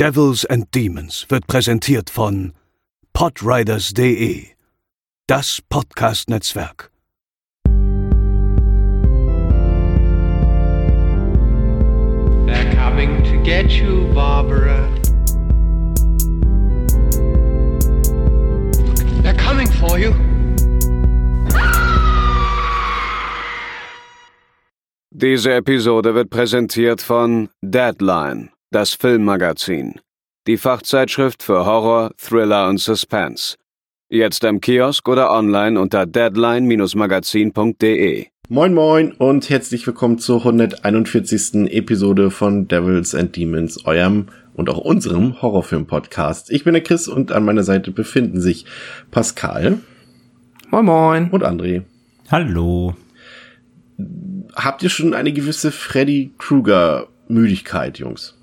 Devils and Demons wird präsentiert von podriders.de, das Podcast-Netzwerk. They're coming to get you, Barbara. They're coming for you. Diese Episode wird präsentiert von Deadline, das Filmmagazin, die Fachzeitschrift für Horror, Thriller und Suspense. Jetzt im Kiosk oder online unter deadline-magazin.de. Moin moin und herzlich willkommen zur 141. Episode von Devils and Demons, eurem und auch unserem Horrorfilm-Podcast. Ich bin der Chris und an meiner Seite befinden sich Pascal. Moin moin. Und André. Hallo. Habt ihr schon eine gewisse Freddy Krueger Müdigkeit, Jungs?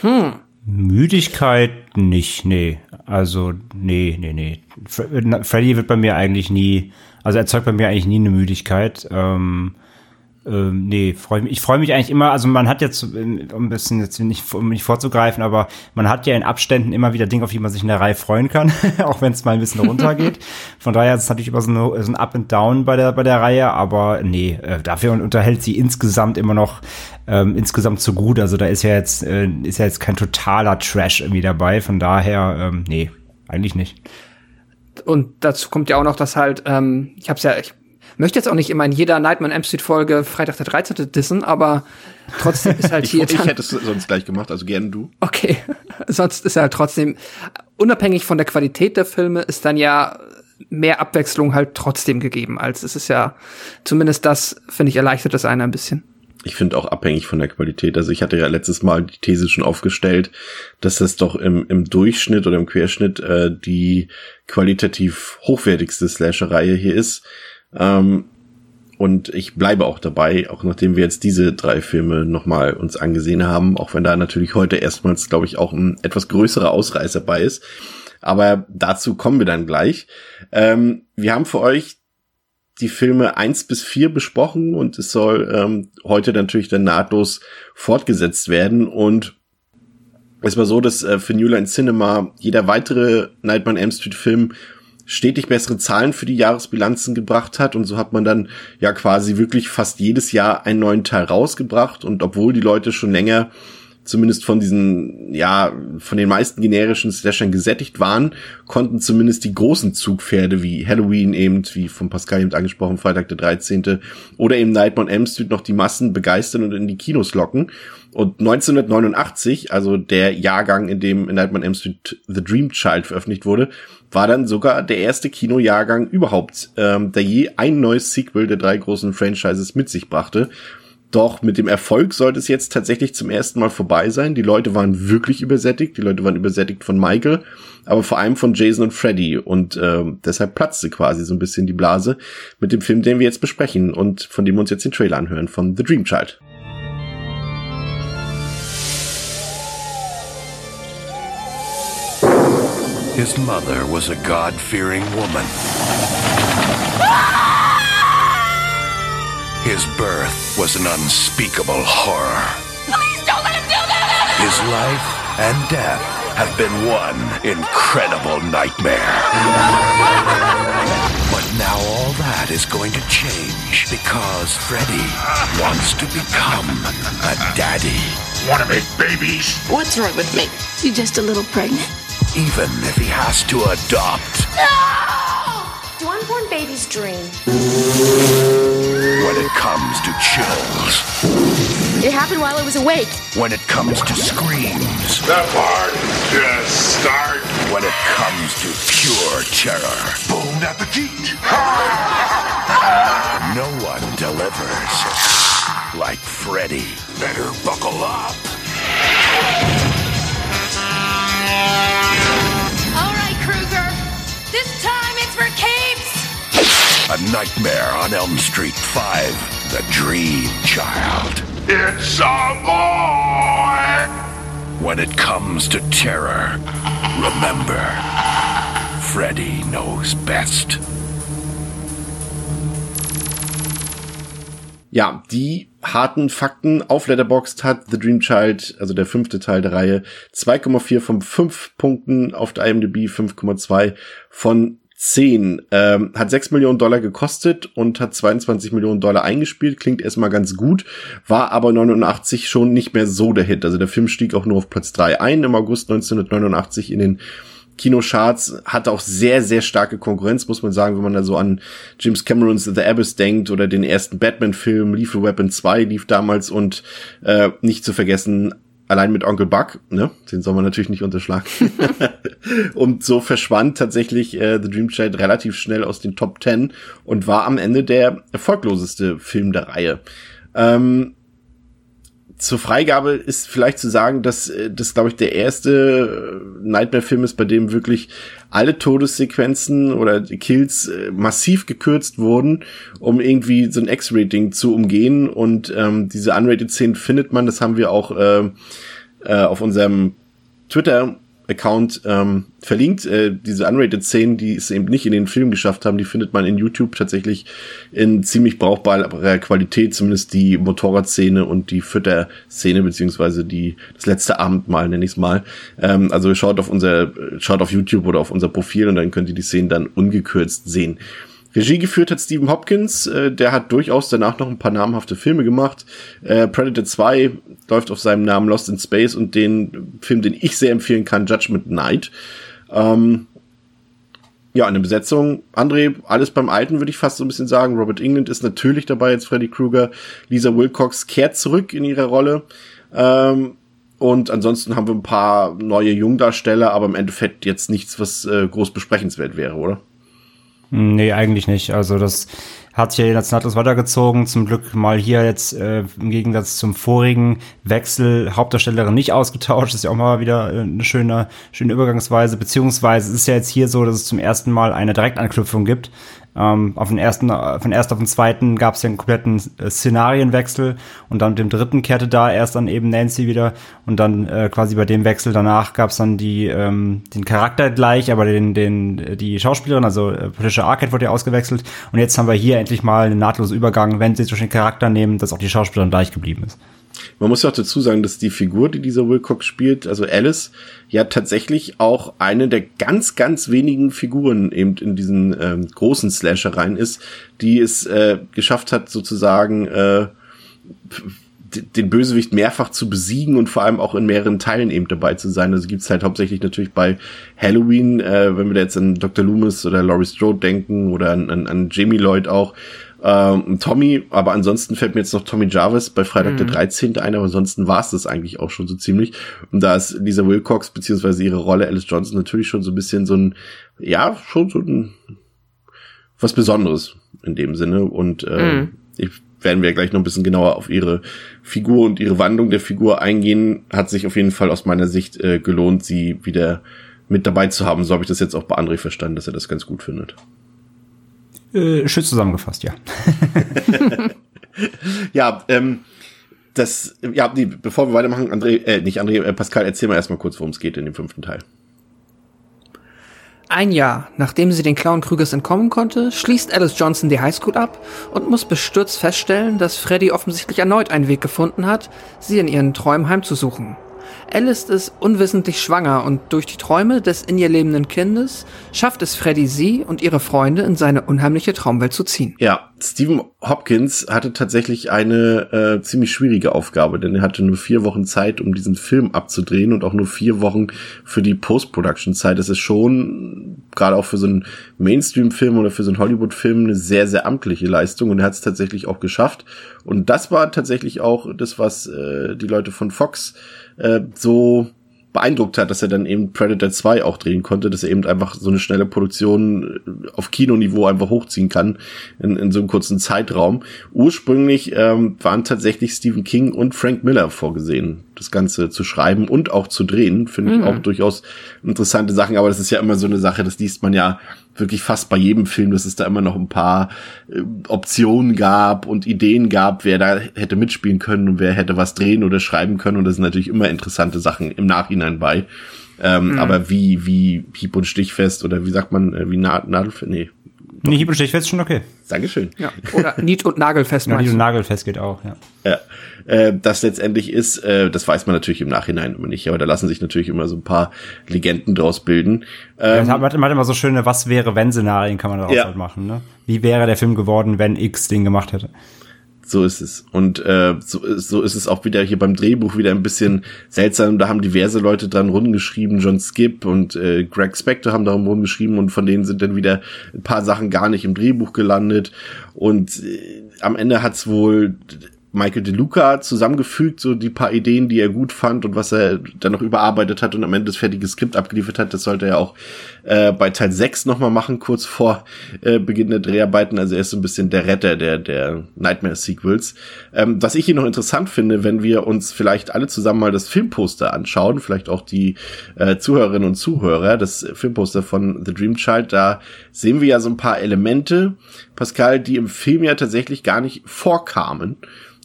Hm. Müdigkeit nicht, nee. Also, nee, nee, nee. Freddy wird bei mir eigentlich nie, also erzeugt bei mir eigentlich nie eine Müdigkeit. Ähm, ähm, nee, freu mich, ich freue mich eigentlich immer, also man hat jetzt, um ein bisschen jetzt nicht, um nicht vorzugreifen, aber man hat ja in Abständen immer wieder Dinge, auf die man sich in der Reihe freuen kann, auch wenn es mal ein bisschen runtergeht. Von daher ist es natürlich immer so, eine, so ein Up and Down bei der, bei der Reihe, aber nee, äh, dafür unterhält sie insgesamt immer noch ähm, insgesamt zu gut. Also da ist ja jetzt, äh, ist ja jetzt kein totaler Trash irgendwie dabei, von daher, ähm, nee, eigentlich nicht. Und dazu kommt ja auch noch, dass halt, ähm, ich hab's ja, ich möchte jetzt auch nicht immer in jeder Nightmare M Street Folge Freitag der 13. dissen, aber trotzdem ist halt ich, hier. Ich hätte es sonst gleich gemacht, also gerne du. Okay. sonst ist halt trotzdem, unabhängig von der Qualität der Filme, ist dann ja mehr Abwechslung halt trotzdem gegeben, als es ist ja, zumindest das, finde ich, erleichtert das einer ein bisschen. Ich finde auch abhängig von der Qualität. Also ich hatte ja letztes Mal die These schon aufgestellt, dass das doch im, im Durchschnitt oder im Querschnitt äh, die qualitativ hochwertigste Slasher-Reihe hier ist. Ähm, und ich bleibe auch dabei, auch nachdem wir jetzt diese drei Filme nochmal uns angesehen haben, auch wenn da natürlich heute erstmals, glaube ich, auch ein etwas größerer Ausreißer bei ist. Aber dazu kommen wir dann gleich. Ähm, wir haben für euch die Filme eins bis vier besprochen und es soll ähm, heute natürlich dann nahtlos fortgesetzt werden und es war so, dass äh, für New Line Cinema jeder weitere Nightmare on Elm Street Film stetig bessere Zahlen für die Jahresbilanzen gebracht hat und so hat man dann ja quasi wirklich fast jedes Jahr einen neuen Teil rausgebracht und obwohl die Leute schon länger zumindest von diesen, ja, von den meisten generischen Slashern gesättigt waren, konnten zumindest die großen Zugpferde wie Halloween eben, wie von Pascal eben angesprochen, Freitag der 13. oder eben Nightmare on Elm Street noch die Massen begeistern und in die Kinos locken. Und 1989, also der Jahrgang, in dem Nightmare on Elm Street The Dream Child veröffentlicht wurde, war dann sogar der erste Kinojahrgang überhaupt, ähm, der je ein neues Sequel der drei großen Franchises mit sich brachte. Doch mit dem Erfolg sollte es jetzt tatsächlich zum ersten Mal vorbei sein. Die Leute waren wirklich übersättigt. Die Leute waren übersättigt von Michael, aber vor allem von Jason und Freddy. Und äh, deshalb platzte quasi so ein bisschen die Blase mit dem Film, den wir jetzt besprechen und von dem wir uns jetzt den Trailer anhören, von The Dream Child. His mother was a God-fearing woman. His birth was an unspeakable horror. Please don't let him do that! His life and death have been one incredible nightmare. but now all that is going to change because Freddy wants to become a daddy. Want to make babies? What's wrong with me? You're just a little pregnant? Even if he has to adopt. No! Do unborn babies dream? When it comes to chills. It happened while I was awake. When it comes to screams. The party just start. When it comes to pure terror. Bon appetit. no one delivers like Freddy. Better buckle up. All A Nightmare on Elm Street 5. The Dream Child. It's a boy. When it comes to terror, remember, Freddy knows best. ja, die harten Fakten auf Letterboxd hat The Dream Child, also der fünfte Teil der Reihe, 2,4 von 5 Punkten auf der IMDb, 5,2 von 10. Ähm, hat 6 Millionen Dollar gekostet und hat 22 Millionen Dollar eingespielt. Klingt erstmal ganz gut, war aber 89 schon nicht mehr so der Hit. Also der Film stieg auch nur auf Platz 3 ein im August 1989 in den Kinocharts hatte auch sehr, sehr starke Konkurrenz, muss man sagen, wenn man da so an James Camerons The Abyss denkt oder den ersten Batman-Film Lethal Weapon 2 lief damals und äh, nicht zu vergessen allein mit Onkel Buck, ne? Den soll man natürlich nicht unterschlagen. und so verschwand tatsächlich äh, The Dream Child relativ schnell aus den Top Ten und war am Ende der erfolgloseste Film der Reihe. Ähm, zur Freigabe ist vielleicht zu sagen, dass äh, das, glaube ich, der erste äh, Nightmare-Film ist, bei dem wirklich alle Todessequenzen oder Kills äh, massiv gekürzt wurden, um irgendwie so ein X-Rating zu umgehen. Und ähm, diese Unrated-Szenen findet man, das haben wir auch äh, auf unserem Twitter Account ähm, verlinkt. Äh, diese Unrated-Szenen, die es eben nicht in den Film geschafft haben, die findet man in YouTube tatsächlich in ziemlich brauchbarer Qualität, zumindest die Motorradszene und die Fütterszene, beziehungsweise die das letzte Abendmahl, nenne ich es mal. Ähm, also schaut auf unser, schaut auf YouTube oder auf unser Profil und dann könnt ihr die Szenen dann ungekürzt sehen. Regie geführt hat Stephen Hopkins, äh, der hat durchaus danach noch ein paar namhafte Filme gemacht. Äh, Predator 2 läuft auf seinem Namen Lost in Space und den Film, den ich sehr empfehlen kann, Judgment Night. Ähm, ja, eine Besetzung. André, alles beim Alten, würde ich fast so ein bisschen sagen. Robert England ist natürlich dabei als Freddy Krueger. Lisa Wilcox kehrt zurück in ihre Rolle. Ähm, und ansonsten haben wir ein paar neue Jungdarsteller, aber im Endeffekt jetzt nichts, was äh, groß besprechenswert wäre, oder? Nee, eigentlich nicht. Also das hat sich ja jetzt nahtlos weitergezogen. Zum Glück mal hier jetzt äh, im Gegensatz zum vorigen Wechsel Hauptdarstellerin nicht ausgetauscht. Das ist ja auch mal wieder äh, eine schöne, schöne Übergangsweise. Beziehungsweise ist ja jetzt hier so, dass es zum ersten Mal eine Direktanknüpfung gibt. Ähm, auf den ersten, von erst auf den zweiten gab es ja einen kompletten äh, Szenarienwechsel und dann mit dem dritten kehrte da erst dann eben Nancy wieder und dann äh, quasi bei dem Wechsel danach gab es dann die ähm, den Charakter gleich, aber den den die Schauspielerin, also äh, Patricia Arquette wurde ja ausgewechselt und jetzt haben wir hier endlich mal einen nahtlosen Übergang, wenn sie durch den Charakter nehmen, dass auch die Schauspielerin gleich geblieben ist. Man muss ja auch dazu sagen, dass die Figur, die dieser Wilcox spielt, also Alice, ja tatsächlich auch eine der ganz, ganz wenigen Figuren eben in diesen ähm, großen Slashereien ist, die es äh, geschafft hat, sozusagen äh, den Bösewicht mehrfach zu besiegen und vor allem auch in mehreren Teilen eben dabei zu sein. Also gibt's halt hauptsächlich natürlich bei Halloween, äh, wenn wir da jetzt an Dr. Loomis oder Laurie Strode denken oder an, an, an Jamie Lloyd auch, ähm, Tommy, aber ansonsten fällt mir jetzt noch Tommy Jarvis bei Freitag mhm. der 13. ein, aber ansonsten war es das eigentlich auch schon so ziemlich. Und da ist Lisa Wilcox beziehungsweise ihre Rolle Alice Johnson natürlich schon so ein bisschen so ein, ja, schon so ein was Besonderes in dem Sinne. Und äh, mhm. ich werden wir gleich noch ein bisschen genauer auf ihre Figur und ihre Wandlung der Figur eingehen. Hat sich auf jeden Fall aus meiner Sicht äh, gelohnt, sie wieder mit dabei zu haben. So habe ich das jetzt auch bei André verstanden, dass er das ganz gut findet. Äh, schön zusammengefasst, ja. ja, ähm, das, ja, nee, bevor wir weitermachen, André, äh, nicht André, äh, Pascal, erzähl mal erstmal kurz, worum es geht in dem fünften Teil. Ein Jahr, nachdem sie den Clown Krügers entkommen konnte, schließt Alice Johnson die Highschool ab und muss bestürzt feststellen, dass Freddy offensichtlich erneut einen Weg gefunden hat, sie in ihren Träumen heimzusuchen. Alice ist unwissentlich schwanger und durch die Träume des in ihr lebenden Kindes schafft es Freddy sie und ihre Freunde in seine unheimliche Traumwelt zu ziehen. Ja, Stephen Hopkins hatte tatsächlich eine äh, ziemlich schwierige Aufgabe, denn er hatte nur vier Wochen Zeit, um diesen Film abzudrehen und auch nur vier Wochen für die Post-Production-Zeit. Das ist schon gerade auch für so einen Mainstream-Film oder für so einen Hollywood-Film eine sehr, sehr amtliche Leistung und er hat es tatsächlich auch geschafft. Und das war tatsächlich auch das, was äh, die Leute von Fox äh, so beeindruckt hat, dass er dann eben Predator 2 auch drehen konnte, dass er eben einfach so eine schnelle Produktion äh, auf Kinoniveau einfach hochziehen kann in, in so einem kurzen Zeitraum. Ursprünglich ähm, waren tatsächlich Stephen King und Frank Miller vorgesehen, das Ganze zu schreiben und auch zu drehen. Finde ich mhm. auch durchaus interessante Sachen, aber das ist ja immer so eine Sache, das liest man ja wirklich fast bei jedem Film, dass es da immer noch ein paar äh, Optionen gab und Ideen gab, wer da hätte mitspielen können und wer hätte was drehen oder schreiben können. Und das sind natürlich immer interessante Sachen im Nachhinein bei. Ähm, mhm. Aber wie, wie hieb- und stichfest oder wie sagt man, äh, wie Na Nadel, nee, Nee, hieb- und stichfest ist schon okay. Dankeschön. Ja. Oder Niet- und Nagelfest Ja, meinst du? Nagelfest geht auch, ja. Ja, äh, das letztendlich ist, äh, das weiß man natürlich im Nachhinein immer nicht, aber da lassen sich natürlich immer so ein paar Legenden draus bilden. Ja, Ähm, man hat man hat immer so schöne Was wäre wenn Szenarien kann man daraus Ja. halt machen, ne? Wie wäre der Film geworden, wenn X den gemacht hätte? So ist es. Und äh, so, so ist es auch wieder hier beim Drehbuch wieder ein bisschen seltsam. Da haben diverse Leute dran rumgeschrieben, John Skip und äh, Greg Spector haben darum rumgeschrieben und von denen sind dann wieder ein paar Sachen gar nicht im Drehbuch gelandet. Und äh, am Ende hat's wohl Michael DeLuca zusammengefügt, so die paar Ideen, die er gut fand und was er dann noch überarbeitet hat und am Ende das fertige Skript abgeliefert hat. Das sollte er auch äh, bei Teil 6 nochmal machen, kurz vor äh, Beginn der Dreharbeiten. Also er ist so ein bisschen der Retter der, der Nightmare-Sequels. Ähm, was ich hier noch interessant finde, wenn wir uns vielleicht alle zusammen mal das Filmposter anschauen, vielleicht auch die äh, Zuhörerinnen und Zuhörer, das Filmposter von The Dream Child, da sehen wir ja so ein paar Elemente, Pascal, die im Film ja tatsächlich gar nicht vorkamen.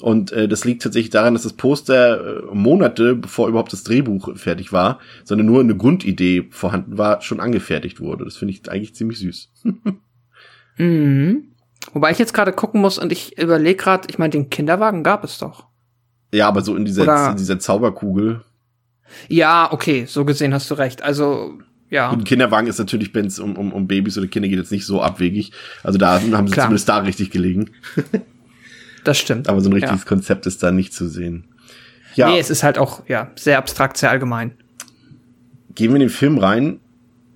Und äh, das liegt tatsächlich daran, dass das Poster äh, Monate bevor überhaupt das Drehbuch fertig war, sondern nur eine Grundidee vorhanden war, schon angefertigt wurde. Das finde ich eigentlich ziemlich süß. Mhm. Wobei ich jetzt gerade gucken muss und ich überlege gerade, ich meine, den Kinderwagen gab es doch. Ja, aber so in dieser, Oder- in dieser Zauberkugel. Ja, okay, so gesehen hast du recht. Also, ja. Und ein Kinderwagen ist natürlich, wenn es um, um, um Babys oder Kinder geht, jetzt nicht so abwegig. Also da haben sie Klar. zumindest da richtig gelegen. Das stimmt. Aber so ein richtiges ja. Konzept ist da nicht zu sehen. Ja, Nee, es ist halt auch, ja, sehr abstrakt, sehr allgemein. gehen wir in den Film rein,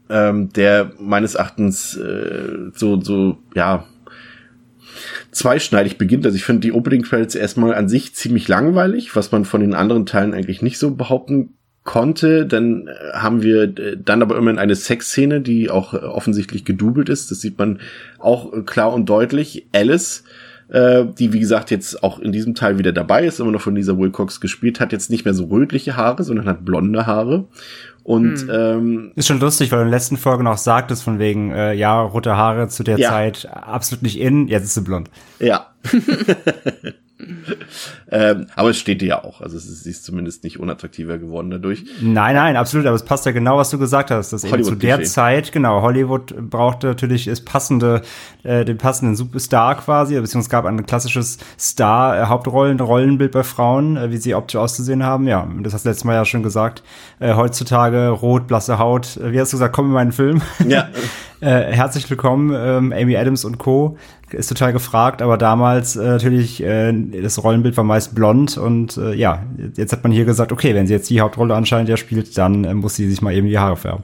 ähm, der meines Erachtens äh, so, so, ja, zweischneidig beginnt. Also ich finde die Opening Credits erstmal an sich ziemlich langweilig, was man von den anderen Teilen eigentlich nicht so behaupten konnte. Dann äh, haben wir äh, dann aber immerhin eine Sexszene, die auch äh, offensichtlich gedoubelt ist. Das sieht man auch klar und deutlich. Alice, äh, die wie gesagt jetzt auch in diesem Teil wieder dabei ist, immer noch von Lisa Wilcox gespielt, hat jetzt nicht mehr so rötliche Haare, sondern hat blonde Haare. Und ähm, Ist schon lustig, weil du in der letzten Folge noch sagtest, von wegen, äh, ja, rote Haare zu der Ja. Zeit absolut nicht in, jetzt ist sie blond. Ja. ähm, aber es steht dir ja auch. Also es ist, sie ist zumindest nicht unattraktiver geworden dadurch. Nein, nein, absolut, aber es passt ja genau, was du gesagt hast, dass eben zu der. Zeit, genau, Hollywood brauchte natürlich das passende, äh, den passenden Superstar quasi, beziehungsweise es gab ein klassisches Star-Hauptrollen, Rollenbild bei Frauen, äh, wie sie optisch auszusehen haben, ja, das hast du letztes Mal ja schon gesagt, äh, heutzutage rot, blasse Haut, äh, wie hast du gesagt, komm in meinen Film. Ja. Äh, herzlich willkommen, ähm, Amy Adams und Co. Ist total gefragt, aber damals äh, natürlich, äh, das Rollenbild war meist blond und äh, ja, jetzt hat man hier gesagt, okay, wenn sie jetzt die Hauptrolle anscheinend ja spielt, dann äh, muss sie sich mal eben die Haare färben.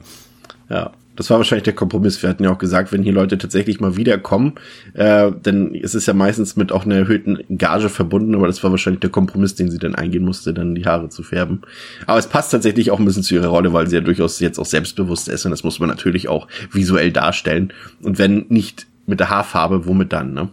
Ja. Das war wahrscheinlich der Kompromiss. Wir hatten ja auch gesagt, wenn hier Leute tatsächlich mal wiederkommen, äh, dann ist es ja meistens mit auch einer erhöhten Gage verbunden, aber das war wahrscheinlich der Kompromiss, den sie dann eingehen musste, dann die Haare zu färben. Aber es passt tatsächlich auch ein bisschen zu ihrer Rolle, weil sie ja durchaus jetzt auch selbstbewusst ist und das muss man natürlich auch visuell darstellen. Und wenn nicht mit der Haarfarbe, womit dann, ne?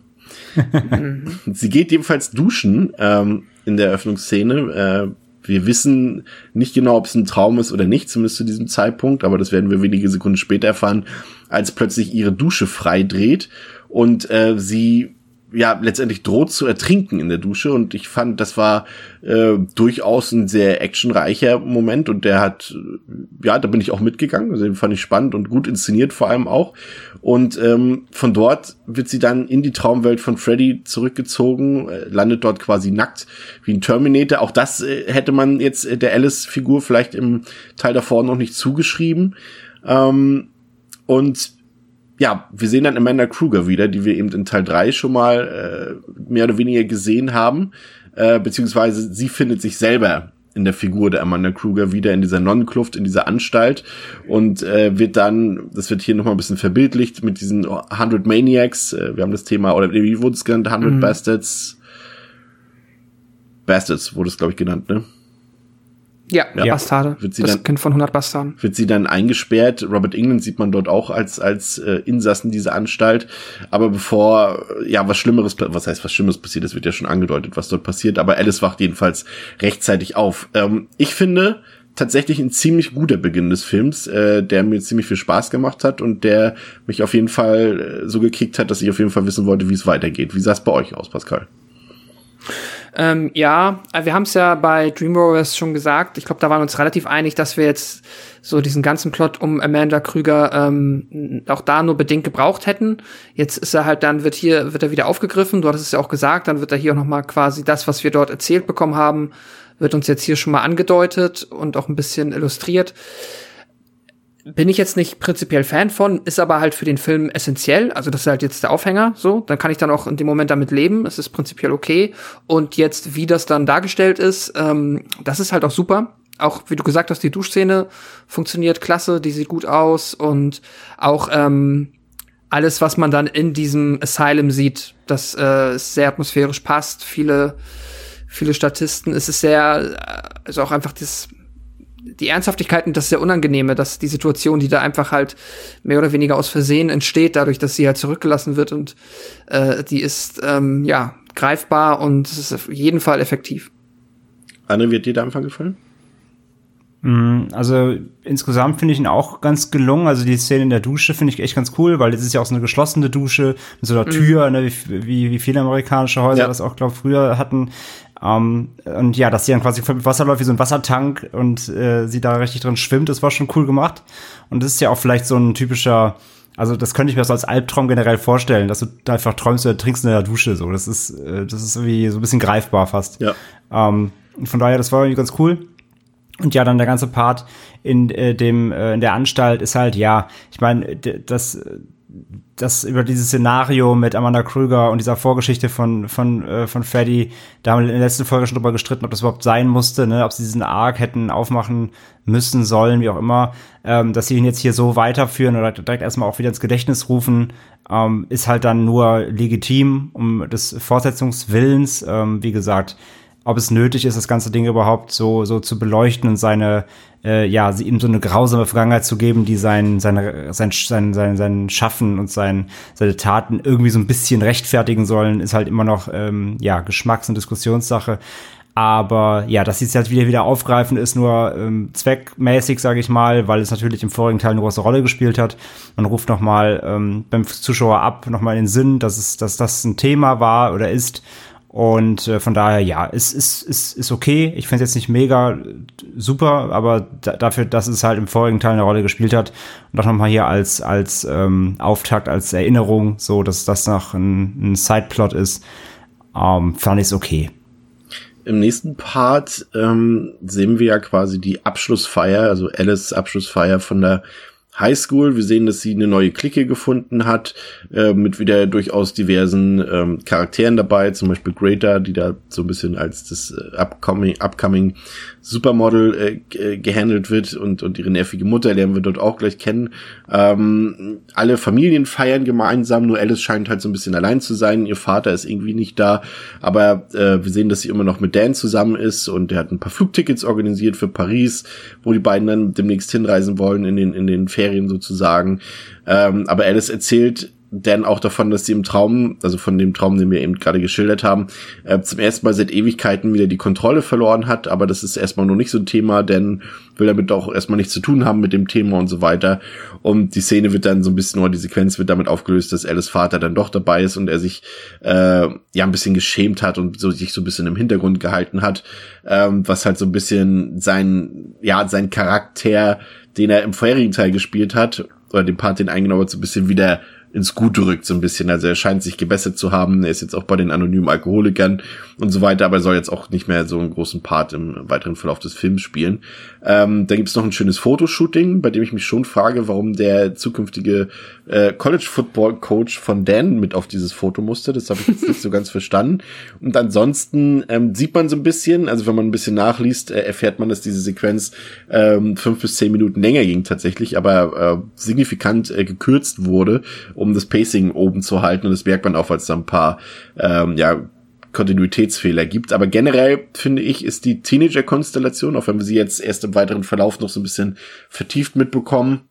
Sie geht jedenfalls duschen ähm, in der Eröffnungsszene. Äh, wir wissen nicht genau, ob es ein Traum ist oder nicht, zumindest zu diesem Zeitpunkt, aber das werden wir wenige Sekunden später erfahren, als plötzlich ihre Dusche frei dreht und äh, sie ja letztendlich droht zu ertrinken in der Dusche. Und ich fand, das war äh, durchaus ein sehr actionreicher Moment. Und der hat, äh, ja, da bin ich auch mitgegangen, also den fand ich spannend und gut inszeniert vor allem auch. Und ähm, von dort wird sie dann in die Traumwelt von Freddy zurückgezogen, äh, landet dort quasi nackt wie ein Terminator, auch das äh, hätte man jetzt äh, der Alice-Figur vielleicht im Teil davor noch nicht zugeschrieben. Ähm, und ja, wir sehen dann Amanda Kruger wieder, die wir eben in Teil 3 schon mal äh, mehr oder weniger gesehen haben. Äh, beziehungsweise sie findet sich selber in der Figur der Amanda Kruger wieder in dieser Nonnenkluft, in dieser Anstalt und äh, wird dann, das wird hier nochmal ein bisschen verbildlicht mit diesen 100 Maniacs, äh, wir haben das Thema, oder wie wurde es genannt, 100 Bastards, Bastards wurde es, glaube ich, genannt, ne? Ja, Ja. Bastarde. Wird sie das dann- Kind von 100 Bastarden. wird sie dann eingesperrt. Robert England sieht man dort auch als als äh, Insassen dieser Anstalt. Aber bevor äh, ja was Schlimmeres, was heißt was Schlimmeres passiert, das wird ja schon angedeutet, was dort passiert. Aber Alice wacht jedenfalls rechtzeitig auf. Ähm, ich finde tatsächlich ein ziemlich guter Beginn des Films, äh, der mir ziemlich viel Spaß gemacht hat und der mich auf jeden Fall äh, so gekickt hat, dass ich auf jeden Fall wissen wollte, wie es weitergeht. Wie sah es bei euch aus, Pascal? Ähm, ja, äh, wir haben es ja bei Dream Warriors schon gesagt. Ich glaube, da waren uns relativ einig, dass wir jetzt so diesen ganzen Plot um Amanda Krüger ähm, auch da nur bedingt gebraucht hätten. Jetzt ist er halt dann wird hier wird er wieder aufgegriffen. Du hattest es ja auch gesagt. Dann wird er hier auch noch mal quasi das, was wir dort erzählt bekommen haben, wird uns jetzt hier schon mal angedeutet und auch ein bisschen illustriert bin ich jetzt nicht prinzipiell Fan von, ist aber halt für den Film essentiell. Also das ist halt jetzt der Aufhänger, so. Dann kann ich dann auch in dem Moment damit leben. Es ist prinzipiell okay. Und jetzt, wie das dann dargestellt ist, ähm, das ist halt auch super. Auch wie du gesagt hast, die Duschszene funktioniert klasse, die sieht gut aus und auch ähm, alles, was man dann in diesem Asylum sieht, das äh, sehr atmosphärisch passt. Viele, viele Statisten. Es ist sehr, äh, also auch einfach das die Ernsthaftigkeit und das sehr Unangenehme, dass die Situation, die da einfach halt mehr oder weniger aus Versehen entsteht, dadurch, dass sie halt zurückgelassen wird und äh, die ist ähm, ja greifbar und es ist auf jeden Fall effektiv. Anne, wird dir der Anfang gefallen? Mm, also insgesamt finde ich ihn auch ganz gelungen. Also die Szene in der Dusche finde ich echt ganz cool, weil es ist ja auch so eine geschlossene Dusche mit so einer mhm. Tür, ne, wie, wie, wie viele amerikanische Häuser ja. das auch, glaube früher hatten. Um, ähm, und ja, dass sie dann quasi mit Wasser läuft wie so ein Wassertank und äh, sie da richtig drin schwimmt, das war schon cool gemacht. Und das ist ja auch vielleicht so ein typischer, also das könnte ich mir so als Albtraum generell vorstellen, dass du da einfach träumst oder trinkst in der Dusche. So, das ist, äh, das ist irgendwie so ein bisschen greifbar fast. Ja. Um, ähm, von daher, das war irgendwie ganz cool. Und ja, dann der ganze Part in äh, dem äh, in der Anstalt ist halt ja, ich meine, das das über dieses Szenario mit Amanda Krüger und dieser Vorgeschichte von von äh, von Freddy, da haben wir in der letzten Folge schon drüber gestritten, ob das überhaupt sein musste, ne, ob sie diesen Arc hätten aufmachen müssen sollen, wie auch immer, ähm, dass sie ihn jetzt hier so weiterführen oder direkt erstmal auch wieder ins Gedächtnis rufen, ähm, ist halt dann nur legitim um des Fortsetzungswillens, ähm, wie gesagt, ob es nötig ist, das ganze Ding überhaupt so, so zu beleuchten und seine, äh, ja, ihm so eine grausame Vergangenheit zu geben, die sein, seine, sein, sein, sein, sein Schaffen und sein, seine Taten irgendwie so ein bisschen rechtfertigen sollen, ist halt immer noch, ähm, ja, Geschmacks- und Diskussionssache. Aber ja, dass sie es jetzt wieder wieder aufgreifen, ist nur ähm, zweckmäßig, sage ich mal, weil es natürlich im vorigen Teil eine große Rolle gespielt hat. Man ruft noch mal ähm, beim Zuschauer ab, noch mal in den Sinn, dass es, dass das ein Thema war oder ist und äh, von daher, ja, ist, ist, ist, ist okay. Ich finde es jetzt nicht mega super, aber da, dafür, dass es halt im vorigen Teil eine Rolle gespielt hat und auch nochmal hier als, als ähm, Auftakt, als Erinnerung, so dass das noch ein, ein Sideplot ist, ähm, fand ich es okay. Im nächsten Part ähm, sehen wir ja quasi die Abschlussfeier, also Alice Abschlussfeier von der Highschool. Wir sehen, dass sie eine neue Clique gefunden hat, äh, mit wieder durchaus diversen ähm, Charakteren dabei, zum Beispiel Greater, die da so ein bisschen als das äh, upcoming, upcoming Supermodel äh, äh, gehandelt wird und, und ihre nervige Mutter lernen wir dort auch gleich kennen. Ähm, alle Familien feiern gemeinsam, nur Alice scheint halt so ein bisschen allein zu sein. Ihr Vater ist irgendwie nicht da, aber äh, wir sehen, dass sie immer noch mit Dan zusammen ist und er hat ein paar Flugtickets organisiert für Paris, wo die beiden dann demnächst hinreisen wollen in den, in den Ferien sozusagen. Ähm, aber Alice erzählt Dan auch davon, dass sie im Traum, also von dem Traum, den wir eben gerade geschildert haben, äh, zum ersten Mal seit Ewigkeiten wieder die Kontrolle verloren hat. Aber das ist erstmal noch nicht so ein Thema, denn will damit auch erstmal nichts zu tun haben mit dem Thema und so weiter. Und die Szene wird dann so ein bisschen, oder die Sequenz wird damit aufgelöst, dass Alice Vater dann doch dabei ist und er sich äh, ja ein bisschen geschämt hat und so sich so ein bisschen im Hintergrund gehalten hat, ähm, was halt so ein bisschen sein, ja, sein Charakter, den er im vorherigen Teil gespielt hat, oder den Part, den eingenommen hat, so ein bisschen wieder ins Gute rückt so ein bisschen. Also er scheint sich gebessert zu haben. Er ist jetzt auch bei den anonymen Alkoholikern und so weiter, aber er soll jetzt auch nicht mehr so einen großen Part im weiteren Verlauf des Films spielen. Ähm, da gibt es noch ein schönes Fotoshooting, bei dem ich mich schon frage, warum der zukünftige äh, College Football Coach von Dan mit auf dieses Foto musste. Das habe ich jetzt nicht so ganz verstanden. Und ansonsten ähm, sieht man so ein bisschen, also wenn man ein bisschen nachliest, äh, erfährt man, dass diese Sequenz ähm, fünf bis zehn Minuten länger ging tatsächlich, aber äh, signifikant äh, gekürzt wurde, um das Pacing oben zu halten. Und das merkt man auch, weil es da ein paar ähm, ja, Kontinuitätsfehler gibt. Aber generell finde ich, ist die Teenager-Konstellation, auch wenn wir sie jetzt erst im weiteren Verlauf noch so ein bisschen vertieft mitbekommen,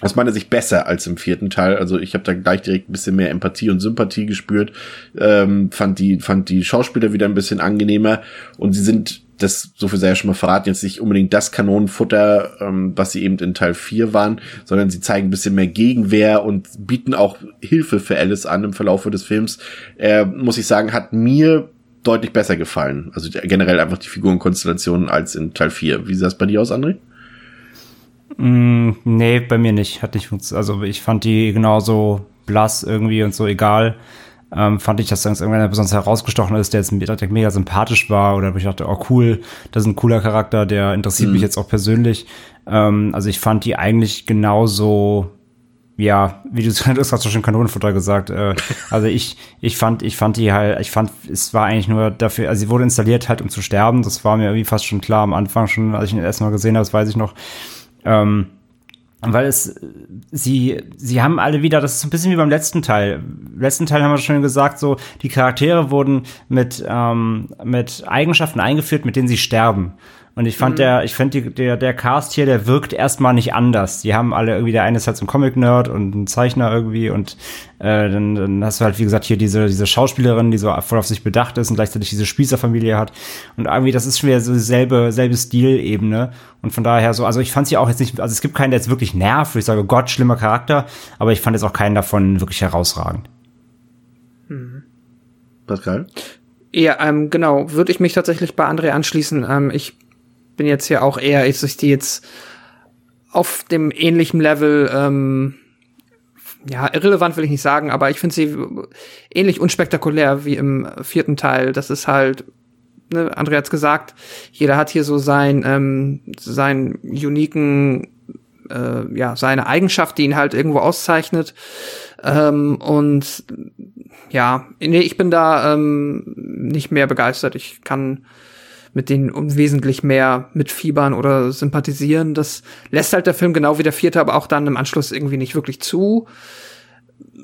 aus meiner Sicht besser als im vierten Teil. Also ich habe da gleich direkt ein bisschen mehr Empathie und Sympathie gespürt. Ähm, fand die fand die Schauspieler wieder ein bisschen angenehmer und sie sind das, so viel sei ja schon mal verraten, jetzt nicht unbedingt das Kanonenfutter, ähm, was sie eben in Teil 4 waren, sondern sie zeigen ein bisschen mehr Gegenwehr und bieten auch Hilfe für Alice an im Verlauf des Films. Äh, muss ich sagen, hat mir deutlich besser gefallen. Also generell einfach die Figurenkonstellationen als in Teil 4. Wie sah es bei dir aus, André? Mm, nee, bei mir nicht. Hat nicht funktioniert. Also ich fand die genauso blass irgendwie und so egal. Ähm, fand ich, dass da irgendwann besonders herausgestochen ist, der jetzt mega sympathisch war oder wo ich dachte, oh cool, das ist ein cooler Charakter, der interessiert Mhm. mich jetzt auch persönlich. Ähm, also ich fand die eigentlich genauso ja, wie du hast gerade so schön Kanonenfutter gesagt. Äh, also ich, ich fand, ich fand die halt, ich fand, es war eigentlich nur dafür, also sie wurde installiert halt, um zu sterben. Das war mir irgendwie fast schon klar am Anfang schon, als ich ihn erstmal gesehen habe, das weiß ich noch. Ähm, weil es, sie, sie haben alle wieder, das ist ein bisschen wie beim letzten Teil. Im letzten Teil haben wir schon gesagt, so, die Charaktere wurden mit, ähm, mit Eigenschaften eingeführt, mit denen sie sterben. Und ich fand der, ich finde der, der Cast hier, der wirkt erstmal nicht anders. Die haben alle irgendwie, der eine ist halt so ein Comic-Nerd und ein Zeichner irgendwie und äh, dann, dann hast du halt, wie gesagt, hier diese, diese Schauspielerin, die so voll auf sich bedacht ist und gleichzeitig diese Spießerfamilie hat. Und irgendwie, das ist schon wieder so dieselbe, selbe Stilebene. Und von daher so, also ich fand sie auch jetzt nicht, also es gibt keinen, der jetzt wirklich nervt, wo ich sage, Gott, schlimmer Charakter, aber ich fand jetzt auch keinen davon wirklich herausragend. Pascal? Ja, ähm, genau, würde ich mich tatsächlich bei André anschließen. Ähm, ich bin jetzt hier auch eher, dass ich die jetzt auf dem ähnlichen Level, ähm, ja, irrelevant will ich nicht sagen, aber ich finde sie ähnlich unspektakulär wie im vierten Teil. Das ist halt, ne, André hat's gesagt, jeder hat hier so sein, ähm, seinen uniken, äh, ja, seine Eigenschaft, die ihn halt irgendwo auszeichnet. Ähm, und ja, nee, ich bin da ähm, nicht mehr begeistert. Ich kann mit denen wesentlich mehr mitfiebern oder sympathisieren. Das lässt halt der Film genau wie der vierte, aber auch dann im Anschluss irgendwie nicht wirklich zu.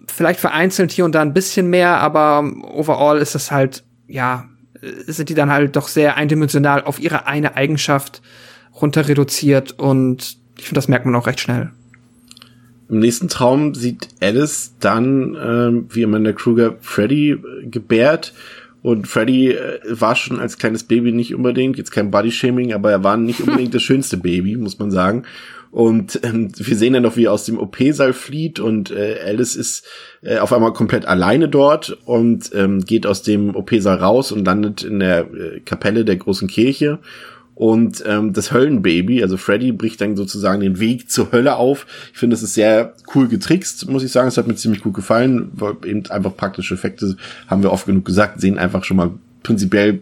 Vielleicht vereinzelt hier und da ein bisschen mehr, aber overall ist es halt, ja, sind die dann halt doch sehr eindimensional auf ihre eine Eigenschaft runter reduziert und ich finde, das merkt man auch recht schnell. Im nächsten Traum sieht Alice dann, ähm, wie Amanda Kruger Freddy äh, gebärt. Und Freddy äh, war schon als kleines Baby nicht unbedingt, jetzt kein Bodyshaming, aber er war nicht unbedingt das schönste Baby, muss man sagen. Und ähm, wir sehen dann noch, wie er aus dem OP-Saal flieht und äh, Alice ist äh, auf einmal komplett alleine dort und ähm, geht aus dem OP-Saal raus und landet in der äh, Kapelle der großen Kirche. Und ähm, das Höllenbaby, also Freddy, bricht dann sozusagen den Weg zur Hölle auf. Ich finde, das ist sehr cool getrickst, muss ich sagen. Es hat mir ziemlich gut gefallen, weil eben einfach praktische Effekte, haben wir oft genug gesagt, sehen einfach schon mal prinzipiell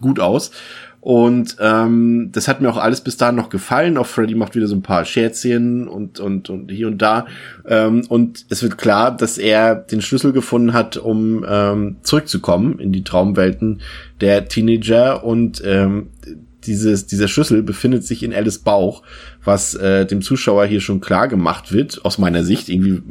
gut aus. Und ähm, das hat mir auch alles bis dahin noch gefallen. Auch Freddy macht wieder so ein paar Scherzchen und, und, und hier und da. Ähm, und es wird klar, dass er den Schlüssel gefunden hat, um ähm, zurückzukommen in die Traumwelten der Teenager. Und ähm, dieses, dieser Schlüssel befindet sich in Alice Bauch, was äh, dem Zuschauer hier schon klar gemacht wird, aus meiner Sicht. Irgendwie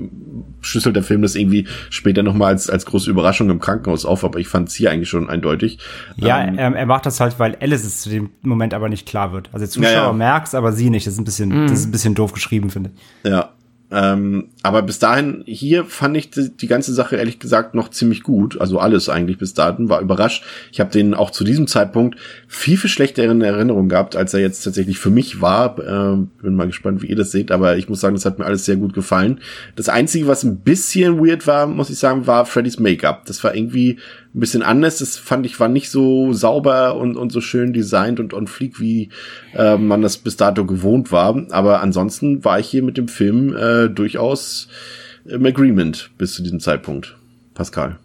schlüsselt der Film das irgendwie später nochmal als, als große Überraschung im Krankenhaus auf, aber ich fand es hier eigentlich schon eindeutig. Ja, Ähm, ähm, er macht das halt, weil Alice es zu dem Moment aber nicht klar wird. Also der Zuschauer Ja, ja. merkt's, aber sie nicht. Das ist ein bisschen, das ist ein bisschen doof geschrieben, finde ich. Ja. Ähm, aber bis dahin, hier fand ich die, die ganze Sache ehrlich gesagt noch ziemlich gut. Also alles eigentlich bis dahin, war überrascht. Ich habe den auch zu diesem Zeitpunkt viel, viel schlechtere in Erinnerung gehabt, als er jetzt tatsächlich für mich war. Ähm, bin mal gespannt, wie ihr das seht, aber ich muss sagen, das hat mir alles sehr gut gefallen. Das Einzige, was ein bisschen weird war, muss ich sagen, war Freddys Make-up. Das war irgendwie ein bisschen anders. Das fand ich war nicht so sauber und, und so schön designt und on fleek, wie äh, man das bis dato gewohnt war. Aber ansonsten war ich hier mit dem Film äh, durchaus im Agreement bis zu diesem Zeitpunkt. Pascal.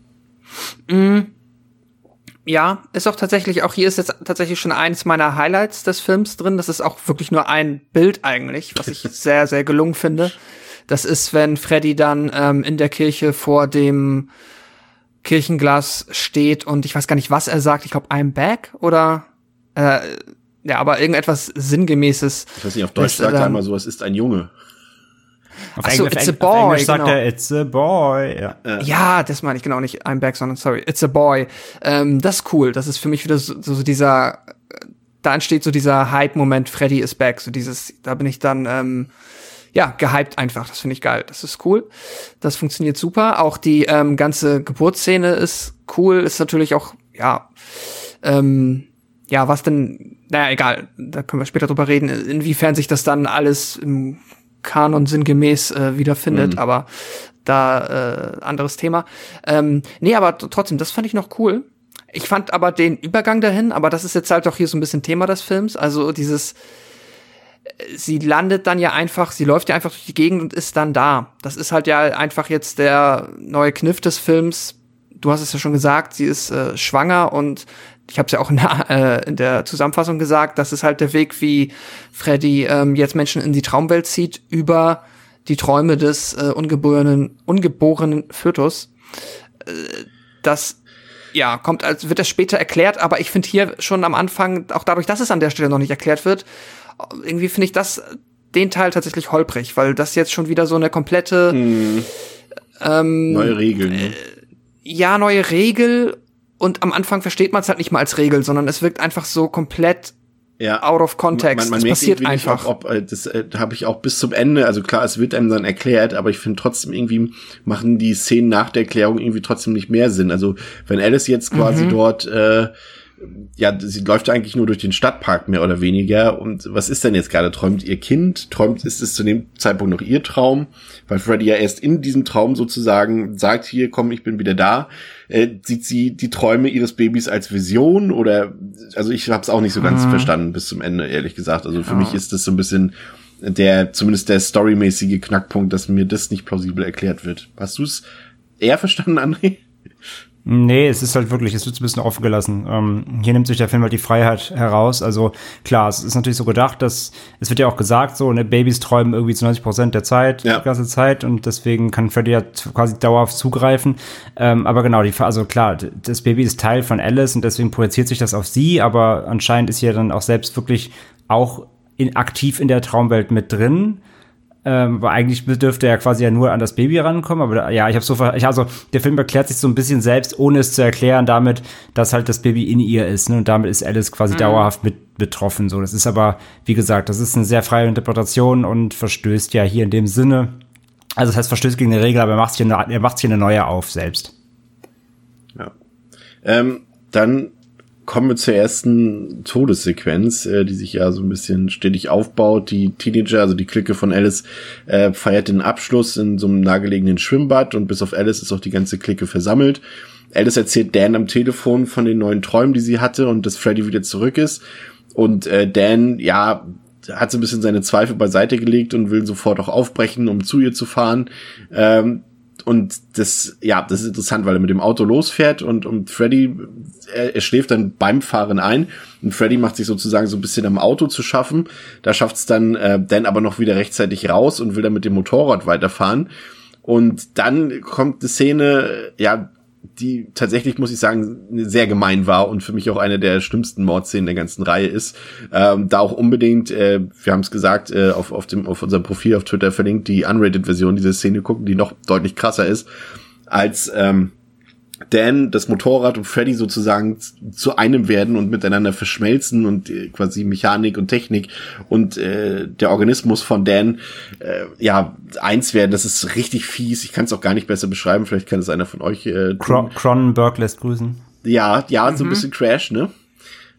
Ja, ist auch tatsächlich, auch hier ist jetzt tatsächlich schon eines meiner Highlights des Films drin. Das ist auch wirklich nur ein Bild eigentlich, was ich sehr, sehr gelungen finde. Das ist, wenn Freddy dann ähm, in der Kirche vor dem Kirchenglas steht und ich weiß gar nicht, was er sagt. Ich glaube, I'm back oder äh, ja, aber irgendetwas sinngemäßes. Ich weiß nicht, auf Deutsch sagt er einmal so, es ist ein Junge. Auf so, Englisch- it's a auf boy, Englisch sagt genau. er, it's a boy. Ja. Ja, das meine ich genau nicht. I'm back, sondern sorry, it's a boy. Ähm, das ist cool. Das ist für mich wieder so, so dieser, da entsteht so dieser Hype-Moment. Freddy is back. So dieses, da bin ich dann ähm, ja gehypt einfach. Das finde ich geil. Das ist cool. Das funktioniert super. Auch die ähm, ganze Geburtsszene ist cool. Ist natürlich auch ja, ähm, ja, was denn? Naja, egal. Da können wir später drüber reden. Inwiefern sich das dann alles im Kanon sinngemäß äh, wiederfindet, aber da äh, anderes Thema. Ähm, nee, aber trotzdem, das fand ich noch cool. Ich fand aber den Übergang dahin, aber das ist jetzt halt auch hier so ein bisschen Thema des Films. Also dieses, äh, sie landet dann ja einfach, sie läuft ja einfach durch die Gegend und ist dann da. Das ist halt ja einfach jetzt der neue Kniff des Films. Du hast es ja schon gesagt, sie ist äh, schwanger und ich habe es ja auch in der, äh, in der Zusammenfassung gesagt, das ist halt der Weg, wie Freddy ähm, jetzt Menschen in die Traumwelt zieht über die Träume des äh, ungeborenen, ungeborenen Fötus. Äh, das ja, kommt als wird das später erklärt, aber ich finde hier schon am Anfang, auch dadurch, dass es an der Stelle noch nicht erklärt wird, irgendwie finde ich das den Teil tatsächlich holprig, weil das jetzt schon wieder so eine komplette hm. ähm, Neue Regeln. Ne? ja, neue Regel und am Anfang versteht man es halt nicht mal als Regel, sondern es wirkt einfach so komplett ja. out of context. Man, man es merkt passiert nicht, einfach. Ob, ob, äh, das äh, habe ich auch bis zum Ende, also klar, es wird einem dann erklärt, aber ich finde trotzdem irgendwie machen die Szenen nach der Erklärung irgendwie trotzdem nicht mehr Sinn. Also wenn Alice jetzt quasi Mhm. dort äh, ja, sie läuft eigentlich nur durch den Stadtpark mehr oder weniger. Und was ist denn jetzt gerade? Träumt ihr Kind? Träumt, ist es zu dem Zeitpunkt noch ihr Traum? Weil Freddy ja erst in diesem Traum sozusagen sagt, hier, komm, ich bin wieder da. Äh, sieht sie die Träume ihres Babys als Vision? Oder, also ich habe es auch nicht so ganz Mhm. verstanden bis zum Ende, ehrlich gesagt. Also für mich ist das so ein bisschen der, zumindest der storymäßige Knackpunkt, dass mir das nicht plausibel erklärt wird. Hast du es eher verstanden, André? Nee, es ist halt wirklich, es wird ein bisschen offen gelassen. Ähm, hier nimmt sich der Film halt die Freiheit heraus. Also klar, es ist natürlich so gedacht, dass, es wird ja auch gesagt, so, ne, Babys träumen irgendwie zu 90 Prozent der Zeit, Ja. die ganze Zeit und deswegen kann Freddy ja quasi dauerhaft zugreifen. Ähm, aber genau, die, also klar, das Baby ist Teil von Alice und deswegen projiziert sich das auf sie, aber anscheinend ist sie ja dann auch selbst wirklich auch in, aktiv in der Traumwelt mit drin. Ähm, weil eigentlich dürfte er quasi ja nur an das Baby rankommen, aber da, ja, ich habe so, ver- ich, also der Film erklärt sich so ein bisschen selbst, ohne es zu erklären, damit, dass halt das Baby in ihr ist, ne? Und damit ist Alice quasi dauerhaft mit betroffen. So, das ist aber, wie gesagt, das ist eine sehr freie Interpretation und verstößt ja hier in dem Sinne. Also das heißt, verstößt gegen eine Regel, aber er macht hier eine, er macht hier eine neue auf selbst. Ja. Ähm, dann kommen wir zur ersten Todessequenz, äh, die sich ja so ein bisschen stetig aufbaut. Die Teenager, also die Clique von Alice, äh, feiert den Abschluss in so einem nahegelegenen Schwimmbad und bis auf Alice ist auch die ganze Clique versammelt. Alice erzählt Dan am Telefon von den neuen Träumen, die sie hatte und dass Freddy wieder zurück ist. Und äh, Dan, ja, hat so ein bisschen seine Zweifel beiseite gelegt und will sofort auch aufbrechen, um zu ihr zu fahren. Ähm, und das, ja, das ist interessant, weil er mit dem Auto losfährt und, und Freddy, er, er schläft dann beim Fahren ein und Freddy macht sich sozusagen so ein bisschen am Auto zu schaffen. Da schafft es dann äh, Dan aber noch wieder rechtzeitig raus und will dann mit dem Motorrad weiterfahren. Und dann kommt eine Szene, ja, die tatsächlich, muss ich sagen, sehr gemein war und für mich auch eine der schlimmsten Mordszenen der ganzen Reihe ist. Ähm, da auch unbedingt, äh, wir haben es gesagt, äh, auf, auf, dem, auf unserem Profil auf Twitter verlinkt, die Unrated-Version dieser Szene gucken, die noch deutlich krasser ist, als ähm, Dan, das Motorrad und Freddy sozusagen zu einem werden und miteinander verschmelzen und äh, quasi Mechanik und Technik und äh, der Organismus von Dan äh, ja eins werden. Das ist richtig fies. Ich kann es auch gar nicht besser beschreiben. Vielleicht kann es einer von euch. Äh, Cron Cronenberg lässt grüßen. ja, ja, so ein bisschen Crash, ne?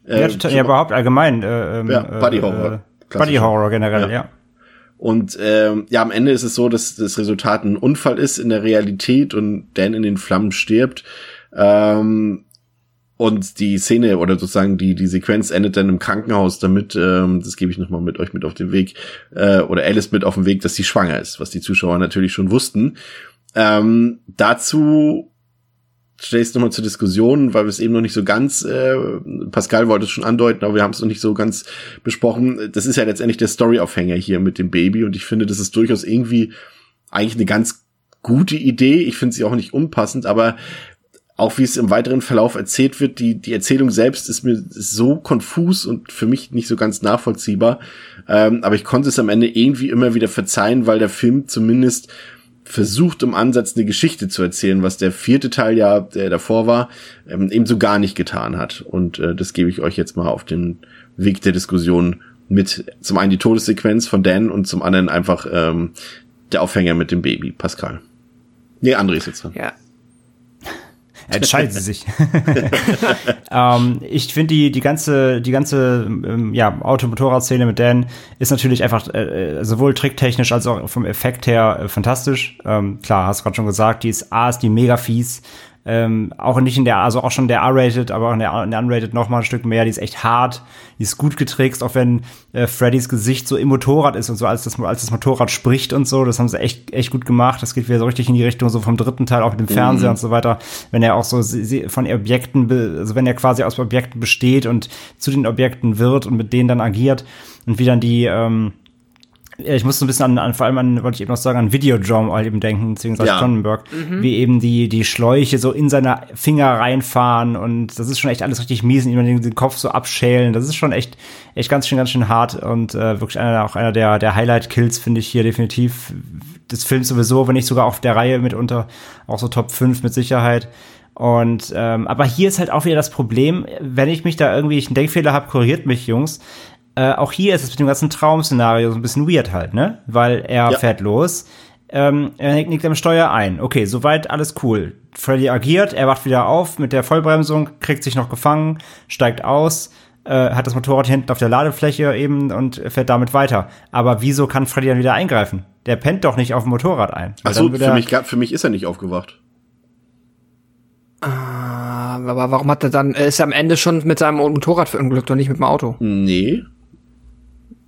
Äh, ja, total, ja, überhaupt allgemein. Äh, ähm, Ja, Buddy Horror. Äh. Buddy Horror generell, Ja. ja. Und ähm, ja, am Ende ist es so, dass das Resultat ein Unfall ist in der Realität und Dan in den Flammen stirbt. Ähm, und die Szene oder sozusagen die, die Sequenz endet dann im Krankenhaus damit, ähm, das gebe ich nochmal mit euch mit auf den Weg, äh, oder Alice mit auf den Weg, dass sie schwanger ist, was die Zuschauer natürlich schon wussten. Ähm, dazu es nochmal zur Diskussion, weil wir es eben noch nicht so ganz, äh, Pascal wollte es schon andeuten, aber wir haben es noch nicht so ganz besprochen. Das ist ja letztendlich der Storyaufhänger hier mit dem Baby und ich finde, das ist durchaus irgendwie eigentlich eine ganz gute Idee. Ich finde sie auch nicht unpassend, aber auch wie es im weiteren Verlauf erzählt wird, die, die Erzählung selbst ist mir so konfus und für mich nicht so ganz nachvollziehbar. Ähm, aber ich konnte es am Ende irgendwie immer wieder verzeihen, weil der Film zumindest versucht, im Ansatz eine Geschichte zu erzählen, was der vierte Teil ja, der davor war, ähm, eben so gar nicht getan hat. Und äh, das gebe ich euch jetzt mal auf den Weg der Diskussion mit. Zum einen die Todessequenz von Dan und zum anderen einfach ähm, der Aufhänger mit dem Baby, Pascal. Nee, André ist jetzt dran. Ja. Entscheiden Sie sich. ähm, ich finde die, die ganze, die ganze ähm, ja, Auto-Motorrad-Szene mit Dan ist natürlich einfach äh, sowohl tricktechnisch als auch vom Effekt her äh, fantastisch. Ähm, klar, hast gerade schon gesagt, die ist A, ist die mega fies. Ähm, auch nicht in der, also auch schon der R-Rated, aber auch in der, in der Unrated noch mal ein Stück mehr. Die ist echt hart, die ist gut getrickst, auch wenn äh, Freddys Gesicht so im Motorrad ist und so, als das, als das Motorrad spricht und so. Das haben sie echt, echt gut gemacht. Das geht wieder so richtig in die Richtung so vom dritten Teil, auch mit dem Fernseher und so weiter. Wenn er auch so von Objekten, also wenn er quasi aus Objekten besteht und zu den Objekten wird und mit denen dann agiert und wie dann die, ähm, ich muss so ein bisschen an, an vor allem an, wollte ich eben noch sagen, an Videodrome halt eben denken, beziehungsweise Ja. Cronenberg, wie eben die, die Schläuche so in seine Finger reinfahren und das ist schon echt alles richtig mies und ihm den, den Kopf so abschälen. Das ist schon echt, echt ganz schön, ganz schön hart und äh, wirklich einer, auch einer der, der Highlight-Kills, finde ich hier definitiv. Des Films sowieso, wenn nicht sogar auf der Reihe mitunter, auch so Top 5 mit Sicherheit. Und ähm, aber hier ist halt auch wieder das Problem, wenn ich mich da irgendwie einen Denkfehler habe, korrigiert mich, Jungs. Äh, auch hier ist es mit dem ganzen Traum-Szenario so ein bisschen weird halt, ne? Weil er Ja. fährt los, ähm, er nickt am Steuer ein. Okay, soweit alles cool. Freddy agiert, er wacht wieder auf mit der Vollbremsung, kriegt sich noch gefangen, steigt aus, äh, hat das Motorrad hinten auf der Ladefläche eben und fährt damit weiter. Aber wieso kann Freddy dann wieder eingreifen? Der pennt doch nicht auf dem Motorrad ein. Achso, wird für er- mich, für mich ist er nicht aufgewacht. Aber warum hat er dann, er ist ja am Ende schon mit seinem Motorrad verunglückt und nicht mit dem Auto? Nee,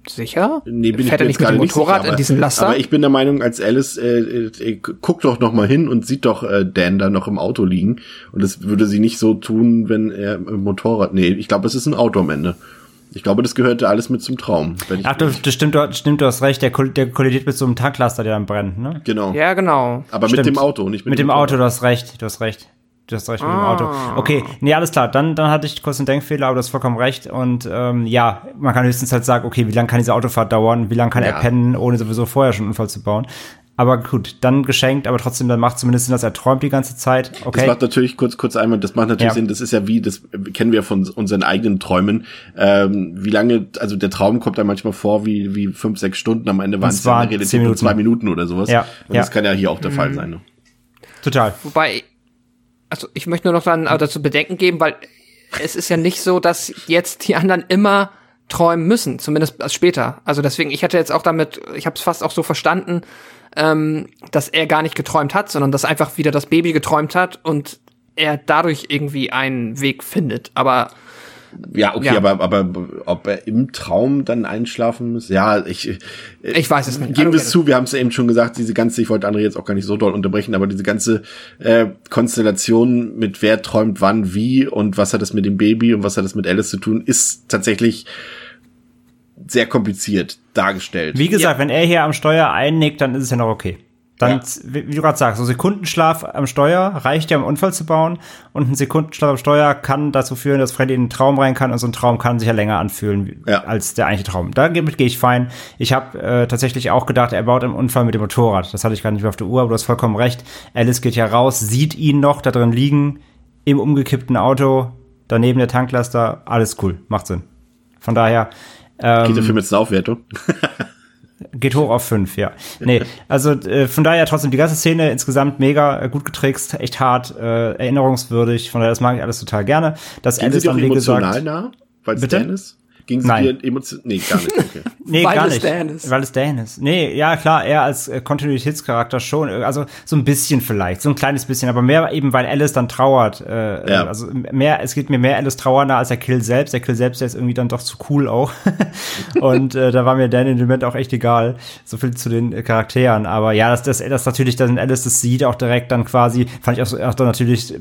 Sicher? nee, bin Fährt ich er mir nicht jetzt mit gerade dem nicht Motorrad sicher, in diesen Laster? Aber ich bin der Meinung, als Alice, äh, äh, guckt doch noch mal hin und sieht doch äh, Dan da noch im Auto liegen. Und das würde sie nicht so tun, wenn er im Motorrad, nee, ich glaube, es ist ein Auto am Ende. Ich glaube, das gehörte alles mit zum Traum. Wenn ich Ach, du, das stimmt, du, stimmt, du hast recht, der, der kollidiert mit so einem Tanklaster, der dann brennt, ne? genau. ja, genau. Aber mit Stimmt. dem Auto, nicht mit, Mit dem Auto, du hast recht, du hast recht. Du hast recht mit dem Auto. Okay, nee, alles klar. Dann, dann hatte ich kurz einen Denkfehler, aber du hast vollkommen recht. Und ähm, ja, man kann höchstens halt sagen, okay, wie lange kann diese Autofahrt dauern? Wie lange kann Ja. er pennen, ohne sowieso vorher schon einen Unfall zu bauen? Aber gut, dann geschenkt, aber trotzdem, dann macht zumindest Sinn, dass er träumt die ganze Zeit. Das Okay. macht natürlich kurz, kurz einmal, das macht natürlich Ja. Sinn, das ist ja wie, das kennen wir von unseren eigenen Träumen. Ähm, wie lange, also der Traum kommt da manchmal vor wie, wie fünf, sechs Stunden, am Ende waren es in der Realität nur Minuten. zwei Minuten oder sowas. Ja, Und ja. das kann ja hier auch der Fall sein. Ne? Total. Wobei, also ich möchte nur noch dann äh, dazu Bedenken geben, weil es ist ja nicht so, dass jetzt die anderen immer träumen müssen, zumindest später. Also deswegen, ich hätte jetzt auch damit, ich habe es fast auch so verstanden, ähm, dass er gar nicht geträumt hat, sondern dass einfach wieder das Baby geträumt hat und er dadurch irgendwie einen Weg findet. Aber Ja, okay, Ja. aber, aber ob er im Traum dann einschlafen muss, ja, ich, Ich weiß es nicht. Geben don't wir es zu, wir haben es ja eben schon gesagt, diese ganze, ich wollte André jetzt auch gar nicht so doll unterbrechen, aber diese ganze äh, Konstellation mit wer träumt wann wie und was hat das mit dem Baby und was hat das mit Alice zu tun, ist tatsächlich sehr kompliziert dargestellt. Wie gesagt, wenn er hier am Steuer einnickt, dann ist es ja noch okay. Dann, Ja. wie du gerade sagst, so Sekundenschlaf am Steuer reicht ja, um einen Unfall zu bauen. Und ein Sekundenschlaf am Steuer kann dazu führen, dass Freddy in einen Traum rein kann. Und so ein Traum kann sich ja länger anfühlen Ja. als der eigentliche Traum. Damit gehe ich fein. Ich habe äh, tatsächlich auch gedacht, er baut einen Unfall mit dem Motorrad. Das hatte ich gar nicht mehr auf der Uhr, aber du hast vollkommen recht. Alice geht ja raus, sieht ihn noch da drin liegen, im umgekippten Auto, daneben der Tanklaster. Alles cool, macht Sinn. Von daher, ähm, Geht der Film jetzt eine Aufwertung? Geht hoch auf fünf, ja. Nee, also äh, von daher trotzdem die ganze Szene insgesamt mega äh, gut getrickst, echt hart, äh, erinnerungswürdig. Von daher, das mag ich alles total gerne. Das Gehen Ende Sie ist dann, wie gesagt. nah? Weil es Bitte? Dan ist? Ging sie Nein. dir emotional? Nee, gar nicht. Okay. Nee, Weil gar es nicht. Dan ist. Weil es Dan ist. Nee, ja, klar, er als äh, Kontinuitätscharakter schon. äh, Also so ein bisschen vielleicht, so ein kleines bisschen, aber mehr eben, weil Alice dann trauert. Äh, Ja. Also mehr, es geht mir mehr Alice trauernder als der Kill selbst. Der Kill selbst, der ist irgendwie dann doch zu cool auch. Und äh, da war mir Dan in dem Moment auch echt egal. So viel zu den äh, Charakteren. Aber ja, dass das, das natürlich dann Alice das sieht, auch direkt dann quasi, fand ich auch, so, auch dann natürlich, äh,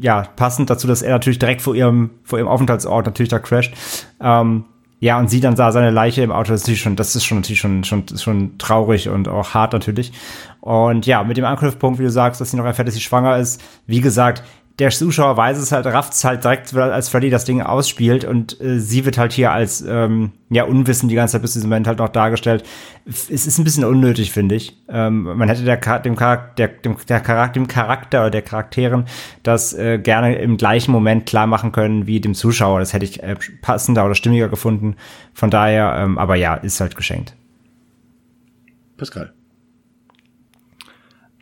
ja, passend dazu, dass er natürlich direkt vor ihrem, vor ihrem Aufenthaltsort natürlich da crasht. Ähm, ja, und sie dann sah seine Leiche im Auto, das ist schon, das ist schon natürlich schon, schon, schon traurig und auch hart natürlich. Und ja, mit dem Anknüpfpunkt, wie du sagst, dass sie noch erfährt, dass sie schwanger ist, wie gesagt, der Zuschauer weiß es halt, rafft es halt direkt, als Freddy das Ding ausspielt und äh, sie wird halt hier als ähm, ja unwissend die ganze Zeit bis zu diesem Moment halt noch dargestellt. Es ist ein bisschen unnötig, finde ich. Ähm, man hätte der, dem, Charakter, dem, der Charakter, dem Charakter oder der Charakteren das äh, gerne im gleichen Moment klar machen können wie dem Zuschauer. Das hätte ich äh, passender oder stimmiger gefunden. Von daher, ähm, aber ja, ist halt geschenkt. Pascal.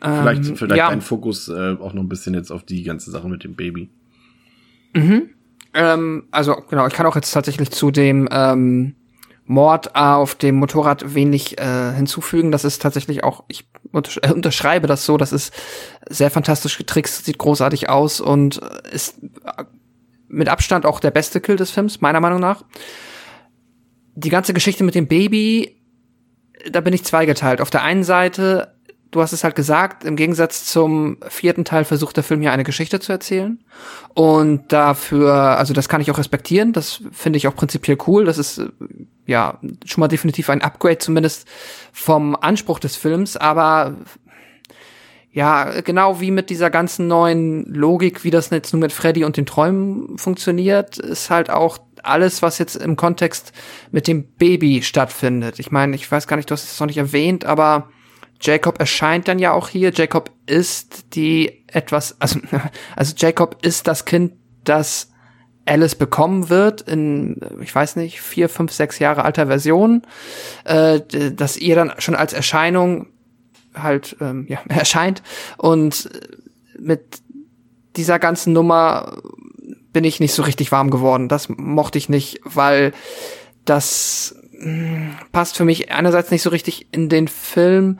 Vielleicht, vielleicht Ähm, ja. ein Fokus äh, auch noch ein bisschen jetzt auf die ganze Sache mit dem Baby. Ähm, also genau, ich kann auch jetzt tatsächlich zu dem, ähm, Mord auf dem Motorrad wenig äh, hinzufügen. Das ist tatsächlich auch, ich äh, unterschreibe das so, das ist sehr fantastisch getrickst, sieht großartig aus und ist äh, mit Abstand auch der beste Kill des Films, meiner Meinung nach. Die ganze Geschichte mit dem Baby, da bin ich zweigeteilt. Auf der einen Seite du hast es halt gesagt, im Gegensatz zum vierten Teil versucht der Film hier eine Geschichte zu erzählen. Und dafür, also das kann ich auch respektieren, das finde ich auch prinzipiell cool. Das ist ja schon mal definitiv ein Upgrade, zumindest vom Anspruch des Films, aber ja, genau wie mit dieser ganzen neuen Logik, wie das jetzt nur mit Freddy und den Träumen funktioniert, ist halt auch alles, was jetzt im Kontext mit dem Baby stattfindet. Ich meine, ich weiß gar nicht, du hast es noch nicht erwähnt, aber Jacob erscheint dann ja auch hier. Jacob ist die etwas, also, also Jacob ist das Kind, das Alice bekommen wird in, ich weiß nicht, vier, fünf, sechs Jahre alter Version, äh, dass ihr dann schon als Erscheinung halt ähm, ja, erscheint und mit dieser ganzen Nummer bin ich nicht so richtig warm geworden. Das mochte ich nicht, weil das hm, passt für mich einerseits nicht so richtig in den Film,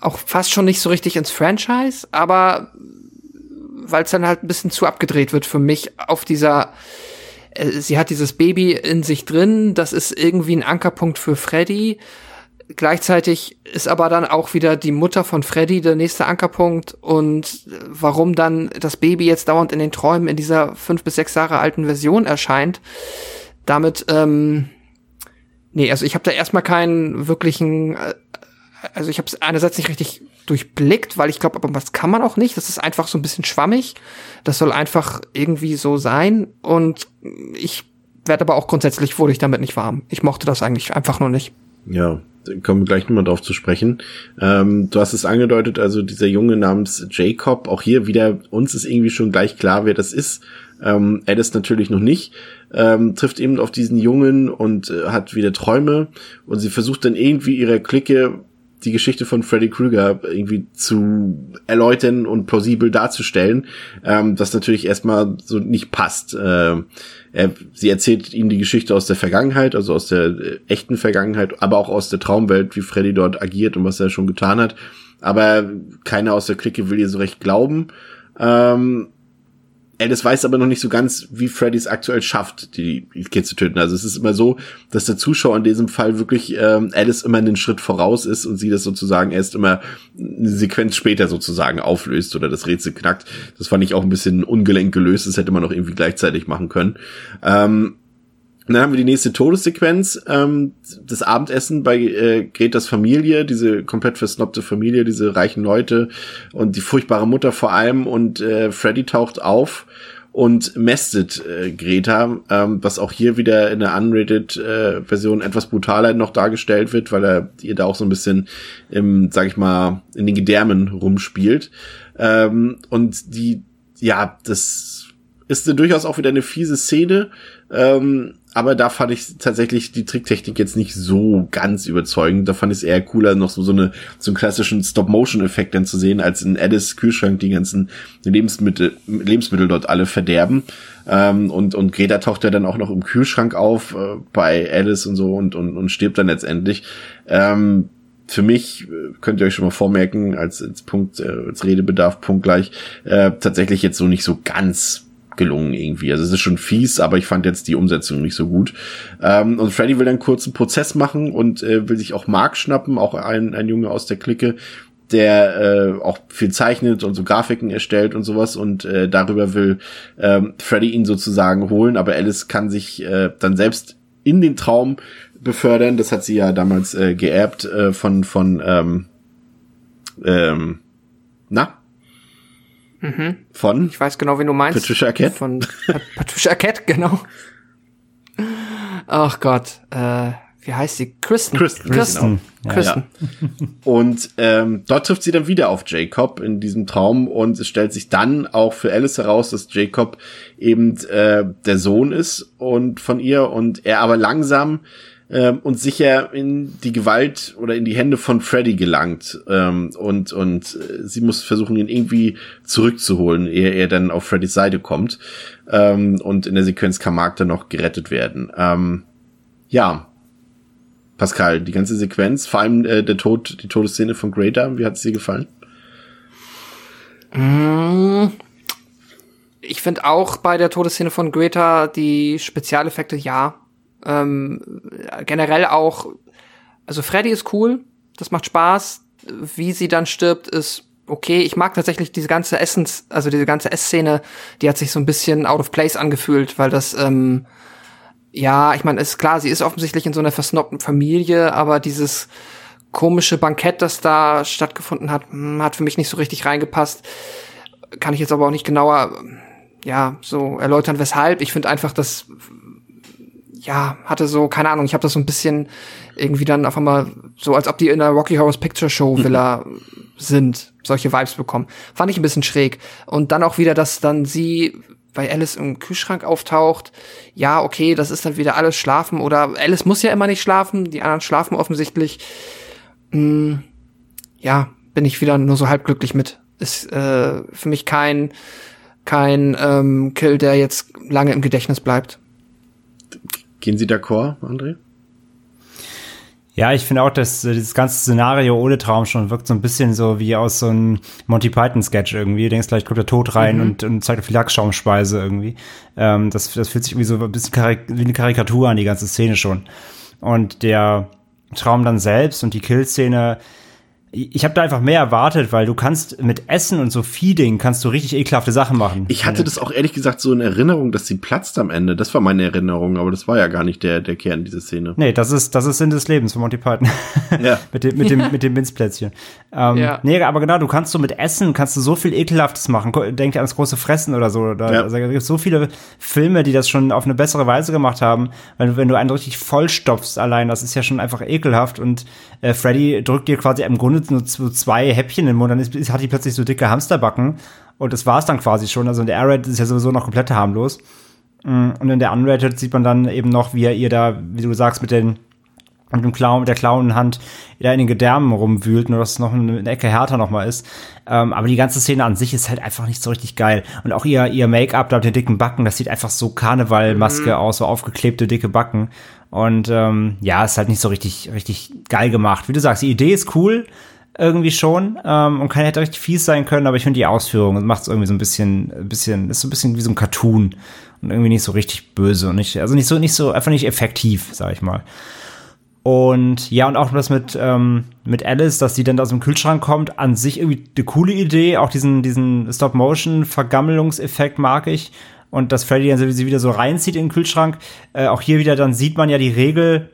auch fast schon nicht so richtig ins Franchise, aber weil es dann halt ein bisschen zu abgedreht wird für mich auf dieser äh, sie hat dieses Baby in sich drin, das ist irgendwie ein Ankerpunkt für Freddy. Gleichzeitig ist aber dann auch wieder die Mutter von Freddy der nächste Ankerpunkt und warum dann das Baby jetzt dauernd in den Träumen in dieser fünf bis sechs Jahre alten Version erscheint, damit ähm, nee, also ich habe da erstmal keinen wirklichen äh, also ich habe es einerseits nicht richtig durchblickt, weil ich glaube, aber was kann man auch nicht. Das ist einfach so ein bisschen schwammig. Das soll einfach irgendwie so sein. Und ich werde aber auch grundsätzlich wurde ich damit nicht warm. Ich mochte das eigentlich einfach nur nicht. Ja, kommen wir gleich nochmal drauf zu sprechen. Ähm, du hast es angedeutet, also dieser Junge namens Jacob, auch hier wieder, uns ist irgendwie schon gleich klar, wer das ist. Ähm, Alice natürlich noch nicht, ähm, trifft eben auf diesen Jungen und äh, hat wieder Träume und sie versucht dann irgendwie ihrer Clique die Geschichte von Freddy Krueger irgendwie zu erläutern und plausibel darzustellen, ähm, das natürlich erstmal so nicht passt. Äh, er, sie erzählt ihnen die Geschichte aus der Vergangenheit, also aus der äh, echten Vergangenheit, aber auch aus der Traumwelt, wie Freddy dort agiert und was er schon getan hat. Aber keiner aus der Clique will ihr so recht glauben. Ähm, Alice weiß aber noch nicht so ganz, wie Freddy es aktuell schafft, die Kids zu töten. Also es ist immer so, dass der Zuschauer in diesem Fall wirklich ähm, Alice immer einen Schritt voraus ist und sie das sozusagen erst immer eine Sequenz später sozusagen auflöst oder das Rätsel knackt. Das fand ich auch ein bisschen ungelenk gelöst. Das hätte man auch irgendwie gleichzeitig machen können. Ähm, dann haben wir die nächste Todessequenz, ähm, das Abendessen bei äh, Gretas Familie, diese komplett versnobte Familie, diese reichen Leute und die furchtbare Mutter vor allem und äh, Freddy taucht auf und mästet äh, Greta, ähm, was auch hier wieder in der unrated äh, Version etwas brutaler noch dargestellt wird, weil er ihr da auch so ein bisschen im, sag ich mal, in den Gedärmen rumspielt. Ähm, und die, ja, das ist durchaus auch wieder eine fiese Szene. Ähm, aber da fand ich tatsächlich die Tricktechnik jetzt nicht so ganz überzeugend. Da fand ich es eher cooler, noch so, so, eine, so einen klassischen Stop-Motion-Effekt dann zu sehen, als in Alice Kühlschrank die ganzen Lebensmittel, Lebensmittel dort alle verderben. Ähm, und, und Greta taucht ja dann auch noch im Kühlschrank auf äh, bei Alice und so und, und, und stirbt dann letztendlich. Ähm, für mich, äh, könnt ihr euch schon mal vormerken, als, als Punkt, äh, als Redebedarf, Punkt gleich, äh, tatsächlich jetzt so nicht so ganz gelungen irgendwie. Also es ist schon fies, aber ich fand jetzt die Umsetzung nicht so gut. Ähm, und Freddy will dann kurz einen Prozess machen und äh, will sich auch Mark schnappen, auch ein, ein Junge aus der Clique, der äh, auch viel zeichnet und so Grafiken erstellt und sowas und äh, darüber will ähm, Freddy ihn sozusagen holen, aber Alice kann sich äh, dann selbst in den Traum befördern. Das hat sie ja damals äh, geerbt äh, von von ähm, ähm, na Mhm. Von? Ich weiß genau, wen du meinst. Patricia Arquette? Von Patricia Arquette, genau. Ach Gott, äh, wie heißt sie? Kristen. Kristen. Kristen. Genau. Kristen. Ja. Und ähm, dort trifft sie dann wieder auf Jacob in diesem Traum und es stellt sich dann auch für Alice heraus, dass Jacob eben äh, der Sohn ist und von ihr und er aber langsam ähm, und sicher in die Gewalt oder in die Hände von Freddy gelangt. Ähm, und und äh, sie muss versuchen, ihn irgendwie zurückzuholen, ehe er dann auf Freddys Seite kommt. Ähm, und in der Sequenz kann Mark dann noch gerettet werden. Ähm, ja. Pascal, die ganze Sequenz, vor allem äh, der Tod, die Todesszene von Greater, wie hat es dir gefallen? Mm. Ich finde auch bei der Todesszene von Greta die Spezialeffekte ja. Ähm, generell auch, also Freddy ist cool, das macht Spaß. Wie sie dann stirbt, ist okay. Ich mag tatsächlich diese ganze Essens, also diese ganze Essszene, die hat sich so ein bisschen out of place angefühlt, weil das, ähm, ja, ich meine, ist klar, sie ist offensichtlich in so einer versnobten Familie, aber dieses komische Bankett, das da stattgefunden hat, hm, hat für mich nicht so richtig reingepasst. Kann ich jetzt aber auch nicht genauer, ja, so erläutern, weshalb. Ich finde einfach, dass ja, hatte so, keine Ahnung, ich habe das so ein bisschen irgendwie dann auf einmal so, als ob die in der Rocky Horror Picture Show Villa mhm. sind, solche Vibes bekommen. Fand ich ein bisschen schräg. Und dann auch wieder, dass dann sie bei Alice im Kühlschrank auftaucht. Ja, okay, das ist dann wieder alles schlafen oder Alice muss ja immer nicht schlafen, die anderen schlafen offensichtlich. Hm, ja, bin ich wieder nur so halb glücklich mit. Ist äh, für mich kein kein ähm, Kill, der jetzt lange im Gedächtnis bleibt. Gehen Sie d'accord, André? Ja, ich finde auch, dass äh, dieses ganze Szenario ohne Traum schon wirkt so ein bisschen so wie aus so einem Monty Python-Sketch irgendwie. Du denkst, gleich kommt der Tod rein mhm. und, und zeigt auf die Lachsschaumspeise irgendwie. Ähm, das, das fühlt sich irgendwie so ein bisschen wie eine Karikatur an, die ganze Szene schon. Und der Traum dann selbst und die Kill-Szene ich habe da einfach mehr erwartet, weil du kannst mit Essen und so Feeding kannst du richtig ekelhafte Sachen machen. Ich hatte das auch ehrlich gesagt so in Erinnerung, dass sie platzt am Ende. Das war meine Erinnerung, aber das war ja gar nicht der, der Kern dieser Szene. Nee, das ist, das ist Sinn des Lebens von Monty Python. Ja. mit dem, mit dem, mit dem Minzplätzchen. Ähm, ja. Nee, aber genau, du kannst so mit Essen, kannst du so viel Ekelhaftes machen. Denk dir ans große Fressen oder so. Da, ja. Also, da gibt so viele Filme, die das schon auf eine bessere Weise gemacht haben. Weil wenn du einen richtig vollstopfst allein, das ist ja schon einfach ekelhaft und äh, Freddy drückt dir quasi im Grunde nur so zwei Häppchen im Mund, dann ist, hat die plötzlich so dicke Hamsterbacken und das war es dann quasi schon. Also in der R-Rated ist ja sowieso noch komplett harmlos. Mm, und in der Unrated sieht man dann eben noch, wie er ihr da, wie du sagst, mit den mit dem Clown, mit der Clownenhand da in den Gedärmen rumwühlt, nur dass es noch eine Ecke härter nochmal ist. Ähm, aber die ganze Szene an sich ist halt einfach nicht so richtig geil. Und auch ihr, ihr Make-up da mit den dicken Backen, das sieht einfach so Karnevalmaske mhm. aus, so aufgeklebte dicke Backen. Und ähm, ja, ist halt nicht so richtig, richtig geil gemacht. Wie du sagst, die Idee ist cool, irgendwie schon ähm, und kann hätte richtig fies sein können, aber ich finde die Ausführung macht es irgendwie so ein bisschen, bisschen, ist so ein bisschen wie so ein Cartoon und irgendwie nicht so richtig böse und nicht, also nicht so, nicht so, einfach nicht effektiv, sag ich mal. Und ja, und auch das mit, ähm, mit Alice, dass die dann aus dem Kühlschrank kommt, an sich irgendwie eine coole Idee. Auch diesen, diesen Stop-Motion-Vergammelungseffekt mag ich und dass Freddy dann sie wieder so reinzieht in den Kühlschrank. Äh, auch hier wieder, dann sieht man ja die Regel,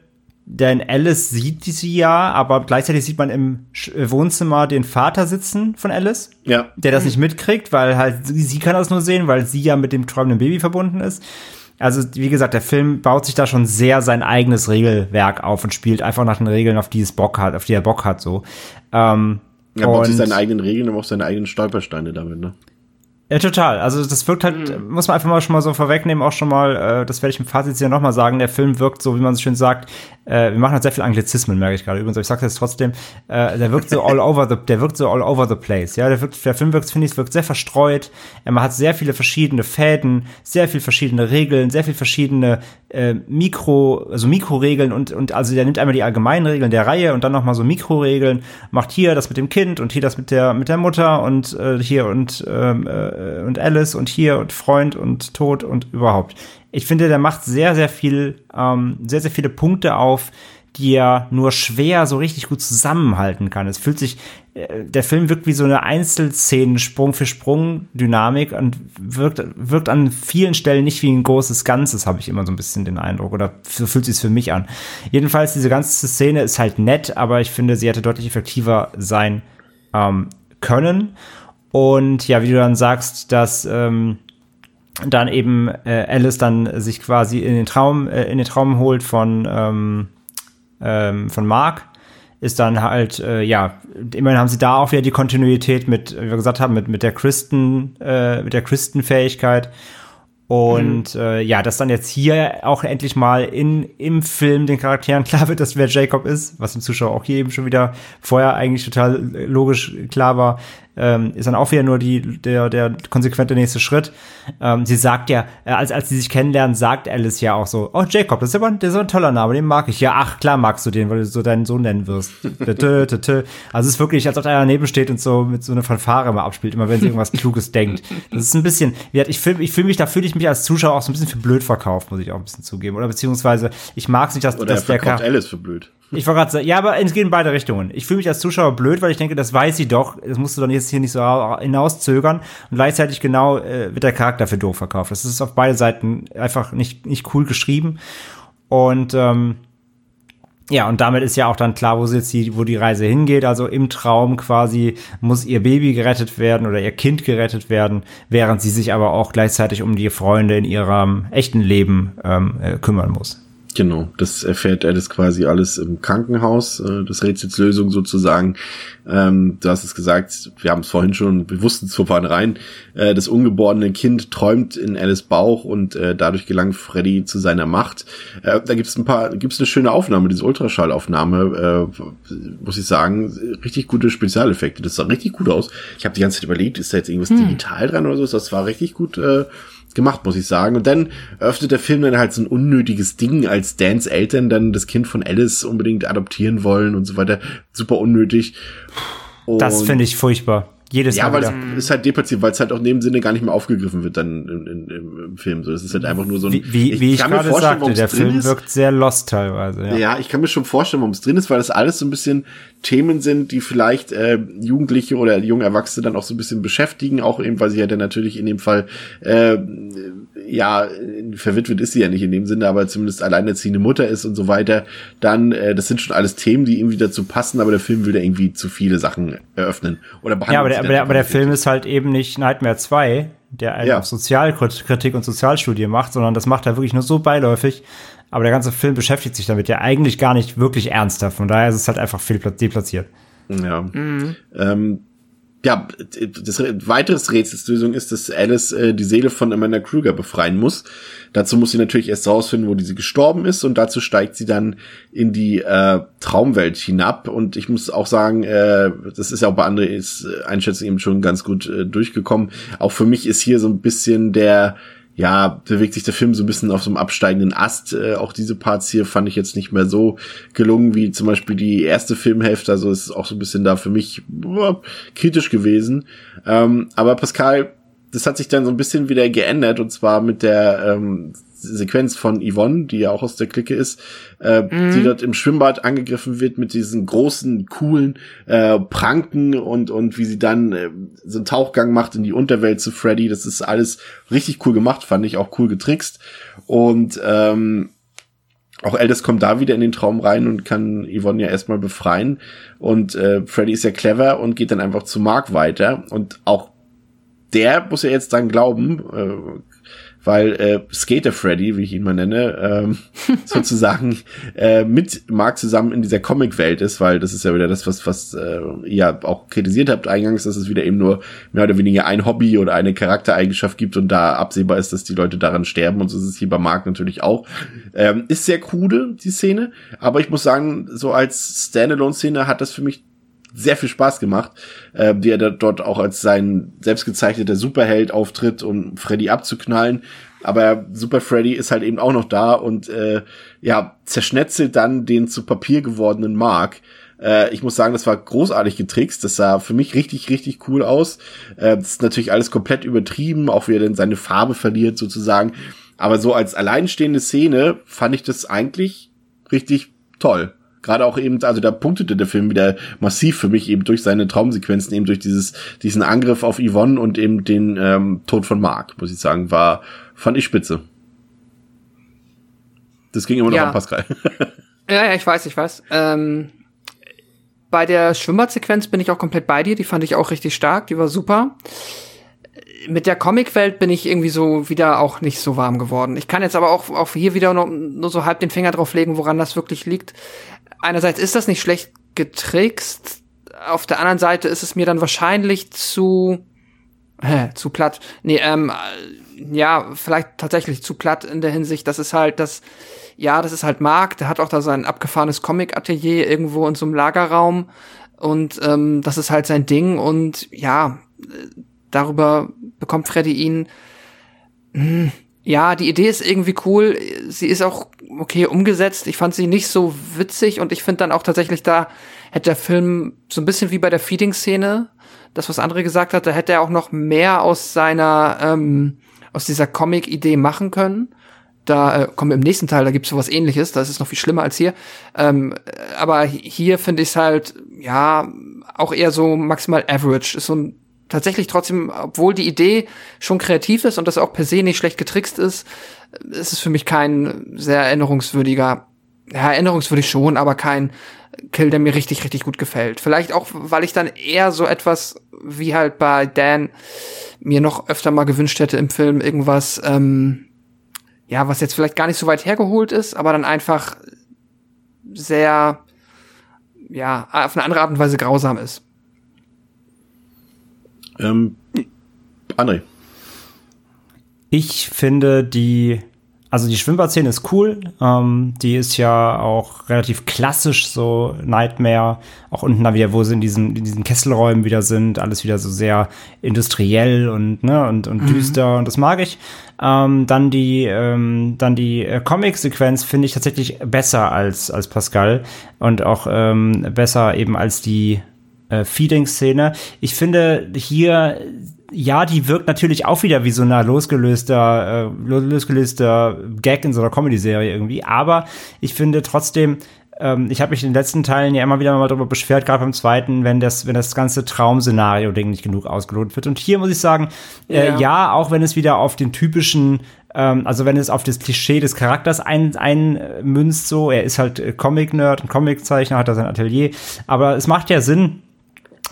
denn Alice sieht sie ja, aber gleichzeitig sieht man im äh, Wohnzimmer den Vater sitzen von Alice, ja. der das nicht mitkriegt, weil halt sie, sie kann das nur sehen, weil sie ja mit dem träumenden Baby verbunden ist. Also, wie gesagt, der Film baut sich da schon sehr sein eigenes Regelwerk auf und spielt einfach nach den Regeln, auf die es Bock hat, auf die er Bock hat, so. Ähm, er baut sich seine eigenen Regeln, aber auch seine eigenen Stolpersteine damit, ne? Ja, total. Also das wirkt halt, mhm. muss man einfach mal schon mal so vorwegnehmen, auch schon mal, äh, das werde ich im Fazit ja nochmal sagen, der Film wirkt so, wie man so schön sagt, äh, wir machen halt sehr viel Anglizismen, merke ich gerade übrigens, aber ich sage jetzt trotzdem, äh, der wirkt so all over the, der wirkt so all over the place, ja, der, wirkt, der Film wirkt, finde ich, wirkt sehr verstreut, er hat sehr viele verschiedene Fäden, sehr viel verschiedene Regeln, sehr viel verschiedene äh, Mikro, also Mikroregeln und, und also der nimmt einmal die allgemeinen Regeln der Reihe und dann nochmal so Mikroregeln, macht hier das mit dem Kind und hier das mit der, mit der Mutter und äh, hier und, ähm, äh, und Alice und hier und Freund und Tod und überhaupt ich finde, der macht sehr, sehr viel, ähm, sehr, sehr viele Punkte auf, die er nur schwer so richtig gut zusammenhalten kann. Es fühlt sich, äh, der Film wirkt wie so eine Einzelszenen Sprung für Sprung Dynamik und wirkt, wirkt an vielen Stellen nicht wie ein großes Ganzes, habe ich immer so ein bisschen den Eindruck oder so fühlt sich für mich an. Jedenfalls diese ganze Szene ist halt nett, aber ich finde, sie hätte deutlich effektiver sein ähm, können. Und ja, wie du dann sagst, dass ähm, dann eben äh, Alice dann sich quasi in den Traum äh, in den Traum holt von ähm, ähm, von Mark ist dann halt äh, ja immerhin haben sie da auch wieder die Kontinuität mit wie wir gesagt haben mit mit der Christen äh, mit der Christenfähigkeit und mhm. äh, ja, dass dann jetzt hier auch endlich mal in, im Film den Charakteren klar wird, dass wer Jacob ist, was dem Zuschauer auch hier eben schon wieder vorher eigentlich total logisch klar war. Ähm, ist dann auch wieder nur die, der, der konsequente nächste Schritt. Ähm, sie sagt ja, äh, als, als sie sich kennenlernen, sagt Alice ja auch so, oh Jacob, das ist aber das ist ein toller Name, den mag ich. Ja, ach klar magst du den, weil du so deinen Sohn nennen wirst. also es ist wirklich, als ob einer daneben steht und so mit so einer Fanfare immer abspielt, immer wenn sie irgendwas Kluges denkt. Das ist ein bisschen, ich fühle ich fühl mich, da fühle ich mich als Zuschauer auch so ein bisschen für blöd verkauft, muss ich auch ein bisschen zugeben. Oder beziehungsweise, ich mag es nicht, dass, Oder dass er der Charakter. Alice für blöd. Ich wollte gerade sagen, ja, aber es geht in beide Richtungen. Ich fühle mich als Zuschauer blöd, weil ich denke, das weiß sie doch. Das musst du dann jetzt hier nicht so hinauszögern. Und gleichzeitig genau äh, wird der Charakter für doof verkauft. Das ist auf beide Seiten einfach nicht, nicht cool geschrieben. Und ähm, ja, und damit ist ja auch dann klar, wo sie jetzt die, wo die Reise hingeht. Also im Traum quasi muss ihr Baby gerettet werden oder ihr Kind gerettet werden, während sie sich aber auch gleichzeitig um die Freunde in ihrem echten Leben ähm, äh, kümmern muss. Genau, das erfährt Alice quasi alles im Krankenhaus, äh, das Rätsels Lösung sozusagen. Ähm, du hast es gesagt, wir haben es vorhin schon, wir wussten es vornherein, äh, das ungeborene Kind träumt in Alice Bauch und äh, dadurch gelangt Freddy zu seiner Macht. Äh, da gibt es ein paar, gibt es eine schöne Aufnahme, diese Ultraschallaufnahme, äh, muss ich sagen, richtig gute Spezialeffekte. Das sah richtig gut aus. Ich habe die ganze Zeit überlegt, ist da jetzt irgendwas hm. digital dran oder so? Das war richtig gut äh, gemacht, muss ich sagen. Und dann öffnet der Film dann halt so ein unnötiges Ding, als Dans Eltern dann das Kind von Alice unbedingt adoptieren wollen und so weiter. Super unnötig. Und das finde ich furchtbar. Jedes ja, Mal. Ja, weil es ist halt deplatziert, weil es halt auch in dem Sinne gar nicht mehr aufgegriffen wird dann in, in, im Film. So, das ist halt einfach nur so ein. Wie, wie ich, wie ich gerade sagte, der Film ist. wirkt sehr lost teilweise. Ja. ja, ich kann mir schon vorstellen, warum es drin ist, weil das alles so ein bisschen Themen sind, die vielleicht äh, Jugendliche oder junge Erwachsene dann auch so ein bisschen beschäftigen, auch eben, weil sie ja dann natürlich in dem Fall äh, ja verwitwet ist sie ja nicht in dem Sinne, aber zumindest alleinerziehende Mutter ist und so weiter. Dann, äh, das sind schon alles Themen, die irgendwie dazu passen, aber der Film will da irgendwie zu viele Sachen eröffnen oder behandeln. Ja, aber der, aber der, aber der Film ist halt eben nicht Nightmare 2, der einen ja. auf Sozialkritik und Sozialstudie macht, sondern das macht er wirklich nur so beiläufig. Aber der ganze Film beschäftigt sich damit ja eigentlich gar nicht wirklich ernsthaft. Von daher ist es halt einfach viel deplatziert. Ja. Mhm. Ähm, ja, das weiteres Rätselslösung ist, dass Alice äh, die Seele von Amanda Kruger befreien muss. Dazu muss sie natürlich erst rausfinden, wo diese gestorben ist und dazu steigt sie dann in die äh, Traumwelt hinab. Und ich muss auch sagen, äh, das ist ja auch bei anderen äh, Einschätzung eben schon ganz gut äh, durchgekommen. Auch für mich ist hier so ein bisschen der ja, bewegt sich der Film so ein bisschen auf so einem absteigenden Ast. Äh, auch diese Parts hier fand ich jetzt nicht mehr so gelungen wie zum Beispiel die erste Filmhälfte. Also ist auch so ein bisschen da für mich boah, kritisch gewesen. Ähm, aber Pascal, das hat sich dann so ein bisschen wieder geändert und zwar mit der ähm, Sequenz von Yvonne, die ja auch aus der Clique ist, äh, mhm. die dort im Schwimmbad angegriffen wird mit diesen großen, coolen äh, Pranken und, und wie sie dann äh, so einen Tauchgang macht in die Unterwelt zu Freddy. Das ist alles richtig cool gemacht, fand ich auch cool getrickst. Und ähm, auch Aldous kommt da wieder in den Traum rein und kann Yvonne ja erstmal befreien. Und äh, Freddy ist ja clever und geht dann einfach zu Mark weiter. Und auch der muss ja jetzt dann glauben, äh, weil äh, Skater Freddy, wie ich ihn mal nenne, ähm, sozusagen äh, mit Mark zusammen in dieser Comic-Welt ist, weil das ist ja wieder das, was, was äh, ihr auch kritisiert habt eingangs, dass es wieder eben nur mehr oder weniger ein Hobby oder eine Charaktereigenschaft gibt und da absehbar ist, dass die Leute daran sterben und so ist es hier bei Mark natürlich auch. Ähm, ist sehr krude, die Szene, aber ich muss sagen, so als Standalone-Szene hat das für mich sehr viel Spaß gemacht, äh, wie er dort auch als sein selbstgezeichneter Superheld auftritt, um Freddy abzuknallen. Aber Super Freddy ist halt eben auch noch da und äh, ja, zerschnetzelt dann den zu Papier gewordenen Mark. Äh, ich muss sagen, das war großartig getrickst. Das sah für mich richtig, richtig cool aus. Äh, das ist natürlich alles komplett übertrieben, auch wie er dann seine Farbe verliert sozusagen. Aber so als alleinstehende Szene fand ich das eigentlich richtig toll gerade auch eben, also da punktete der Film wieder massiv für mich eben durch seine Traumsequenzen, eben durch dieses, diesen Angriff auf Yvonne und eben den ähm, Tod von Mark, muss ich sagen, war, fand ich spitze. Das ging immer noch ja. an Pascal. ja, ja, ich weiß, ich weiß. Ähm, bei der Schwimmbadsequenz bin ich auch komplett bei dir, die fand ich auch richtig stark, die war super mit der Comicwelt bin ich irgendwie so wieder auch nicht so warm geworden. Ich kann jetzt aber auch, auch hier wieder nur, nur so halb den Finger drauf legen, woran das wirklich liegt einerseits ist das nicht schlecht getrickst, auf der anderen Seite ist es mir dann wahrscheinlich zu äh, zu platt. Nee, ähm, ja, vielleicht tatsächlich zu platt in der Hinsicht, das ist halt das, ja, das ist halt Mark, der hat auch da sein abgefahrenes Comic-Atelier irgendwo in so einem Lagerraum und ähm, das ist halt sein Ding und ja, darüber bekommt Freddy ihn. Mh, hm, ja, die Idee ist irgendwie cool. Sie ist auch okay umgesetzt. Ich fand sie nicht so witzig und ich finde dann auch tatsächlich da hätte der Film so ein bisschen wie bei der Feeding-Szene, das was andere gesagt hat, da hätte er auch noch mehr aus seiner ähm, aus dieser Comic-Idee machen können. Da äh, kommen wir im nächsten Teil, da gibt's sowas ähnliches, das ist noch viel schlimmer als hier. Ähm, aber hier finde ich es halt, ja, auch eher so maximal average. Ist so ein tatsächlich trotzdem, obwohl die Idee schon kreativ ist und das auch per se nicht schlecht getrickst ist, ist es für mich kein sehr erinnerungswürdiger, ja, erinnerungswürdig schon, aber kein Kill, der mir richtig, richtig gut gefällt. Vielleicht auch, weil ich dann eher so etwas wie halt bei Dan mir noch öfter mal gewünscht hätte im Film irgendwas, ähm, ja, was jetzt vielleicht gar nicht so weit hergeholt ist, aber dann einfach sehr, ja, auf eine andere Art und Weise grausam ist. Ähm, André. Ich finde die, also die Schwimmbadszene ist cool. Ähm, die ist ja auch relativ klassisch, so Nightmare. Auch unten da wieder, wo sie in diesen, in diesen Kesselräumen wieder sind. Alles wieder so sehr industriell und, ne, und, und mhm. düster. Und das mag ich. Ähm, dann die, ähm, dann die äh, Comic-Sequenz finde ich tatsächlich besser als, als Pascal. Und auch ähm, besser eben als die äh, Feeding-Szene. Ich finde hier ja, die wirkt natürlich auch wieder wie so ein losgelöster, äh, losgelöster Gag in so einer Comedy-Serie irgendwie. Aber ich finde trotzdem, ähm, ich habe mich in den letzten Teilen ja immer wieder mal darüber beschwert, gerade beim zweiten, wenn das, wenn das ganze Traumszenario-Ding nicht genug ausgelotet wird. Und hier muss ich sagen, äh, ja. ja, auch wenn es wieder auf den typischen ähm, also wenn es auf das Klischee des Charakters einmünzt, ein, so, er ist halt äh, Comic-Nerd, ein Comiczeichner, hat er sein Atelier, aber es macht ja Sinn,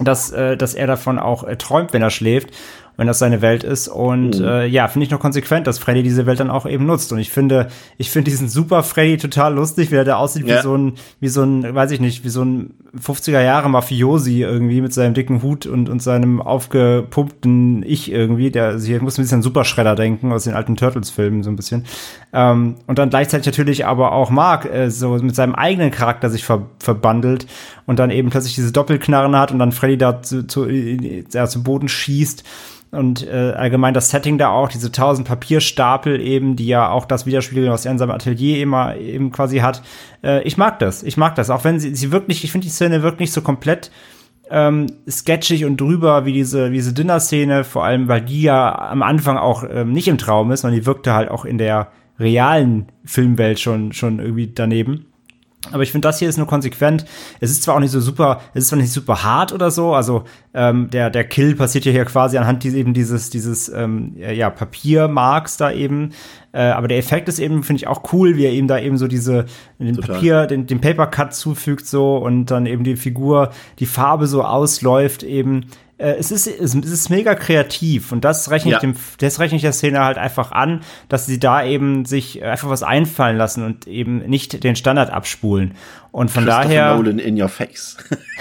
dass, äh, dass er davon auch äh, träumt, wenn er schläft wenn das seine Welt ist. Und mhm. äh, ja, finde ich noch konsequent, dass Freddy diese Welt dann auch eben nutzt. Und ich finde, ich finde diesen Super Freddy total lustig, wie er da aussieht ja. wie so ein, wie so ein, weiß ich nicht, wie so ein 50er Jahre Mafiosi irgendwie mit seinem dicken Hut und, und seinem aufgepumpten Ich irgendwie. Der, also ich muss ein bisschen an Superschredder denken aus den alten Turtles-Filmen so ein bisschen. Ähm, und dann gleichzeitig natürlich aber auch Mark äh, so mit seinem eigenen Charakter sich ver verbandelt und dann eben plötzlich diese Doppelknarren hat und dann Freddy da zu, zu, äh, zu Boden schießt und äh, allgemein das Setting da auch, diese tausend Papierstapel eben, die ja auch das widerspiegeln, was er in seinem Atelier immer eben quasi hat. Äh, ich mag das, ich mag das, auch wenn sie, sie wirklich, ich finde die Szene wirkt nicht so komplett ähm, sketchig und drüber wie diese, wie diese Dinner-Szene, vor allem, weil die ja am Anfang auch ähm, nicht im Traum ist, sondern die wirkte halt auch in der realen Filmwelt schon, schon irgendwie daneben. Aber ich finde, das hier ist nur konsequent. Es ist zwar auch nicht so super, es ist zwar nicht super hart oder so, also ähm, der, der Kill passiert ja hier quasi anhand dieses, eben dieses, dieses ähm, ja, Papiermarks da eben. Äh, aber der Effekt ist eben, finde ich, auch cool, wie er eben da eben so diese, den Total. Papier, den, den Paper Cut zufügt so und dann eben die Figur, die Farbe so ausläuft eben äh, es, ist, es ist mega kreativ und das rechne, ja. ich dem, das rechne ich der Szene halt einfach an, dass sie da eben sich einfach was einfallen lassen und eben nicht den Standard abspulen. Und von daher. Nolan in your face.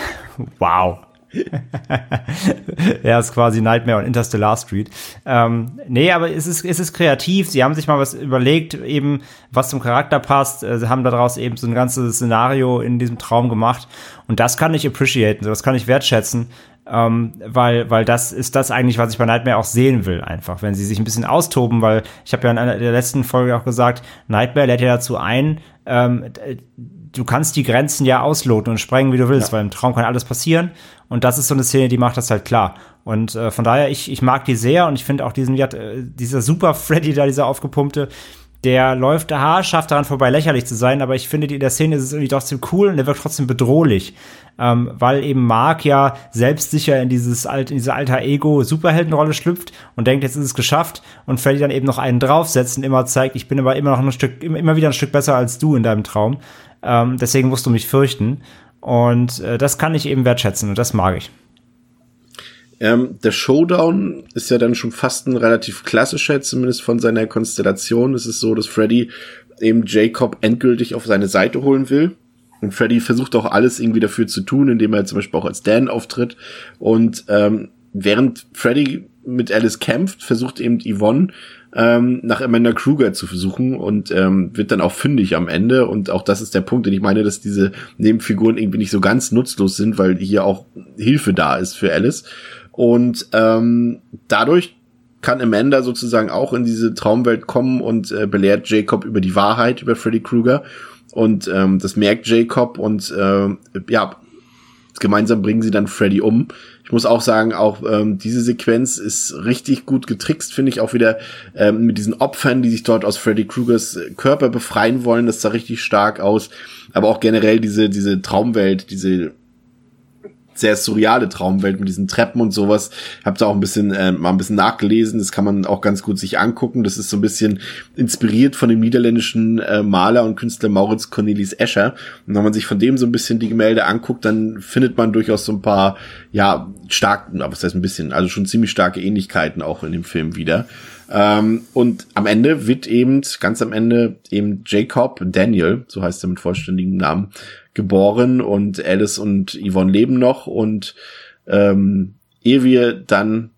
wow. ja, ist quasi Nightmare und Interstellar Street. Ähm, nee, aber es ist, es ist kreativ. Sie haben sich mal was überlegt, eben, was zum Charakter passt. Äh, sie haben daraus eben so ein ganzes Szenario in diesem Traum gemacht. Und das kann ich appreciaten, das kann ich wertschätzen. Ähm, weil, weil das ist das eigentlich, was ich bei Nightmare auch sehen will, einfach, wenn sie sich ein bisschen austoben, weil ich habe ja in einer der letzten Folge auch gesagt, Nightmare lädt ja dazu ein, ähm, du kannst die Grenzen ja ausloten und sprengen, wie du willst, ja. weil im Traum kann alles passieren. Und das ist so eine Szene, die macht das halt klar. Und äh, von daher, ich, ich mag die sehr und ich finde auch diesen, äh, dieser super Freddy da, dieser aufgepumpte, der läuft haarscharf daran vorbei, lächerlich zu sein, aber ich finde, die, in der Szene ist es irgendwie trotzdem cool und der wirkt trotzdem bedrohlich. Ähm, weil eben Mark ja selbstsicher in dieses alt, in diese alter Ego Superheldenrolle schlüpft und denkt, jetzt ist es geschafft und Freddy dann eben noch einen draufsetzt und immer zeigt, ich bin aber immer noch ein Stück, immer wieder ein Stück besser als du in deinem Traum. Ähm, deswegen musst du mich fürchten. Und äh, das kann ich eben wertschätzen und das mag ich. Ähm, der Showdown ist ja dann schon fast ein relativ klassischer, zumindest von seiner Konstellation. Es ist so, dass Freddy eben Jacob endgültig auf seine Seite holen will. Und Freddy versucht auch alles irgendwie dafür zu tun, indem er zum Beispiel auch als Dan auftritt. Und ähm, während Freddy mit Alice kämpft, versucht eben Yvonne ähm, nach Amanda Kruger zu versuchen und ähm, wird dann auch fündig am Ende. Und auch das ist der Punkt, den ich meine, dass diese Nebenfiguren irgendwie nicht so ganz nutzlos sind, weil hier auch Hilfe da ist für Alice. Und ähm, dadurch kann Amanda sozusagen auch in diese Traumwelt kommen und äh, belehrt Jacob über die Wahrheit über Freddy Krueger. Und ähm, das merkt Jacob und äh, ja, gemeinsam bringen sie dann Freddy um. Ich muss auch sagen, auch ähm, diese Sequenz ist richtig gut getrickst, finde ich auch wieder ähm, mit diesen Opfern, die sich dort aus Freddy Krugers Körper befreien wollen. Das sah richtig stark aus. Aber auch generell diese, diese Traumwelt, diese sehr surreale Traumwelt mit diesen Treppen und sowas. Hab da auch ein bisschen äh, mal ein bisschen nachgelesen. Das kann man auch ganz gut sich angucken. Das ist so ein bisschen inspiriert von dem niederländischen äh, Maler und Künstler Maurits Cornelis Escher. Und wenn man sich von dem so ein bisschen die Gemälde anguckt, dann findet man durchaus so ein paar ja stark, was heißt ein bisschen, also schon ziemlich starke Ähnlichkeiten auch in dem Film wieder. Ähm, und am Ende wird eben, ganz am Ende, eben Jacob Daniel, so heißt er mit vollständigem Namen, geboren und Alice und Yvonne leben noch und ähm, ehe wir dann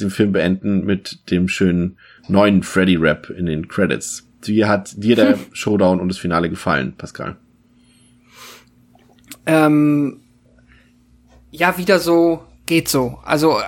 den Film beenden mit dem schönen neuen Freddy-Rap in den Credits. Wie hat dir der Showdown und das Finale gefallen, Pascal? Ähm, ja, wieder so, geht so. Also äh,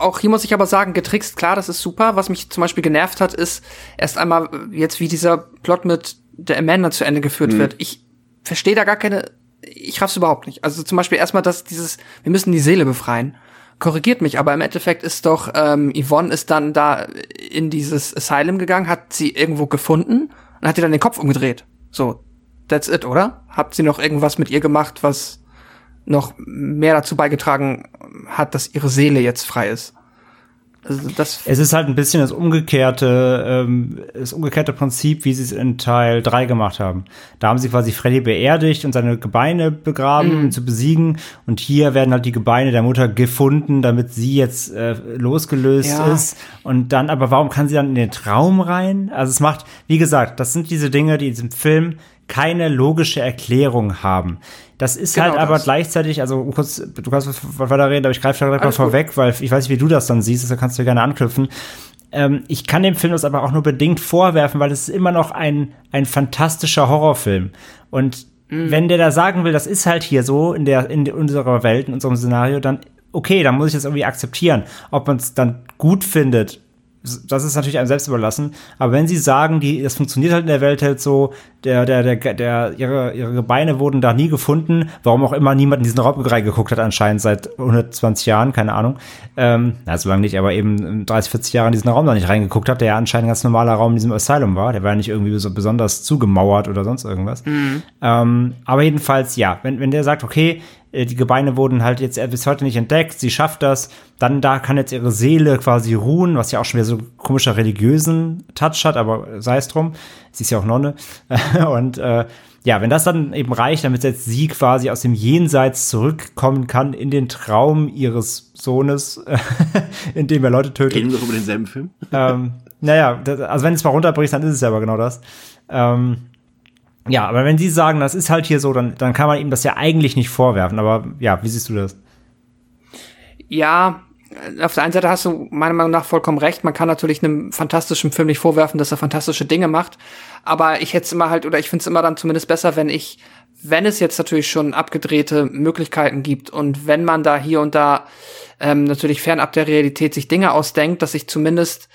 auch hier muss ich aber sagen, getrickst, klar, das ist super. Was mich zum Beispiel genervt hat, ist erst einmal jetzt, wie dieser Plot mit der Amanda zu Ende geführt mhm. wird. Ich verstehe da gar keine, ich raff's überhaupt nicht. Also zum Beispiel erstmal, dass dieses, wir müssen die Seele befreien. Korrigiert mich, aber im Endeffekt ist doch, ähm, Yvonne ist dann da in dieses Asylum gegangen, hat sie irgendwo gefunden und hat ihr dann den Kopf umgedreht. So, that's it, oder? Habt sie noch irgendwas mit ihr gemacht, was noch mehr dazu beigetragen hat, dass ihre Seele jetzt frei ist? Also das es ist halt ein bisschen das umgekehrte, ähm, das umgekehrte Prinzip, wie sie es in Teil 3 gemacht haben. Da haben sie quasi Freddy beerdigt und seine Gebeine begraben, um mhm. zu besiegen. Und hier werden halt die Gebeine der Mutter gefunden, damit sie jetzt äh, losgelöst ja. ist. Und dann, aber warum kann sie dann in den Traum rein? Also es macht, wie gesagt, das sind diese Dinge, die in diesem Film keine logische Erklärung haben. Das ist genau halt aber das. gleichzeitig, also kurz, du kannst weiter reden, aber ich greife da direkt mal vorweg, weil ich weiß nicht, wie du das dann siehst, da kannst du gerne anknüpfen. Ähm, ich kann dem Film das aber auch nur bedingt vorwerfen, weil es ist immer noch ein, ein fantastischer Horrorfilm. Und mhm. wenn der da sagen will, das ist halt hier so in der, in unserer Welt, in unserem Szenario, dann okay, dann muss ich das irgendwie akzeptieren. Ob man es dann gut findet das ist natürlich einem selbst überlassen. Aber wenn sie sagen, die, das funktioniert halt in der Welt halt so, der, der, der, der, ihre, ihre Beine wurden da nie gefunden, warum auch immer niemand in diesen Raum reingeguckt hat, anscheinend seit 120 Jahren, keine Ahnung. Ähm, na, so lange nicht, aber eben 30, 40 Jahre in diesen Raum da nicht reingeguckt hat, der ja anscheinend ein ganz normaler Raum in diesem Asylum war. Der war ja nicht irgendwie so besonders zugemauert oder sonst irgendwas. Mhm. Ähm, aber jedenfalls, ja, wenn, wenn der sagt, okay, die Gebeine wurden halt jetzt bis heute nicht entdeckt, sie schafft das, dann da kann jetzt ihre Seele quasi ruhen, was ja auch schon wieder so komischer religiösen Touch hat, aber sei es drum, sie ist ja auch Nonne. Und äh, ja, wenn das dann eben reicht, damit jetzt sie quasi aus dem Jenseits zurückkommen kann in den Traum ihres Sohnes, in dem er Leute tötet. Reden wir doch über denselben Film? ähm, naja, also wenn es mal runterbricht, dann ist es ja aber genau das. Ähm, ja, aber wenn Sie sagen, das ist halt hier so, dann, dann kann man ihm das ja eigentlich nicht vorwerfen. Aber ja, wie siehst du das? Ja, auf der einen Seite hast du meiner Meinung nach vollkommen recht. Man kann natürlich einem fantastischen Film nicht vorwerfen, dass er fantastische Dinge macht. Aber ich hätte es immer halt, oder ich finde es immer dann zumindest besser, wenn ich, wenn es jetzt natürlich schon abgedrehte Möglichkeiten gibt und wenn man da hier und da ähm, natürlich fernab der Realität sich Dinge ausdenkt, dass ich zumindest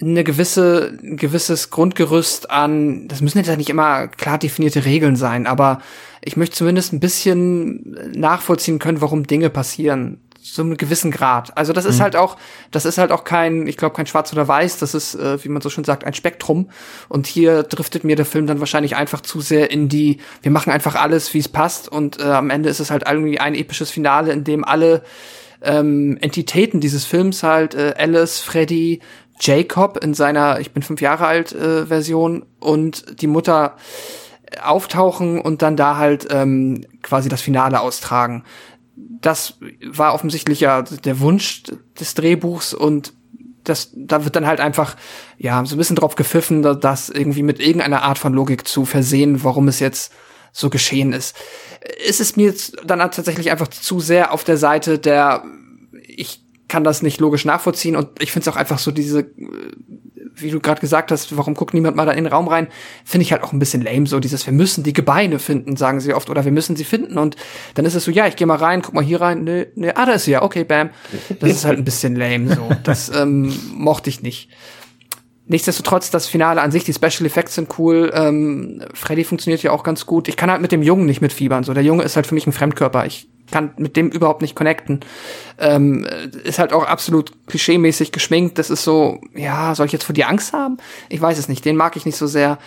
eine gewisse, ein gewisses Grundgerüst an, das müssen jetzt ja nicht immer klar definierte Regeln sein, aber ich möchte zumindest ein bisschen nachvollziehen können, warum Dinge passieren. So einem gewissen Grad. Also das ist mhm. halt auch, das ist halt auch kein, ich glaube, kein Schwarz oder Weiß, das ist, äh, wie man so schön sagt, ein Spektrum. Und hier driftet mir der Film dann wahrscheinlich einfach zu sehr in die, wir machen einfach alles, wie es passt. Und äh, am Ende ist es halt irgendwie ein episches Finale, in dem alle ähm, Entitäten dieses Films halt, äh, Alice, Freddy, Jacob in seiner Ich bin fünf Jahre alt äh, Version und die Mutter auftauchen und dann da halt ähm, quasi das Finale austragen. Das war offensichtlich ja der Wunsch des Drehbuchs und das, da wird dann halt einfach, ja, so ein bisschen drauf gepfiffen, das irgendwie mit irgendeiner Art von Logik zu versehen, warum es jetzt so geschehen ist. Es ist mir dann tatsächlich einfach zu sehr auf der Seite der, ich kann das nicht logisch nachvollziehen und ich finde es auch einfach so diese, wie du gerade gesagt hast, warum guckt niemand mal da in den Raum rein, finde ich halt auch ein bisschen lame, so dieses, wir müssen die Gebeine finden, sagen sie oft, oder wir müssen sie finden und dann ist es so, ja, ich gehe mal rein, guck mal hier rein, ne, ne, ah, da ist sie ja, okay, bam. Das ist halt ein bisschen lame, so. Das ähm, mochte ich nicht. Nichtsdestotrotz, das Finale an sich, die Special Effects sind cool. Ähm, Freddy funktioniert ja auch ganz gut. Ich kann halt mit dem Jungen nicht mitfiebern. So, der Junge ist halt für mich ein Fremdkörper. Ich kann mit dem überhaupt nicht connecten. Ähm, ist halt auch absolut klischeemäßig geschminkt. Das ist so, ja, soll ich jetzt vor dir Angst haben? Ich weiß es nicht. Den mag ich nicht so sehr.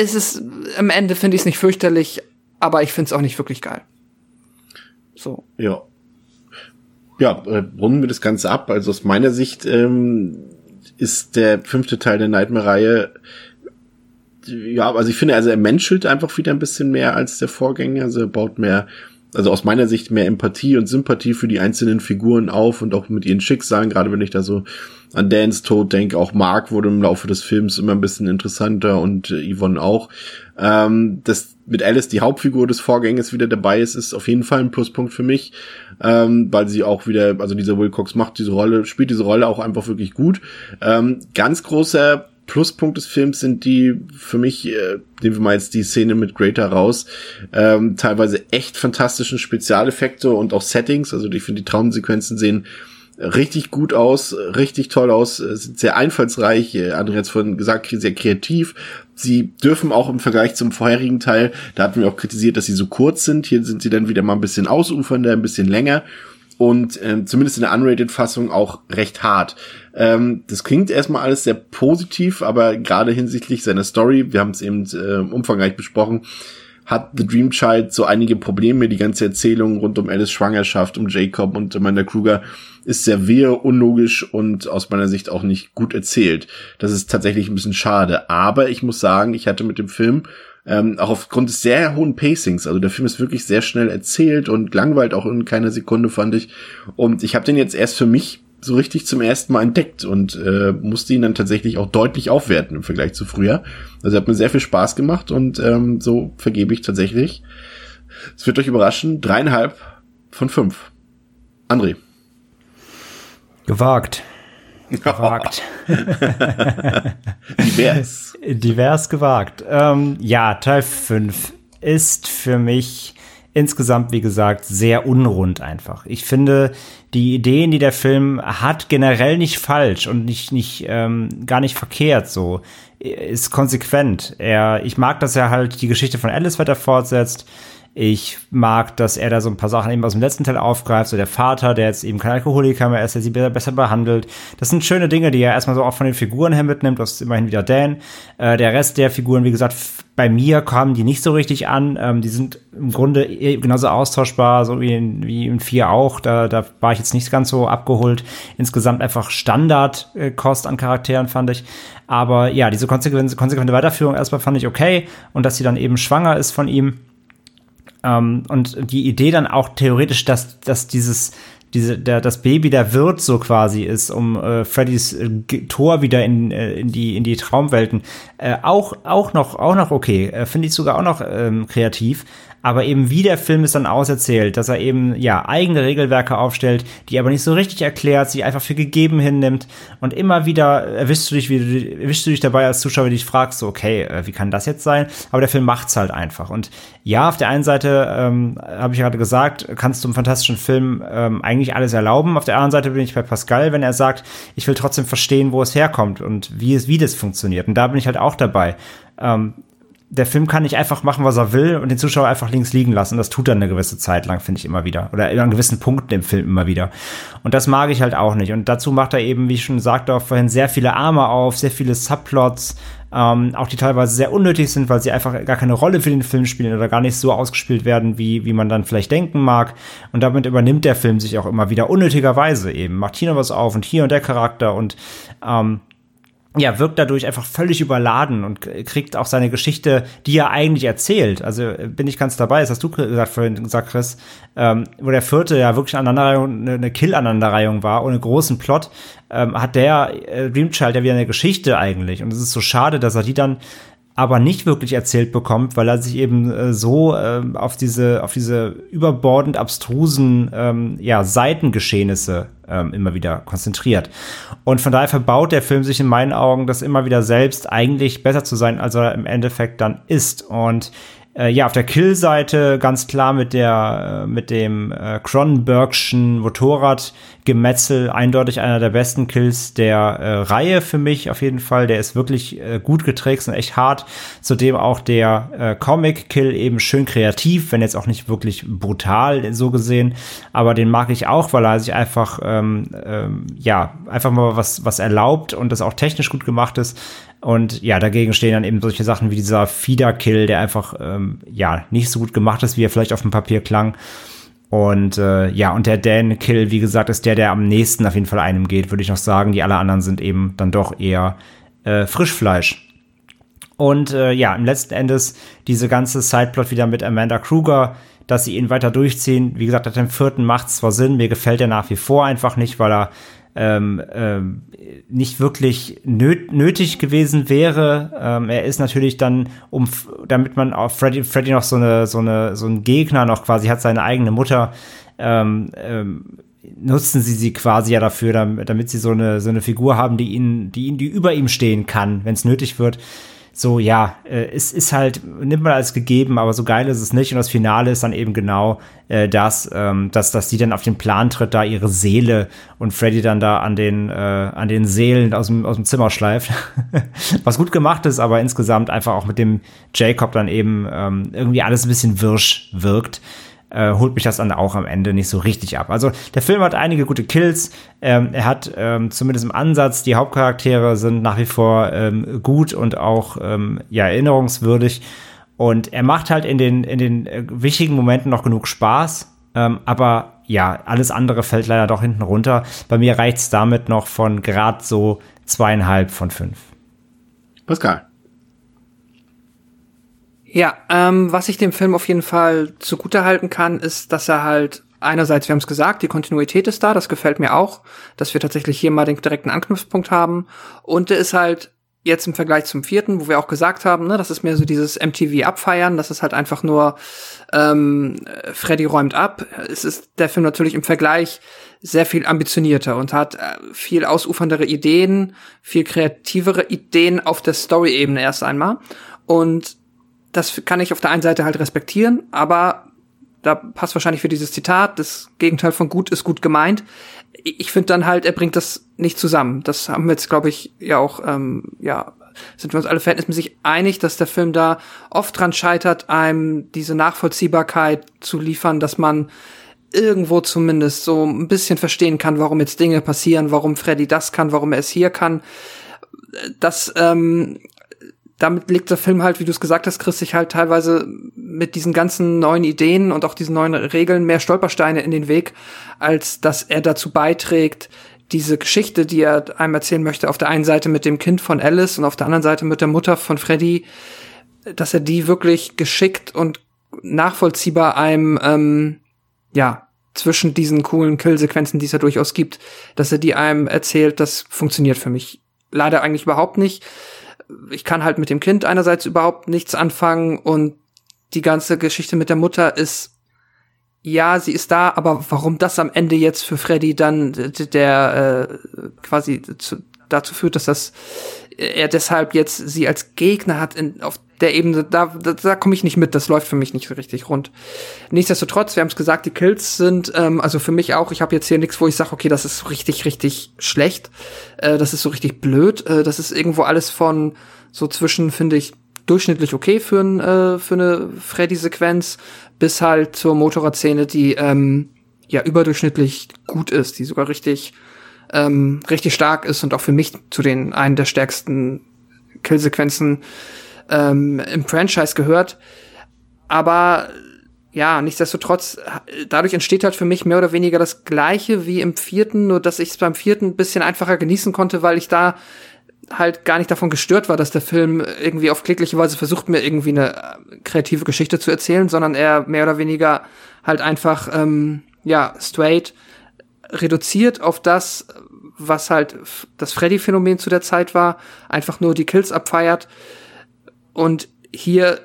Es ist, am Ende finde ich es nicht fürchterlich, aber ich finde es auch nicht wirklich geil. So. Ja. Ja, äh, runden wir das Ganze ab. Also aus meiner Sicht ähm, ist der fünfte Teil der Nightmare-Reihe ja, also ich finde, also er menschelt einfach wieder ein bisschen mehr als der Vorgänger. Also er baut mehr, also aus meiner Sicht mehr Empathie und Sympathie für die einzelnen Figuren auf und auch mit ihren Schicksalen, gerade wenn ich da so an Dans Tod denke, auch Mark wurde im Laufe des Films immer ein bisschen interessanter und äh, Yvonne auch. Ähm, dass mit Alice die Hauptfigur des Vorgängers wieder dabei ist, ist auf jeden Fall ein Pluspunkt für mich, ähm, weil sie auch wieder, also dieser Wilcox macht diese Rolle, spielt diese Rolle auch einfach wirklich gut. Ähm, ganz großer Pluspunkt des Films sind die für mich, äh, nehmen wir mal jetzt die Szene mit Greater raus, ähm, teilweise echt fantastischen Spezialeffekte und auch Settings. Also ich finde die Traumsequenzen sehen richtig gut aus, richtig toll aus, sind sehr einfallsreich. André hat es vorhin gesagt, sehr kreativ. Sie dürfen auch im Vergleich zum vorherigen Teil, da hatten wir auch kritisiert, dass sie so kurz sind. Hier sind sie dann wieder mal ein bisschen ausufernder, ein bisschen länger und ähm, zumindest in der Unrated-Fassung auch recht hart. Ähm, das klingt erstmal alles sehr positiv, aber gerade hinsichtlich seiner Story, wir haben es eben äh, umfangreich besprochen, hat The Dream Child so einige Probleme. Die ganze Erzählung rund um Alice Schwangerschaft, um Jacob und Amanda Kruger ist sehr wehr, unlogisch und aus meiner Sicht auch nicht gut erzählt. Das ist tatsächlich ein bisschen schade. Aber ich muss sagen, ich hatte mit dem Film ähm, auch aufgrund des sehr hohen Pacings, also der Film ist wirklich sehr schnell erzählt und langweilt auch in keiner Sekunde, fand ich. Und ich habe den jetzt erst für mich so richtig zum ersten Mal entdeckt und äh, musste ihn dann tatsächlich auch deutlich aufwerten im Vergleich zu früher. Also hat mir sehr viel Spaß gemacht und ähm, so vergebe ich tatsächlich. Es wird euch überraschen, dreieinhalb von fünf. André. Gewagt. Gewagt. Divers. Divers gewagt. Ähm, ja, Teil 5 ist für mich insgesamt, wie gesagt, sehr unrund einfach. Ich finde, die Ideen, die der Film hat, generell nicht falsch und nicht, nicht, ähm, gar nicht verkehrt so. Ist konsequent. Er, ich mag, dass er halt die Geschichte von Alice weiter fortsetzt. Ich mag, dass er da so ein paar Sachen eben aus dem letzten Teil aufgreift. So der Vater, der jetzt eben kein Alkoholiker mehr ist, der sie besser behandelt. Das sind schöne Dinge, die er erstmal so auch von den Figuren her mitnimmt. Das ist immerhin wieder Dan. Äh, der Rest der Figuren, wie gesagt, bei mir kamen die nicht so richtig an. Ähm, die sind im Grunde eh genauso austauschbar, so wie in, wie in 4 auch. Da, da war ich jetzt nicht ganz so abgeholt. Insgesamt einfach Standardkost an Charakteren, fand ich. Aber ja, diese konsequente, konsequente Weiterführung erstmal fand ich okay. Und dass sie dann eben schwanger ist von ihm ähm, und die Idee dann auch theoretisch, dass, dass dieses, diese, der, das Baby der Wirt so quasi ist, um äh, Freddys äh, Tor wieder in, äh, in, die, in die Traumwelten, äh, auch, auch noch, auch noch okay. Äh, Finde ich sogar auch noch ähm, kreativ aber eben wie der Film es dann auserzählt, dass er eben ja eigene Regelwerke aufstellt, die aber nicht so richtig erklärt, sie einfach für gegeben hinnimmt und immer wieder erwischst du dich, wie, erwischst du dich dabei als Zuschauer, die dich fragst, so okay, äh, wie kann das jetzt sein? Aber der Film macht's halt einfach und ja, auf der einen Seite ähm, habe ich gerade gesagt, kannst du im fantastischen Film ähm, eigentlich alles erlauben. Auf der anderen Seite bin ich bei Pascal, wenn er sagt, ich will trotzdem verstehen, wo es herkommt und wie es wie das funktioniert. Und da bin ich halt auch dabei. Ähm, der Film kann nicht einfach machen, was er will und den Zuschauer einfach links liegen lassen. Das tut er eine gewisse Zeit lang, finde ich immer wieder. Oder an gewissen Punkten im Film immer wieder. Und das mag ich halt auch nicht. Und dazu macht er eben, wie ich schon sagte, auch vorhin sehr viele Arme auf, sehr viele Subplots, ähm, auch die teilweise sehr unnötig sind, weil sie einfach gar keine Rolle für den Film spielen oder gar nicht so ausgespielt werden, wie, wie man dann vielleicht denken mag. Und damit übernimmt der Film sich auch immer wieder unnötigerweise eben. Macht hier noch was auf und hier und der Charakter und ähm, ja, wirkt dadurch einfach völlig überladen und kriegt auch seine Geschichte, die er eigentlich erzählt. Also äh, bin ich ganz dabei, das hast du gesagt, vorhin gesagt, Chris, ähm, wo der vierte ja wirklich eine eine Kill-Aneinanderreihung war, ohne großen Plot, ähm, hat der äh, Dreamchild ja wieder eine Geschichte eigentlich. Und es ist so schade, dass er die dann aber nicht wirklich erzählt bekommt, weil er sich eben äh, so äh, auf diese auf diese überbordend abstrusen ähm, ja, Seitengeschehnisse ähm, immer wieder konzentriert. Und von daher verbaut der Film sich in meinen Augen das immer wieder selbst, eigentlich besser zu sein, als er im Endeffekt dann ist. Und äh, ja, auf der Kill-Seite ganz klar mit der, äh, mit dem äh, Cronenbergschen Motorradgemetzel eindeutig einer der besten Kills der äh, Reihe für mich auf jeden Fall. Der ist wirklich äh, gut getrickst und echt hart. Zudem auch der äh, Comic-Kill eben schön kreativ, wenn jetzt auch nicht wirklich brutal so gesehen. Aber den mag ich auch, weil er sich einfach, ähm, ähm, ja, einfach mal was, was erlaubt und das auch technisch gut gemacht ist. Und ja, dagegen stehen dann eben solche Sachen wie dieser Feeder-Kill, der einfach ähm, ja nicht so gut gemacht ist, wie er vielleicht auf dem Papier klang. Und äh, ja, und der Dan-Kill, wie gesagt, ist der, der am nächsten auf jeden Fall einem geht, würde ich noch sagen. Die alle anderen sind eben dann doch eher äh, Frischfleisch. Und äh, ja, im letzten Endes diese ganze Sideplot wieder mit Amanda Kruger, dass sie ihn weiter durchziehen. Wie gesagt, dem vierten macht zwar Sinn, mir gefällt er nach wie vor einfach nicht, weil er ähm, ähm, nicht wirklich nöt nötig gewesen wäre. Ähm, er ist natürlich dann, um damit man auf Freddy, Freddy noch so eine, so eine, so ein Gegner noch quasi hat, seine eigene Mutter, ähm, ähm, nutzen sie sie quasi ja dafür, damit, damit sie so eine, so eine Figur haben, die ihnen, die ihnen, die über ihm stehen kann, wenn es nötig wird so, ja, äh, es ist halt, nimmt man als gegeben, aber so geil ist es nicht. Und das Finale ist dann eben genau äh, das, ähm, dass, dass die dann auf den Plan tritt, da ihre Seele und Freddy dann da an den, äh, an den Seelen aus dem, aus dem Zimmer schleift. Was gut gemacht ist, aber insgesamt einfach auch mit dem Jacob dann eben ähm, irgendwie alles ein bisschen wirsch wirkt äh, holt mich das dann auch am Ende nicht so richtig ab. Also der Film hat einige gute Kills. Ähm, er hat ähm, zumindest im Ansatz, die Hauptcharaktere sind nach wie vor ähm, gut und auch ähm, ja, erinnerungswürdig. Und er macht halt in den, in den äh, wichtigen Momenten noch genug Spaß. Ähm, aber ja, alles andere fällt leider doch hinten runter. Bei mir reicht's damit noch von grad so zweieinhalb von fünf. Pascal. Ja, ähm, was ich dem Film auf jeden Fall zugute halten kann, ist, dass er halt einerseits, wir haben es gesagt, die Kontinuität ist da, das gefällt mir auch, dass wir tatsächlich hier mal den direkten Anknüpfpunkt haben. Und der ist halt jetzt im Vergleich zum vierten, wo wir auch gesagt haben, ne, das ist mehr so dieses MTV abfeiern, das ist halt einfach nur ähm, Freddy räumt ab. Es ist der Film natürlich im Vergleich sehr viel ambitionierter und hat äh, viel ausuferndere Ideen, viel kreativere Ideen auf der Story-Ebene erst einmal. Und das kann ich auf der einen Seite halt respektieren, aber da passt wahrscheinlich für dieses Zitat, das Gegenteil von gut ist gut gemeint. Ich finde dann halt, er bringt das nicht zusammen. Das haben wir jetzt, glaube ich, ja auch, ähm, ja, sind wir uns alle verhältnismäßig einig, dass der Film da oft dran scheitert, einem diese Nachvollziehbarkeit zu liefern, dass man irgendwo zumindest so ein bisschen verstehen kann, warum jetzt Dinge passieren, warum Freddy das kann, warum er es hier kann. Das ähm, damit legt der Film halt, wie du es gesagt hast, Chris, sich halt teilweise mit diesen ganzen neuen Ideen und auch diesen neuen Regeln mehr Stolpersteine in den Weg, als dass er dazu beiträgt, diese Geschichte, die er einem erzählen möchte, auf der einen Seite mit dem Kind von Alice und auf der anderen Seite mit der Mutter von Freddy, dass er die wirklich geschickt und nachvollziehbar einem, ähm, ja, zwischen diesen coolen Killsequenzen, die es ja durchaus gibt, dass er die einem erzählt, das funktioniert für mich leider eigentlich überhaupt nicht ich kann halt mit dem Kind einerseits überhaupt nichts anfangen und die ganze Geschichte mit der Mutter ist ja, sie ist da, aber warum das am Ende jetzt für Freddy dann der äh, quasi zu, dazu führt, dass das er deshalb jetzt sie als Gegner hat in, auf der Ebene, da, da, da komme ich nicht mit, das läuft für mich nicht so richtig rund. Nichtsdestotrotz, wir haben es gesagt, die Kills sind, ähm, also für mich auch, ich habe jetzt hier nichts, wo ich sage, okay, das ist richtig, richtig schlecht, äh, das ist so richtig blöd, äh, das ist irgendwo alles von so zwischen, finde ich, durchschnittlich okay für, ein, äh, für eine Freddy-Sequenz, bis halt zur Motorradszene, die ähm, ja überdurchschnittlich gut ist, die sogar richtig ähm, richtig stark ist und auch für mich zu den einen der stärksten Killsequenzen ähm, im Franchise gehört. Aber ja, nichtsdestotrotz, dadurch entsteht halt für mich mehr oder weniger das gleiche wie im vierten, nur dass ich es beim vierten ein bisschen einfacher genießen konnte, weil ich da halt gar nicht davon gestört war, dass der Film irgendwie auf klägliche Weise versucht, mir irgendwie eine äh, kreative Geschichte zu erzählen, sondern er mehr oder weniger halt einfach, ähm, ja, straight reduziert auf das, was halt das Freddy-Phänomen zu der Zeit war, einfach nur die Kills abfeiert Und hier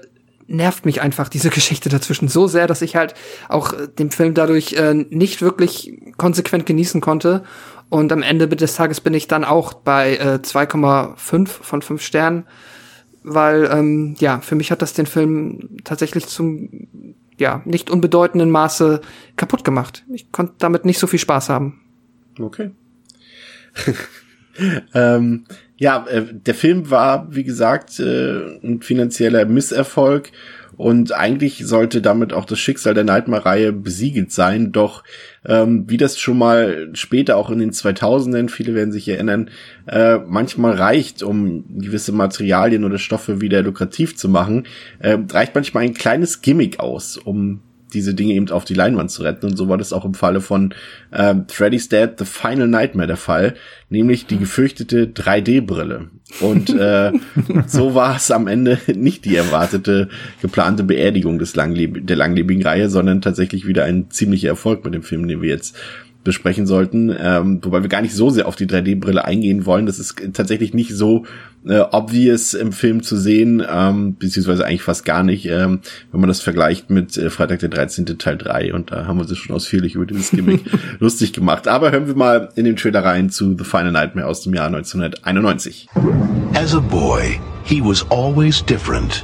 nervt mich einfach diese Geschichte dazwischen so sehr, dass ich halt auch äh, den Film dadurch äh, nicht wirklich konsequent genießen konnte. Und am Ende des Tages bin ich dann auch bei äh, 2,5 von 5 Sternen, weil ähm, ja, für mich hat das den Film tatsächlich zum ja, nicht unbedeutenden Maße kaputt gemacht. Ich konnte damit nicht so viel Spaß haben. Okay. ähm, ja, äh, der Film war, wie gesagt, äh, ein finanzieller Misserfolg und eigentlich sollte damit auch das Schicksal der Nightmare-Reihe besiegelt sein. Doch ähm, wie das schon mal später auch in den 2000ern, viele werden sich erinnern, äh, manchmal reicht, um gewisse Materialien oder Stoffe wieder lukrativ zu machen, äh, reicht manchmal ein kleines Gimmick aus, um diese Dinge eben auf die Leinwand zu retten. Und so war das auch im Falle von äh, Freddy's Dead The Final Nightmare der Fall, nämlich die gefürchtete 3D-Brille. Und äh, so war es am Ende nicht die erwartete geplante Beerdigung des Langleb der langlebigen Reihe, sondern tatsächlich wieder ein ziemlicher Erfolg mit dem Film, den wir jetzt besprechen sollten, ähm, wobei wir gar nicht so sehr auf die 3D-Brille eingehen wollen. Das ist tatsächlich nicht so äh, obvious im Film zu sehen, ähm, beziehungsweise eigentlich fast gar nicht, ähm, wenn man das vergleicht mit äh, Freitag der 13. Teil 3 und da haben wir uns schon ausführlich über dieses Gimmick lustig gemacht. Aber hören wir mal in den Trailer rein zu The Final Nightmare aus dem Jahr 1991. As a boy, he was always different.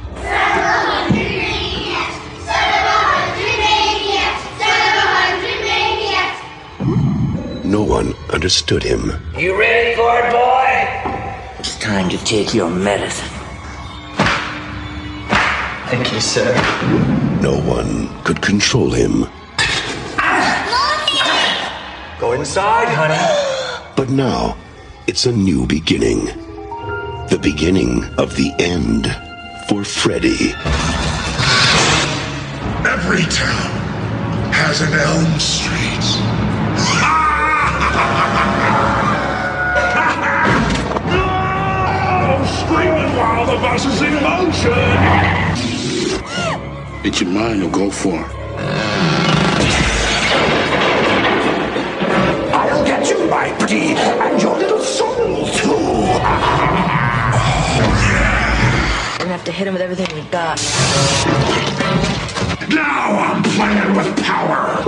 No one understood him. You ready for it, boy? It's time to take your medicine. Thank you, sir. No one could control him. Go inside, honey. But now, it's a new beginning. The beginning of the end for Freddy. Every town has an Elm Street. Screaming while the bus is in motion! It's your mind or go for. I'll get you, my pretty, and your little soul, too. We're gonna have to hit him with everything we got. Now I'm playing with power.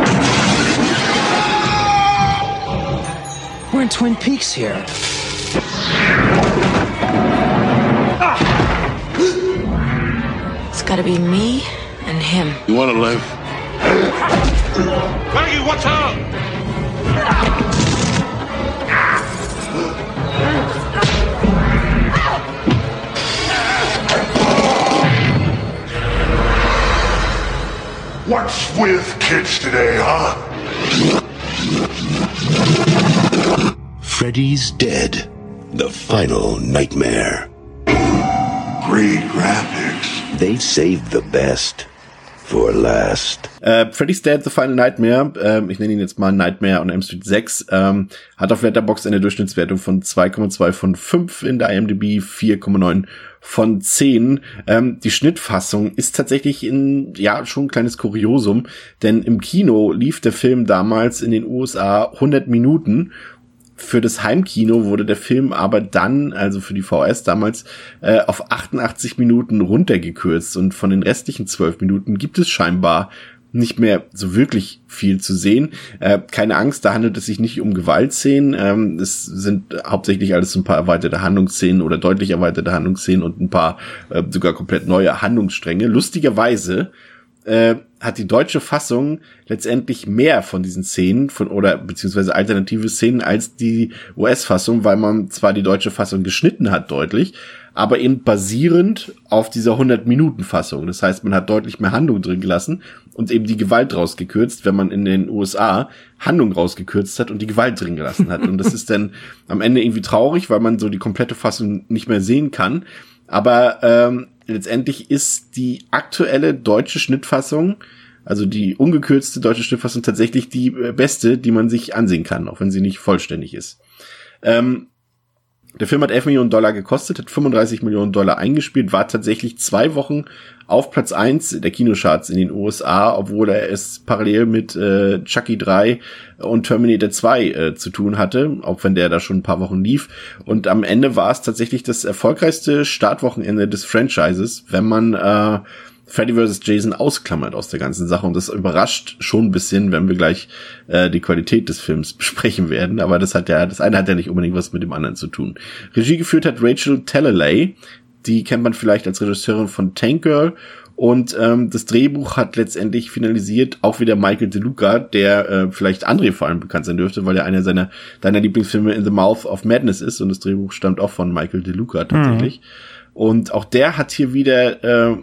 We're in Twin Peaks here. Gotta be me and him. You want to live? Maggie, what's up? What's with kids today, huh? Freddy's dead. The final nightmare. Great graphics. They saved the best for last. Äh, Freddy's Dead, The Final Nightmare, ähm, ich nenne ihn jetzt mal Nightmare on M Street 6, ähm, hat auf Letterboxd eine Durchschnittswertung von 2,2 von 5 in der IMDb, 4,9 von 10. Ähm, die Schnittfassung ist tatsächlich in, ja, schon ein kleines Kuriosum, denn im Kino lief der Film damals in den USA 100 Minuten für das Heimkino wurde der Film aber dann, also für die VS damals, äh, auf 88 Minuten runtergekürzt und von den restlichen 12 Minuten gibt es scheinbar nicht mehr so wirklich viel zu sehen. Äh, keine Angst, da handelt es sich nicht um Gewaltszenen. Ähm, es sind hauptsächlich alles ein paar erweiterte Handlungsszenen oder deutlich erweiterte Handlungsszenen und ein paar äh, sogar komplett neue Handlungsstränge. Lustigerweise äh, hat die deutsche Fassung letztendlich mehr von diesen Szenen von oder beziehungsweise alternative Szenen als die US-Fassung, weil man zwar die deutsche Fassung geschnitten hat deutlich, aber eben basierend auf dieser 100-Minuten-Fassung. Das heißt, man hat deutlich mehr Handlung drin gelassen und eben die Gewalt rausgekürzt, wenn man in den USA Handlung rausgekürzt hat und die Gewalt drin gelassen hat. Und das ist dann am Ende irgendwie traurig, weil man so die komplette Fassung nicht mehr sehen kann. Aber ähm, letztendlich ist die aktuelle deutsche Schnittfassung, also die ungekürzte deutsche Schnittfassung, tatsächlich die äh, beste, die man sich ansehen kann, auch wenn sie nicht vollständig ist. Ähm, Der Film hat 11 Millionen Dollar gekostet, hat 35 Millionen Dollar eingespielt, war tatsächlich zwei Wochen auf Platz eins der Kinocharts in den USA, obwohl er es parallel mit äh, Chucky 3 und Terminator 2 äh, zu tun hatte, auch wenn der da schon ein paar Wochen lief. Und am Ende war es tatsächlich das erfolgreichste Startwochenende des Franchises, wenn man äh, Freddy vs. Jason ausklammert aus der ganzen Sache und das überrascht schon ein bisschen, wenn wir gleich äh, die Qualität des Films besprechen werden. Aber das hat ja, das eine hat ja nicht unbedingt was mit dem anderen zu tun. Regie geführt hat Rachel Talalay, die kennt man vielleicht als Regisseurin von Tank Girl und ähm, das Drehbuch hat letztendlich finalisiert auch wieder Michael DeLuca, der äh, vielleicht André vor allem bekannt sein dürfte, weil er einer seiner deiner Lieblingsfilme In the Mouth of Madness ist und das Drehbuch stammt auch von Michael DeLuca tatsächlich. Mhm. Und auch der hat hier wieder äh,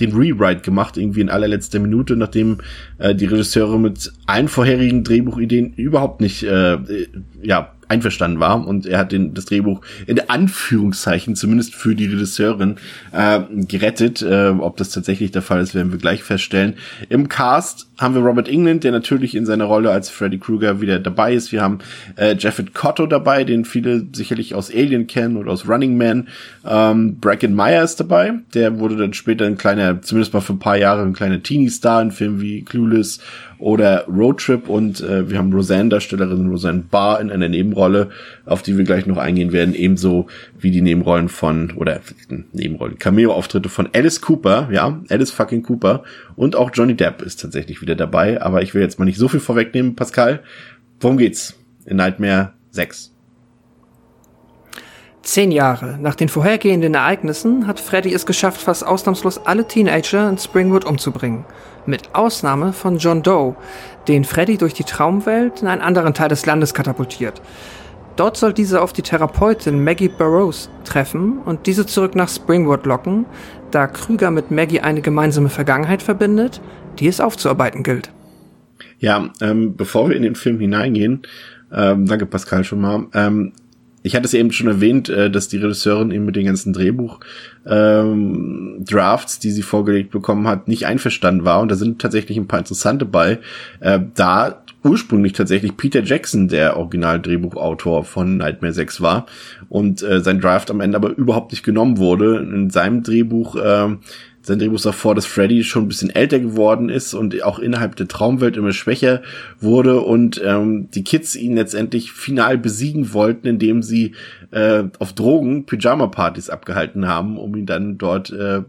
den Rewrite gemacht, irgendwie in allerletzter Minute, nachdem äh, die Regisseure mit allen vorherigen Drehbuchideen überhaupt nicht äh, ja, einverstanden war und er hat den, das Drehbuch in Anführungszeichen zumindest für die Regisseurin äh, gerettet. Äh, ob das tatsächlich der Fall ist, werden wir gleich feststellen. Im Cast haben wir Robert England, der natürlich in seiner Rolle als Freddy Krueger wieder dabei ist. Wir haben äh, Jeffet Cotto dabei, den viele sicherlich aus Alien kennen oder aus Running Man. Ähm, Bracken Meyer ist dabei, der wurde dann später ein kleiner, zumindest mal für ein paar Jahre ein kleiner Teenie-Star in Filmen wie Clueless oder Road Trip und äh, wir haben Roseanne Darstellerin Roseanne Barr in einer Nebenrolle, auf die wir gleich noch eingehen werden, ebenso wie die Nebenrollen von oder Nebenrollen Cameo Auftritte von Alice Cooper, ja, Alice fucking Cooper und auch Johnny Depp ist tatsächlich wieder dabei, aber ich will jetzt mal nicht so viel vorwegnehmen, Pascal. Worum geht's in Nightmare 6? Zehn Jahre nach den vorhergehenden Ereignissen hat Freddy es geschafft, fast ausnahmslos alle Teenager in Springwood umzubringen mit Ausnahme von John Doe, den Freddy durch die Traumwelt in einen anderen Teil des Landes katapultiert. Dort soll diese auf die Therapeutin Maggie Burroughs treffen und diese zurück nach Springwood locken, da Krüger mit Maggie eine gemeinsame Vergangenheit verbindet, die es aufzuarbeiten gilt. Ja, ähm, bevor wir in den Film hineingehen, ähm, danke Pascal schon mal, ähm, ich hatte es eben schon erwähnt, äh, dass die Regisseurin eben mit den ganzen Drehbuch ähm, die sie vorgelegt bekommen hat, nicht einverstanden war. Und da sind tatsächlich ein paar interessante bei. Äh, da ursprünglich tatsächlich Peter Jackson der Original-Drehbuchautor von Nightmare 6 war und äh, sein Draft am Ende aber überhaupt nicht genommen wurde. In seinem Drehbuch äh, sein Drehbuch sah vor, dass Freddy schon ein bisschen älter geworden ist und auch innerhalb der Traumwelt immer schwächer wurde und ähm, die Kids ihn letztendlich final besiegen wollten, indem sie äh, auf Drogen Pyjama-Partys abgehalten haben, um ihn dann dort äh,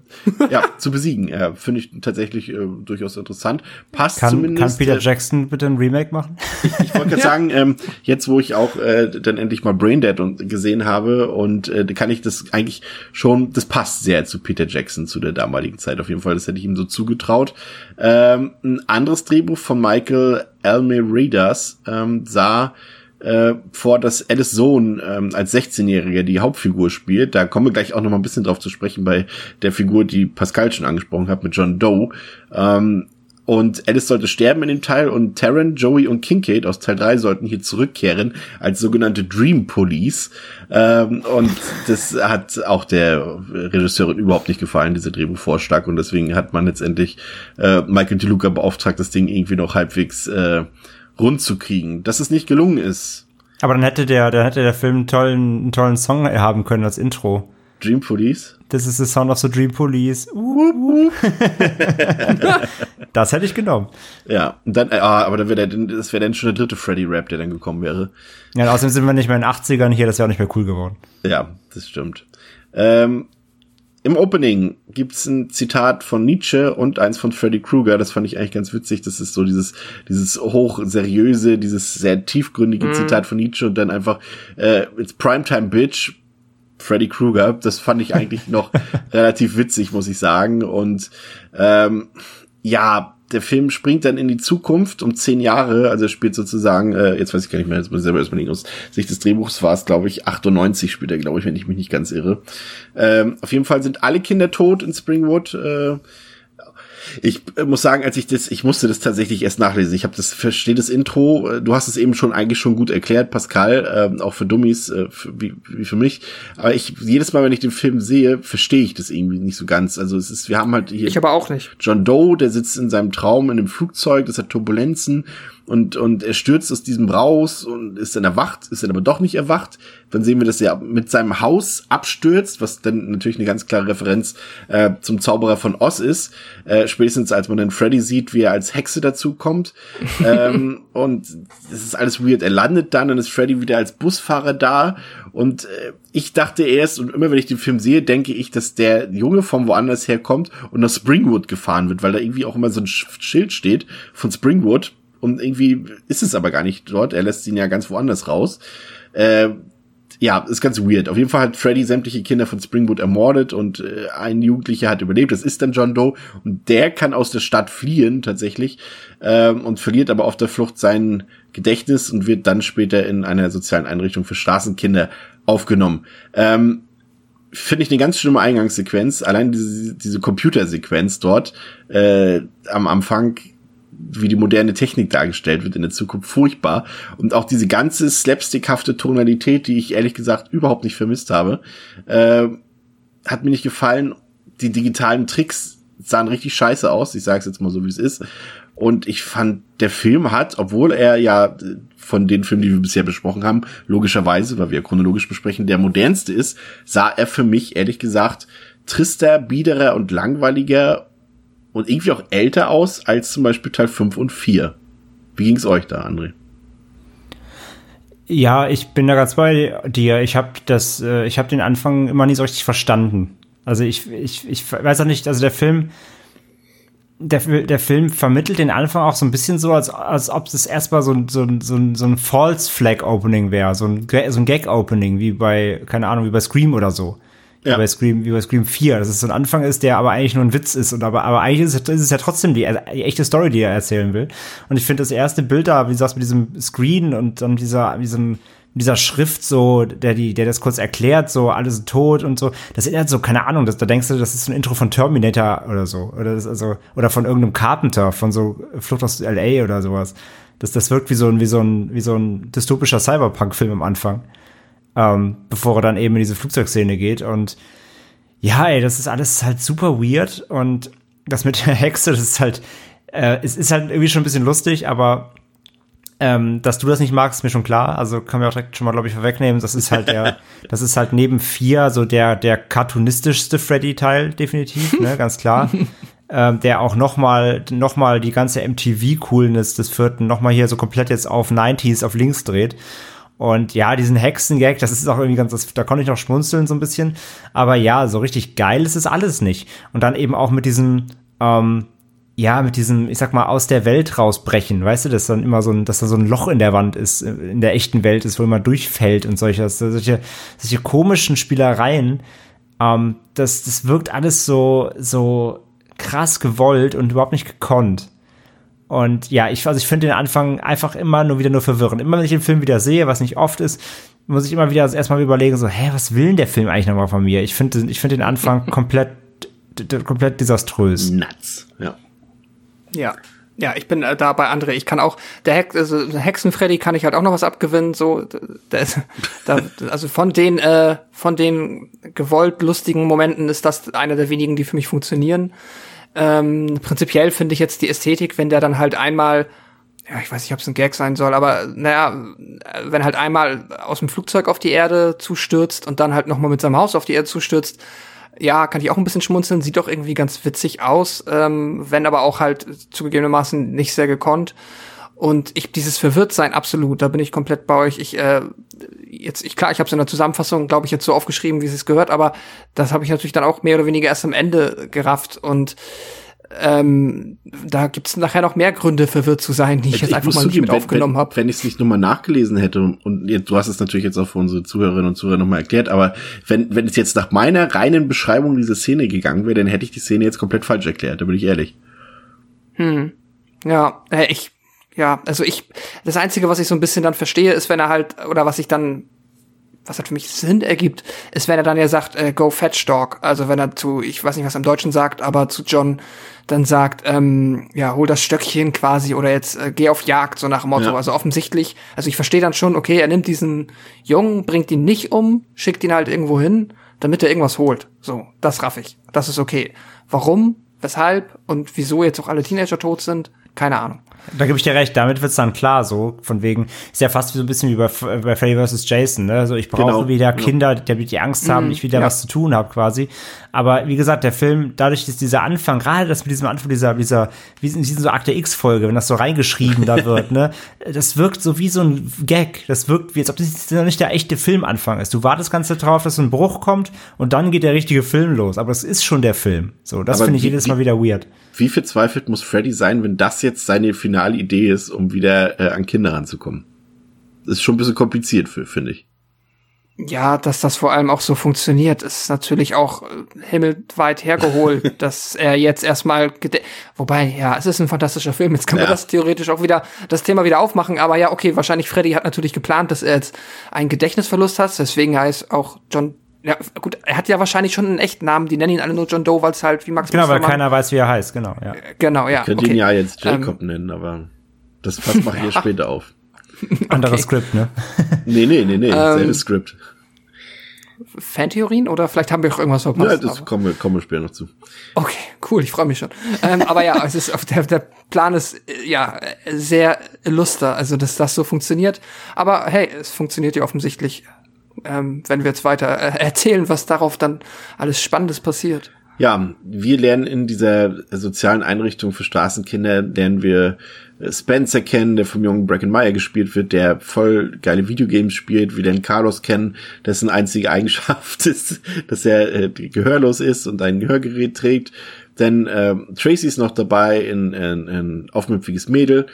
ja, zu besiegen. Äh, Finde ich tatsächlich äh, durchaus interessant. Passt kann, zumindest. Kann Peter äh, Jackson bitte ein Remake machen? ich wollte gerade ja. sagen, ähm, jetzt wo ich auch äh, dann endlich mal Braindead und gesehen habe und äh, kann ich das eigentlich schon, das passt sehr zu Peter Jackson zu der damaligen Zeit auf jeden Fall. Das hätte ich ihm so zugetraut. Ähm, ein anderes Drehbuch von Michael Almeridas ähm, sah äh, vor, dass Alice Sohn ähm, als 16-Jähriger die Hauptfigur spielt. Da kommen wir gleich auch noch mal ein bisschen drauf zu sprechen bei der Figur, die Pascal schon angesprochen hat mit John Doe. Ähm, und Alice sollte sterben in dem Teil und Taryn, Joey und Kincaid aus Teil 3 sollten hier zurückkehren als sogenannte Dream Police. Ähm, und das hat auch der Regisseurin überhaupt nicht gefallen, diese Drehbuchvorschlag. Und deswegen hat man letztendlich äh, Michael DeLuca beauftragt, das Ding irgendwie noch halbwegs äh, rund zu kriegen. Dass es nicht gelungen ist. Aber dann hätte der, dann hätte der Film einen tollen, einen tollen Song haben können als Intro. Dream Police? Das ist the sound of the Dream Police. Uh, uh. das hätte ich genommen. Ja, und dann, ah, aber dann wäre das wäre dann schon der dritte Freddy-Rap, der dann gekommen wäre. Ja, außerdem sind wir nicht mehr in den 80ern hier, das wäre auch nicht mehr cool geworden. Ja, das stimmt. Ähm, im Opening gibt's ein Zitat von Nietzsche und eins von Freddy Krueger. Das fand ich eigentlich ganz witzig. Das ist so dieses, dieses hochseriöse, dieses sehr tiefgründige mm. Zitat von Nietzsche und dann einfach, äh, it's Primetime Bitch, Freddy Krueger. Das fand ich eigentlich noch relativ witzig, muss ich sagen. Und ähm, ja, der Film springt dann in die Zukunft um zehn Jahre, also er spielt sozusagen, äh, jetzt weiß ich gar nicht mehr, jetzt muss ich selber erstmal aus Sicht des Drehbuchs war es, glaube ich, 98 spielt er, glaube ich, wenn ich mich nicht ganz irre. Ähm, auf jeden Fall sind alle Kinder tot in Springwood. Äh, ich äh, muss sagen, als ich das, ich musste das tatsächlich erst nachlesen. Ich habe das, verstehe das Intro. Äh, du hast es eben schon eigentlich schon gut erklärt, Pascal, äh, auch für Dummies, äh, für, wie, wie für mich. Aber ich jedes Mal, wenn ich den Film sehe, verstehe ich das irgendwie nicht so ganz. Also es ist, wir haben halt hier. Ich aber auch nicht. John Doe, der sitzt in seinem Traum in einem Flugzeug, das hat Turbulenzen und, und er stürzt aus diesem raus und ist dann erwacht, ist dann aber doch nicht erwacht. Dann sehen wir, dass er mit seinem Haus abstürzt, was dann natürlich eine ganz klare Referenz äh, zum Zauberer von Oz ist. Äh, spätestens als man dann Freddy sieht, wie er als Hexe dazu kommt. ähm, und es ist alles weird. Er landet dann und ist Freddy wieder als Busfahrer da. Und äh, ich dachte erst, und immer wenn ich den Film sehe, denke ich, dass der Junge vom woanders herkommt und nach Springwood gefahren wird, weil da irgendwie auch immer so ein Schild steht von Springwood und irgendwie ist es aber gar nicht dort. Er lässt ihn ja ganz woanders raus. Äh, ja, ist ganz weird. Auf jeden Fall hat Freddy sämtliche Kinder von Springwood ermordet und äh, ein Jugendlicher hat überlebt. Das ist dann John Doe und der kann aus der Stadt fliehen tatsächlich ähm, und verliert aber auf der Flucht sein Gedächtnis und wird dann später in einer sozialen Einrichtung für Straßenkinder aufgenommen. Ähm, Finde ich eine ganz schlimme Eingangssequenz. Allein diese, diese Computersequenz dort äh, am Anfang wie die moderne Technik dargestellt wird in der Zukunft, furchtbar. Und auch diese ganze slapstickhafte Tonalität, die ich ehrlich gesagt überhaupt nicht vermisst habe, äh, hat mir nicht gefallen. Die digitalen Tricks sahen richtig scheiße aus. Ich sage es jetzt mal so, wie es ist. Und ich fand, der Film hat, obwohl er ja von den Filmen, die wir bisher besprochen haben, logischerweise, weil wir chronologisch besprechen, der modernste ist, sah er für mich ehrlich gesagt trister, biederer und langweiliger und irgendwie auch älter aus als zum Beispiel Teil 5 und 4. Wie ging's euch da, André? Ja, ich bin da ganz bei dir. Ich habe das, äh, ich habe den Anfang immer nie so richtig verstanden. Also ich, ich, ich weiß auch nicht, also der Film, der, der Film vermittelt den Anfang auch so ein bisschen so, als, als ob es erstmal so, so, so, so ein False Flag Opening wäre, so ein, so ein Gag Opening, wie bei, keine Ahnung, wie bei Scream oder so. Ja. Wie, bei Scream, wie bei Scream 4, dass es so ein Anfang ist, der aber eigentlich nur ein Witz ist. Und aber, aber eigentlich ist es, ist es ja trotzdem die, die, echte Story, die er erzählen will. Und ich finde das erste Bild da, wie du sagst, mit diesem Screen und dann dieser, diesem, dieser Schrift so, der die, der das kurz erklärt, so alles tot und so. Das erinnert so, keine Ahnung, das, da denkst du, das ist ein Intro von Terminator oder so. Oder das, also, oder von irgendeinem Carpenter, von so Flucht aus LA oder sowas. Das, das wirkt wie so ein, wie so ein, wie so ein dystopischer Cyberpunk-Film am Anfang ähm, bevor er dann eben in diese Flugzeugszene geht. Und ja, ey, das ist alles halt super weird und das mit der Hexe, das ist halt, äh, es ist halt irgendwie schon ein bisschen lustig, aber ähm, dass du das nicht magst, ist mir schon klar. Also kann man auch direkt schon mal, glaube ich, vorwegnehmen. Das ist halt der, das ist halt neben vier so der, der cartoonistischste Freddy-Teil, definitiv, ne, ganz klar. ähm, der auch noch mal, noch mal die ganze MTV-Coolness des vierten noch mal hier so komplett jetzt auf 90s auf links dreht. Und ja, diesen Hexengag, das ist auch irgendwie ganz, das, da konnte ich noch schmunzeln so ein bisschen. Aber ja, so richtig geil ist es alles nicht. Und dann eben auch mit diesem, ähm, ja, mit diesem, ich sag mal, aus der Welt rausbrechen, weißt du, dass dann immer so ein, dass da so ein Loch in der Wand ist, äh, in der echten Welt ist, wo immer durchfällt und solche, solche, solche komischen Spielereien, ähm, das, das wirkt alles so, so krass gewollt und überhaupt nicht gekonnt. Und ja, ich, also ich finde den Anfang einfach immer nur wieder nur verwirrend. Immer wenn ich den Film wieder sehe, was nicht oft ist, muss ich immer wieder erstmal überlegen, so, hä, was will denn der Film eigentlich nochmal von mir? Ich finde ich finde den Anfang komplett, komplett desaströs. Nuts, ja. Ja. Ja, ich bin äh, da bei André. Ich kann auch, der Hex, also Hexenfreddy kann ich halt auch noch was abgewinnen. So, da, da, also von den, äh, von den gewollt lustigen Momenten ist das einer der wenigen, die für mich funktionieren. Ähm, prinzipiell finde ich jetzt die Ästhetik, wenn der dann halt einmal, ja, ich weiß nicht, ob es ein Gag sein soll, aber naja, wenn halt einmal aus dem Flugzeug auf die Erde zustürzt und dann halt nochmal mit seinem Haus auf die Erde zustürzt, ja, kann ich auch ein bisschen schmunzeln, sieht doch irgendwie ganz witzig aus, ähm, wenn aber auch halt zugegebenermaßen nicht sehr gekonnt. Und ich dieses Verwirrtsein absolut, da bin ich komplett bei euch. Ich äh, jetzt ich klar, ich habe es in der Zusammenfassung, glaube ich, jetzt so aufgeschrieben, wie es gehört, aber das habe ich natürlich dann auch mehr oder weniger erst am Ende gerafft und ähm, da gibt's nachher noch mehr Gründe verwirrt zu sein, die ich, ich jetzt einfach mal nicht mit aufgenommen habe. Wenn ich es nicht nochmal nachgelesen hätte und, und jetzt, du hast es natürlich jetzt auch für unsere Zuhörerinnen und Zuhörer nochmal erklärt, aber wenn, wenn es jetzt nach meiner reinen Beschreibung dieser Szene gegangen wäre, dann hätte ich die Szene jetzt komplett falsch erklärt, da bin ich ehrlich. Hm. Ja, äh, ich ja, also ich, das Einzige, was ich so ein bisschen dann verstehe, ist, wenn er halt, oder was ich dann, was halt für mich Sinn ergibt, ist, wenn er dann ja sagt, äh, go fetch dog. Also wenn er zu, ich weiß nicht, was er im Deutschen sagt, aber zu John dann sagt, ähm, ja, hol das Stöckchen quasi oder jetzt äh, geh auf Jagd, so nach dem Motto. Ja. Also offensichtlich, also ich verstehe dann schon, okay, er nimmt diesen Jungen, bringt ihn nicht um, schickt ihn halt irgendwo hin, damit er irgendwas holt. So, das raff ich. Das ist okay. Warum, weshalb und wieso jetzt auch alle Teenager tot sind, keine Ahnung. Da gebe ich dir recht, damit wird's dann klar, so von wegen, ist ja fast so ein bisschen wie bei, bei Freddy vs. Jason, ne? So, ich brauche Genau, wieder genau. Kinder, damit die Angst haben, Mhm, ich wieder ja. was zu tun habe quasi. Aber wie gesagt, der Film, dadurch, dass dieser Anfang, gerade das mit diesem Anfang dieser, dieser, wie in diesem so Akte X-Folge, wenn das so reingeschrieben da wird, ne? Das wirkt so wie so ein Gag. Das wirkt wie, als ob das noch nicht der echte Filmanfang ist. Du wartest ganz darauf, dass so ein Bruch kommt und dann geht der richtige Film los. Aber es ist schon der Film. So, das finde ich jedes Mal wieder weird. Wie verzweifelt muss Freddy sein, wenn das jetzt seine finale Idee ist, um wieder äh, an Kinder ranzukommen? Das ist schon ein bisschen kompliziert, finde ich. Ja, dass das vor allem auch so funktioniert, ist natürlich auch äh, himmelweit hergeholt, dass er jetzt erstmal wobei ja, es ist ein fantastischer Film, jetzt kann man Ja. das theoretisch auch wieder das Thema wieder aufmachen, aber ja, okay, wahrscheinlich Freddy hat natürlich geplant, dass er jetzt einen Gedächtnisverlust hat, deswegen heißt auch John ja, gut, er hat ja wahrscheinlich schon einen echten Namen, die nennen ihn alle nur John Doe, weil es halt wie Max Genau, weil keiner weiß, wie er heißt, genau, ja. Genau, ja. Könnt okay. ihn ja jetzt Ähm, Jacob nennen, aber das Fass mache ich ja später auf. Anderes Okay. Skript, ne? Nee, nee, nee, nee, Ähm, selbes Skript. Fantheorien oder vielleicht haben wir auch irgendwas Ja, verpasst. das aber- kommen wir, kommen wir später noch zu. Okay, cool, ich freue mich schon. ähm, aber ja, es ist, der, der Plan ist äh, ja sehr illuster, also dass das so funktioniert. Aber hey, es funktioniert ja offensichtlich, ähm, wenn wir jetzt weiter äh, erzählen, was darauf dann alles Spannendes passiert. Ja, wir lernen in dieser sozialen Einrichtung für Straßenkinder, lernen wir äh, Spencer kennen, der vom jungen Bracken Meyer gespielt wird, der voll geile Videogames spielt. Wir lernen Carlos kennen, dessen einzige Eigenschaft ist, dass er äh, gehörlos ist und ein Gehörgerät trägt. Denn äh, Tracy ist noch dabei, ein, ein, ein aufmüpfiges Mädel.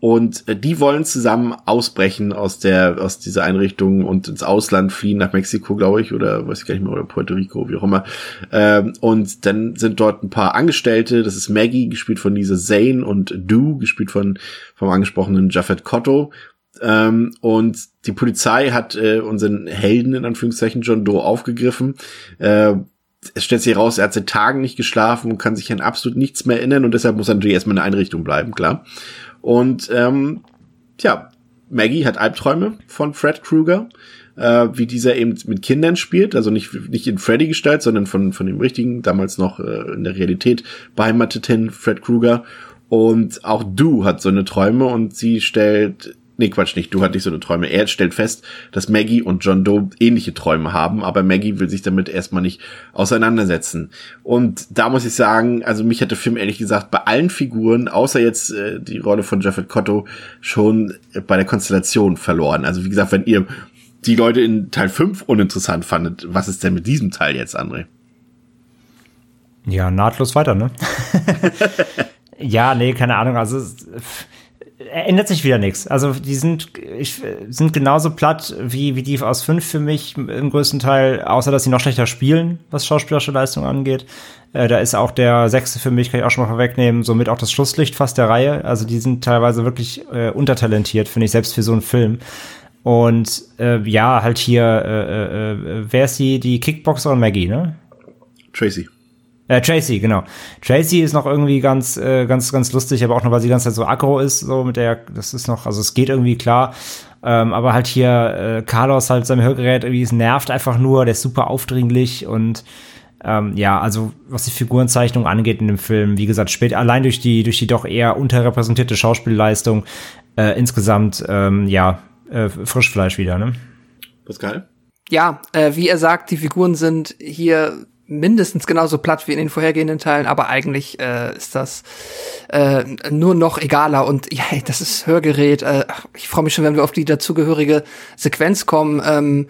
Und äh, die wollen zusammen ausbrechen aus der aus dieser Einrichtung und ins Ausland fliehen nach Mexiko, glaube ich, oder weiß ich gar nicht mehr, oder Puerto Rico, wie auch immer. Ähm, und dann sind dort ein paar Angestellte. Das ist Maggie, gespielt von Lisa Zane, und Du, gespielt von vom angesprochenen Jaffet Kotto. Ähm, und die Polizei hat äh, unseren Helden in Anführungszeichen John Doe aufgegriffen. Äh, es stellt sich heraus, er hat seit Tagen nicht geschlafen und kann sich an absolut nichts mehr erinnern und deshalb muss er natürlich erstmal in der Einrichtung bleiben, klar. Und ähm, ja, Maggie hat Albträume von Fred Krueger, äh, wie dieser eben mit Kindern spielt, also nicht, nicht in Freddy Gestalt, sondern von, von dem richtigen, damals noch äh, in der Realität beheimateten Fred Krueger. Und auch Du hat so eine Träume und sie stellt, nee Quatsch nicht, Du hat nicht so eine Träume. Er stellt fest, dass Maggie und John Doe ähnliche Träume haben, aber Maggie will sich damit erstmal nicht auseinandersetzen. Und da muss ich sagen, also mich hat der Film ehrlich gesagt bei allen Figuren, außer jetzt äh, die Rolle von Jaffet Kotto, schon bei der Konstellation verloren. Also wie gesagt, wenn ihr die Leute in Teil 5 uninteressant fandet, was ist denn mit diesem Teil jetzt, André? Ja, nahtlos weiter, ne? ja, nee, keine Ahnung. Also ändert sich wieder nichts. Also die sind, ich, sind genauso platt wie, wie die aus fünf für mich im größten Teil, außer dass sie noch schlechter spielen, was schauspielerische Leistung angeht. Äh, da ist auch der sechste für mich, kann ich auch schon mal vorwegnehmen, somit auch das Schlusslicht fast der Reihe. Also die sind teilweise wirklich äh, untertalentiert, finde ich, selbst für so einen Film. Und äh, ja, halt hier, äh, äh, wer ist die, die Kickboxerin Maggie, ne? Tracy. Äh, Tracy, genau. Tracy ist noch irgendwie ganz, äh, ganz, ganz lustig, aber auch nur, weil sie die ganze Zeit so aggro ist, so mit der, das ist noch, also es geht irgendwie klar. Ähm, aber halt hier, äh, Carlos halt sein Hörgerät irgendwie, es nervt einfach nur, der ist super aufdringlich und ähm, ja, also was die Figurenzeichnung angeht in dem Film, wie gesagt, spät, allein durch die, durch die doch eher unterrepräsentierte Schauspielleistung, äh, insgesamt, ähm, ja, äh, Frischfleisch wieder, ne? Pascal? Ja, äh, wie er sagt, die Figuren sind hier mindestens genauso platt wie in den vorhergehenden Teilen, aber eigentlich äh, ist das äh, nur noch egaler und ja, das ist Hörgerät. Äh, ich freue mich schon, wenn wir auf die dazugehörige Sequenz kommen. Ähm,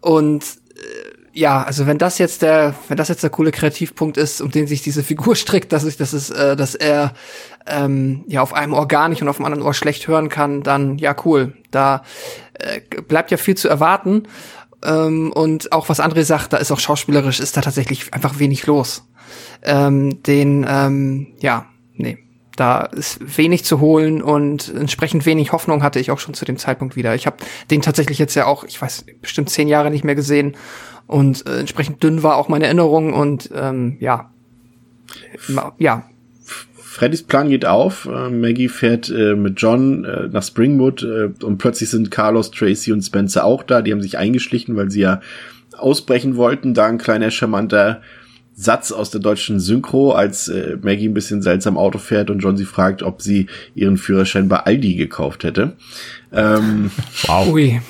und äh, ja, also wenn das jetzt der, wenn das jetzt der coole Kreativpunkt ist, um den sich diese Figur strickt, dass ich, das ist, äh, dass er ähm, ja auf einem Ohr gar nicht und auf dem anderen Ohr schlecht hören kann, dann ja cool. Da äh, bleibt ja viel zu erwarten. Ähm, und auch was André sagt, da ist auch schauspielerisch, ist da tatsächlich einfach wenig los. Ähm, den, ähm, ja, nee, da ist wenig zu holen und entsprechend wenig Hoffnung hatte ich auch schon zu dem Zeitpunkt wieder. Ich habe den tatsächlich jetzt ja auch, ich weiß, bestimmt zehn Jahre nicht mehr gesehen und äh, entsprechend dünn war auch meine Erinnerung und ähm, ja, ja, Freddys Plan geht auf. Äh, Maggie fährt äh, mit John äh, nach Springwood äh, und plötzlich sind Carlos, Tracy und Spencer auch da. Die haben sich eingeschlichen, weil sie ja ausbrechen wollten. Da ein kleiner charmanter Satz aus der deutschen Synchro, als äh, Maggie ein bisschen seltsam Auto fährt und John sie fragt, ob sie ihren Führerschein bei Aldi gekauft hätte. Ähm, wow. Ui.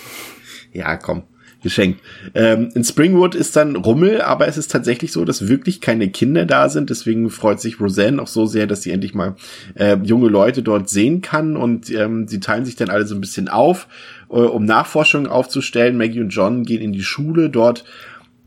Ja, komm geschenkt. Ähm, in Springwood ist dann Rummel, aber es ist tatsächlich so, dass wirklich keine Kinder da sind. Deswegen freut sich Roseanne auch so sehr, dass sie endlich mal äh, junge Leute dort sehen kann. Und ähm, sie teilen sich dann alle so ein bisschen auf, äh, um Nachforschungen aufzustellen. Maggie und John gehen in die Schule. Dort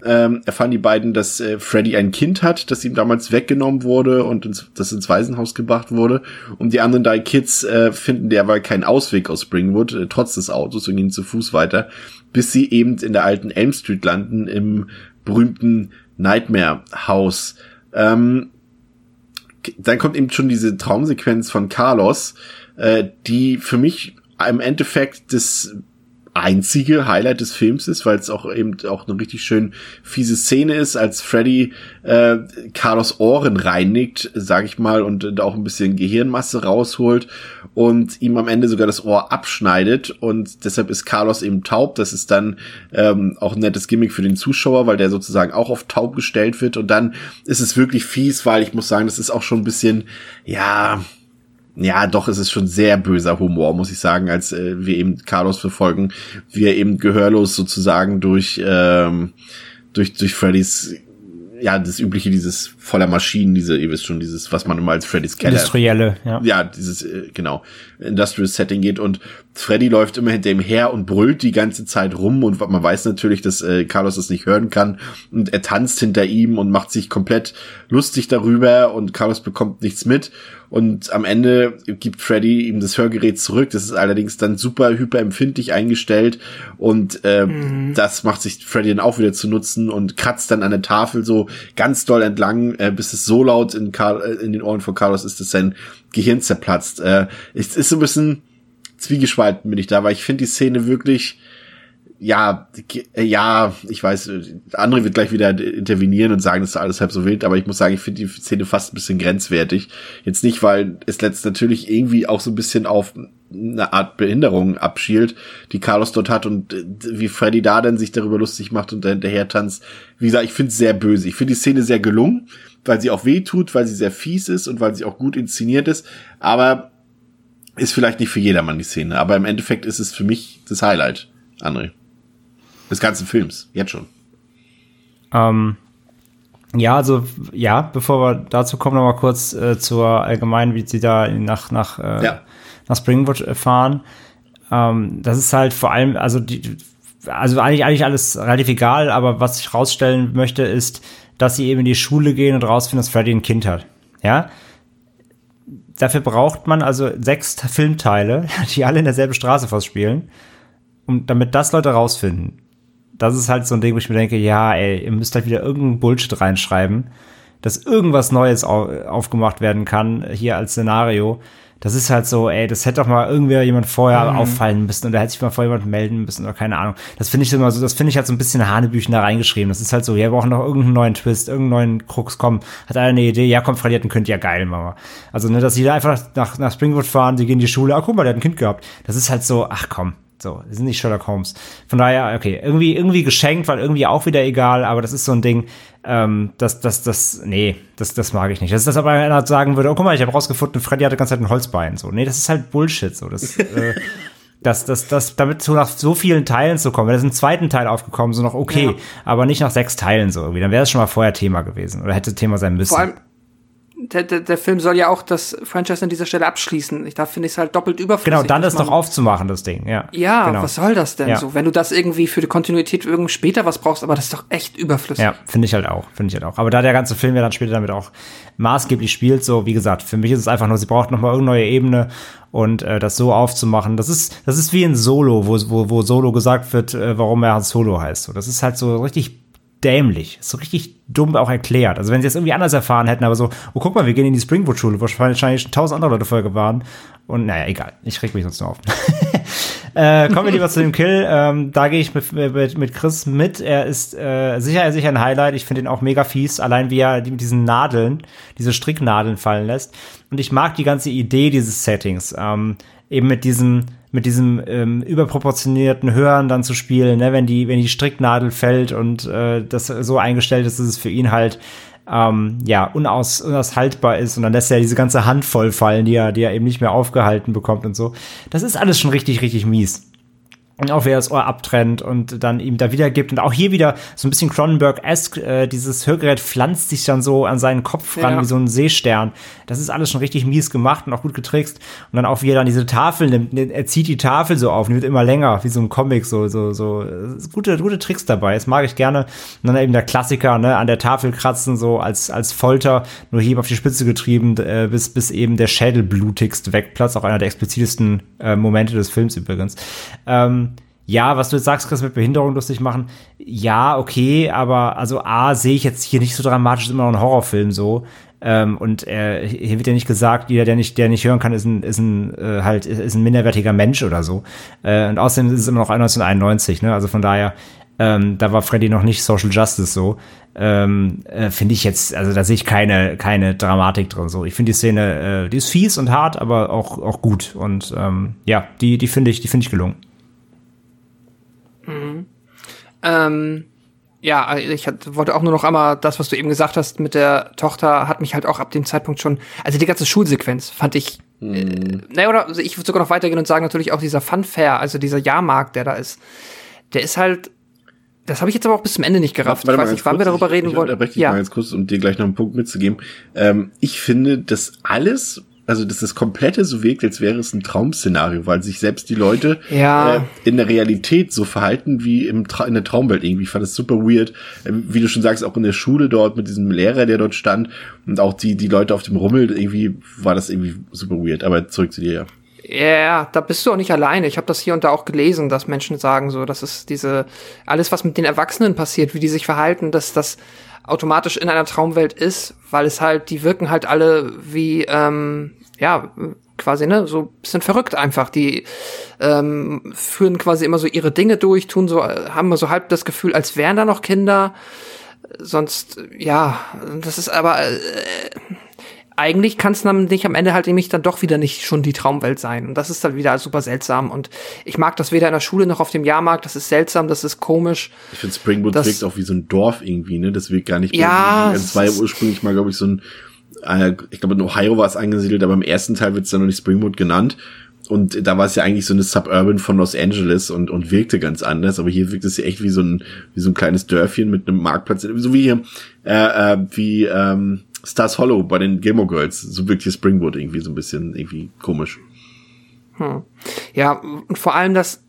ähm, erfahren die beiden, dass äh, Freddy ein Kind hat, das ihm damals weggenommen wurde und ins, das ins Waisenhaus gebracht wurde. Und die anderen drei Kids äh, finden derweil keinen Ausweg aus Springwood, äh, trotz des Autos und gehen zu Fuß weiter, bis sie eben in der alten Elm Street landen, im berühmten Nightmare House. Ähm, dann kommt eben schon diese Traumsequenz von Carlos, äh, die für mich im Endeffekt das einzige Highlight des Films ist, weil es auch eben auch eine richtig schön fiese Szene ist, als Freddy äh, Carlos Ohren reinigt, sag ich mal, und auch ein bisschen Gehirnmasse rausholt und ihm am Ende sogar das Ohr abschneidet und deshalb ist Carlos eben taub. Das ist dann ähm, auch ein nettes Gimmick für den Zuschauer, weil der sozusagen auch auf taub gestellt wird und dann ist es wirklich fies, weil ich muss sagen, das ist auch schon ein bisschen, ja, ja, doch, es ist schon sehr böser Humor, muss ich sagen, als äh, wir eben Carlos verfolgen, wie er eben gehörlos sozusagen durch, ähm, durch, durch Freddys ja, das übliche, dieses voller Maschinen, diese, ihr wisst schon, dieses, was man immer als Freddy's Keller. Industrielle, ja. Ja, dieses, äh, genau, Industrial Setting geht und Freddy läuft immer hinter ihm her und brüllt die ganze Zeit rum und man weiß natürlich, dass äh, Carlos das nicht hören kann und er tanzt hinter ihm und macht sich komplett lustig darüber und Carlos bekommt nichts mit und am Ende gibt Freddy ihm das Hörgerät zurück. Das ist allerdings dann super hyperempfindlich eingestellt und äh, mhm. das macht sich Freddy dann auch wieder zu nutzen und kratzt dann an der Tafel so ganz doll entlang, äh, bis es so laut in, Carl, äh, in den Ohren von Carlos ist, dass sein Gehirn zerplatzt. Äh, es ist so ein bisschen zwiegespalten bin ich da, weil ich finde die Szene wirklich ja, ja, ich weiß, andere wird gleich wieder intervenieren und sagen, das ist alles halb so wild, aber ich muss sagen, ich finde die Szene fast ein bisschen grenzwertig. Jetzt nicht, weil es letzt natürlich irgendwie auch so ein bisschen auf eine Art Behinderung abschielt, die Carlos dort hat und äh, wie Freddy da dann sich darüber lustig macht und hinterher tanzt. Wie gesagt, ich finde es sehr böse. Ich finde die Szene sehr gelungen, weil sie auch weh tut, weil sie sehr fies ist und weil sie auch gut inszeniert ist, aber ist vielleicht nicht für jedermann die Szene, aber im Endeffekt ist es für mich das Highlight, André. Des ganzen Films, jetzt schon. Ähm, ja, also ja, bevor wir dazu kommen, noch mal kurz äh, zur allgemeinen, wie sie da nach nach äh, ja. nach Springwood fahren. Ähm, das ist halt vor allem, also die, also eigentlich eigentlich alles relativ egal, aber was ich rausstellen möchte, ist, dass sie eben in die Schule gehen und rausfinden, dass Freddy ein Kind hat. Ja. Dafür braucht man also sechs Filmteile, die alle in derselben Straße fast spielen, um damit das Leute rausfinden das ist halt so ein Ding, wo ich mir denke, ja, ey, ihr müsst halt wieder irgendeinen Bullshit reinschreiben, dass irgendwas Neues aufgemacht werden kann, hier als Szenario. Das ist halt so, ey, das hätte doch mal irgendwer jemand vorher mhm. auffallen müssen und da hätte sich mal vorher jemand melden müssen oder keine Ahnung. Das finde ich immer so, das finde ich halt so ein bisschen Hanebüchen da reingeschrieben. Das ist halt so, ja, wir brauchen noch irgendeinen neuen Twist, irgendeinen neuen Krux, komm, hat einer eine Idee, ja, komm, verliert könnt ja geil, Mama. Also, ne, dass die da einfach nach, nach Springwood fahren, die gehen in die Schule, ah, guck mal, der hat ein Kind gehabt. Das ist halt so, ach komm, so, das sind nicht Sherlock Holmes. Von daher, okay, irgendwie, irgendwie geschenkt, weil irgendwie auch wieder egal, aber das ist so ein Ding, ähm, das, das, das, nee, das, das mag ich nicht. Das ist das aber einer sagen würde, oh, guck mal, ich habe rausgefunden, Freddy hatte die ganze Zeit ein Holzbein. So, nee, das ist halt Bullshit. So, das, äh, das, das, das, damit so nach so vielen Teilen zu kommen, wenn das im zweiten Teil aufgekommen, so noch okay, ja. aber nicht nach sechs Teilen so irgendwie, dann wäre es schon mal vorher Thema gewesen oder hätte Thema sein müssen. Vor allem, der, der, der Film soll ja auch das Franchise an dieser Stelle abschließen. Ich, da finde ich es halt doppelt überflüssig. Genau, dann ist doch aufzumachen, das Ding, ja. Ja, genau. was soll das denn ja. so? Wenn du das irgendwie für die Kontinuität irgendwie später was brauchst, aber das ist doch echt überflüssig. Ja, finde ich halt auch, finde ich halt auch. Aber da der ganze Film ja dann später damit auch maßgeblich spielt, so, wie gesagt, für mich ist es einfach nur, sie braucht nochmal irgendeine neue Ebene und äh, das so aufzumachen. Das ist, das ist wie in Solo, wo, wo, wo Solo gesagt wird, äh, warum er Solo heißt. So, das ist halt so richtig dämlich. so richtig dumm auch erklärt. Also wenn sie es irgendwie anders erfahren hätten, aber so, oh guck mal, wir gehen in die Springwood-Schule, wo wahrscheinlich schon tausend andere Leute vorher waren. Und naja, egal. Ich reg mich sonst nur auf. äh, kommen wir lieber zu dem Kill. Ähm, da gehe ich mit, mit, mit Chris mit. Er ist äh, sicher, sicher ein Highlight. Ich finde ihn auch mega fies, allein wie er mit diesen Nadeln, diese Stricknadeln fallen lässt. Und ich mag die ganze Idee dieses Settings. Ähm, eben mit diesem mit diesem ähm, überproportionierten Hören dann zu spielen, ne? wenn die wenn die Stricknadel fällt und äh, das so eingestellt ist, dass es für ihn halt ähm, ja, unaus, unaushaltbar ist und dann lässt er diese ganze Hand voll fallen, die er, die er eben nicht mehr aufgehalten bekommt und so. Das ist alles schon richtig, richtig mies auch wer das Ohr abtrennt und dann ihm da wiedergibt. Und auch hier wieder so ein bisschen Cronenberg-esque, äh, dieses Hörgerät pflanzt sich dann so an seinen Kopf ran ja. wie so ein Seestern. Das ist alles schon richtig mies gemacht und auch gut getrickst. Und dann auch wie er dann diese Tafel nimmt, er zieht die Tafel so auf und wird immer länger, wie so ein Comic, so, so, so. Gute, gute Tricks dabei, das mag ich gerne. Und dann eben der Klassiker, ne, an der Tafel kratzen, so als, als Folter, nur hier auf die Spitze getrieben, äh, bis, bis eben der Schädel blutigst wegplatzt, auch einer der explizitesten äh, Momente des Films übrigens. Ähm, ja, was du jetzt sagst, Chris, mit Behinderung lustig machen, ja, okay, aber also A, sehe ich jetzt hier nicht so dramatisch, ist immer noch ein Horrorfilm so. Ähm, und äh, hier wird ja nicht gesagt, jeder, der nicht, der nicht hören kann, ist ein, ist ein äh, halt, ist ein minderwertiger Mensch oder so. Äh, und außerdem ist es immer noch 1991, ne? Also von daher, ähm, da war Freddy noch nicht Social Justice so. Ähm, äh, finde ich jetzt, also da sehe ich keine, keine Dramatik drin. So, ich finde die Szene, äh, die ist fies und hart, aber auch, auch gut. Und ähm, ja, die, die finde ich, die finde ich gelungen. Mhm. Ähm, ja, ich hat, wollte auch nur noch einmal das, was du eben gesagt hast mit der Tochter, hat mich halt auch ab dem Zeitpunkt schon, also die ganze Schulsequenz fand ich, mhm. äh, naja, oder also ich würde sogar noch weitergehen und sagen, natürlich auch dieser Funfair, also dieser Jahrmarkt, der da ist, der ist halt, das habe ich jetzt aber auch bis zum Ende nicht gerafft. Warte, ich weiß nicht, wann wir darüber reden wollen. Ich ja. mal ganz kurz, um dir gleich noch einen Punkt mitzugeben. Ähm, ich finde, dass alles, also dass das komplette so wirkt, als wäre es ein Traumszenario, weil sich selbst die Leute ja. äh, in der Realität so verhalten wie im Tra in der Traumwelt irgendwie. Ich fand das super weird. Äh, wie du schon sagst, auch in der Schule dort mit diesem Lehrer, der dort stand und auch die, die Leute auf dem Rummel, irgendwie war das irgendwie super weird. Aber zurück zu dir, ja. Ja, da bist du auch nicht alleine. Ich habe das hier und da auch gelesen, dass Menschen sagen so, dass es diese alles, was mit den Erwachsenen passiert, wie die sich verhalten, dass das automatisch in einer Traumwelt ist, weil es halt, die wirken halt alle wie, ähm, ja, quasi, ne, so bisschen verrückt einfach. Die ähm, führen quasi immer so ihre Dinge durch, tun so, haben immer so halb das Gefühl, als wären da noch Kinder. Sonst, ja, das ist aber äh, eigentlich kann es dann nicht am Ende halt nämlich dann doch wieder nicht schon die Traumwelt sein. Und das ist dann wieder super seltsam. Und ich mag das weder in der Schule noch auf dem Jahrmarkt. Das ist seltsam, das ist komisch. Ich finde, Springwood das, wirkt auch wie so ein Dorf irgendwie, ne? Das wirkt gar nicht. Ja. Es war ja ursprünglich mal, glaube ich, so ein, äh, ich glaube, in Ohio war es angesiedelt, aber im ersten Teil wird es dann noch nicht Springwood genannt. Und da war es ja eigentlich so eine Suburban von Los Angeles und, und wirkte ganz anders. Aber hier wirkt es ja echt wie so ein, wie so ein kleines Dörfchen mit einem Marktplatz. So wie hier, äh, äh, wie, ähm, Stars Hollow bei den Gilmore Girls. So wirkt hier Springwood irgendwie so ein bisschen irgendwie komisch. Hm. Ja, und vor allem das,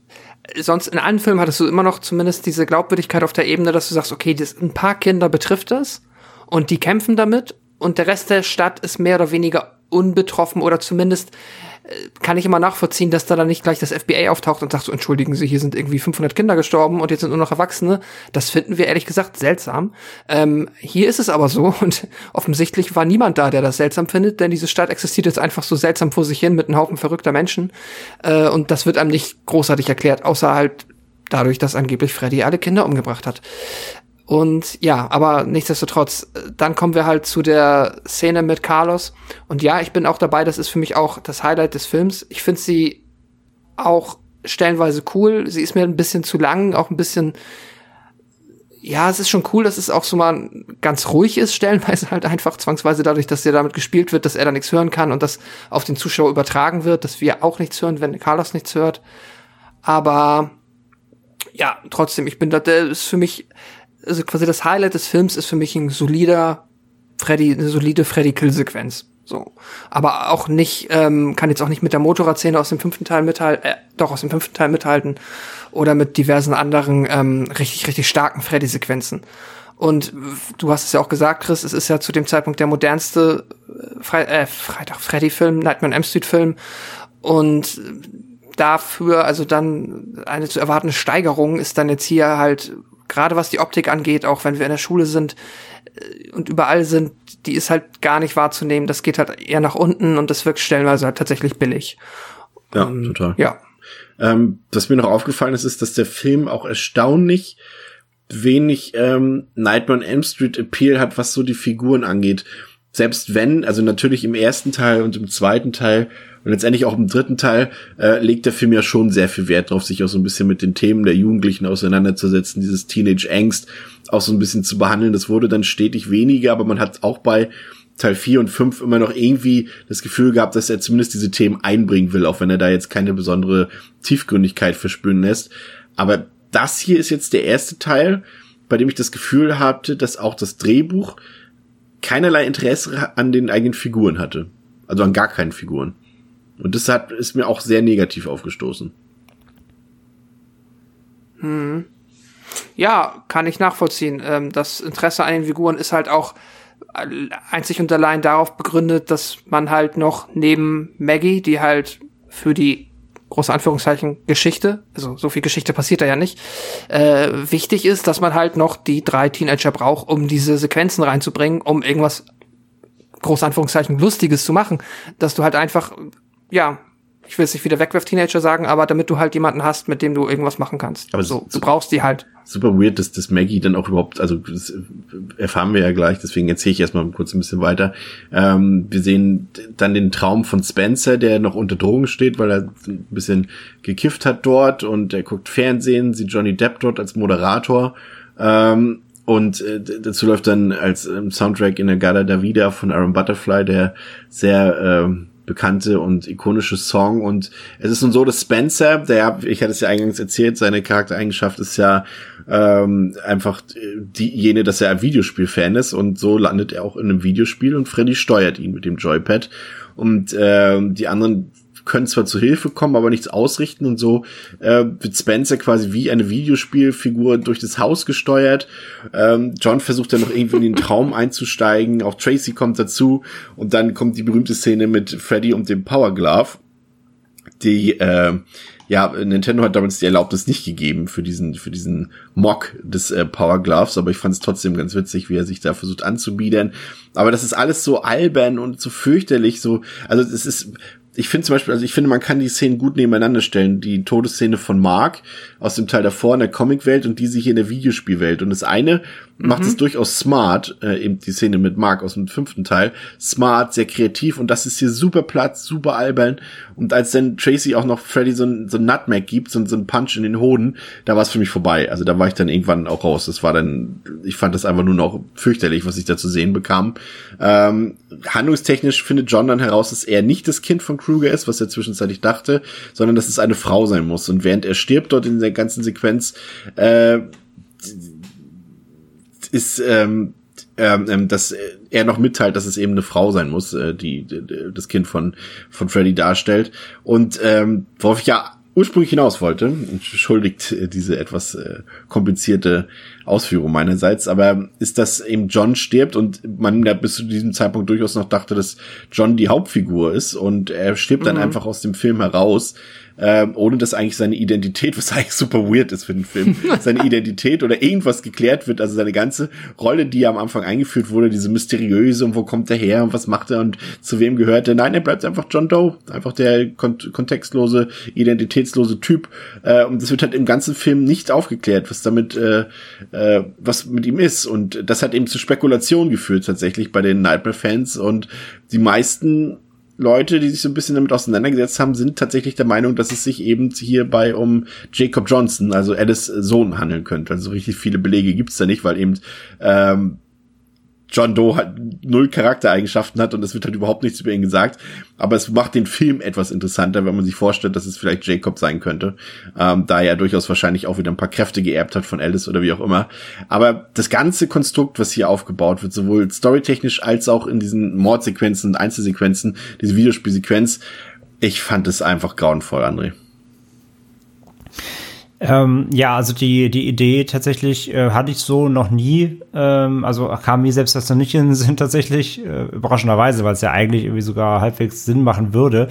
sonst in allen Filmen hattest du immer noch zumindest diese Glaubwürdigkeit auf der Ebene, dass du sagst, okay, das, ein paar Kinder betrifft das und die kämpfen damit und der Rest der Stadt ist mehr oder weniger unbetroffen oder zumindest kann ich immer nachvollziehen, dass da dann nicht gleich das FBI auftaucht und sagt so, entschuldigen Sie, hier sind irgendwie 500 Kinder gestorben und jetzt sind nur noch Erwachsene. Das finden wir ehrlich gesagt seltsam. Ähm, hier ist es aber so und offensichtlich war niemand da, der das seltsam findet, denn diese Stadt existiert jetzt einfach so seltsam vor sich hin mit einem Haufen verrückter Menschen äh, und das wird einem nicht großartig erklärt, außer halt dadurch, dass angeblich Freddy alle Kinder umgebracht hat. Und ja, aber nichtsdestotrotz, dann kommen wir halt zu der Szene mit Carlos. Und ja, ich bin auch dabei, das ist für mich auch das Highlight des Films. Ich finde sie auch stellenweise cool. Sie ist mir ein bisschen zu lang, auch ein bisschen, ja, es ist schon cool, dass es auch so mal ganz ruhig ist, stellenweise halt einfach zwangsweise dadurch, dass ja damit gespielt wird, dass er da nichts hören kann und das auf den Zuschauer übertragen wird, dass wir auch nichts hören, wenn Carlos nichts hört. Aber ja, trotzdem, ich bin da, der ist für mich also quasi das Highlight des Films ist für mich ein solider Freddy, eine solide Freddy-Kill-Sequenz. So. Aber auch nicht, ähm, kann jetzt auch nicht mit der Motorradszene aus dem fünften Teil mithalten, äh, doch aus dem fünften Teil mithalten. Oder mit diversen anderen ähm, richtig, richtig starken Freddy-Sequenzen. Und du hast es ja auch gesagt, Chris, es ist ja zu dem Zeitpunkt der modernste äh, Fre äh, Freitag Freddy-Film, Nightmare on M Street-Film. Und dafür, also dann eine zu erwartende Steigerung ist dann jetzt hier halt gerade was die Optik angeht, auch wenn wir in der Schule sind äh, und überall sind, die ist halt gar nicht wahrzunehmen. Das geht halt eher nach unten und das wirkt stellenweise halt tatsächlich billig. Ja, ähm, total. Ja. Ähm, was mir noch aufgefallen ist, ist, dass der Film auch erstaunlich wenig ähm, Nightmare on Elm Street Appeal hat, was so die Figuren angeht. Selbst wenn, also natürlich im ersten Teil und im zweiten Teil und letztendlich auch im dritten Teil äh, legt der Film ja schon sehr viel Wert drauf, sich auch so ein bisschen mit den Themen der Jugendlichen auseinanderzusetzen, dieses Teenage Angst auch so ein bisschen zu behandeln. Das wurde dann stetig weniger, aber man hat auch bei Teil 4 und 5 immer noch irgendwie das Gefühl gehabt, dass er zumindest diese Themen einbringen will, auch wenn er da jetzt keine besondere Tiefgründigkeit verspüren lässt. Aber das hier ist jetzt der erste Teil, bei dem ich das Gefühl hatte, dass auch das Drehbuch keinerlei Interesse an den eigenen Figuren hatte. Also an gar keinen Figuren. Und das hat, ist mir auch sehr negativ aufgestoßen. Hm. Ja, kann ich nachvollziehen. Ähm, das Interesse an den Figuren ist halt auch einzig und allein darauf begründet, dass man halt noch neben Maggie, die halt für die große Anführungszeichen Geschichte, also so viel Geschichte passiert da ja nicht, äh, wichtig ist, dass man halt noch die drei Teenager braucht, um diese Sequenzen reinzubringen, um irgendwas große Anführungszeichen Lustiges zu machen, dass du halt einfach, ja, ich will es nicht wieder Wegwerf-Teenager sagen, aber damit du halt jemanden hast, mit dem du irgendwas machen kannst. Aber so, du brauchst die halt. Super weird, dass, dass Maggie dann auch überhaupt, also das erfahren wir ja gleich, deswegen erzähle ich erstmal kurz ein bisschen weiter. Ähm, wir sehen dann den Traum von Spencer, der noch unter Drogen steht, weil er ein bisschen gekifft hat dort und er guckt Fernsehen, sieht Johnny Depp dort als Moderator. Ähm, und äh, dazu läuft dann als ähm, Soundtrack in der Gala Davida von Aaron Butterfly, der sehr ähm, bekannte und ikonische Song. Und es ist nun so, dass Spencer, der, ich hatte es ja eingangs erzählt, seine Charaktereigenschaft ist ja ähm, einfach diejene, dass er ein Videospiel-Fan ist. Und so landet er auch in einem Videospiel und Freddy steuert ihn mit dem Joypad. Und äh, die anderen können zwar zu Hilfe kommen, aber nichts ausrichten und so äh, wird Spencer quasi wie eine Videospielfigur durch das Haus gesteuert. Ähm, John versucht dann noch irgendwie in den Traum einzusteigen, auch Tracy kommt dazu und dann kommt die berühmte Szene mit Freddy und dem Power Glove, die äh, ja, Nintendo hat damals die Erlaubnis nicht gegeben für diesen, für diesen Mock des äh, Power Gloves, aber ich fand es trotzdem ganz witzig, wie er sich da versucht anzubiedern. Aber das ist alles so albern und so fürchterlich, so, also es ist, ich finde zum Beispiel, also ich finde, man kann die Szenen gut nebeneinander stellen. Die Todesszene von Mark aus dem Teil davor in der Comicwelt und diese hier in der Videospielwelt. Und das eine mhm. macht es durchaus smart, äh, eben die Szene mit Mark aus dem fünften Teil. Smart, sehr kreativ und das ist hier super Platz, super albern. Und als dann Tracy auch noch Freddy so ein, so ein Nutmeg gibt, so, so ein Punch in den Hoden, da war es für mich vorbei. Also da war ich dann irgendwann auch raus. Das war dann, ich fand das einfach nur noch fürchterlich, was ich da zu sehen bekam. Ähm, handlungstechnisch findet John dann heraus, dass er nicht das Kind von Kruger ist, was er zwischenzeitlich dachte, sondern dass es eine Frau sein muss. Und während er stirbt dort in der ganzen Sequenz, äh, ist ähm, ähm, ähm, dass er noch mitteilt, dass es eben eine Frau sein muss, äh, die, die das Kind von von Freddy darstellt. Und ähm, worauf ich ja ursprünglich hinaus wollte, entschuldigt äh, diese etwas äh, komplizierte Ausführung meinerseits, aber ist, dass eben John stirbt und man ja bis zu diesem Zeitpunkt durchaus noch dachte, dass John die Hauptfigur ist und er stirbt dann mhm. einfach aus dem Film heraus ähm, ohne dass eigentlich seine Identität, was eigentlich super weird ist für den Film, seine Identität oder irgendwas geklärt wird, also seine ganze Rolle, die am Anfang eingeführt wurde, diese mysteriöse und wo kommt er her und was macht er und zu wem gehört er. Nein, er bleibt einfach John Doe, einfach der kont kontextlose, identitätslose Typ. Äh, und das wird halt im ganzen Film nicht aufgeklärt, was damit, äh, äh, was mit ihm ist. Und das hat eben zu Spekulationen geführt tatsächlich bei den Nightmare-Fans und die meisten Leute, die sich so ein bisschen damit auseinandergesetzt haben, sind tatsächlich der Meinung, dass es sich eben hierbei um Jacob Johnson, also Alice Sohn, handeln könnte. Also richtig viele Belege gibt's da nicht, weil eben ähm, John Doe halt null Charaktereigenschaften hat und es wird halt überhaupt nichts über ihn gesagt. Aber es macht den Film etwas interessanter, wenn man sich vorstellt, dass es vielleicht Jacob sein könnte, ähm, da er durchaus wahrscheinlich auch wieder ein paar Kräfte geerbt hat von Alice oder wie auch immer. Aber das ganze Konstrukt, was hier aufgebaut wird, sowohl storytechnisch als auch in diesen Mordsequenzen und Einzelsequenzen, diese Videospielsequenz, ich fand es einfach grauenvoll, André. Ähm, ja, also die, die Idee tatsächlich äh, hatte ich so noch nie. Ähm, also kam mir selbst das noch nicht in den Sinn tatsächlich, äh, überraschenderweise, weil es ja eigentlich irgendwie sogar halbwegs Sinn machen würde.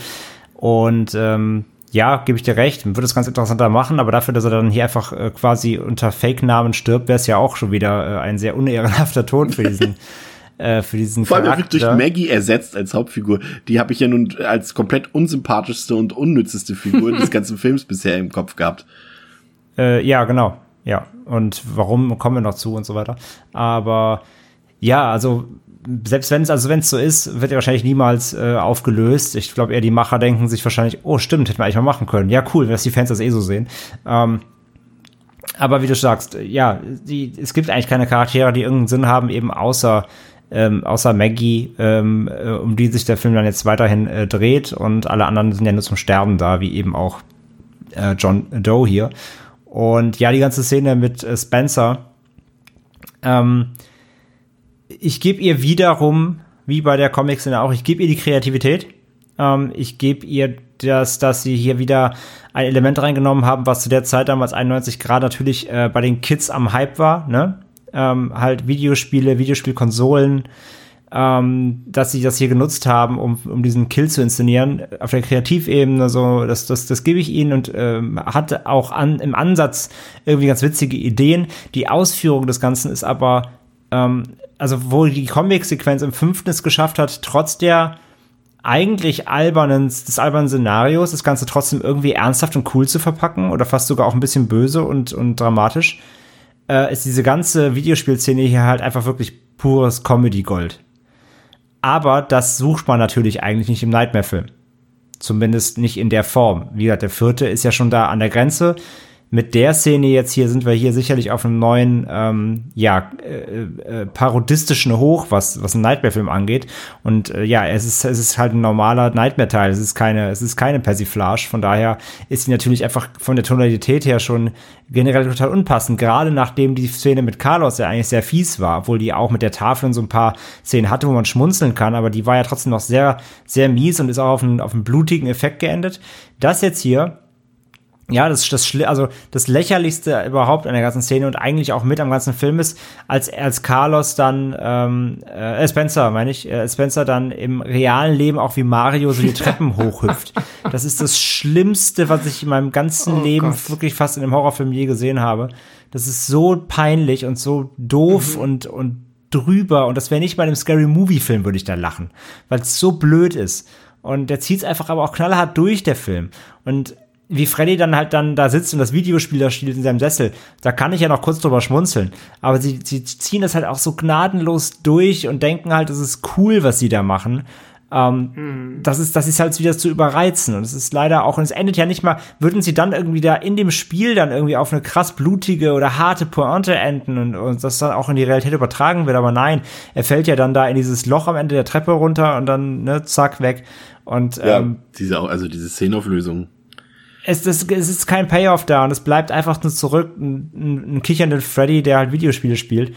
Und ähm, ja, gebe ich dir recht, würde es ganz interessanter machen, aber dafür, dass er dann hier einfach äh, quasi unter Fake-Namen stirbt, wäre es ja auch schon wieder äh, ein sehr unehrenhafter Tod für diesen. äh, für diesen Vor allem Charakter. wird durch Maggie ersetzt als Hauptfigur. Die habe ich ja nun als komplett unsympathischste und unnützeste Figur des ganzen Films bisher im Kopf gehabt. Äh, ja, genau. Ja. Und warum kommen wir noch zu und so weiter. Aber ja, also selbst wenn es also wenn es so ist, wird er wahrscheinlich niemals äh, aufgelöst. Ich glaube eher die Macher denken sich wahrscheinlich, oh stimmt, hätten wir eigentlich mal machen können. Ja cool, wenn das die Fans das eh so sehen. Ähm, aber wie du sagst, ja, die, es gibt eigentlich keine Charaktere, die irgendeinen Sinn haben, eben außer ähm, außer Maggie, ähm, äh, um die sich der Film dann jetzt weiterhin äh, dreht und alle anderen sind ja nur zum Sterben da, wie eben auch äh, John Doe hier. Und ja, die ganze Szene mit äh, Spencer, ähm, ich gebe ihr wiederum, wie bei der Comic-Szene auch, ich gebe ihr die Kreativität. Ähm, ich gebe ihr das, dass sie hier wieder ein Element reingenommen haben, was zu der Zeit damals 91 Grad natürlich äh, bei den Kids am Hype war, ne? ähm, halt Videospiele, Videospielkonsolen, ähm, dass sie das hier genutzt haben, um, um diesen Kill zu inszenieren. Auf der Kreativebene, so, das, das, das gebe ich ihnen und ähm, hatte auch an, im Ansatz irgendwie ganz witzige Ideen. Die Ausführung des Ganzen ist aber, ähm, also wo die Comic-Sequenz im fünften es geschafft hat, trotz der eigentlich albernen, des albernen Szenarios, das Ganze trotzdem irgendwie ernsthaft und cool zu verpacken oder fast sogar auch ein bisschen böse und, und dramatisch äh, ist diese ganze Videospielszene hier halt einfach wirklich pures Comedy-Gold. Aber das sucht man natürlich eigentlich nicht im Nightmare-Film. Zumindest nicht in der Form. Wie gesagt, der vierte ist ja schon da an der Grenze mit der Szene jetzt hier sind wir hier sicherlich auf einem neuen, ähm, ja, äh, äh, parodistischen Hoch, was, was einen Nightmare-Film angeht. Und äh, ja, es ist, es ist halt ein normaler Nightmare-Teil. Es ist keine, es ist keine Persiflage. Von daher ist sie natürlich einfach von der Tonalität her schon generell total unpassend. Gerade nachdem die Szene mit Carlos ja eigentlich sehr fies war, obwohl die auch mit der Tafel so ein paar Szenen hatte, wo man schmunzeln kann, aber die war ja trotzdem noch sehr, sehr mies und ist auch auf einen, auf einen blutigen Effekt geendet. Das jetzt hier ja, das, das, also das lächerlichste überhaupt an der ganzen Szene und eigentlich auch mit am ganzen Film ist, als, als Carlos dann, ähm, äh, Spencer, meine ich, äh, Spencer dann im realen Leben auch wie Mario so die Treppen hochhüpft. Das ist das Schlimmste, was ich in meinem ganzen oh Leben Gott. wirklich fast in einem Horrorfilm je gesehen habe. Das ist so peinlich und so doof mhm. und, und drüber und das wäre nicht bei einem Scary Movie Film, würde ich da lachen, weil es so blöd ist. Und der zieht es einfach aber auch knallhart durch, der Film. Und wie Freddy dann halt dann da sitzt und das Videospiel da spielt in seinem Sessel, da kann ich ja noch kurz drüber schmunzeln. Aber sie, sie ziehen das halt auch so gnadenlos durch und denken halt, es ist cool, was sie da machen. Ähm, mhm. das ist, das ist halt wieder zu überreizen. Und es ist leider auch, und es endet ja nicht mal, würden sie dann irgendwie da in dem Spiel dann irgendwie auf eine krass blutige oder harte Pointe enden und, und das dann auch in die Realität übertragen wird. Aber nein, er fällt ja dann da in dieses Loch am Ende der Treppe runter und dann, ne, zack, weg. Und, ja, ähm, diese, also diese Szenenauflösung es, es, es ist kein Payoff da und es bleibt einfach nur zurück ein, ein, ein kichernder Freddy, der halt Videospiele spielt.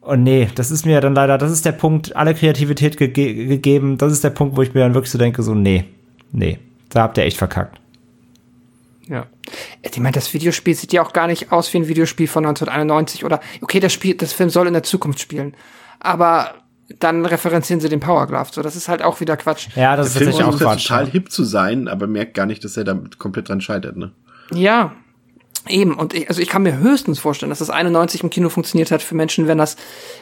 Und nee, das ist mir dann leider, das ist der Punkt, alle Kreativität ge gegeben, das ist der Punkt, wo ich mir dann wirklich so denke, so nee, nee, da habt ihr echt verkackt. Ja. Ich meine, das Videospiel sieht ja auch gar nicht aus wie ein Videospiel von 1991 oder, okay, das Spiel, das Film soll in der Zukunft spielen. Aber dann referenzieren sie den Power Glove. So, das ist halt auch wieder Quatsch. Ja, das der ist tatsächlich auch Quatsch. total hip zu sein, aber merkt gar nicht, dass er da komplett dran scheitert, ne? Ja. Eben, und ich, also ich kann mir höchstens vorstellen, dass das 91 im Kino funktioniert hat für Menschen, wenn das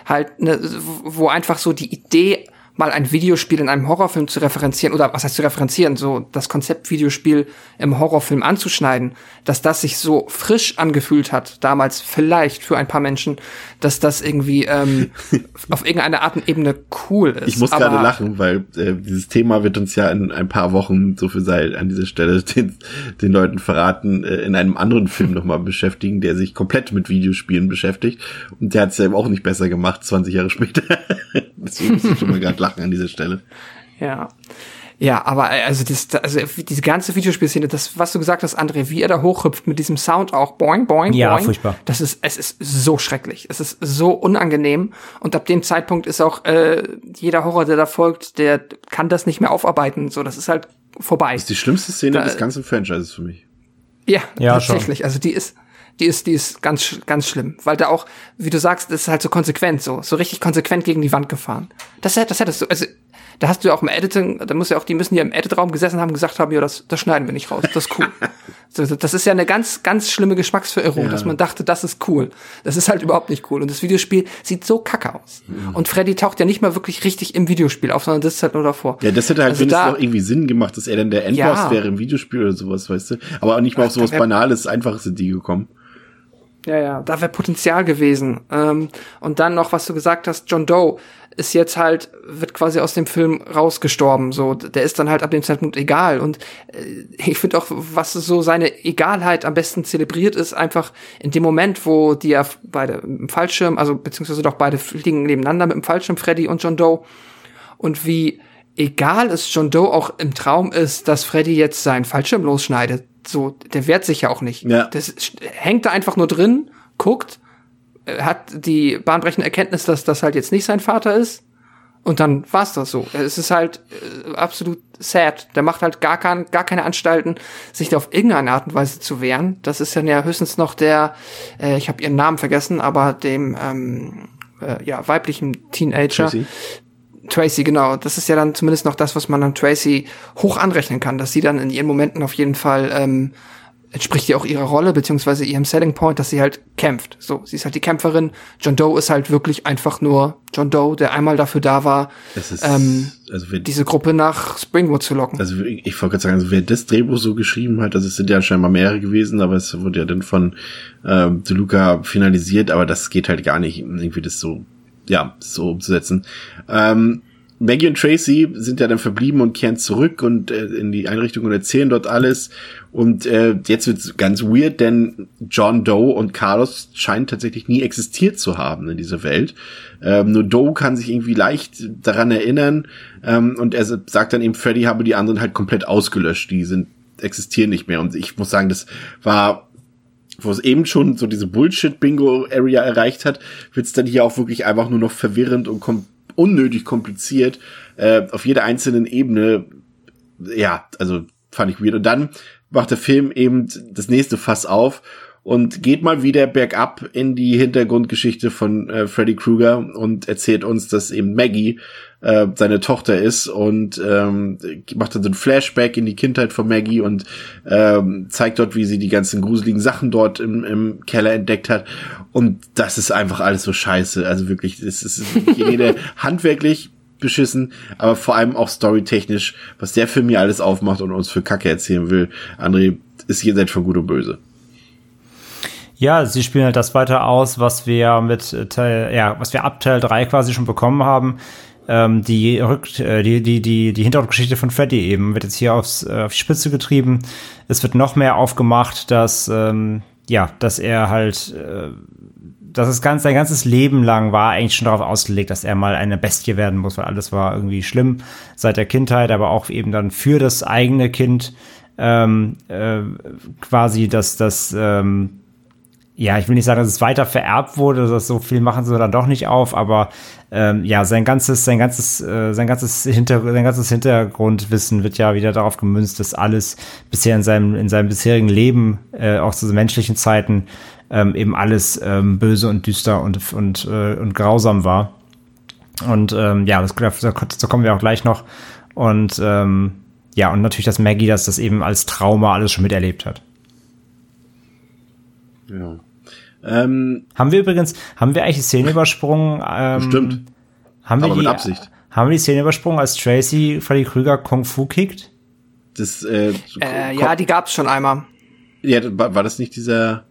halt, ne, wo einfach so die Idee mal ein Videospiel in einem Horrorfilm zu referenzieren oder was heißt zu referenzieren, so das Konzept Videospiel im Horrorfilm anzuschneiden, dass das sich so frisch angefühlt hat, damals vielleicht für ein paar Menschen, dass das irgendwie ähm, auf irgendeine Art und Ebene cool ist. Ich muss gerade lachen, weil äh, dieses Thema wird uns ja in ein paar Wochen, so viel sei an dieser Stelle den, den Leuten verraten, äh, in einem anderen Film nochmal beschäftigen, der sich komplett mit Videospielen beschäftigt. Und der hat es ja auch nicht besser gemacht, 20 Jahre später. Deswegen muss ich schon mal gerade lachen an dieser Stelle. Ja. Ja, aber äh, also, das, also diese ganze Videospielszene, das, was du gesagt hast, André, wie er da hochhüpft mit diesem Sound auch, boing, boing, ja, boing. furchtbar. Das ist, es ist so schrecklich. Es ist so unangenehm. Und ab dem Zeitpunkt ist auch äh, jeder Horror, der da folgt, der kann das nicht mehr aufarbeiten. So, das ist halt vorbei. Das ist die schlimmste Szene da, des ganzen Franchises für mich. Ja, ja tatsächlich. Schon. Also die ist, die ist, die ist ganz, ganz schlimm, weil da auch, wie du sagst, das ist halt so konsequent, so, so richtig konsequent gegen die Wand gefahren. Das, das hättest du, also, da hast du ja auch im Editing, da muss ja auch, die müssen ja im Editraum gesessen haben, gesagt haben, ja, das, das schneiden wir nicht raus, das ist cool. das ist ja eine ganz, ganz schlimme Geschmacksverirrung, ja. dass man dachte, das ist cool. Das ist halt überhaupt nicht cool. Und das Videospiel sieht so kacke aus. Mhm. Und Freddy taucht ja nicht mal wirklich richtig im Videospiel auf, sondern das ist halt nur davor. Ja, das hätte halt also wenigstens da, noch irgendwie Sinn gemacht, dass er dann der Endboss ja. wäre im Videospiel oder sowas, weißt du. Aber auch nicht mal auf sowas Banales, Einfaches sind die gekommen. Ja, ja, da wäre Potenzial gewesen. Ähm, und dann noch, was du gesagt hast, John Doe. Ist jetzt halt, wird quasi aus dem Film rausgestorben. So, der ist dann halt ab dem Zeitpunkt egal. Und äh, ich finde auch, was so seine Egalheit am besten zelebriert ist, einfach in dem Moment, wo die ja beide im Fallschirm, also beziehungsweise doch beide fliegen nebeneinander mit dem Fallschirm, Freddy und John Doe. Und wie egal es John Doe auch im Traum ist, dass Freddy jetzt seinen Fallschirm losschneidet. So, der wehrt sich ja auch nicht. Ja. Das hängt da einfach nur drin, guckt hat die bahnbrechende Erkenntnis, dass das halt jetzt nicht sein Vater ist. Und dann war's das so. Es ist halt äh, absolut sad. Der macht halt gar, kein, gar keine Anstalten, sich da auf irgendeine Art und Weise zu wehren. Das ist dann ja höchstens noch der, äh, ich habe ihren Namen vergessen, aber dem ähm, äh, ja, weiblichen Teenager. Tracy. Tracy, genau. Das ist ja dann zumindest noch das, was man an Tracy hoch anrechnen kann, dass sie dann in ihren Momenten auf jeden Fall ähm, entspricht ja auch ihrer Rolle, beziehungsweise ihrem Selling Point, dass sie halt kämpft. So, sie ist halt die Kämpferin. John Doe ist halt wirklich einfach nur John Doe, der einmal dafür da war, ist, ähm, also wer, diese Gruppe nach Springwood zu locken. Also ich, ich wollte gerade sagen, also wer das Drehbuch so geschrieben hat, also es sind ja scheinbar mehrere gewesen, aber es wurde ja dann von ähm, De Luca finalisiert, aber das geht halt gar nicht, irgendwie das so, ja, so umzusetzen. Ähm, Maggie und Tracy sind ja dann verblieben und kehren zurück und äh, in die Einrichtung und erzählen dort alles. Und äh, jetzt wird's ganz weird, denn John Doe und Carlos scheinen tatsächlich nie existiert zu haben in dieser Welt. Ähm, nur Doe kann sich irgendwie leicht daran erinnern ähm, und er sagt dann eben, Freddy habe die anderen halt komplett ausgelöscht. Die sind existieren nicht mehr. Und ich muss sagen, das war wo es eben schon so diese Bullshit-Bingo-Area erreicht hat, wird's dann hier auch wirklich einfach nur noch verwirrend und kom unnötig kompliziert äh, auf jeder einzelnen Ebene. Ja, also fand ich weird. Und dann macht der Film eben das nächste Fass auf und geht mal wieder bergab in die Hintergrundgeschichte von äh, Freddy Krueger und erzählt uns, dass eben Maggie äh, seine Tochter ist und ähm, macht dann so ein Flashback in die Kindheit von Maggie und ähm, zeigt dort, wie sie die ganzen gruseligen Sachen dort im, im Keller entdeckt hat. Und das ist einfach alles so scheiße. Also wirklich, es ist jede handwerklich beschissen, aber vor allem auch storytechnisch, was der Film hier alles aufmacht und uns für Kacke erzählen will. André ist jenseits von gut und böse. Ja, sie spielen halt das weiter aus, was wir mit Teil, ja, was wir ab Teil 3 quasi schon bekommen haben. Ähm, die, Rück, äh, die, die, die, die Hintergrundgeschichte von Freddy eben wird jetzt hier aufs, äh, auf die Spitze getrieben. Es wird noch mehr aufgemacht, dass, ähm, ja, dass er halt, äh, dass es ganz, sein ganzes Leben lang war eigentlich schon darauf ausgelegt, dass er mal eine Bestie werden muss, weil alles war irgendwie schlimm seit der Kindheit, aber auch eben dann für das eigene Kind ähm, äh, quasi, dass das, ähm, ja, ich will nicht sagen, dass es weiter vererbt wurde, dass so viel machen sie dann doch nicht auf, aber ähm, ja, sein ganzes, sein ganzes, äh, sein ganzes Hinter, sein ganzes Hintergrundwissen wird ja wieder darauf gemünzt, dass alles bisher in seinem, in seinem bisherigen Leben, äh, auch zu menschlichen Zeiten, ähm, eben alles ähm, böse und düster und und äh, und grausam war. Und ähm, ja, das, dazu kommen wir auch gleich noch. Und ähm, ja, und natürlich, dass Maggie das, das eben als Trauma alles schon miterlebt hat. Ja. Ähm, haben wir übrigens, haben wir eigentlich die Szene übersprungen? Ähm, Stimmt. Haben wir Aber die, mit Absicht. Haben wir die Szene übersprungen, als Tracy Freddy Krüger Kung Fu kickt? Das, äh, Äh, ja, die gab's schon einmal. ja, war, war das nicht dieser,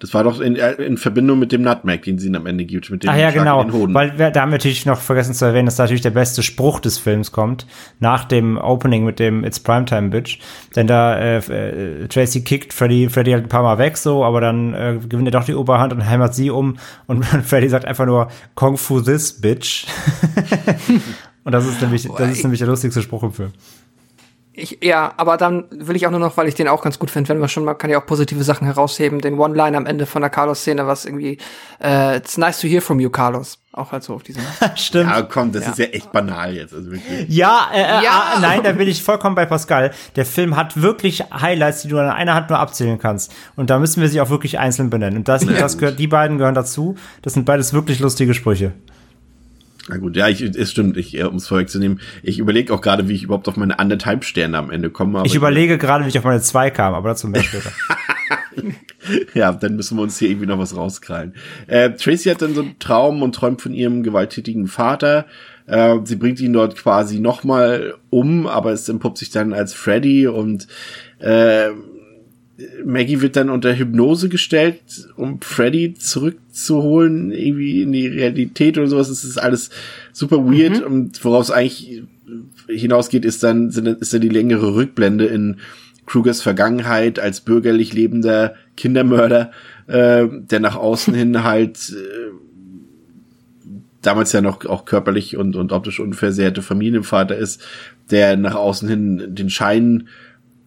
das war doch in, äh, in Verbindung mit dem Nutmeg, den sie ihnen am Ende gibt, mit dem Ach ja, Schlag genau. in den Hoden. Weil wir, da haben wir natürlich noch vergessen zu erwähnen, dass da natürlich der beste Spruch des Films kommt, nach dem Opening mit dem It's Primetime Bitch. Denn da äh, äh, Tracy kickt Freddy, Freddy halt ein paar Mal weg so, aber dann äh, gewinnt er doch die Oberhand und hämmert sie um und Freddy sagt einfach nur Kung Fu this bitch. und das ist nämlich, das ist nämlich der lustigste Spruch im Film. Ich, ja, aber dann will ich auch nur noch, weil ich den auch ganz gut finde, wenn man schon mal, kann ja auch positive Sachen herausheben, den One-Line am Ende von der Carlos-Szene, was irgendwie, äh, it's nice to hear from you, Carlos. Auch halt so auf diesem. Stimmt. ja, komm, das Ja. ist ja echt banal jetzt, also wirklich. Ja, äh, äh, Ja. ah, nein, da bin ich vollkommen bei Pascal. Der Film hat wirklich Highlights, die du an einer Hand nur abzählen kannst. Und da müssen wir sie auch wirklich einzeln benennen. Und das, das gehört, die beiden gehören dazu. Das sind beides wirklich lustige Sprüche. Na gut, ja, ich, es stimmt, ich, äh, um es vorwegzunehmen, ich überlege auch gerade, wie ich überhaupt auf meine anderthalb Sterne am Ende komme. Ich überlege gerade, wie ich auf meine zwei kam, aber dazu mehr später. Ja, dann müssen wir uns hier irgendwie noch was rauskrallen. Äh, Tracy hat dann so einen Traum und träumt von ihrem gewalttätigen Vater. Äh, sie bringt ihn dort quasi nochmal um, aber es entpuppt sich dann als Freddy und äh, Maggie wird dann unter Hypnose gestellt, um Freddy zurückzuholen, irgendwie in die Realität oder sowas. Das ist alles super weird. Mhm. Und worauf es eigentlich hinausgeht, ist dann, ist dann die längere Rückblende in Krugers Vergangenheit als bürgerlich lebender Kindermörder, äh, der nach außen hin halt äh, damals ja noch auch körperlich und, und optisch unversehrte Familienvater ist, der nach außen hin den Schein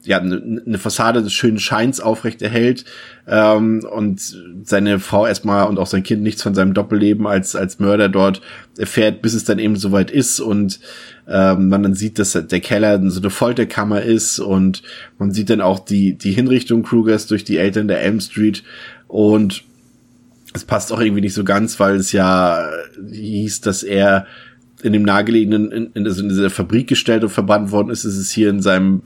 ja, eine Fassade des schönen Scheins aufrecht erhält ähm, und seine Frau erstmal und auch sein Kind nichts von seinem Doppelleben als als Mörder dort erfährt, bis es dann eben soweit ist und ähm, man dann sieht, dass der Keller so eine Folterkammer ist und man sieht dann auch die die Hinrichtung Krugers durch die Eltern der Elm Street und es passt auch irgendwie nicht so ganz, weil es ja hieß, dass er in dem nahegelegenen, in, in, also in dieser Fabrik gestellt und verbrannt worden ist, ist es hier in seinem,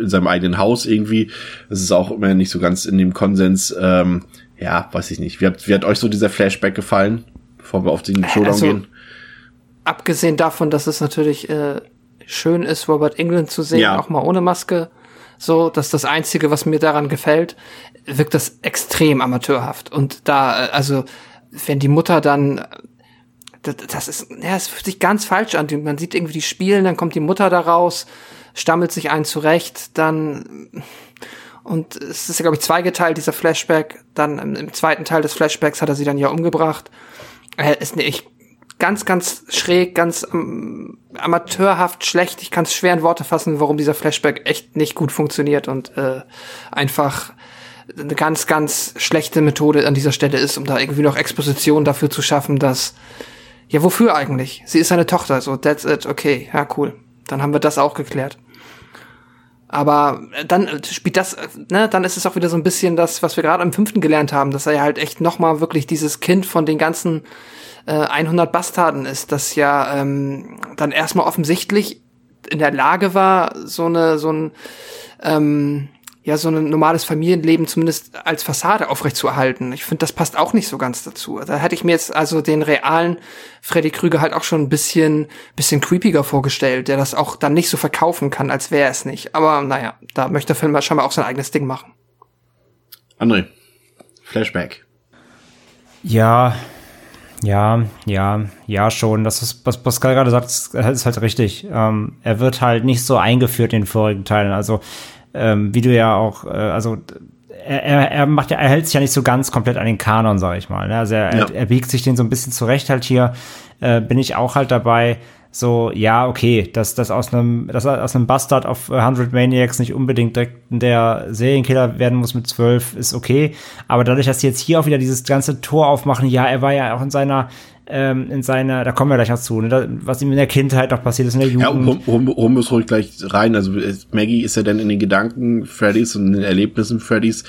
in seinem eigenen Haus irgendwie. Das ist auch immer nicht so ganz in dem Konsens. Ähm, ja, weiß ich nicht. Wie hat, wie hat euch so dieser Flashback gefallen, bevor wir auf den Showdown also, gehen? Abgesehen davon, dass es natürlich äh, schön ist, Robert England zu sehen, ja. auch mal ohne Maske. So, das ist das Einzige, was mir daran gefällt, wirkt das extrem amateurhaft. Und da, äh, also, wenn die Mutter dann das, ist, ja, es fühlt sich ganz falsch an. Man sieht irgendwie die spielen, dann kommt die Mutter da raus, stammelt sich einen zurecht, dann und es ist ja, glaube ich, zweigeteilt, dieser Flashback. Dann im, im, zweiten Teil des Flashbacks hat er sie dann ja umgebracht. Äh, ist nicht ganz, ganz schräg, ganz ähm, amateurhaft schlecht. Ich kann es schwer in Worte fassen, warum dieser Flashback echt nicht gut funktioniert und äh, einfach eine ganz, ganz schlechte Methode an dieser Stelle ist, um da irgendwie noch Exposition dafür zu schaffen, dass ja, wofür eigentlich? Sie ist seine Tochter, so, that's it, okay, ja, cool. Dann haben wir das auch geklärt. Aber äh, dann äh, spielt das, äh, ne, dann ist es auch wieder so ein bisschen das, was wir gerade im fünften gelernt haben, dass er ja halt echt nochmal wirklich dieses Kind von den ganzen äh, 100 Bastarden ist, das ja ähm, dann erstmal offensichtlich in der Lage war, so eine, so ein, ähm, ja so ein normales Familienleben zumindest als Fassade aufrechtzuerhalten. Ich finde, das passt auch nicht so ganz dazu. Da hätte ich mir jetzt also den realen Freddy Krüger halt auch schon ein bisschen, bisschen creepiger vorgestellt, der das auch dann nicht so verkaufen kann, als wäre es nicht. Aber naja, da möchte der Film scheinbar auch sein eigenes Ding machen. André, Flashback. Ja, ja, ja, ja, schon. Das ist, was Pascal gerade sagt, ist halt richtig. Ähm, er wird halt nicht so eingeführt in den vorigen Teilen. Also ähm, wie du ja auch, äh, also er, er macht ja, er hält sich ja nicht so ganz komplett an den Kanon, sag ich mal. Ne? Also er, ja. er, er, biegt sich den so ein bisschen zurecht halt hier. Äh, bin ich auch halt dabei. So, ja, okay, dass das aus einem, dass aus einem Bastard of 100 Maniacs nicht unbedingt direkt der Serienkiller werden muss mit 12, ist okay. Aber dadurch, dass sie jetzt hier auch wieder dieses ganze Tor aufmachen, ja, er war ja auch in seiner ähm, in seiner, da kommen wir gleich noch zu, ne, da, was ihm in der Kindheit noch passiert ist, in der Jugend. Ja, hom, hom, hom muss ruhig gleich rein. Also Maggie ist ja dann in den Gedanken Freddys und in den Erlebnissen Freddys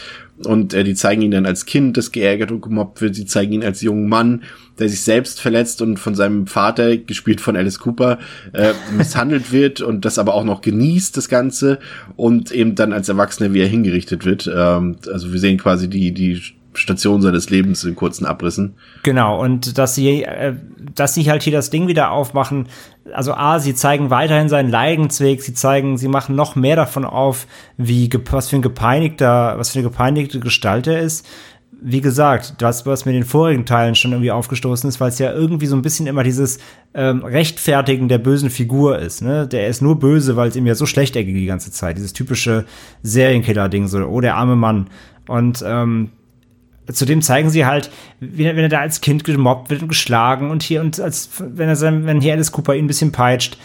und äh, die zeigen ihn dann als Kind, das geärgert und gemobbt wird. Sie zeigen ihn als jungen Mann, der sich selbst verletzt und von seinem Vater, gespielt von Alice Cooper, äh, misshandelt wird und das aber auch noch genießt, das Ganze, und eben dann als Erwachsener, wie er hingerichtet wird. Ähm, also wir sehen quasi die, die Station seines Lebens in kurzen Abrissen. Genau, und dass sie, äh, dass sie halt hier das Ding wieder aufmachen. Also A, sie zeigen weiterhin seinen Leidensweg, sie zeigen, sie machen noch mehr davon auf, wie, was für ein gepeinigter, was für eine gepeinigte Gestalt er ist. Wie gesagt, das, was mir in den vorigen Teilen schon irgendwie aufgestoßen ist, weil es ja irgendwie so ein bisschen immer dieses ähm, Rechtfertigen der bösen Figur ist. Ne? Der ist nur böse, weil es ihm ja so schlecht ergeht die ganze Zeit. Dieses typische Serienkiller-Ding, so, oh, der arme Mann. Und ähm, zudem zeigen sie halt, wenn er da als Kind gemobbt wird und geschlagen und hier und als wenn er sein, wenn hier Alice Cooper ihn ein bisschen peitscht,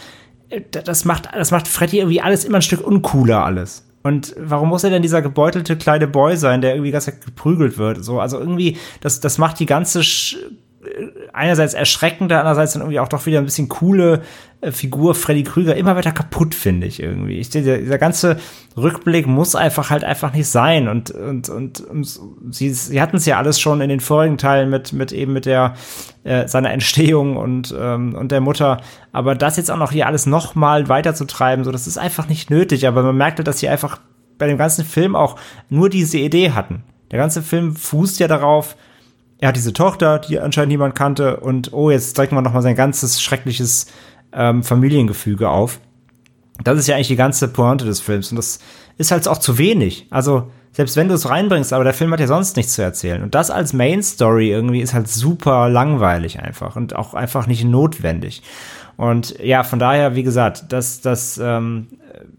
äh, das macht, das macht Freddy irgendwie alles immer ein Stück uncooler alles. Und warum muss er denn dieser gebeutelte kleine Boy sein, der irgendwie ganz geprügelt wird? So, also irgendwie, das, das macht die ganze einerseits erschreckende, andererseits dann irgendwie auch doch wieder ein bisschen coole äh, Figur Freddy Krüger immer weiter kaputt, finde ich irgendwie. Ich, dieser, dieser ganze Rückblick muss einfach halt einfach nicht sein. Und, und, und, und sie, sie hatten es ja alles schon in den vorigen Teilen mit, mit eben mit der äh, seiner Entstehung und, ähm, und der Mutter. Aber das jetzt auch noch hier alles noch mal weiterzutreiben, so das ist einfach nicht nötig. Aber man merkt halt, dass sie einfach bei dem ganzen Film auch nur diese Idee hatten. Der ganze Film fußt ja darauf, er hat diese Tochter, die anscheinend niemand kannte und oh, jetzt zeigt man noch mal sein ganzes schreckliches ähm, Familiengefüge auf. Das ist ja eigentlich die ganze Pointe des Films und das ist halt auch zu wenig. Also selbst wenn du es reinbringst, aber der Film hat ja sonst nichts zu erzählen. Und das als Main Story irgendwie ist halt super langweilig einfach und auch einfach nicht notwendig. Und ja, von daher, wie gesagt, das, das, ähm,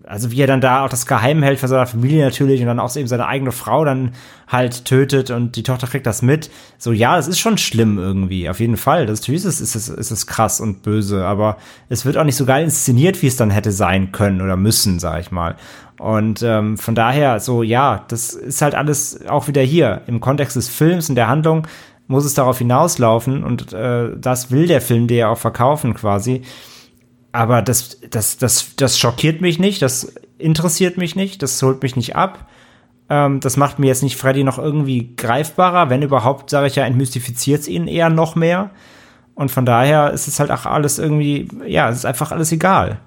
also wie er dann da auch das Geheim hält für seine Familie natürlich und dann auch eben seine eigene Frau dann halt tötet und die Tochter kriegt das mit. So, ja, das ist schon schlimm irgendwie, auf jeden Fall. Das natürlich ist es, ist ist es krass und böse, aber es wird auch nicht so geil inszeniert, wie es dann hätte sein können oder müssen, sag ich mal. Und ähm, von daher, so, ja, das ist halt alles auch wieder hier im Kontext des Films und der Handlung muss es darauf hinauslaufen und äh, das will der Film dir ja auch verkaufen quasi aber das, das, das, das schockiert mich nicht, das interessiert mich nicht, das holt mich nicht ab. Ähm, das macht mir jetzt nicht Freddy noch irgendwie greifbarer. Wenn überhaupt, sage ich ja, entmystifiziert es ihn eher noch mehr. Und von daher ist es halt auch alles irgendwie, ja, es ist einfach alles egal.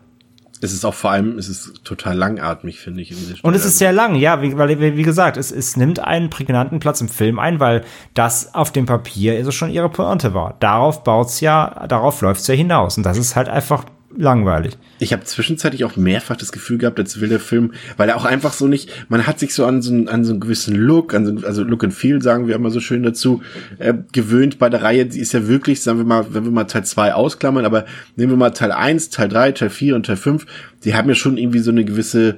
Es ist auch vor allem, es ist total langatmig, finde ich. Und es ist sehr lang, ja, wie, weil, wie gesagt, es, es nimmt einen prägnanten Platz im Film ein, weil das auf dem Papier es schon ihre Pointe war. Darauf baut's ja, darauf läuft's ja hinaus. Und das ist halt einfach langweilig. Ich habe zwischenzeitlich auch mehrfach das Gefühl gehabt, als will der Film, weil er auch einfach so nicht, man hat sich so an so, einen, an so einen gewissen Look, an so, also Look and Feel sagen wir immer so schön dazu, äh, gewöhnt bei der Reihe. Die ist ja wirklich, sagen wir mal, wenn wir mal Teil 2 ausklammern, aber nehmen wir mal Teil 1, Teil 3, Teil 4 und Teil 5, die haben ja schon irgendwie so eine gewisse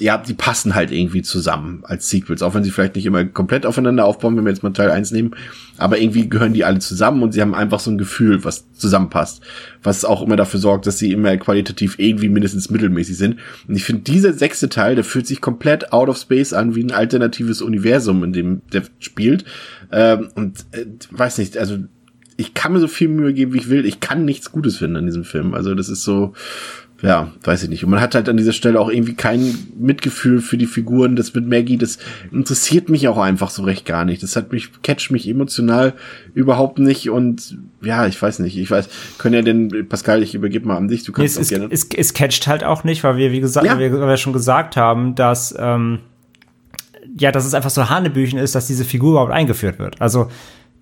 ja, die passen halt irgendwie zusammen als Sequels, auch wenn sie vielleicht nicht immer komplett aufeinander aufbauen, wenn wir jetzt mal Teil 1 nehmen, aber irgendwie gehören die alle zusammen und sie haben einfach so ein Gefühl, was zusammenpasst, was auch immer dafür sorgt, dass sie immer qualitativ irgendwie mindestens mittelmäßig sind. Und ich finde, dieser sechste Teil, der fühlt sich komplett out of space an, wie ein alternatives Universum, in dem der spielt. Ähm, und äh, weiß nicht, also ich kann mir so viel Mühe geben, wie ich will. Ich kann nichts Gutes finden an diesem Film. Also das ist so, ja, weiß ich nicht. Und man hat halt an dieser Stelle auch irgendwie kein Mitgefühl für die Figuren. Das mit Maggie, das interessiert mich auch einfach so recht gar nicht. Das hat mich, catcht mich emotional überhaupt nicht. Und ja, ich weiß nicht. Ich weiß, können ja denn, Pascal, ich übergebe mal an dich. Du kannst nee, es, gerne. Es, es catcht halt auch nicht, weil wir, wie gesagt, ja. wir, wir schon gesagt haben, dass, ähm, ja, dass es einfach so Hanebüchen ist, dass diese Figur überhaupt eingeführt wird. Also,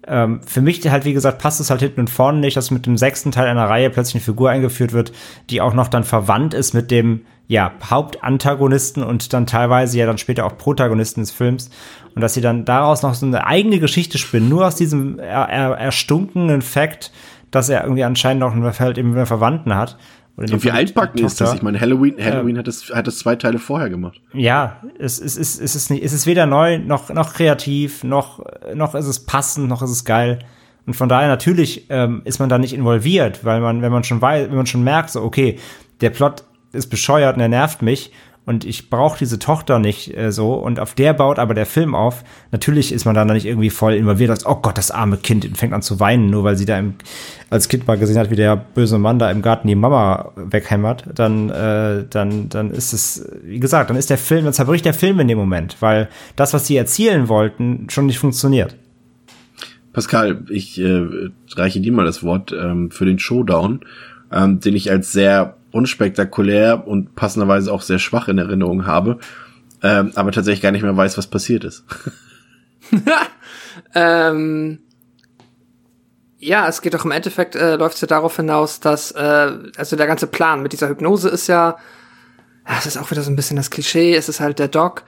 ähm, für mich halt, wie gesagt, passt es halt hinten und vorne nicht, dass mit dem sechsten Teil einer Reihe plötzlich eine Figur eingeführt wird, die auch noch dann verwandt ist mit dem, ja, Hauptantagonisten und dann teilweise ja dann später auch Protagonisten des Films. Und dass sie dann daraus noch so eine eigene Geschichte spinnen, nur aus diesem er, er, erstunkenen Fakt, dass er irgendwie anscheinend noch einen, halt eben einen Verwandten hat. Und wie altbacken ist das? Ich meine, Halloween, Halloween äh, hat, das, hat das zwei Teile vorher gemacht. Ja, es, es, es, es, ist nicht, es ist weder neu, noch, noch kreativ, noch, noch ist es passend, noch ist es geil. Und von daher natürlich ähm, ist man da nicht involviert, weil man, wenn man schon weiß, wenn man schon merkt, so, okay, der Plot ist bescheuert und er nervt mich, und ich brauche diese Tochter nicht äh, so und auf der baut aber der Film auf. Natürlich ist man dann nicht irgendwie voll involviert, als, oh Gott, das arme Kind fängt an zu weinen, nur weil sie da im, als Kind mal gesehen hat, wie der böse Mann da im Garten die Mama weghämmert, dann, äh, dann, dann ist es, wie gesagt, dann ist der Film, dann zerbricht der Film in dem Moment, weil das, was sie erzielen wollten, schon nicht funktioniert. Pascal, ich äh, reiche dir mal das Wort ähm, für den Showdown, ähm, den ich als sehr unspektakulär und passenderweise auch sehr schwach in Erinnerung habe, ähm, aber tatsächlich gar nicht mehr weiß, was passiert ist. ähm, ja, es geht doch im Endeffekt, äh, läuft ja darauf hinaus, dass, äh, also der ganze Plan mit dieser Hypnose ist ja, es ist auch wieder so ein bisschen das Klischee, es ist halt der Doc,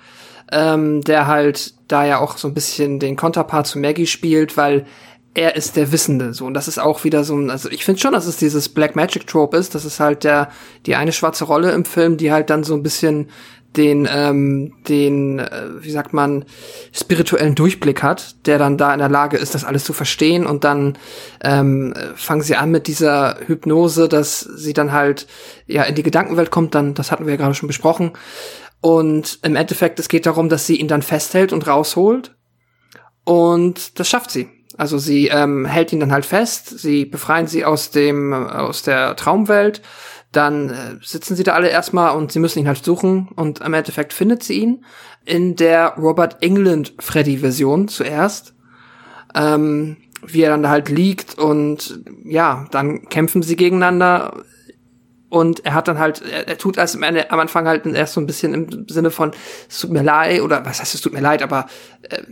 ähm, der halt da ja auch so ein bisschen den Konterpart zu Maggie spielt, weil er ist der Wissende, so. Und das ist auch wieder so ein, also ich finde schon, dass es dieses Black Magic Trope ist. Das ist halt der, die eine schwarze Rolle im Film, die halt dann so ein bisschen den, ähm, den, äh, wie sagt man, spirituellen Durchblick hat, der dann da in der Lage ist, das alles zu verstehen und dann ähm, fangen sie an mit dieser Hypnose, dass sie dann halt ja in die Gedankenwelt kommt, dann, das hatten wir ja gerade schon besprochen. Und im Endeffekt, es geht darum, dass sie ihn dann festhält und rausholt. Und das schafft sie. Also sie ähm, hält ihn dann halt fest, sie befreien sie aus dem aus der Traumwelt, dann äh, sitzen sie da alle erstmal und sie müssen ihn halt suchen und im Endeffekt findet sie ihn in der Robert England Freddy Version zuerst. Ähm, wie er dann da halt liegt und ja, dann kämpfen sie gegeneinander und er hat dann halt, er, er tut als am, Anfang halt erst so ein bisschen im Sinne von, es tut mir leid, oder was heißt, es tut mir leid, aber äh,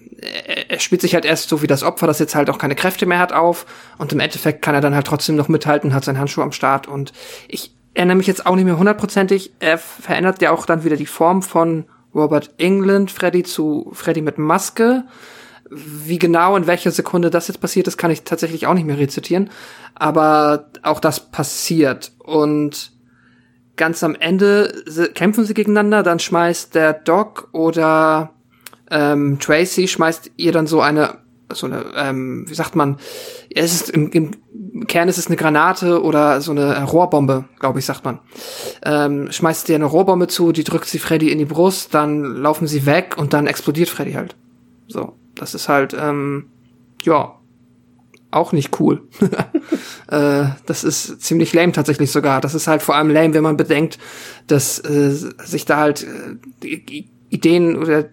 er, er spielt sich halt erst so wie das Opfer, das jetzt halt auch keine Kräfte mehr hat auf. Und im Endeffekt kann er dann halt trotzdem noch mithalten, hat seinen Handschuh am Start. Und ich erinnere mich jetzt auch nicht mehr hundertprozentig, er verändert ja auch dann wieder die Form von Robert England Freddy zu Freddy mit Maske. Wie genau in welcher Sekunde das jetzt passiert ist, kann ich tatsächlich auch nicht mehr rezitieren. Aber auch das passiert. Und ganz am Ende kämpfen sie gegeneinander, dann schmeißt der Doc oder ähm, Tracy schmeißt ihr dann so eine so eine, ähm, wie sagt man, es ist im, im Kern ist es eine Granate oder so eine Rohrbombe, glaube ich, sagt man. Ähm, schmeißt ihr eine Rohrbombe zu, die drückt sie Freddy in die Brust, dann laufen sie weg und dann explodiert Freddy halt. So, das ist halt, ähm, ja, auch nicht cool. äh, das ist ziemlich lame tatsächlich sogar. Das ist halt vor allem lame, wenn man bedenkt, dass äh, sich da halt äh, Ideen oder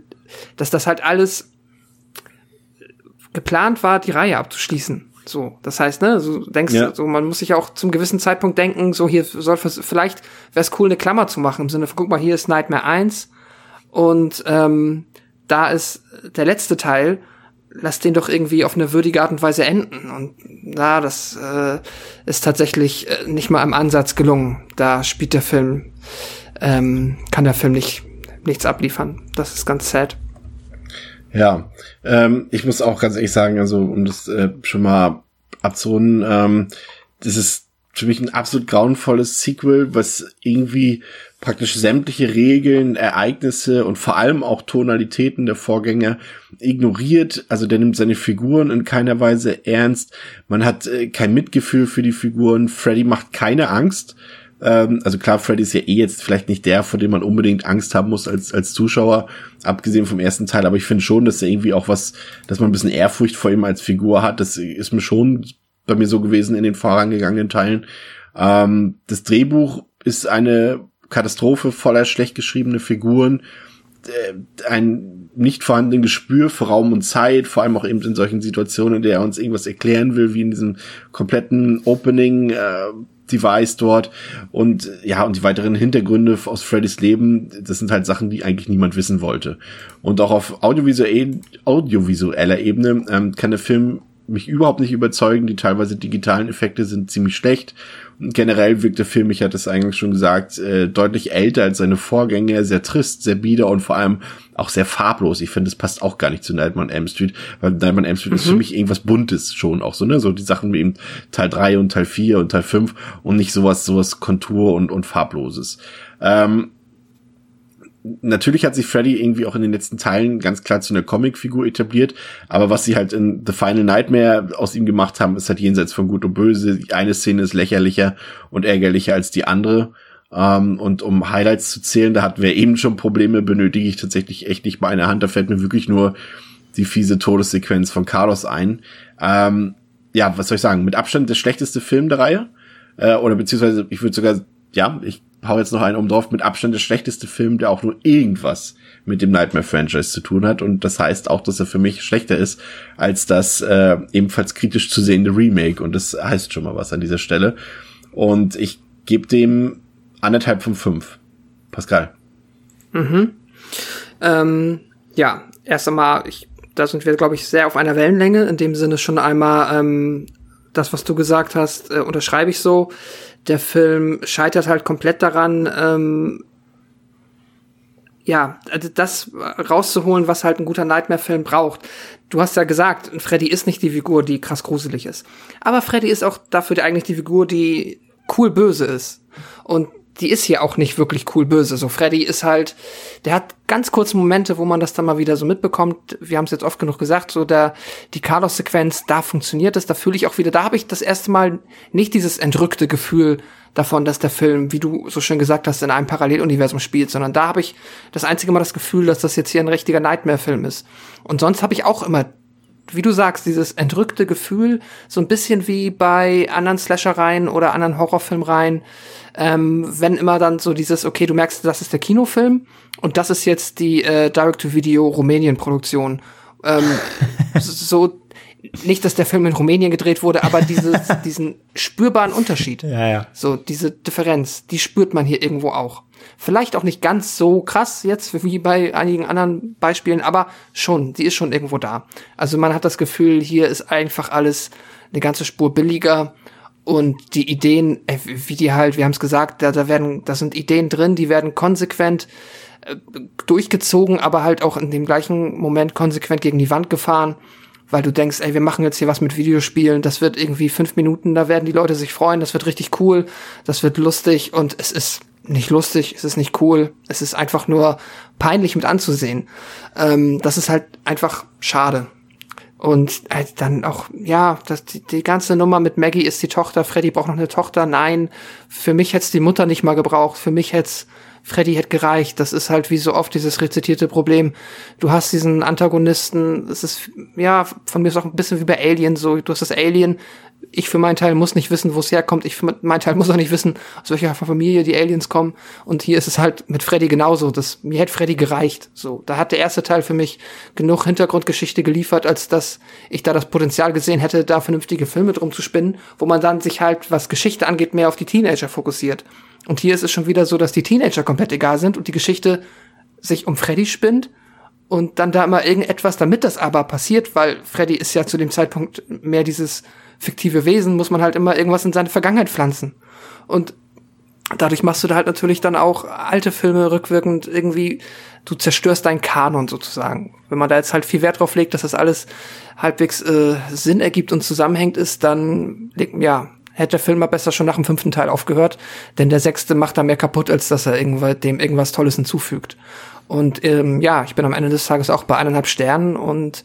dass das halt alles geplant war, die Reihe abzuschließen. So, das heißt, ne, so denkst ja. so, man muss sich auch zum gewissen Zeitpunkt denken, so hier soll vielleicht wäre es cool, eine Klammer zu machen im Sinne von, guck mal, hier ist Nightmare 1 und ähm, da ist der letzte Teil, lass den doch irgendwie auf eine würdige Art und Weise enden. Und na, das äh, ist tatsächlich äh, nicht mal im Ansatz gelungen. Da spielt der Film, ähm, kann der Film nicht nichts abliefern. Das ist ganz sad. Ja, ähm, ich muss auch ganz ehrlich sagen, also um das äh, schon mal abzurunden, ähm, das ist für mich ein absolut grauenvolles Sequel, was irgendwie praktisch sämtliche Regeln, Ereignisse und vor allem auch Tonalitäten der Vorgänger ignoriert. Also der nimmt seine Figuren in keiner Weise ernst. Man hat äh, kein Mitgefühl für die Figuren. Freddy macht keine Angst. Ähm, also klar, Freddy ist ja eh jetzt vielleicht nicht der, vor dem man unbedingt Angst haben muss als, als Zuschauer, abgesehen vom ersten Teil, aber ich finde schon, dass er irgendwie auch was, dass man ein bisschen Ehrfurcht vor ihm als Figur hat. Das ist mir schon bei mir so gewesen in den vorangegangenen Teilen. Ähm, das Drehbuch ist eine Katastrophe voller schlecht geschriebene Figuren, äh, ein nicht vorhandenen Gespür für Raum und Zeit, vor allem auch eben in solchen Situationen, in der er uns irgendwas erklären will, wie in diesem kompletten Opening, äh, Device dort und ja, und die weiteren Hintergründe aus Freddys Leben, das sind halt Sachen, die eigentlich niemand wissen wollte. Und auch auf audiovisuell, audiovisueller Ebene ähm, kann der Film mich überhaupt nicht überzeugen. Die teilweise digitalen Effekte sind ziemlich schlecht generell wirkt der Film, ich hatte es eigentlich schon gesagt, äh, deutlich älter als seine Vorgänger, sehr trist, sehr bieder und vor allem auch sehr farblos. Ich finde, es passt auch gar nicht zu Nightmare on Elm Street, weil Nightmare on Elm Street mhm. ist für mhm. mich irgendwas Buntes schon auch so, ne? So die Sachen wie eben Teil 3 und Teil 4 und Teil 5 und nicht sowas, sowas Kontur und, und farbloses. Ähm, natürlich hat sich Freddy irgendwie auch in den letzten Teilen ganz klar zu einer Comicfigur etabliert, aber was sie halt in The Final Nightmare aus ihm gemacht haben, ist halt jenseits von Gut und Böse. Die eine Szene ist lächerlicher und ärgerlicher als die andere. Um, ähm, und um Highlights zu zählen, da hatten wir eben schon Probleme, benötige ich tatsächlich echt nicht bei einer Hand. Da fällt mir wirklich nur die fiese Todessequenz von Carlos ein. Um, ähm, ja, was soll ich sagen? Mit Abstand der schlechteste Film der Reihe. Äh, oder beziehungsweise, ich würde sogar, ja, ich hau jetzt noch einen um drauf, mit Abstand der schlechteste Film, der auch nur irgendwas mit dem Nightmare-Franchise zu tun hat. Und das heißt auch, dass er für mich schlechter ist als das äh, ebenfalls kritisch zu sehende Remake. Und das heißt schon mal was an dieser Stelle. Und ich gebe dem anderthalb von fünf. Pascal. Mhm. Ähm, ja, erst einmal, ich, da sind wir, glaube ich, sehr auf einer Wellenlänge. In dem Sinne schon einmal ähm, das, was du gesagt hast, äh, unterschreibe ich so der Film scheitert halt komplett daran, ähm, ja, also das rauszuholen, was halt ein guter Nightmare-Film braucht. Du hast ja gesagt, Freddy ist nicht die Figur, die krass gruselig ist. Aber Freddy ist auch dafür eigentlich die Figur, die cool böse ist. Und die ist hier auch nicht wirklich cool böse. So Freddy ist halt, der hat ganz kurze Momente, wo man das dann mal wieder so mitbekommt. Wir haben es jetzt oft genug gesagt, so da die Carlos-Sequenz, da funktioniert es, da fühle ich auch wieder, da habe ich das erste Mal nicht dieses entrückte Gefühl davon, dass der Film, wie du so schön gesagt hast, in einem Paralleluniversum spielt, sondern da habe ich das einzige Mal das Gefühl, dass das jetzt hier ein richtiger Nightmare-Film ist. Und sonst habe ich auch immer wie du sagst, dieses entrückte Gefühl, so ein bisschen wie bei anderen Slashereien oder anderen Horrorfilmreihen, ähm, wenn immer dann so dieses, okay, du merkst, das ist der Kinofilm und das ist jetzt die äh, Direct-to-Video Rumänien-Produktion. Ähm, so, nicht, dass der Film in Rumänien gedreht wurde, aber dieses, diesen spürbaren Unterschied. Ja, ja. So, diese Differenz, die spürt man hier irgendwo auch. Vielleicht auch nicht ganz so krass jetzt wie bei einigen anderen Beispielen, aber schon, die ist schon irgendwo da. Also man hat das Gefühl, hier ist einfach alles eine ganze Spur billiger und die Ideen, äh, wie die halt, wir haben es gesagt, da, da werden, da sind Ideen drin, die werden konsequent äh, durchgezogen, aber halt auch in dem gleichen Moment konsequent gegen die Wand gefahren, weil du denkst, ey, wir machen jetzt hier was mit Videospielen, das wird irgendwie fünf Minuten, da werden die Leute sich freuen, das wird richtig cool, das wird lustig und es ist nicht lustig, es ist nicht cool, es ist einfach nur peinlich mit anzusehen. Ähm, das ist halt einfach schade. Und halt dann auch, ja, das, die, die ganze Nummer mit Maggie ist die Tochter, Freddy braucht noch eine Tochter. Nein, für mich hätte die Mutter nicht mal gebraucht. Für mich hätte Freddy hätte gereicht. Das ist halt wie so oft dieses rezitierte Problem. Du hast diesen Antagonisten, es ist, ja, von mir ist auch ein bisschen wie bei Alien so. Du hast das Alien, ich für meinen Teil muss nicht wissen, wo es herkommt. Ich für meinen Teil muss auch nicht wissen, aus welcher Familie die Aliens kommen. Und hier ist es halt mit Freddy genauso. Das, mir hätte Freddy gereicht. So, da hat der erste Teil für mich genug Hintergrundgeschichte geliefert, als dass ich da das Potenzial gesehen hätte, da vernünftige Filme drum zu spinnen, wo man dann sich halt, was Geschichte angeht, mehr auf die Teenager fokussiert. Und hier ist es schon wieder so, dass die Teenager komplett egal sind und die Geschichte sich um Freddy spinnt und dann da immer irgendetwas, damit das aber passiert, weil Freddy ist ja zu dem Zeitpunkt mehr dieses fiktive Wesen, muss man halt immer irgendwas in seine Vergangenheit pflanzen. Und dadurch machst du da halt natürlich dann auch alte Filme rückwirkend irgendwie, du zerstörst deinen Kanon sozusagen. Wenn man da jetzt halt viel Wert drauf legt, dass das alles halbwegs äh, Sinn ergibt und zusammenhängt ist, dann ja, hätte der Film mal besser schon nach dem fünften Teil aufgehört, denn der sechste macht da mehr kaputt, als dass er irgendwas, dem irgendwas Tolles hinzufügt. Und ähm, ja, ich bin am Ende des Tages auch bei eineinhalb Sternen und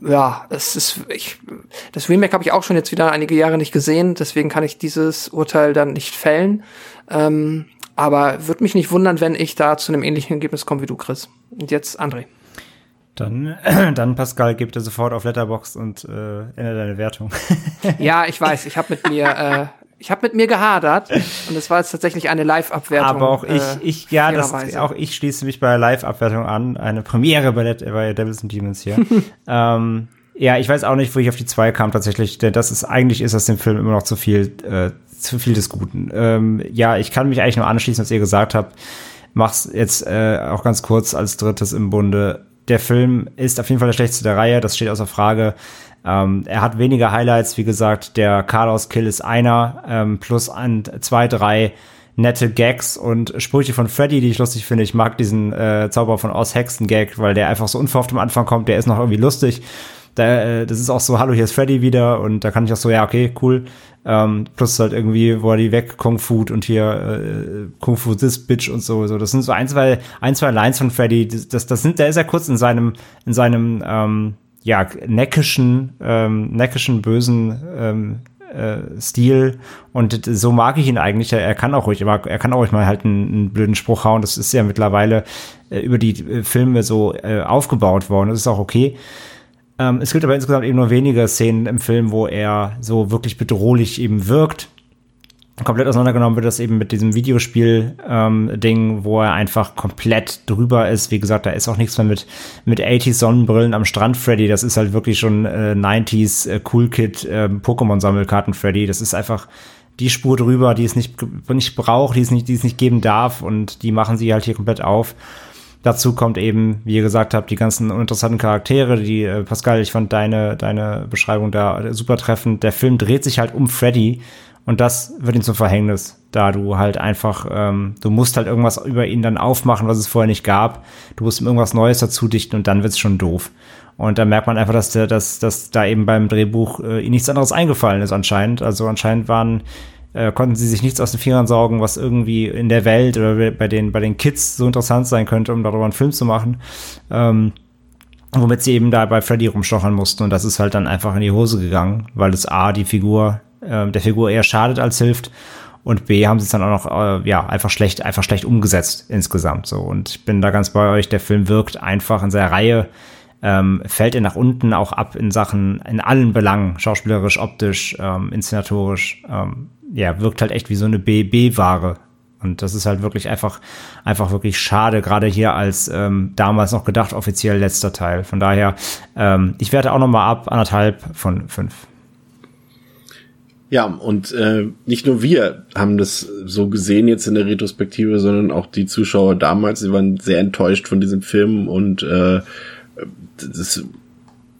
ja, es ist ich das Remake habe ich auch schon jetzt wieder einige Jahre nicht gesehen, deswegen kann ich dieses Urteil dann nicht fällen. Ähm, aber würde mich nicht wundern, wenn ich da zu einem ähnlichen Ergebnis komme wie du, Chris. Und jetzt André. Dann, dann Pascal, gib dir sofort auf Letterbox und äh, ändere deine Wertung. ja, ich weiß, ich habe mit mir äh, ich habe mit mir gehadert und es war jetzt tatsächlich eine Live-Abwertung. Aber auch ich, äh, ich ja, das, auch ich schließe mich bei Live-Abwertung an. Eine Premiere bei, der, bei Devils and Demons hier. ähm, ja, ich weiß auch nicht, wo ich auf die zwei kam tatsächlich, denn das ist eigentlich ist das dem Film immer noch zu viel, äh, zu viel des Guten. Ähm, ja, ich kann mich eigentlich nur anschließen, was ihr gesagt habt. Mach's jetzt äh, auch ganz kurz als drittes im Bunde. Der Film ist auf jeden Fall der schlechteste der Reihe, das steht außer Frage. Ähm, er hat weniger Highlights, wie gesagt, der Carlos Kill ist einer, ähm, plus ein, zwei, drei nette Gags und Sprüche von Freddy, die ich lustig finde. Ich mag diesen äh, Zauber von Oz Hexen Gag, weil der einfach so unverhofft am Anfang kommt, der ist noch irgendwie lustig. Da, äh, das ist auch so, hallo, hier ist Freddy wieder und da kann ich auch so, ja, okay, cool. Ähm, plus halt irgendwie, wo er die weg Kung Fu und hier äh, Kung Fu this bitch und so. so. Das sind so ein, zwei, ein, zwei Lines von Freddy. Das, das, sind, der ist ja kurz in seinem, in seinem ähm, ja, neckischen, ähm, neckischen, bösen ähm, äh, Stil und so mag ich ihn eigentlich. Er, kann auch ruhig, er kann auch ruhig mal halt einen, einen blöden Spruch hauen. Das ist ja mittlerweile äh, über die äh, Filme so äh, aufgebaut worden. Das ist auch okay. Ähm, es gibt aber insgesamt eben nur wenige Szenen im Film, wo er so wirklich bedrohlich eben wirkt komplett auseinandergenommen wird das eben mit diesem Videospiel-Ding, ähm, wo er einfach komplett drüber ist. Wie gesagt, da ist auch nichts mehr mit, mit 80s Sonnenbrillen am Strand Freddy. Das ist halt wirklich schon äh, 90s äh, Cool Kid äh, Pokémon-Sammelkarten Freddy. Das ist einfach die Spur drüber, die es nicht, nicht braucht, die es nicht, die es nicht geben darf und die machen sie halt hier komplett auf. Dazu kommt eben, wie ihr gesagt habt, die ganzen uninteressanten Charaktere, die äh, Pascal, ich fand deine, deine Beschreibung da super treffend. Der Film dreht sich halt um Freddy und das wird ihm zum Verhängnis, da du halt einfach, ähm, du musst halt irgendwas über ihn dann aufmachen, was es vorher nicht gab. Du musst ihm irgendwas Neues dazu dichten und dann wird's schon doof. Und da merkt man einfach, dass, der, dass, dass da eben beim Drehbuch äh, ihm nichts anderes eingefallen ist anscheinend. Also anscheinend waren, äh, konnten sie sich nichts aus den Fingern saugen, was irgendwie in der Welt oder bei den, bei den Kids so interessant sein könnte, um darüber einen Film zu machen. Ähm, womit sie eben da bei Freddy rumstochern mussten. Und das ist halt dann einfach in die Hose gegangen, weil es A, die Figur äh, der Figur eher schadet als hilft. Und B haben sie es dann auch noch, äh, ja, einfach schlecht, einfach schlecht umgesetzt insgesamt. So. Und ich bin da ganz bei euch. Der Film wirkt einfach in seiner Reihe, ähm, fällt er nach unten auch ab in Sachen, in allen Belangen, schauspielerisch, optisch, ähm, inszenatorisch. Ähm, ja, wirkt halt echt wie so eine B-B-Ware. Und das ist halt wirklich einfach, einfach wirklich schade, gerade hier als ähm, damals noch gedacht offiziell letzter Teil. Von daher, ähm, ich werte auch noch mal ab, anderthalb von fünf. Ja, und äh, nicht nur wir haben das so gesehen jetzt in der Retrospektive, sondern auch die Zuschauer damals, sie waren sehr enttäuscht von diesem Film und äh, das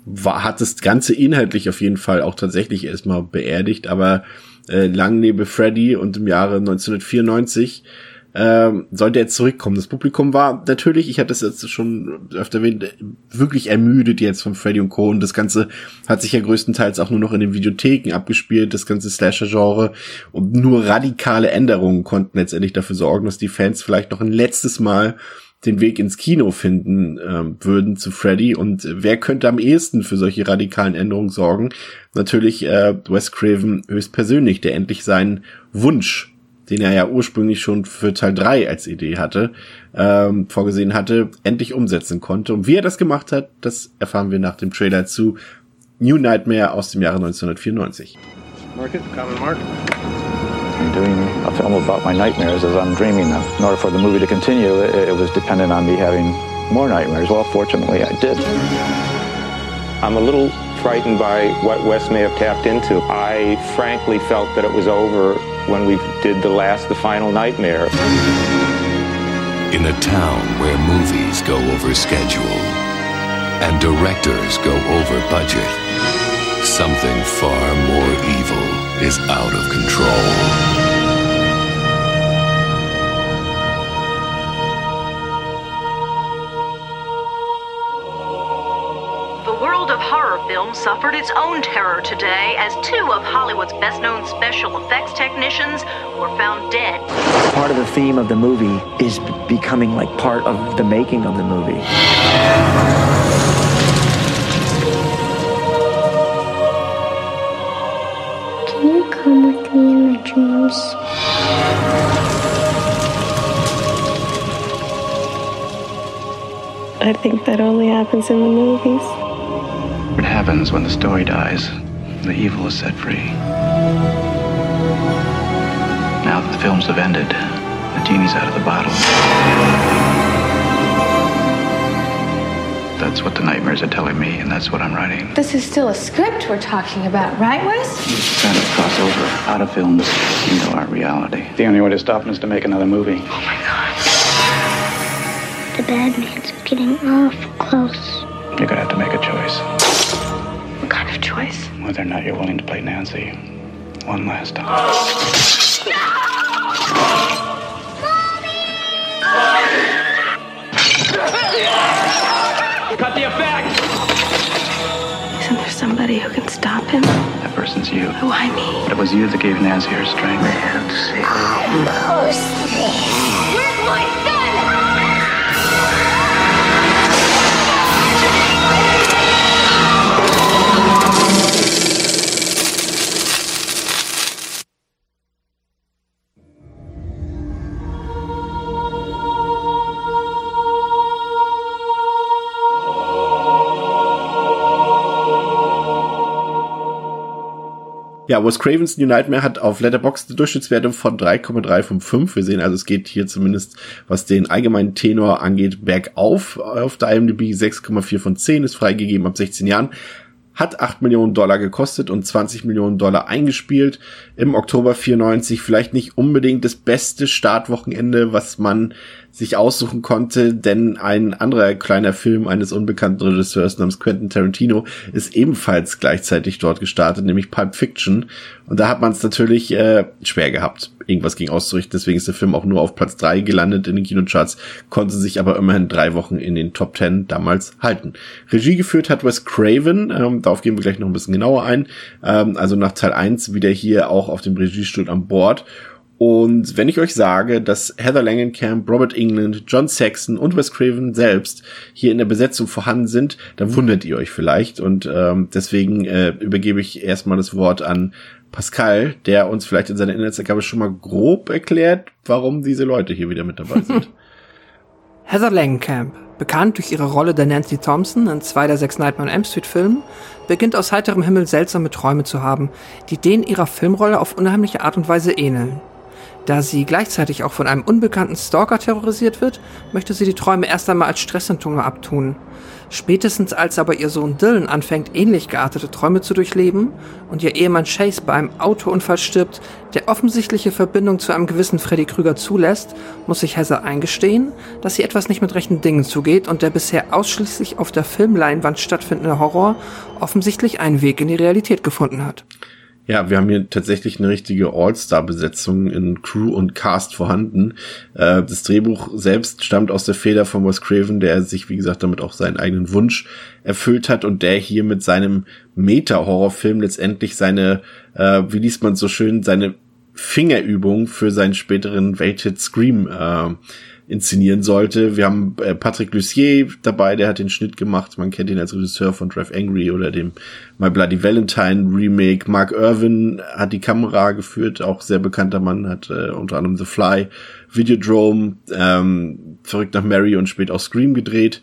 war, hat das Ganze inhaltlich auf jeden Fall auch tatsächlich erstmal beerdigt, aber äh, lang neben Freddy und im Jahre 1994 ähm, sollte er zurückkommen. Das Publikum war natürlich, ich hatte es jetzt schon öfter erwähnt, wirklich ermüdet jetzt von Freddy und Co. Und das Ganze hat sich ja größtenteils auch nur noch in den Videotheken abgespielt, das ganze Slasher-Genre. Und nur radikale Änderungen konnten letztendlich dafür sorgen, dass die Fans vielleicht noch ein letztes Mal den Weg ins Kino finden äh, würden zu Freddy. Und wer könnte am ehesten für solche radikalen Änderungen sorgen? Natürlich äh, Wes Craven höchstpersönlich, der endlich seinen Wunsch, den er ja ursprünglich schon für Teil 3 als Idee hatte, ähm, vorgesehen hatte, endlich umsetzen konnte. Und wie er das gemacht hat, das erfahren wir nach dem Trailer zu New Nightmare aus dem Jahre 1994. Market, common mark. doing a film about my nightmares as I'm dreaming them. In order for the movie to continue, it, it was dependent on me having more nightmares. Well, fortunately, I did. I'm a little frightened by what Wes may have tapped into. I frankly felt that it was over when we did the last, the final nightmare. In a town where movies go over schedule and directors go over budget, something far more evil is out of control. Film suffered its own terror today as two of Hollywood's best known special effects technicians were found dead. Part of the theme of the movie is becoming like part of the making of the movie. Can you come with me in my dreams? I think that only happens in the movies. What happens when the story dies? The evil is set free. Now that the films have ended, the genie's out of the bottle. That's what the nightmares are telling me, and that's what I'm writing. This is still a script we're talking about, right, Wes? Trying to cross over out of films into our reality. The only way to stop him is to make another movie. Oh my god. The bad man's getting awful close. You're gonna have to make a choice kind of choice? Whether or not you're willing to play Nancy one last time. Cut the effect! Isn't there somebody who can stop him? That person's you. Why me? But it was you that gave Nancy her strength. Nancy. Where's my Ja, Wes Cravens New Nightmare hat auf Letterboxd eine Durchschnittswertung von 3,3 von 5. Wir sehen also, es geht hier zumindest, was den allgemeinen Tenor angeht, bergauf. Auf der IMDb 6,4 von 10 ist freigegeben ab 16 Jahren hat 8 Millionen Dollar gekostet und 20 Millionen Dollar eingespielt. Im Oktober 94 vielleicht nicht unbedingt das beste Startwochenende, was man sich aussuchen konnte, denn ein anderer kleiner Film eines unbekannten Regisseurs namens Quentin Tarantino ist ebenfalls gleichzeitig dort gestartet, nämlich Pulp Fiction. Und da hat man es natürlich äh, schwer gehabt, irgendwas gegen auszurichten. Deswegen ist der Film auch nur auf Platz drei gelandet in den Kinocharts, konnte sich aber immerhin drei Wochen in den Top Ten damals halten. Regie geführt hat Wes Craven, ähm, darauf gehen wir gleich noch ein bisschen genauer ein. Ähm, also nach Teil 1 wieder hier auch auf dem Regiestuhl an Bord. Und wenn ich euch sage, dass Heather Langenkamp, Robert England, John Saxon und Wes Craven selbst hier in der Besetzung vorhanden sind, dann wundert ihr euch vielleicht. Und ähm, deswegen äh, übergebe ich erstmal das Wort an Pascal, der uns vielleicht in seiner Inhaltsergabe schon mal grob erklärt, warum diese Leute hier wieder mit dabei sind. Heather Langenkamp, bekannt durch ihre Rolle der Nancy Thompson in zwei der sechs Nightmare on Elm Street Filmen, beginnt aus heiterem Himmel seltsame Träume zu haben, die denen ihrer Filmrolle auf unheimliche Art und Weise ähneln. Da sie gleichzeitig auch von einem unbekannten Stalker terrorisiert wird, möchte sie die Träume erst einmal als Stresssymptome abtun. Spätestens als aber ihr Sohn Dylan anfängt, ähnlich geartete Träume zu durchleben und ihr Ehemann Chase bei einem Autounfall stirbt, der offensichtliche Verbindung zu einem gewissen Freddy Krüger zulässt, muss sich Heather eingestehen, dass sie etwas nicht mit rechten Dingen zugeht und der bisher ausschließlich auf der Filmleinwand stattfindende Horror offensichtlich einen Weg in die Realität gefunden hat. Ja, wir haben hier tatsächlich eine richtige All-Star-Besetzung in Crew und Cast vorhanden. Äh, das Drehbuch selbst stammt aus der Feder von Wes Craven, der sich, wie gesagt, damit auch seinen eigenen Wunsch erfüllt hat und der hier mit seinem Meta-Horrorfilm letztendlich seine, äh, wie liest man so schön, seine Fingerübung für seinen späteren Welthit Scream äh, inszenieren sollte. Wir haben äh, Patrick Lucier dabei, der hat den Schnitt gemacht. Man kennt ihn als Regisseur von Drive Angry oder dem My Bloody Valentine Remake. Mark Irvin hat die Kamera geführt, auch sehr bekannter Mann, hat äh, unter anderem The Fly, Videodrome, ähm, Verrückt nach Mary und spät auch Scream gedreht.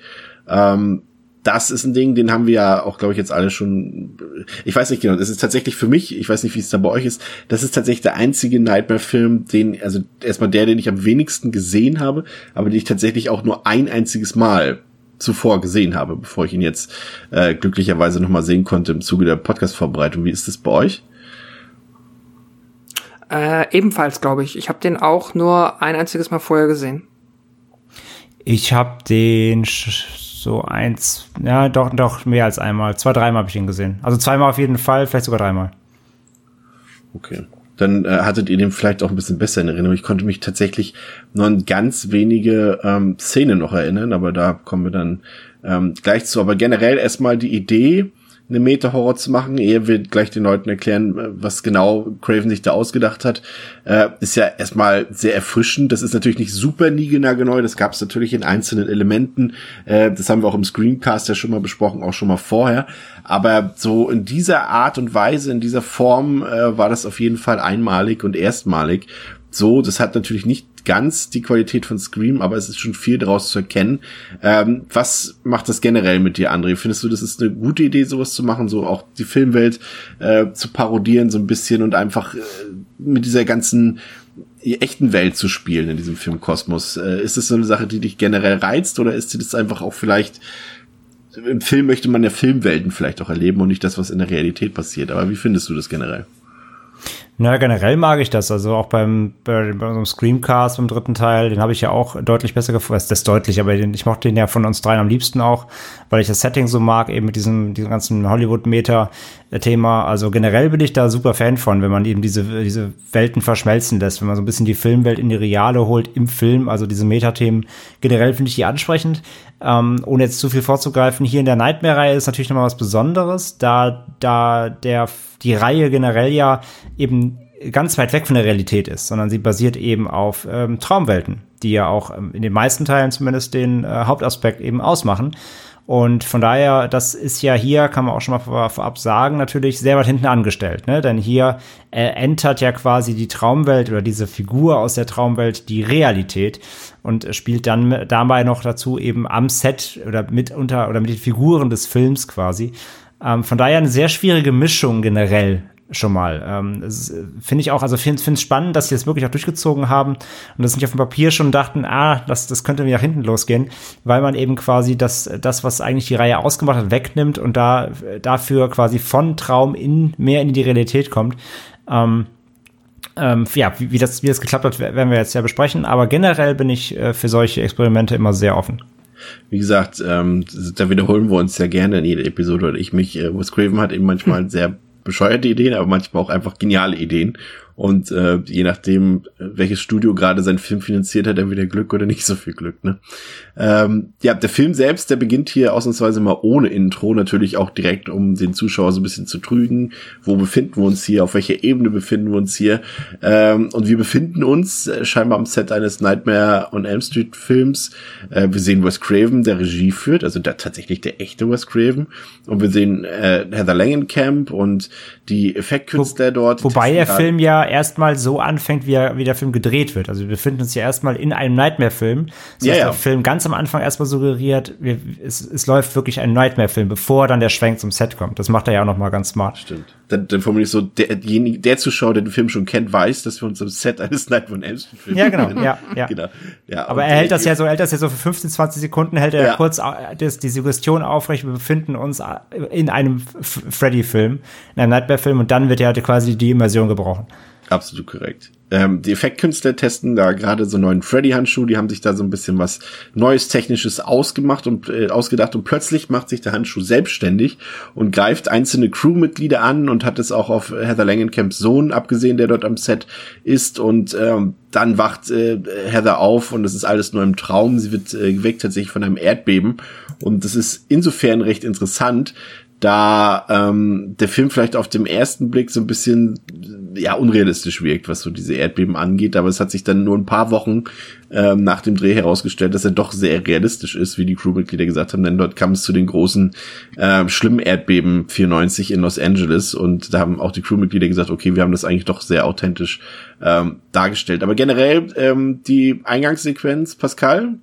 Ähm, das ist ein Ding, den haben wir ja auch, glaube ich, jetzt alle schon. Ich weiß nicht genau, das ist tatsächlich für mich, ich weiß nicht, wie es da bei euch ist, das ist tatsächlich der einzige Nightmare-Film, den, also erstmal der, den ich am wenigsten gesehen habe, aber den ich tatsächlich auch nur ein einziges Mal zuvor gesehen habe, bevor ich ihn jetzt äh, glücklicherweise nochmal sehen konnte im Zuge der Podcast-Vorbereitung. Wie ist das bei euch? Äh, ebenfalls, glaube ich. Ich habe den auch nur ein einziges Mal vorher gesehen. Ich habe den so eins, ja, doch, doch, mehr als einmal. Zwei, dreimal habe ich ihn gesehen. Also zweimal auf jeden Fall, vielleicht sogar dreimal. Okay. Dann äh, hattet ihr den vielleicht auch ein bisschen besser in Erinnerung. Ich konnte mich tatsächlich nur an ganz wenige ähm, Szenen noch erinnern, aber da kommen wir dann ähm, gleich zu. Aber generell erstmal die Idee, eine Meta-Horror zu machen, ehe wir gleich den Leuten erklären, äh, was genau Craven sich da ausgedacht hat, äh, ist ja erstmal sehr erfrischend. Das ist natürlich nicht super niegelnagelneu, das gab es natürlich in einzelnen Elementen. Äh, das haben wir auch im Screencast ja schon mal besprochen, auch schon mal vorher. Aber so in dieser Art und Weise, in dieser Form äh, war das auf jeden Fall einmalig und erstmalig. So, das hat natürlich nicht ganz die Qualität von Scream, aber es ist schon viel daraus zu erkennen. Ähm, was macht das generell mit dir, André? Findest du, das ist eine gute Idee, sowas zu machen, so auch die Filmwelt äh, zu parodieren so ein bisschen und einfach äh, mit dieser ganzen echten Welt zu spielen in diesem Filmkosmos? Äh, ist das so eine Sache, die dich generell reizt oder ist dir das einfach auch vielleicht im Film möchte man ja Filmwelten vielleicht auch erleben und nicht das, was in der Realität passiert. Aber wie findest du das generell? Na, generell mag ich das. Also auch beim, bei, bei unserem Screamcast im dritten Teil, den habe ich ja auch deutlich besser gefunden. Das ist deutlich, aber den, ich mochte den ja von uns dreien am liebsten auch, weil ich das Setting so mag, eben mit diesem, diesem ganzen Hollywood-Meter-Thema. Also generell bin ich da super Fan von, wenn man eben diese, diese Welten verschmelzen lässt, wenn man so ein bisschen die Filmwelt in die Reale holt im Film, also diese Metathemen. Generell finde ich die ansprechend. Ähm, ohne jetzt zu viel vorzugreifen, hier in der Nightmare-Reihe ist natürlich nochmal was Besonderes, da, da der, die Reihe generell ja eben ganz weit weg von der Realität ist, sondern sie basiert eben auf ähm, Traumwelten, die ja auch ähm, in den meisten Teilen zumindest den äh, Hauptaspekt eben ausmachen. Und von daher, das ist ja hier, kann man auch schon mal vor, vorab sagen, natürlich sehr weit hinten angestellt. Ne? Denn hier äh, entert ja quasi die Traumwelt oder diese Figur aus der Traumwelt die Realität und spielt dann dabei noch dazu eben am Set oder mit unter oder mit den Figuren des Films quasi. Ähm, von daher eine sehr schwierige Mischung generell schon mal. Ähm, finde ich auch, also finde es spannend, dass sie das wirklich auch durchgezogen haben und das nicht auf dem Papier schon dachten, ah, das, das könnte wieder nach hinten losgehen, weil man eben quasi das, das, was eigentlich die Reihe ausgemacht hat, wegnimmt und da dafür quasi von Traum in mehr in die Realität kommt. Ähm, ähm, ja, wie, wie, das, wie das geklappt hat, werden wir jetzt ja besprechen, aber generell bin ich äh, für solche Experimente immer sehr offen. Wie gesagt, ähm, da wiederholen wir uns ja gerne in jeder Episode oder ich mich. Äh, Wes Craven hat eben manchmal hm. sehr bescheuerte Ideen, aber manchmal auch einfach geniale Ideen. Und äh, je nachdem, welches Studio gerade seinen Film finanziert hat, entweder Glück oder nicht so viel Glück. Ne? Ähm, ja, der Film selbst, der beginnt hier ausnahmsweise mal ohne Intro, natürlich auch direkt, um den Zuschauer so ein bisschen zu trügen. Wo befinden wir uns hier? Auf welcher Ebene befinden wir uns hier? Ähm, und wir befinden uns äh, scheinbar am Set eines Nightmare on Elm Street Films. Äh, wir sehen Wes Craven, der Regie führt, also der tatsächlich der echte Wes Craven. Und wir sehen äh, Heather Langenkamp und die Effektkünstler Wo, dort. Wobei der Film ja erstmal so anfängt, wie, er, wie der Film gedreht wird. Also wir befinden uns ja erstmal in einem Nightmare-Film. Das ja, ja. der Film ganz am Anfang erstmal suggeriert, wir, es, es läuft wirklich ein Nightmare-Film, bevor dann der Schwenk zum Set kommt. Das macht er ja auch nochmal ganz smart. Stimmt. Dann, dann formuliere ich so, der, der Zuschauer, der den Film schon kennt, weiß, dass wir uns am Set eines Nightmare on Elm Street Films Ja, genau, ja, ja. genau. ja Aber er hält das ja so, er hält das ja so für 15, 20 Sekunden, hält er ja. kurz das, die Suggestion aufrecht, wir befinden uns in einem Freddy-Film, in einem Nightmare-Film und dann wird ja quasi die Immersion gebrochen. Absolut korrekt. Ähm, die Effektkünstler testen da gerade so neuen Freddy-Handschuh, die haben sich da so ein bisschen was Neues, Technisches ausgemacht und äh, ausgedacht. Und plötzlich macht sich der Handschuh selbstständig und greift einzelne Crewmitglieder an und hat es auch auf Heather Langenkamps Sohn abgesehen, der dort am Set ist. Und ähm, dann wacht äh, Heather auf und es ist alles nur im Traum. Sie wird äh, geweckt tatsächlich von einem Erdbeben. Und das ist insofern recht interessant, da ähm, der Film vielleicht auf dem ersten Blick so ein bisschen ja unrealistisch wirkt, was so diese Erdbeben angeht, aber es hat sich dann nur ein paar Wochen ähm, nach dem Dreh herausgestellt, dass er doch sehr realistisch ist, wie die Crewmitglieder gesagt haben, denn dort kam es zu den großen äh, schlimmen Erdbeben 94 in Los Angeles und da haben auch die Crewmitglieder gesagt, okay, wir haben das eigentlich doch sehr authentisch ähm, dargestellt. Aber generell ähm, die Eingangssequenz, Pascal,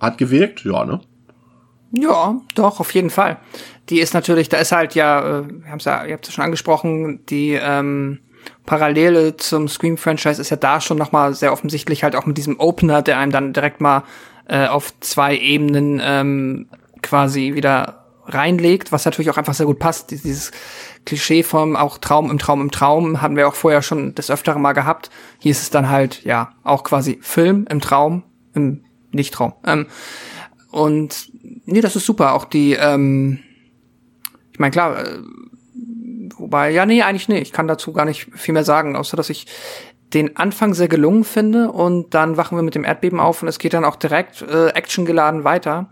hat gewirkt, ja, ne? Ja, doch, auf jeden Fall. Die ist natürlich, da ist halt ja, äh, wir haben's ja, ihr habt es ja schon angesprochen, die ähm, Parallele zum Scream-Franchise ist ja da schon nochmal sehr offensichtlich halt auch mit diesem Opener, der einem dann direkt mal äh, auf zwei Ebenen ähm, quasi wieder reinlegt, was natürlich auch einfach sehr gut passt. Dieses Klischee vom auch Traum im Traum im Traum haben wir auch vorher schon das öftere Mal gehabt. Hier ist es dann halt, ja, auch quasi Film im Traum, im Nicht-Traum. Ähm, und nee, das ist super. Auch die, ähm, ich meine, klar, äh, wobei, ja, nee, eigentlich nee, ich kann dazu gar nicht viel mehr sagen, außer dass ich den Anfang sehr gelungen finde und dann wachen wir mit dem Erdbeben auf und es geht dann auch direkt äh, actiongeladen weiter.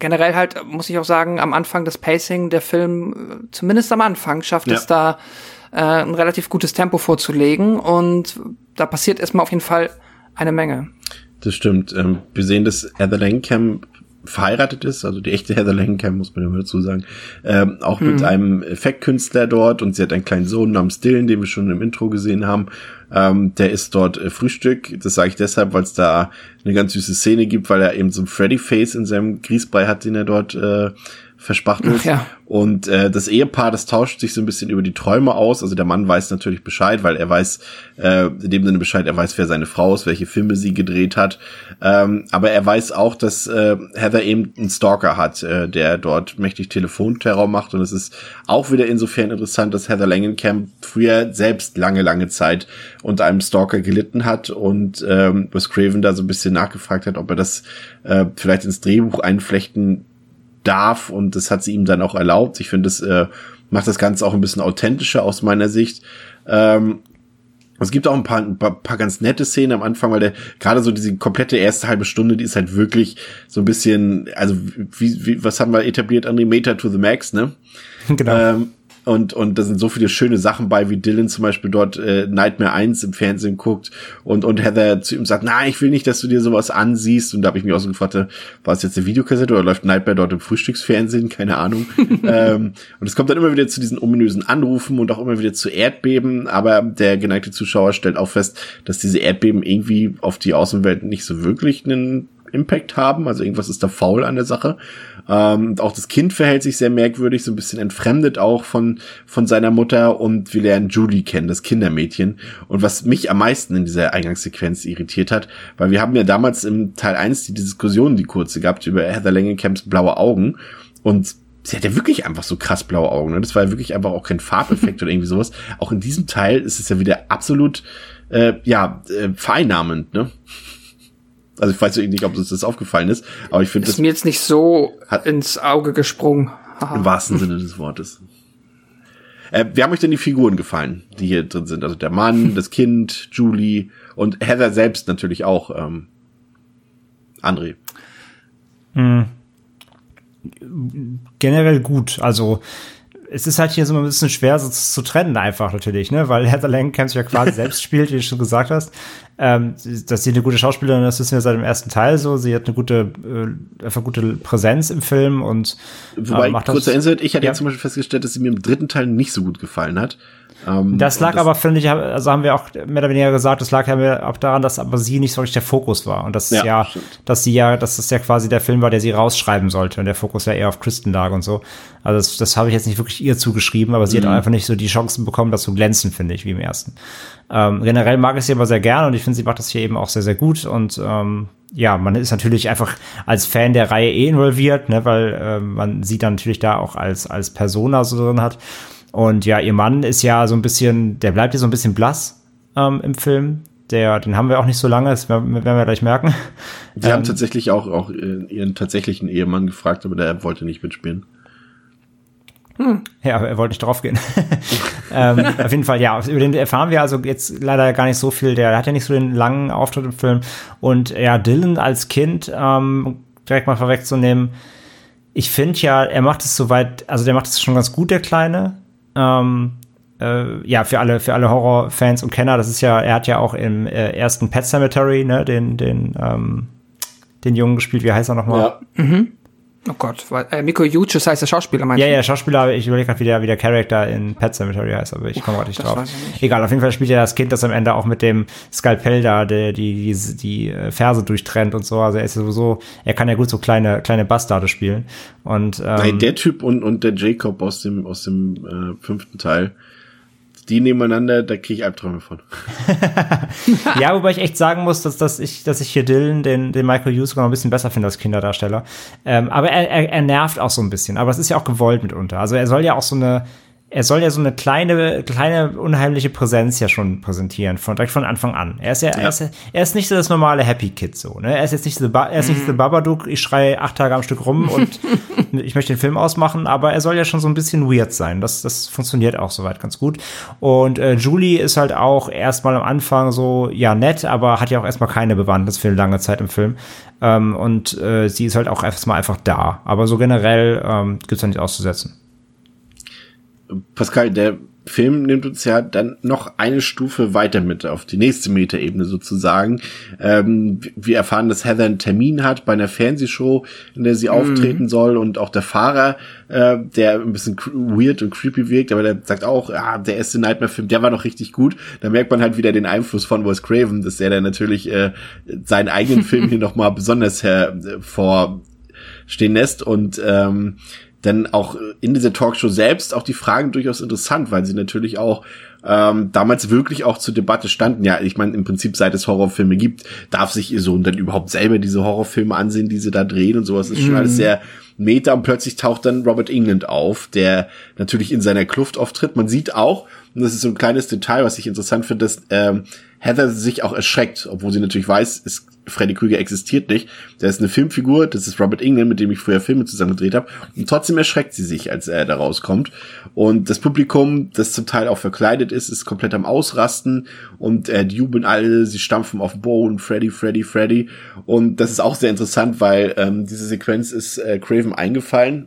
Generell halt, muss ich auch sagen, am Anfang das Pacing, der Film, äh, zumindest am Anfang, schafft ja. es da äh, ein relativ gutes Tempo vorzulegen und da passiert erstmal auf jeden Fall eine Menge. Das stimmt. Ähm, wir sehen, dass Heather Langenkamp verheiratet ist, also die echte Heather Langenkamp, muss man immer dazu sagen, ähm, auch mhm. mit einem Effektkünstler dort und sie hat einen kleinen Sohn namens Dylan, den wir schon im Intro gesehen haben. Ähm, der ist dort äh, Frühstück. Das sage ich deshalb, weil es da eine ganz süße Szene gibt, weil er eben so ein Freddy-Face in seinem Grießbrei hat, den er dort äh, verspachtelt. Ja. Und äh, das Ehepaar, das tauscht sich so ein bisschen über die Träume aus. Also der Mann weiß natürlich Bescheid, weil er weiß, äh, in dem Sinne Bescheid, er weiß, wer seine Frau ist, welche Filme sie gedreht hat. Ähm, aber er weiß auch, dass äh, Heather eben einen Stalker hat, äh, der dort mächtig Telefonterror macht. Und es ist auch wieder insofern interessant, dass Heather Langenkamp früher selbst lange, lange Zeit unter einem Stalker gelitten hat und ähm, Wes Craven da so ein bisschen nachgefragt hat, ob er das äh, vielleicht ins Drehbuch einflechten darf und das hat sie ihm dann auch erlaubt. Ich finde, das äh, macht das Ganze auch ein bisschen authentischer aus meiner Sicht. Ähm, es gibt auch ein paar, ein paar, ganz nette Szenen am Anfang, weil der gerade so diese komplette erste halbe Stunde, die ist halt wirklich so ein bisschen, also wie, wie was haben wir etabliert, Animator to the Max, ne? Genau. Ähm, und, und da sind so viele schöne Sachen bei, wie Dylan zum Beispiel dort äh, Nightmare 1 im Fernsehen guckt und, und Heather zu ihm sagt, nein, ich will nicht, dass du dir sowas ansiehst. Und da habe ich mich auch so gefragt, äh, war es jetzt eine Videokassette oder läuft Nightmare dort im Frühstücksfernsehen? Keine Ahnung. ähm, und es kommt dann immer wieder zu diesen ominösen Anrufen und auch immer wieder zu Erdbeben. Aber der geneigte Zuschauer stellt auch fest, dass diese Erdbeben irgendwie auf die Außenwelt nicht so wirklich einen Impact haben. Also irgendwas ist da faul an der Sache. Ähm, auch das Kind verhält sich sehr merkwürdig, so ein bisschen entfremdet auch von, von seiner Mutter und wir lernen Julie kennen, das Kindermädchen. Und was mich am meisten in dieser Eingangssequenz irritiert hat, weil wir haben ja damals im Teil 1 die Diskussion, die kurze gehabt über Heather Langenkamps blaue Augen und sie hat ja wirklich einfach so krass blaue Augen. Ne? Das war ja wirklich einfach auch kein Farbeffekt oder irgendwie sowas. Auch in diesem Teil ist es ja wieder absolut, äh, ja, äh, vereinnahmend, ne? Also ich weiß nicht, ob uns das aufgefallen ist, aber ich finde das. Ist mir jetzt nicht so hat, ins Auge gesprungen. Im wahrsten Sinne des Wortes. Äh, wie haben euch denn die Figuren gefallen, die hier drin sind? Also der Mann, das Kind, Julie und Heather selbst natürlich auch. Ähm, André. Hm. Generell gut. Also es ist halt hier so ein bisschen schwer so zu trennen einfach natürlich, ne, weil Heather Langenkamp ja quasi selbst spielt, wie du schon gesagt hast. Ähm, dass sie eine gute Schauspielerin ist, wissen wir seit dem ersten Teil so. Sie hat eine gute, äh, einfach gute Präsenz im Film und Wobei, äh, macht kurzer Insert, ich hatte ja. jetzt zum Beispiel festgestellt, dass sie mir im dritten Teil nicht so gut gefallen hat. Ähm, das lag das aber, finde ich, also haben wir auch mehr oder weniger gesagt, das lag ja auch daran, dass aber sie nicht so richtig der Fokus war. Und das ja, ja dass sie ja, dass das ja quasi der Film war, der sie rausschreiben sollte und der Fokus ja eher auf Kristen lag und so. Also das, das habe ich jetzt nicht wirklich ihr zugeschrieben, aber sie mhm. hat einfach nicht so die Chancen bekommen, das zu glänzen, finde ich, wie im ersten. Ähm, generell mag ich sie aber sehr gerne und ich finde, sie macht das hier eben auch sehr, sehr gut und ähm, ja, man ist natürlich einfach als Fan der Reihe eh involviert, ne, weil äh, man sie dann natürlich da auch als, als Persona so drin hat. Und ja, ihr Mann ist ja so ein bisschen, der bleibt ja so ein bisschen blass. ähm, im Film. Der, den haben wir auch nicht so lange, das werden wir gleich merken. Wir ähm, haben tatsächlich auch, auch ihren tatsächlichen Ehemann gefragt, aber der wollte nicht mitspielen. Hm. Ja, aber er wollte nicht drauf gehen. ähm, auf jeden Fall, ja, über den erfahren wir also jetzt leider gar nicht so viel. Der hat ja nicht so den langen Auftritt im Film. Und ja, Dylan als Kind, ähm, direkt mal vorwegzunehmen, ich finde ja, er macht es soweit, also der macht es schon ganz gut, der Kleine. Ähm, äh, ja, für alle, für alle Horrorfans und Kenner, das ist ja, er hat ja auch im äh, ersten Pet Cemetery, ne, den, den, ähm, den Jungen gespielt, wie heißt er nochmal? Ja. Mhm. Oh Gott, weil, äh, Miko Yuchis heißt der Schauspieler, meinst Ja, ja, Schauspieler, ich überlege gerade, wie der, wie der Charakter in Pet Cemetery heißt, aber ich komme gerade nicht drauf. Nicht. Egal, auf jeden Fall spielt er das Kind, das am Ende auch mit dem Skalpell da der, die, die, die äh, Ferse durchtrennt und so. Also er ist ja sowieso, er kann ja gut so kleine, kleine Bastarde spielen. Und, ähm, Nein, der Typ und, und der Jacob aus dem, aus dem äh, fünften Teil, die nebeneinander, da kriege ich Albträume von. ja, wobei ich echt sagen muss, dass, dass ich, dass ich hier Dylan, den, den Michael Hughes sogar ein bisschen besser finde als Kinderdarsteller. Ähm, aber er, er, er nervt auch so ein bisschen. Aber es ist ja auch gewollt mitunter. Also er soll ja auch so eine, er soll ja so eine kleine, kleine, unheimliche Präsenz ja schon präsentieren, von, direkt von Anfang an. Er ist ja, ja. Er, ist, er ist nicht so das normale Happy Kid so, ne? Er ist jetzt nicht so, er ist nicht so mhm. Babadook, ich schreie acht Tage am Stück rum und ich möchte den Film ausmachen, aber er soll ja schon so ein bisschen weird sein. Das, das funktioniert auch soweit ganz gut. Und äh, Julie ist halt auch erstmal am Anfang so, ja, nett, aber hat ja auch erstmal keine Bewandtnis für eine lange Zeit im Film. Ähm, und äh, sie ist halt auch erstmal einfach da. Aber so generell ähm, gibt's da nichts auszusetzen. Pascal, der Film nimmt uns ja dann noch eine Stufe weiter mit auf die nächste Metaebene sozusagen. Ähm, wir erfahren, dass Heather einen Termin hat bei einer Fernsehshow, in der sie mhm. auftreten soll und auch der Fahrer, äh, der ein bisschen weird und creepy wirkt, aber der sagt auch, ja, der erste Nightmare-Film, der war noch richtig gut. Da merkt man halt wieder den Einfluss von Wes Craven, dass er dann natürlich äh, seinen eigenen Film hier nochmal besonders hervorstehen lässt und ähm, denn auch in dieser Talkshow selbst auch die Fragen durchaus interessant, weil sie natürlich auch ähm, damals wirklich auch zur Debatte standen. Ja, ich meine, im Prinzip, seit es Horrorfilme gibt, darf sich ihr Sohn dann überhaupt selber diese Horrorfilme ansehen, die sie da drehen und sowas. Das ist schon alles mhm. sehr meta und plötzlich taucht dann Robert England auf, der natürlich in seiner Kluft auftritt. Man sieht auch, und das ist so ein kleines Detail, was ich interessant finde, dass ähm, Heather sich auch erschreckt, obwohl sie natürlich weiß, es Freddy Krüger existiert nicht. Der ist eine Filmfigur, das ist Robert England, mit dem ich früher Filme zusammen gedreht habe. Und trotzdem erschreckt sie sich, als er da rauskommt. Und das Publikum, das zum Teil auch verkleidet ist, ist komplett am Ausrasten und äh, die jubeln alle, sie stampfen auf den Boden, Freddy, Freddy, Freddy. Und das ist auch sehr interessant, weil ähm, diese Sequenz ist äh, Craven eingefallen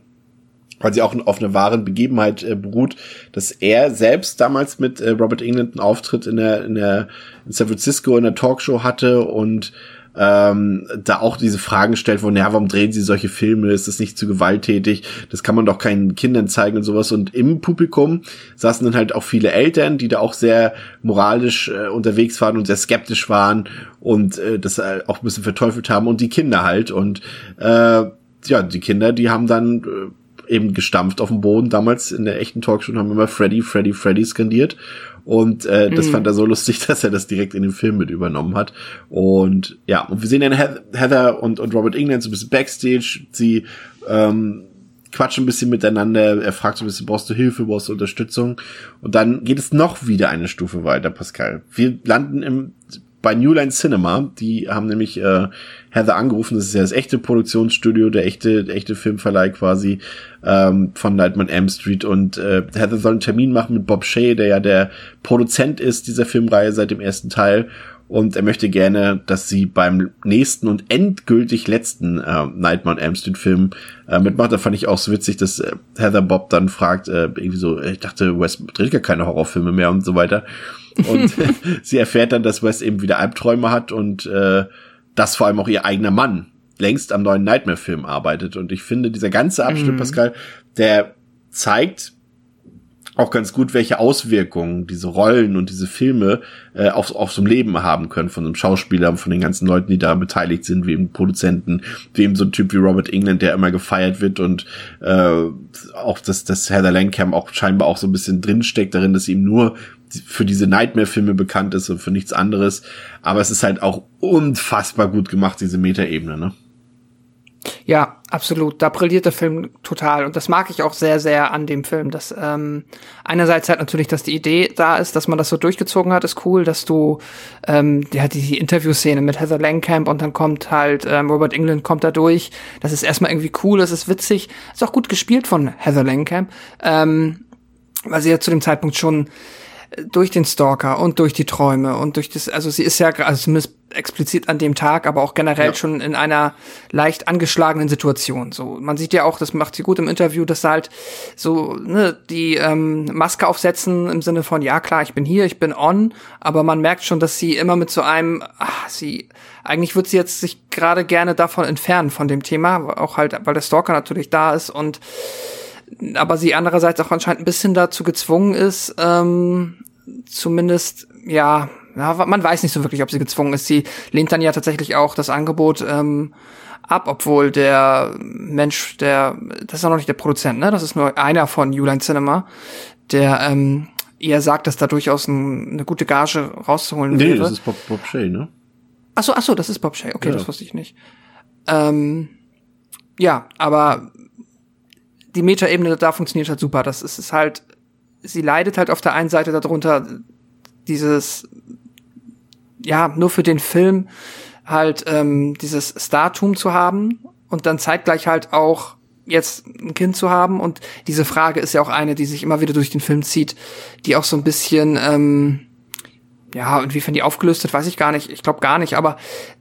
sie auch auf einer wahren Begebenheit äh, beruht, dass er selbst damals mit äh, Robert England einen Auftritt in der, in der in San Francisco in der Talkshow hatte und ähm, da auch diese Fragen stellt, von, ja, warum drehen sie solche Filme? Ist das nicht zu gewalttätig? Das kann man doch keinen Kindern zeigen und sowas. Und im Publikum saßen dann halt auch viele Eltern, die da auch sehr moralisch äh, unterwegs waren und sehr skeptisch waren und äh, das äh, auch ein bisschen verteufelt haben und die Kinder halt. Und äh, ja, die Kinder, die haben dann äh, eben gestampft auf dem Boden damals in der echten Talkshow haben immer Freddy, Freddy, Freddy skandiert. Und äh, das mhm. fand er so lustig, dass er das direkt in den Film mit übernommen hat. Und ja, und wir sehen dann Heather und, und Robert England so ein bisschen Backstage. Sie ähm, quatschen ein bisschen miteinander. Er fragt so ein bisschen, brauchst du Hilfe, brauchst du Unterstützung? Und dann geht es noch wieder eine Stufe weiter, Pascal. Wir landen im bei New Line Cinema, die haben nämlich äh, Heather angerufen, das ist ja das echte Produktionsstudio, der echte, der echte Filmverleih quasi ähm, von Nightman M Street. Und äh, Heather soll einen Termin machen mit Bob Shea, der ja der Produzent ist dieser Filmreihe seit dem ersten Teil und er möchte gerne, dass sie beim nächsten und endgültig letzten äh, Nightmare on Elm Street Film äh, mitmacht. Da fand ich auch so witzig, dass äh, Heather Bob dann fragt, äh, irgendwie so, ich dachte, Wes dreht gar keine Horrorfilme mehr und so weiter. Und sie erfährt dann, dass Wes eben wieder Albträume hat und äh, dass vor allem auch ihr eigener Mann längst am neuen Nightmare-Film arbeitet. Und ich finde, dieser ganze Abschnitt, mhm. Pascal, der zeigt, auch ganz gut, welche Auswirkungen diese Rollen und diese Filme äh, auf, auf so ein Leben haben können von so einem Schauspieler, von den ganzen Leuten, die da beteiligt sind, wie eben Produzenten, wie eben so ein Typ wie Robert England, der immer gefeiert wird und äh, auch, dass, dass Heather Langham auch scheinbar auch so ein bisschen drinsteckt darin, dass sie ihm nur für diese Nightmare-Filme bekannt ist und für nichts anderes. Aber es ist halt auch unfassbar gut gemacht, diese Metaebene, ne? Ja, Absolut, da brilliert der Film total und das mag ich auch sehr, sehr an dem Film. Dass ähm, einerseits halt natürlich, dass die Idee da ist, dass man das so durchgezogen hat, ist cool, dass du ähm, die hat die Interviewszene mit Heather Langenkamp und dann kommt halt ähm, Robert England kommt da durch. Das ist erstmal irgendwie cool, das ist witzig, ist auch gut gespielt von Heather Langenkamp, ähm, weil sie ja zu dem Zeitpunkt schon durch den Stalker und durch die Träume und durch das, also sie ist ja, also zumindest explizit an dem Tag, aber auch generell ja. schon in einer leicht angeschlagenen Situation. So, man sieht ja auch, das macht sie gut im Interview, dass halt so ne, die ähm, Maske aufsetzen im Sinne von ja klar, ich bin hier, ich bin on, aber man merkt schon, dass sie immer mit so einem, ach, sie eigentlich wird sie jetzt sich gerade gerne davon entfernen von dem Thema, auch halt, weil der Stalker natürlich da ist und aber sie andererseits auch anscheinend ein bisschen dazu gezwungen ist, ähm, zumindest, ja, ja, man weiß nicht so wirklich, ob sie gezwungen ist. Sie lehnt dann ja tatsächlich auch das Angebot ähm, ab, obwohl der Mensch, der, das ist ja noch nicht der Produzent, ne? Das ist nur einer von Uline Cinema, der ähm, ihr sagt, dass da durchaus ein, eine gute Gage rauszuholen nee, wäre. Nee, das ist Bob, Bob Shay, ne? Ach so, ach so, das ist Bob Shay. Okay, ja. das wusste ich nicht. Ähm, ja, aber die Meta-Ebene da funktioniert halt super. Das ist, ist halt, sie leidet halt auf der einen Seite darunter, dieses, ja, nur für den Film halt ähm, dieses Startum zu haben und dann zeitgleich halt auch jetzt ein Kind zu haben. Und diese Frage ist ja auch eine, die sich immer wieder durch den Film zieht, die auch so ein bisschen, ähm, ja, inwiefern die aufgelöst wird, weiß ich gar nicht. Ich glaube gar nicht, aber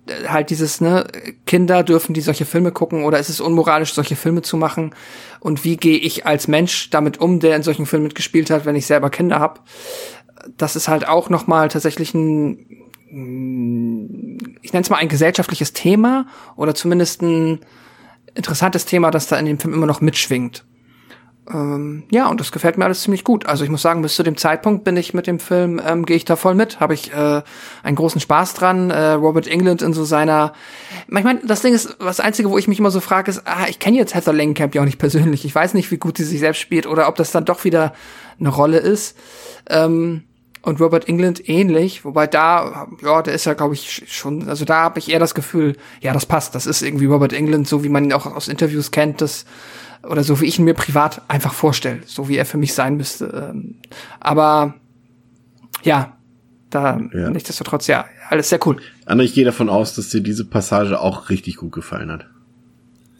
äh, halt dieses, ne, Kinder dürfen die solche Filme gucken oder ist es unmoralisch, solche Filme zu machen? Und wie gehe ich als Mensch damit um, der in solchen Filmen mitgespielt hat, wenn ich selber Kinder habe? Das ist halt auch noch mal tatsächlich ein, ich nenne es mal ein gesellschaftliches Thema oder zumindest ein interessantes Thema, das da in dem Film immer noch mitschwingt. Ähm, ja, und das gefällt mir alles ziemlich gut. Also ich muss sagen, bis zu dem Zeitpunkt bin ich mit dem Film, ähm, gehe ich da voll mit, habe ich äh, einen großen Spaß dran. Äh, Robert England in so seiner, ich meine, das Ding ist, das Einzige, wo ich mich immer so frage, ist, ah, ich kenne jetzt Heather Langenkamp ja auch nicht persönlich. Ich weiß nicht, wie gut sie sich selbst spielt oder ob das dann doch wieder eine Rolle ist. Ähm, und Robert England ähnlich, wobei da, ja, der ist ja, glaube ich, schon, also da habe ich eher das Gefühl, ja, das passt, das ist irgendwie Robert England, so wie man ihn auch aus Interviews kennt, das oder so wie ich ihn mir privat einfach vorstelle, so wie er für mich sein müsste. Ähm, aber ja, da ja. nichtsdestotrotz, ja, alles sehr cool. Anna, ich gehe davon aus, dass dir diese Passage auch richtig gut gefallen hat.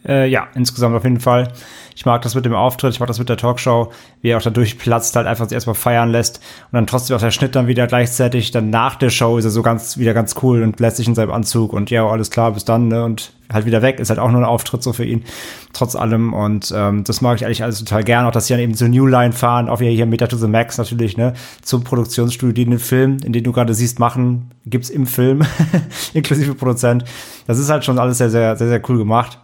Äh, ja, insgesamt auf jeden Fall. Ich mag das mit dem Auftritt, ich mag das mit der Talkshow, wie er auch da durchplatzt, halt einfach erstmal feiern lässt und dann trotzdem auch der Schnitt dann wieder gleichzeitig, dann nach der Show ist er so ganz, wieder ganz cool und lässt sich in seinem Anzug und ja, alles klar, bis dann, ne, und halt wieder weg, ist halt auch nur ein Auftritt so für ihn, trotz allem und ähm, das mag ich eigentlich alles total gern, auch dass sie dann eben zur New Line fahren, auch wieder hier Meta to the Max natürlich, ne, zum Produktionsstudio, die den Film, in den du gerade siehst, machen, gibt's im Film, inklusive Produzent. Das ist halt schon alles sehr, sehr, sehr, sehr cool gemacht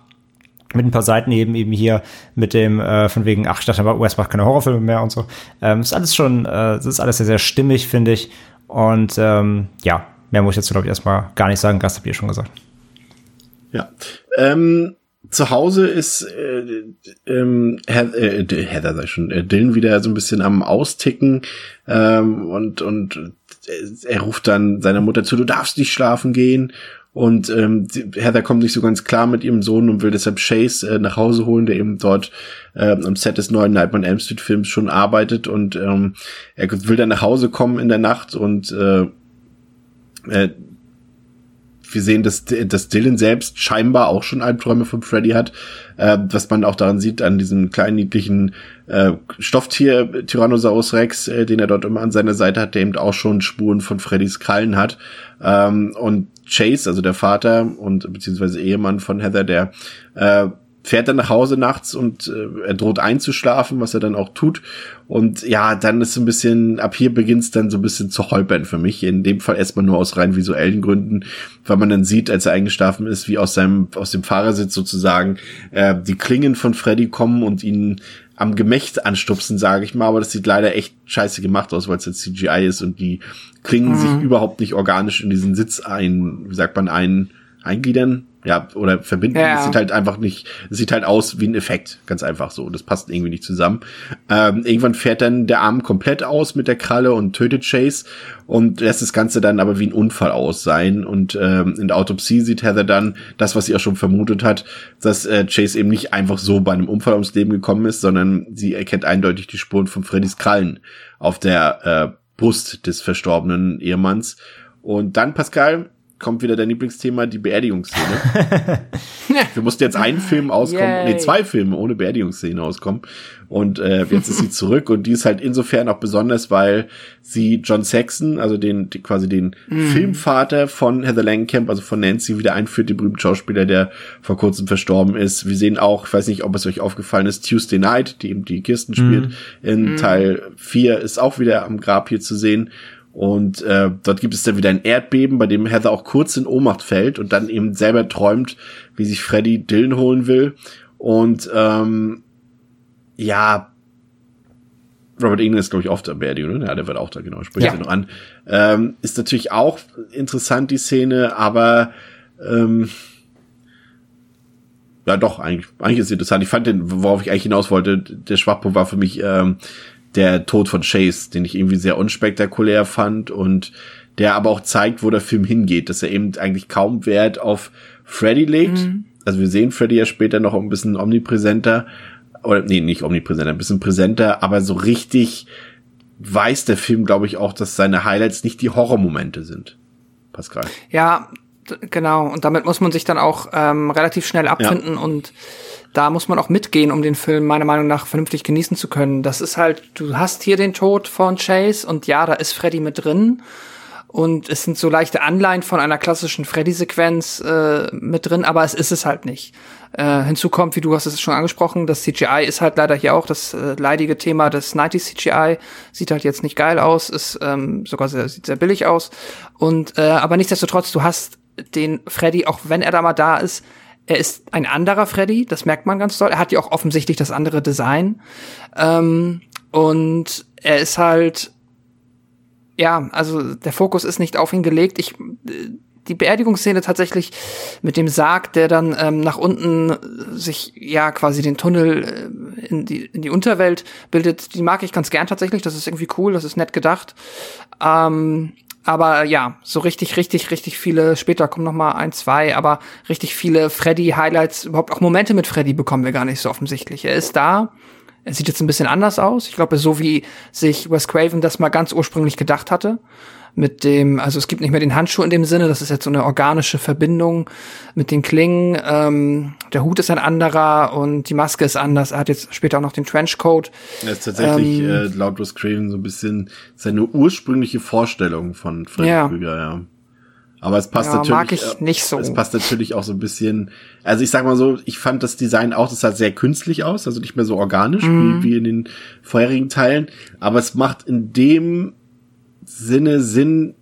mit ein paar Seiten eben eben hier mit dem äh, von wegen ach ich dachte aber US macht keine Horrorfilme mehr und so. Ähm, ist alles schon äh, ist alles sehr sehr stimmig finde ich. Und ähm, ja mehr muss ich jetzt glaube ich erstmal gar nicht sagen. Gast habt ihr schon gesagt. Ja. Ähm, zu Hause ist äh, ähm, Heather, äh, Heather sei schon äh, Dylan wieder so ein bisschen am austicken ähm, und und er ruft dann seiner Mutter zu, du darfst nicht schlafen gehen. Und ähm, Heather kommt nicht so ganz klar mit ihrem Sohn und will deshalb Chase äh, nach Hause holen, der eben dort äh, am Set des neuen Nightmare on Elm Street Films schon arbeitet. Und ähm, er will dann nach Hause kommen in der Nacht und äh, äh, wir sehen, dass, dass Dylan selbst scheinbar auch schon Albträume von Freddy hat, äh, was man auch daran sieht, an diesem kleinen niedlichen äh, Stofftier Tyrannosaurus Rex, äh, den er dort immer an seiner Seite hat, der eben auch schon Spuren von Freddys Krallen hat. Ähm, und Chase, also der Vater und beziehungsweise Ehemann von Heather, der äh, fährt dann nach Hause nachts und äh, er droht einzuschlafen, was er dann auch tut. Und ja, dann ist so ein bisschen, ab hier beginnt es dann so ein bisschen zu holpern für mich. In dem Fall erstmal nur aus rein visuellen Gründen, weil man dann sieht, als er eingeschlafen ist, wie aus seinem, aus dem Fahrersitz sozusagen äh, die Klingen von Freddy kommen und ihn am Gemächt anstupsen, sage ich mal, aber das sieht leider echt scheiße gemacht aus, weil es jetzt CGI ist und die klingen mhm. sich überhaupt nicht organisch in diesen Sitz ein, wie sagt man, ein, eingliedern, ja, oder verbinden. Ja. Es sieht halt einfach nicht, es sieht halt aus wie ein Effekt, ganz einfach so. Das passt irgendwie nicht zusammen. Ähm, irgendwann fährt dann der Arm komplett aus mit der Kralle und tötet Chase und lässt das Ganze dann aber wie ein Unfall aus sein. Und ähm, in der Autopsie sieht Heather dann das, was sie auch schon vermutet hat, dass äh, Chase eben nicht einfach so bei einem Unfall ums Leben gekommen ist, sondern sie erkennt eindeutig die Spuren von Freddys Krallen auf der äh, Brust des verstorbenen Ehemanns. Und dann, Pascal, kommt wieder dein Lieblingsthema, die Beerdigungsszene. Wir mussten jetzt einen Film auskommen, Yay. nee, zwei Filme ohne Beerdigungsszene auskommen. Und äh, jetzt ist sie zurück und die ist halt insofern auch besonders, weil sie John Saxon, also den die, quasi den Mhm. Filmvater von Heather Langenkamp, also von Nancy, wieder einführt, den berühmten Schauspieler, der vor kurzem verstorben ist. Wir sehen auch, ich weiß nicht, ob es euch aufgefallen ist, Tuesday Night, die eben die Kirsten spielt, in Mhm. Teil 4 ist auch wieder am Grab hier zu sehen. Und äh, dort gibt es dann wieder ein Erdbeben, bei dem Heather auch kurz in Ohnmacht fällt und dann eben selber träumt, wie sich Freddy Dylan holen will. Und ähm, ja, Robert England ist, glaube ich, oft am Beerdigung, ne? Ja, der wird auch da, genau, spricht Ja. ja. noch an. Ähm, ist natürlich auch interessant, die Szene, aber ähm, ja doch, eigentlich, eigentlich ist es interessant. Ich fand den, worauf ich eigentlich hinaus wollte, der Schwachpunkt war für mich ähm, der Tod von Chase, den ich irgendwie sehr unspektakulär fand und der aber auch zeigt, wo der Film hingeht, dass er eben eigentlich kaum Wert auf Freddy legt. Also wir sehen Freddy ja später noch ein bisschen omnipräsenter, oder nee, nicht omnipräsenter, ein bisschen präsenter, aber so richtig weiß der Film, glaube ich, auch, dass seine Highlights nicht die Horrormomente sind. Pascal. Ja, genau. Und damit muss man sich dann auch ähm, relativ schnell abfinden und da muss man auch mitgehen, um den Film meiner Meinung nach vernünftig genießen zu können. Das ist halt, du hast hier den Tod von Chase und ja, da ist Freddy mit drin. Und es sind so leichte Anleihen von einer klassischen Freddy-Sequenz äh, mit drin, aber es ist es halt nicht. Äh, hinzu kommt, wie du hast es schon angesprochen, das CGI ist halt leider hier auch das äh, leidige Thema des 90 CGI. Sieht halt jetzt nicht geil aus, ist ähm, sogar sehr, sieht sehr billig aus. Und äh, aber nichtsdestotrotz, du hast den Freddy, auch wenn er da mal da ist, er ist ein anderer Freddy, das merkt man ganz doll. Er hat ja auch offensichtlich das andere Design. Ähm, und er ist halt ja, also der Fokus ist nicht auf ihn gelegt. Ich äh, die Beerdigungsszene tatsächlich mit dem Sarg, der dann ähm, nach unten sich ja quasi den Tunnel äh, in die in die Unterwelt bildet, die mag ich ganz gern tatsächlich. Das ist irgendwie cool, das ist nett gedacht. Ähm, aber ja, so richtig, richtig, richtig viele, später kommen noch mal ein, zwei, aber richtig viele Freddy-Highlights, überhaupt auch Momente mit Freddy bekommen wir gar nicht so offensichtlich. Er ist da, er sieht jetzt ein bisschen anders aus. Ich glaube, so wie sich Wes Craven das mal ganz ursprünglich gedacht hatte. Mit dem, also es gibt nicht mehr den Handschuh in dem Sinne, das ist jetzt so eine organische Verbindung mit den Klingen. Ähm, der Hut ist ein anderer und die Maske ist anders. Er hat jetzt später auch noch den Trenchcoat. Er ist tatsächlich Ähm, äh, laut Wes Craven so ein bisschen seine ursprüngliche Vorstellung von Freddy Ja. Krüger, ja. Aber es passt Ja, natürlich. mag ich nicht so. Es passt natürlich auch so ein bisschen. Also ich sag mal so, ich fand das Design auch, das sah sehr künstlich aus, also nicht mehr so organisch Mhm. wie, wie in den vorherigen Teilen. Aber es macht in dem Sinne Sinn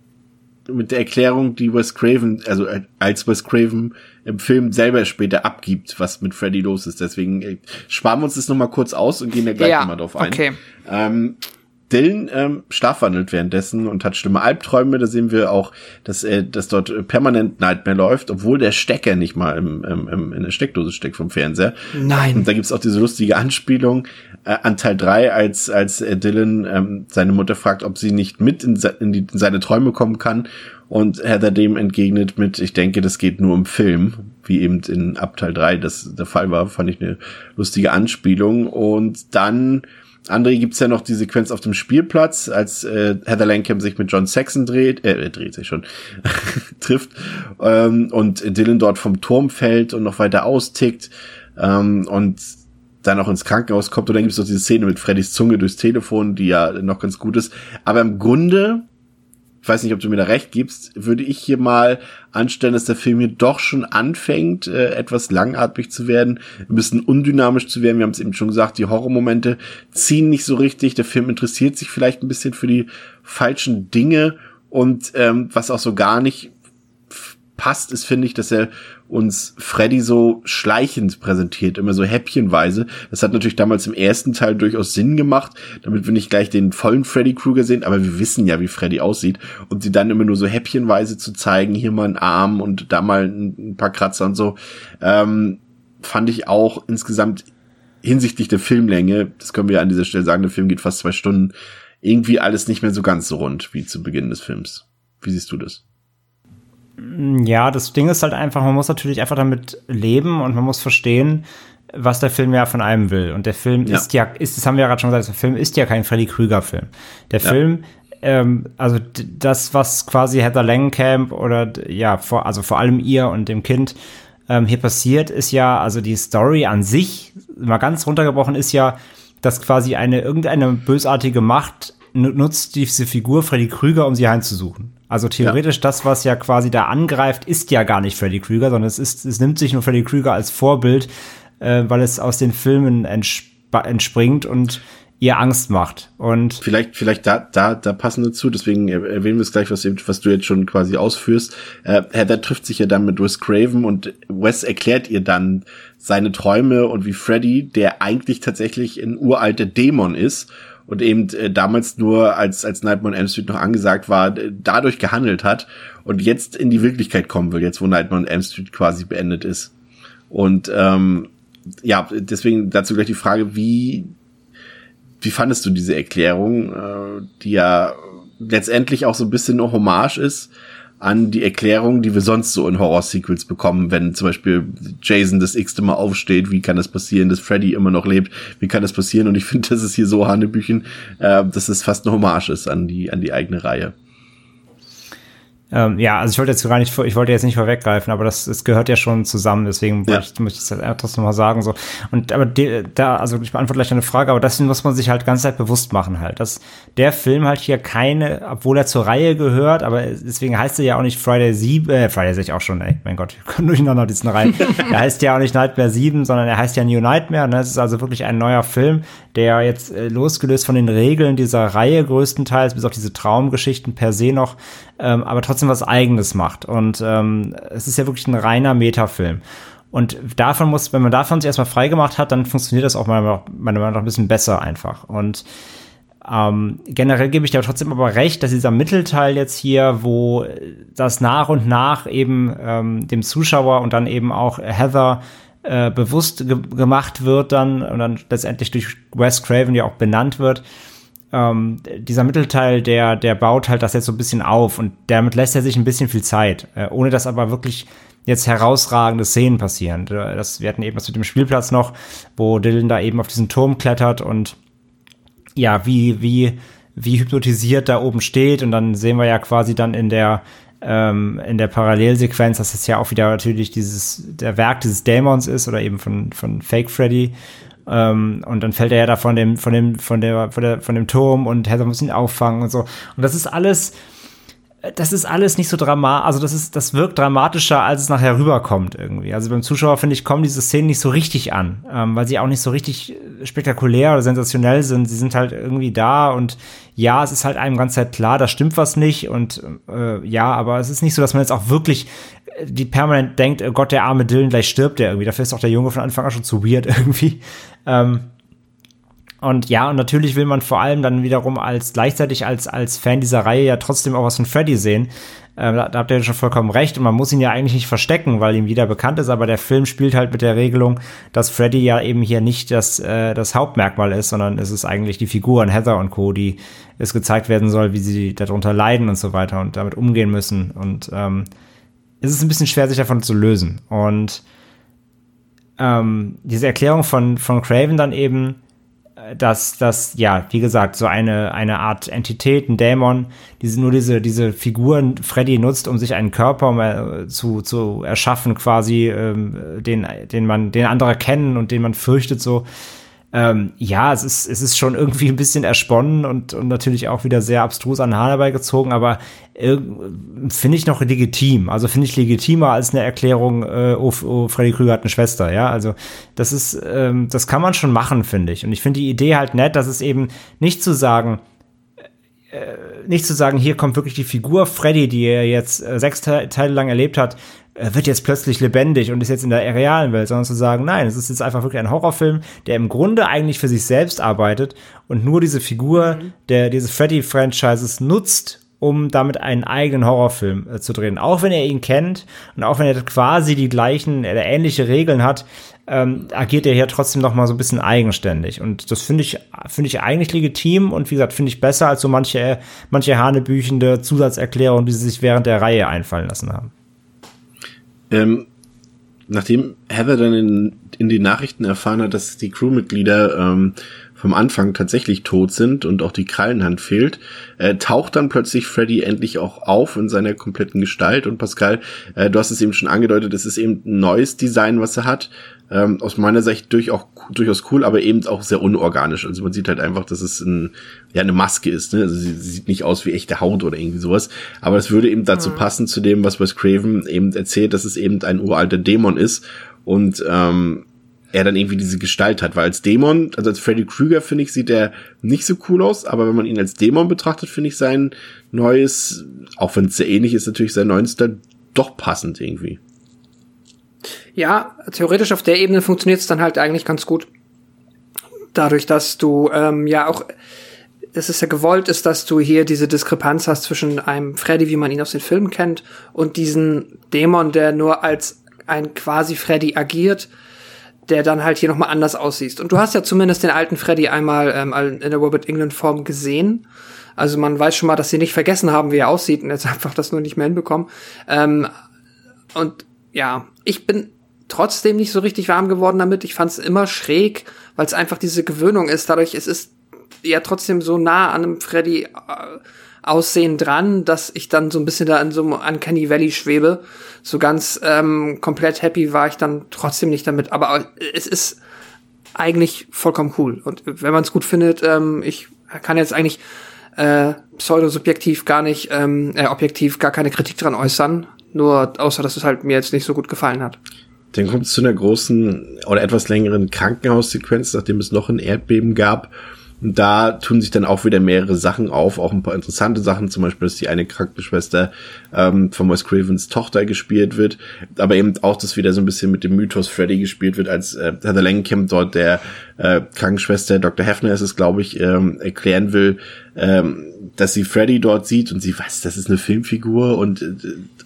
mit der Erklärung, die Wes Craven, also äh, als Wes Craven im Film selber später abgibt, was mit Freddy los ist. Deswegen äh, sparen wir uns das nochmal kurz aus und gehen da gleich Ja, nochmal drauf ein. okay. Ähm, Dylan ähm, schlafwandelt währenddessen und hat schlimme Albträume. Da sehen wir auch, dass er, dass dort äh, permanent Nightmare läuft, obwohl der Stecker nicht mal im, im, im, in der Steckdose steckt vom Fernseher. Nein. Und da gibt's auch diese lustige Anspielung äh, an Teil drei, als, als äh, Dylan ähm, seine Mutter fragt, ob sie nicht mit in, se in, die, in seine Träume kommen kann. Und Heather dem entgegnet mit, ich denke, das geht nur im Film, wie eben in Abteil 3 das der Fall war, fand ich eine lustige Anspielung. Und dann, André, gibt's ja noch die Sequenz auf dem Spielplatz, als äh, Heather Langham sich mit John Saxon dreht, äh, er dreht sich schon, trifft, ähm, und Dylan dort vom Turm fällt und noch weiter austickt, ähm, und dann auch ins Krankenhaus kommt. Und dann gibt's noch diese Szene mit Freddys Zunge durchs Telefon, die ja noch ganz gut ist. Aber im Grunde ich weiß nicht, ob du mir da recht gibst, würde ich hier mal anstellen, dass der Film hier doch schon anfängt, äh, etwas langatmig zu werden, ein bisschen undynamisch zu werden. Wir haben es eben schon gesagt, die Horrormomente ziehen nicht so richtig. Der Film interessiert sich vielleicht ein bisschen für die falschen Dinge und ähm, was auch so gar nicht passt, ist, finde ich, dass er uns Freddy so schleichend präsentiert, immer so häppchenweise. Das hat natürlich damals im ersten Teil durchaus Sinn gemacht, damit wir nicht gleich den vollen Freddy Krueger sehen, aber wir wissen ja, wie Freddy aussieht. Und sie dann immer nur so häppchenweise zu zeigen, hier mal ein Arm und da mal ein, paar Kratzer und so, ähm, fand ich auch insgesamt hinsichtlich der Filmlänge, das können wir an dieser Stelle sagen, der Film geht fast zwei Stunden, irgendwie alles nicht mehr so ganz so rund wie zu Beginn des Films. Wie siehst du das? Ja, das Ding ist halt einfach, man muss natürlich einfach damit leben und man muss verstehen, was der Film ja von einem will. Und der Film ja. ist ja, ist, das haben wir ja gerade schon gesagt, der Film ist ja kein Freddy Krüger-Film. Der ja. Film, ähm, also das, was quasi Heather Langenkamp oder ja, vor, also vor allem ihr und dem Kind ähm, hier passiert, ist ja, also die Story an sich, mal ganz runtergebrochen, ist ja, dass quasi eine irgendeine bösartige Macht nutzt diese Figur Freddy Krüger, um sie heimzusuchen. Also theoretisch ja. das, was ja quasi da angreift, ist ja gar nicht Freddy Krüger, sondern es ist, es nimmt sich nur Freddy Krüger als Vorbild, äh, weil es aus den Filmen entspringt und ihr Angst macht. Und vielleicht, vielleicht da, da, da passen dazu. Deswegen erwähnen wir es gleich, was, was du jetzt schon quasi ausführst. Äh, Heather trifft sich ja dann mit Wes Craven und Wes erklärt ihr dann seine Träume und wie Freddy, der eigentlich tatsächlich ein uralter Dämon ist und eben äh, damals nur als als Nightmare on Elm Street noch angesagt war, dadurch gehandelt hat und jetzt in die Wirklichkeit kommen will, jetzt wo Nightmare on Elm Street quasi beendet ist. Und ähm, ja, deswegen dazu gleich die Frage, wie wie fandest du diese Erklärung, äh, die ja letztendlich auch so ein bisschen eine Hommage ist an die Erklärung, die wir sonst so in Horror-Sequels bekommen, wenn zum Beispiel Jason das x-te Mal aufsteht, wie kann das passieren, dass Freddy immer noch lebt, wie kann das passieren? Und ich finde, das ist hier so Hanebüchen, äh, dass es fast eine Hommage ist an die, an die eigene Reihe. Ähm, ja, also ich wollte jetzt gar nicht, ich wollte jetzt nicht vorweggreifen, aber das, das gehört ja schon zusammen, deswegen ja. ich, möchte ich das trotzdem mal sagen, so. Und, aber de, da, also ich beantworte gleich eine Frage, aber das muss man sich halt ganz Zeit bewusst machen halt, dass der Film halt hier keine, obwohl er zur Reihe gehört, aber deswegen heißt er ja auch nicht Friday 7, äh, Friday sehe ich auch schon, ey, mein Gott, wir kommen durcheinander diesen Reihen. er heißt ja auch nicht Nightmare 7, sondern er heißt ja New Nightmare, ne? Es ist also wirklich ein neuer Film, der jetzt äh, losgelöst von den Regeln dieser Reihe größtenteils, bis auf diese Traumgeschichten per se noch, ähm, aber trotzdem was Eigenes macht. Und ähm, es ist ja wirklich ein reiner Metafilm. Und davon muss, wenn man davon sich erstmal freigemacht hat, dann funktioniert das auch meiner Meinung nach ein bisschen besser einfach. Und ähm, generell gebe ich dir trotzdem aber recht, dass dieser Mittelteil jetzt hier, wo das nach und nach eben ähm, dem Zuschauer und dann eben auch Heather äh, bewusst ge gemacht wird dann und dann letztendlich durch Wes Craven ja auch benannt wird, ähm, dieser Mittelteil, der, der baut halt das jetzt so ein bisschen auf und damit lässt er sich ein bisschen viel Zeit, äh, ohne dass aber wirklich jetzt herausragende Szenen passieren. Das, wir hatten eben das mit dem Spielplatz noch, wo Dylan da eben auf diesen Turm klettert und ja, wie, wie, wie hypnotisiert da oben steht und dann sehen wir ja quasi dann in der, ähm, in der Parallelsequenz, dass es ja auch wieder natürlich dieses, der Werk dieses Dämons ist oder eben von, von Fake Freddy ähm, und dann fällt er ja da von dem, von dem, von der, von der, von dem Turm und Heather muss ihn auffangen und so. Und das ist alles, das ist alles nicht so dramatisch, also das ist, das wirkt dramatischer, als es nachher rüberkommt irgendwie. Also beim Zuschauer, finde ich, kommen diese Szenen nicht so richtig an, ähm, weil sie auch nicht so richtig spektakulär oder sensationell sind. Sie sind halt irgendwie da und ja, es ist halt einem ganz Zeit klar, da stimmt was nicht und äh, ja, aber es ist nicht so, dass man jetzt auch wirklich äh, die permanent denkt, oh Gott, der arme Dylan, gleich stirbt der irgendwie. Dafür ist auch der Junge von Anfang an schon zu weird irgendwie. Ähm, und ja, und natürlich will man vor allem dann wiederum als gleichzeitig als, als Fan dieser Reihe ja trotzdem auch was von Freddy sehen. Ähm, da, da habt ihr schon vollkommen recht. Und man muss ihn ja eigentlich nicht verstecken, weil ihm jeder bekannt ist, aber der Film spielt halt mit der Regelung, dass Freddy ja eben hier nicht das, äh, das Hauptmerkmal ist, sondern es ist eigentlich die Figuren Heather und Co., die es gezeigt werden soll, wie sie darunter leiden und so weiter und damit umgehen müssen. Und ähm, es ist ein bisschen schwer, sich davon zu lösen. Und ähm, diese Erklärung von, von Craven dann eben, dass das, ja, wie gesagt, so eine, eine Art Entität, ein Dämon, diese, nur diese, diese Figuren Freddy nutzt, um sich einen Körper äh, zu, zu erschaffen, quasi, ähm, den, den man, den andere kennen und den man fürchtet, so. Ähm, ja, es ist, es ist schon irgendwie ein bisschen ersponnen und, und natürlich auch wieder sehr abstrus an Hahn herbeigezogen, aber äh, finde ich noch legitim. Also finde ich legitimer als eine Erklärung, äh, oh, oh, Freddy Krüger hat eine Schwester, ja. Also das ist, ähm, das kann man schon machen, finde ich. Und ich finde die Idee halt nett, dass es eben nicht zu sagen, äh, nicht zu sagen, hier kommt wirklich die Figur Freddy, die er jetzt äh, sechs Te Teile lang erlebt hat, äh, wird jetzt plötzlich lebendig und ist jetzt in der realen Welt, sondern zu sagen, nein, es ist jetzt einfach wirklich ein Horrorfilm, der im Grunde eigentlich für sich selbst arbeitet und nur diese Figur mhm. der dieses Freddy-Franchises nutzt, um damit einen eigenen Horrorfilm äh, zu drehen. Auch wenn er ihn kennt und auch wenn er quasi die gleichen, äh, ähnliche Regeln hat, ähm, agiert er hier trotzdem noch mal so ein bisschen eigenständig. Und das finde ich, finde ich eigentlich legitim und wie gesagt, finde ich besser als so manche, manche hanebüchende Zusatzerklärungen, die sie sich während der Reihe einfallen lassen haben. Ähm, nachdem Heather dann in, in den Nachrichten erfahren hat, dass die Crewmitglieder ähm, vom Anfang tatsächlich tot sind und auch die Krallenhand fehlt, äh, taucht dann plötzlich Freddy endlich auch auf in seiner kompletten Gestalt. Und Pascal, äh, du hast es eben schon angedeutet, es ist eben ein neues Design, was er hat. Ähm, aus meiner Sicht durch auch, durchaus cool, aber eben auch sehr unorganisch. Also man sieht halt einfach, dass es ein, ja, eine Maske ist. Ne? Also sie, sie sieht nicht aus wie echte Haut oder irgendwie sowas. Aber es würde eben dazu mhm. passen zu dem, was Wes Craven eben erzählt, dass es eben ein uralter Dämon ist. Und ähm, er dann irgendwie diese Gestalt hat, weil als Dämon, also als Freddy Krueger finde ich, sieht er nicht so cool aus, aber wenn man ihn als Dämon betrachtet, finde ich sein neues, auch wenn es sehr ähnlich ist, natürlich sein neues Style doch passend irgendwie. Ja, theoretisch auf der Ebene funktioniert es dann halt eigentlich ganz gut. Dadurch, dass du ähm, ja auch, es ja gewollt ist, dass du hier diese Diskrepanz hast zwischen einem Freddy, wie man ihn aus den Filmen kennt, und diesen Dämon, der nur als ein quasi Freddy agiert der dann halt hier nochmal anders aussieht. Und du hast ja zumindest den alten Freddy einmal ähm, in der Robert England Form gesehen. Also man weiß schon mal, dass sie nicht vergessen haben, wie er aussieht und jetzt einfach das nur nicht mehr hinbekommen. Ähm, und ja, ich bin trotzdem nicht so richtig warm geworden damit. Ich fand es immer schräg, weil es einfach diese Gewöhnung ist. Dadurch es ist ja trotzdem so nah an einem Freddy äh, Aussehen dran, dass ich dann so ein bisschen da in so einem Uncanny Valley schwebe. So ganz ähm, komplett happy war ich dann trotzdem nicht damit. Aber es ist eigentlich vollkommen cool. Und wenn man es gut findet, ähm, ich kann jetzt eigentlich äh, pseudosubjektiv gar nicht, ähm, äh, objektiv gar keine Kritik dran äußern. Nur außer, dass es halt mir jetzt nicht so gut gefallen hat. Dann kommt es zu einer großen oder etwas längeren Krankenhaussequenz, nachdem es noch ein Erdbeben gab und da tun sich dann auch wieder mehrere Sachen auf, auch ein paar interessante Sachen, zum Beispiel, dass die eine Krankenschwester ähm, von Wes Cravens Tochter gespielt wird, aber eben auch, dass wieder so ein bisschen mit dem Mythos Freddy gespielt wird, als äh, Heather Langenkamp dort der äh, Krankenschwester, Dr. Hefner ist es, glaube ich, ähm, erklären will, ähm, dass sie Freddy dort sieht und sie weiß, das ist eine Filmfigur und äh,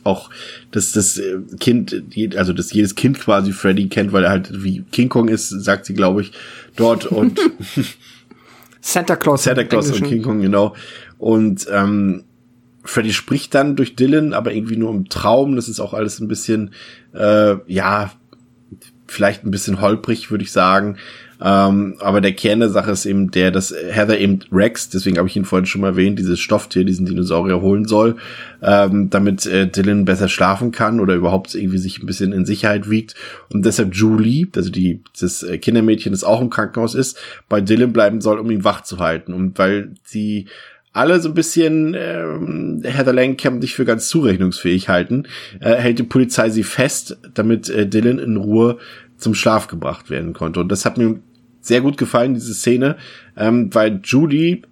auch, dass das äh, Kind, also dass jedes Kind quasi Freddy kennt, weil er halt wie King Kong ist, sagt sie, glaube ich, dort und Santa Claus. Santa Claus und King Kong, genau. Und ähm, Freddy spricht dann durch Dylan, aber irgendwie nur im Traum. Das ist auch alles ein bisschen, äh, ja, vielleicht ein bisschen holprig, würde ich sagen. Ähm, aber der Kern der Sache ist eben der, dass Heather eben Rex, deswegen habe ich ihn vorhin schon mal erwähnt, dieses Stofftier, diesen Dinosaurier holen soll, ähm, damit äh, Dylan besser schlafen kann oder überhaupt irgendwie sich ein bisschen in Sicherheit wiegt. Und deshalb Julie, also die, das äh, Kindermädchen, das auch im Krankenhaus ist, bei Dylan bleiben soll, um ihn wach zu halten. Und weil sie alle so ein bisschen ähm, Heather Langenkamp nicht für ganz zurechnungsfähig halten, äh, hält die Polizei sie fest, damit äh, Dylan in Ruhe zum Schlaf gebracht werden konnte. Und das hat mir sehr gut gefallen, diese Szene, ähm, weil Judy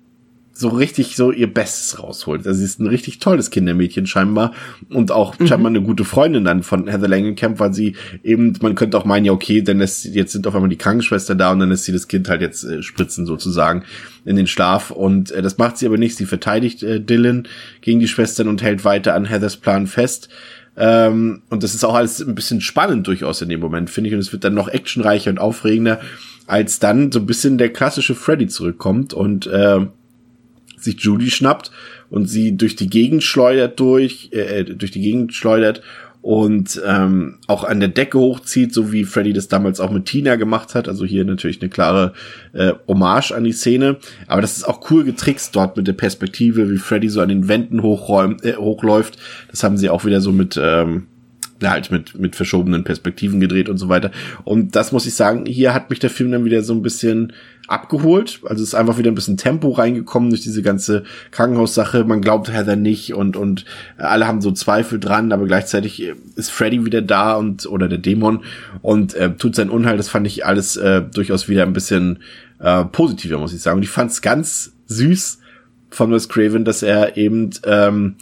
so richtig so ihr Bestes rausholt. Also sie ist ein richtig tolles Kindermädchen scheinbar und auch mhm. scheinbar eine gute Freundin dann von Heather Langenkamp, weil sie eben, man könnte auch meinen, ja okay, denn es, jetzt sind auf einmal die Krankenschwester da und dann ist sie das Kind halt jetzt äh, spritzen sozusagen in den Schlaf und äh, das macht sie aber nicht. Sie verteidigt äh, Dylan gegen die Schwestern und hält weiter an Heathers Plan fest. Ähm, und das ist auch alles ein bisschen spannend durchaus in dem Moment, finde ich. Und es wird dann noch actionreicher und aufregender als dann so ein bisschen der klassische Freddy zurückkommt und äh, sich Judy schnappt und sie durch die Gegend schleudert durch, äh, durch die Gegend schleudert und ähm, auch an der Decke hochzieht, so wie Freddy das damals auch mit Tina gemacht hat. Also hier natürlich eine klare äh, Hommage an die Szene. Aber das ist auch cool getrickst dort mit der Perspektive, wie Freddy so an den Wänden hochräumt, äh, hochläuft. Das haben sie auch wieder so mit ähm, halt mit, mit verschobenen Perspektiven gedreht und so weiter. Und das muss ich sagen, hier hat mich der Film dann wieder so ein bisschen abgeholt. Also ist einfach wieder ein bisschen Tempo reingekommen durch diese ganze Krankenhaussache. Man glaubt Heather nicht und, und alle haben so Zweifel dran, aber gleichzeitig ist Freddy wieder da und, oder der Dämon und äh, tut sein Unheil. Das fand ich alles äh, durchaus wieder ein bisschen äh, positiver, muss ich sagen. Und ich fand es ganz süß, von Wes Craven, dass er eben ähm,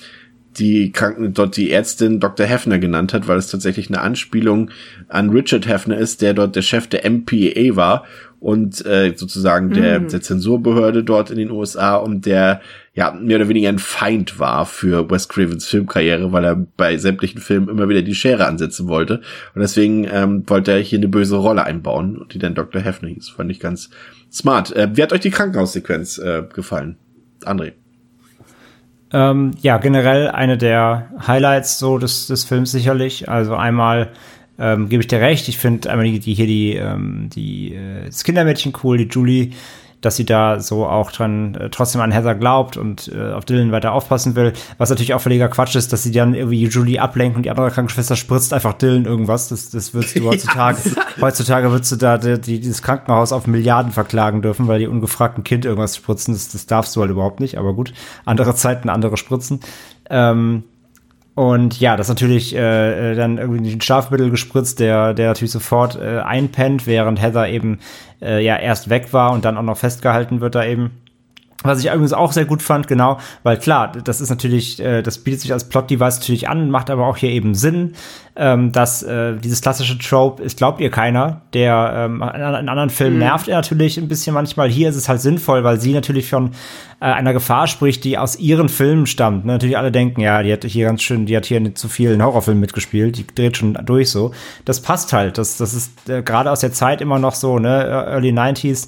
die Kranken dort die Ärztin Dr. Hefner genannt hat, weil es tatsächlich eine Anspielung an Richard Hefner ist, der dort der Chef der MPA war und äh, sozusagen der, Mhm. der Zensurbehörde dort in den USA und der ja mehr oder weniger ein Feind war für Wes Cravens Filmkarriere, weil er bei sämtlichen Filmen immer wieder die Schere ansetzen wollte und deswegen ähm, wollte er hier eine böse Rolle einbauen, die dann Dr. Hefner hieß. Fand ich ganz smart. Äh, wie hat euch die Krankenhaussequenz äh, gefallen? André. Ähm, ja, generell eine der Highlights so des, des Films sicherlich. Also einmal ähm, gebe ich dir recht. Ich finde einmal die, die hier die, ähm, die äh, das Kindermädchen cool, die Julie, dass sie da so auch dran äh, trotzdem an Heather glaubt und äh, auf Dylan weiter aufpassen will. Was natürlich auch völliger Quatsch ist, dass sie dann irgendwie Julie ablenkt und die andere Krankenschwester spritzt einfach Dylan irgendwas. Das, das würdest du heutzutage, heutzutage würdest du da die, die, dieses Krankenhaus auf Milliarden verklagen dürfen, weil die ungefragt ein Kind irgendwas spritzen. Das, das darfst du halt überhaupt nicht. Aber gut, andere Zeiten, andere Spritzen. Ähm, und ja, das natürlich äh, äh, dann irgendwie ein Schlafmittel gespritzt, der, der natürlich sofort äh, einpennt, während Heather eben äh, ja erst weg war und dann auch noch festgehalten wird da eben. Was ich übrigens auch sehr gut fand, genau, weil klar, das ist natürlich, äh, das bietet sich als Plot-Device natürlich an, macht aber auch hier eben Sinn, ähm, dass äh, dieses klassische Trope, es glaubt ihr keiner, der ähm, in, anderen Filmen Mhm. nervt er natürlich ein bisschen manchmal. Hier ist es halt sinnvoll, weil sie natürlich von äh, einer Gefahr spricht, die aus ihren Filmen stammt. Ne? Natürlich alle denken, ja, die hat hier ganz schön, die hat hier nicht zu vielen Horrorfilmen mitgespielt, die dreht schon durch so. Das passt halt, das, das ist äh, gerade aus der Zeit immer noch so, ne, Early 90s,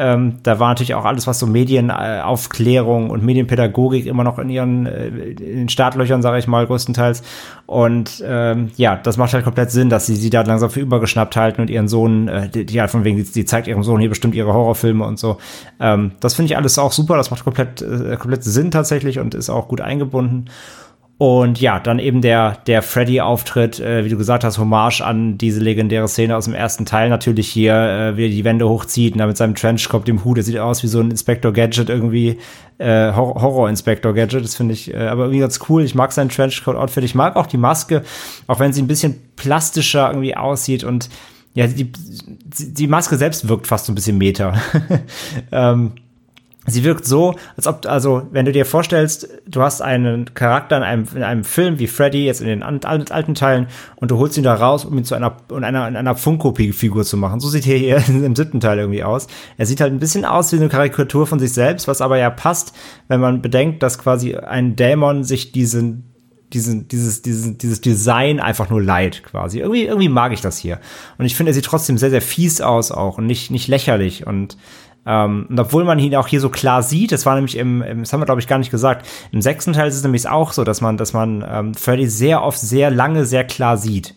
ähm, da war natürlich auch alles, was so Medienaufklärung und Medienpädagogik immer noch in ihren äh, in den Startlöchern, sage ich mal, größtenteils. Und ähm, ja, das macht halt komplett Sinn, dass sie sie da langsam für übergeschnappt halten und ihren Sohn, äh, die, die halt von wegen, die, zeigt ihrem Sohn hier bestimmt ihre Horrorfilme und so. Ähm, das finde ich alles auch super, das macht komplett, äh, komplett Sinn tatsächlich und ist auch gut eingebunden. Und ja, dann eben der, der Freddy-Auftritt, äh, wie du gesagt hast, Hommage an diese legendäre Szene aus dem ersten Teil. Natürlich hier, äh, wie er die Wände hochzieht und da mit seinem Trenchcoat, dem Hut, der sieht aus wie so ein Inspector Gadget irgendwie, äh, Hor- Horror-Inspector Gadget. Das finde ich äh, aber irgendwie ganz cool. Ich mag seinen Trenchcoat-Outfit. Ich mag auch die Maske, auch wenn sie ein bisschen plastischer irgendwie aussieht und ja, die, die Maske selbst wirkt fast so ein bisschen Meta. ähm, Sie wirkt so, als ob, also, wenn du dir vorstellst, du hast einen Charakter in einem, in einem Film wie Freddy, jetzt in den alten, Teilen, und du holst ihn da raus, um ihn zu einer, in einer, in einer Funko-Figur zu machen. So sieht er hier im siebten Teil irgendwie aus. Er sieht halt ein bisschen aus wie eine Karikatur von sich selbst, was aber ja passt, wenn man bedenkt, dass quasi ein Dämon sich diesen diesen, dieses, dieses, dieses Design einfach nur leid quasi. Irgendwie, irgendwie mag ich das hier. Und ich finde, er sieht trotzdem sehr, sehr fies aus auch und nicht, nicht lächerlich. Und, ähm, und obwohl man ihn auch hier so klar sieht, das war nämlich im, im das haben wir glaube ich gar nicht gesagt, im sechsten Teil ist es nämlich auch so, dass man, dass man ähm, Freddy sehr oft sehr lange sehr klar sieht.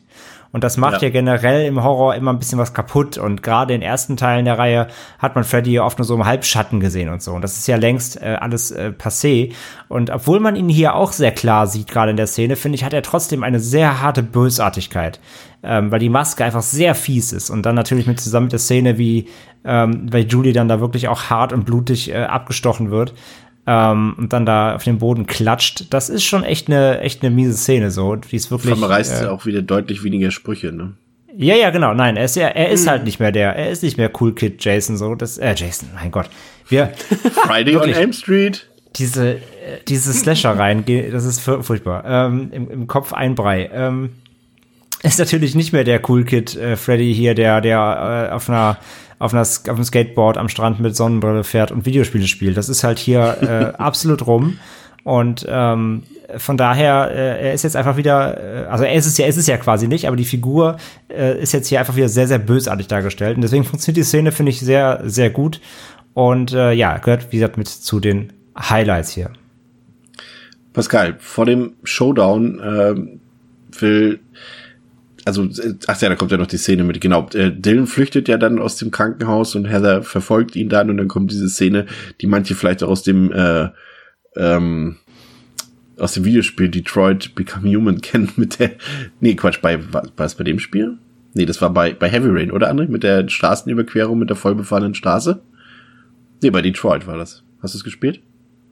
Und das macht ja. Ja. generell im Horror immer ein bisschen was kaputt. Und gerade in den ersten Teilen der Reihe hat man Freddy ja oft nur so im Halbschatten gesehen und so. Und das ist ja längst äh, alles äh, passé. Und obwohl man ihn hier auch sehr klar sieht, gerade in der Szene, finde ich, hat er trotzdem eine sehr harte Bösartigkeit. Ähm, weil die Maske einfach sehr fies ist. Und dann natürlich mit zusammen mit der Szene, wie ähm, weil Julie dann da wirklich auch hart und blutig äh, abgestochen wird. Ähm, und dann da auf den Boden klatscht. Das ist schon echt eine echt eine miese Szene so. Die ist wirklich. Von reißt äh, auch wieder deutlich weniger Sprüche, ne? ja, ja, genau. Nein, er ist ja, er ist halt nicht mehr der. Er ist nicht mehr Cool Kid Jason so. Das, äh, Jason, mein Gott. Wir Friday on Wirklich. Elm Street. diese äh, diese Slasher rein, das ist fu- furchtbar. Ähm, im, Im Kopf ein Brei. Ähm, ist natürlich nicht mehr der Cool Kid äh, Freddy hier, der der äh, auf einer auf, einer, auf einem Skateboard am Strand mit Sonnenbrille fährt und Videospiele spielt. Das ist halt hier äh, absolut rum. Und ähm, von daher, äh, er ist jetzt einfach wieder, äh, also er ist es ja, ist es ja quasi nicht, aber die Figur äh, ist jetzt hier einfach wieder sehr, sehr bösartig dargestellt. Und deswegen funktioniert die Szene, finde ich, sehr, sehr gut. Und äh, ja, gehört, wie gesagt, mit zu den Highlights hier. Pascal, vor dem Showdown ähm, will, also, ach ja, da kommt ja noch die Szene mit, genau, äh, Dylan flüchtet ja dann aus dem Krankenhaus und Heather verfolgt ihn dann und dann kommt diese Szene, die manche vielleicht auch aus dem, äh, ähm, aus dem Videospiel Detroit Become Human kennen mit der, nee, Quatsch, bei, war, war es bei dem Spiel? Nee, das war bei, bei Heavy Rain, oder André? Mit der Straßenüberquerung mit der vollbefahrenen Straße? Nee, bei Detroit war das. Hast du es gespielt?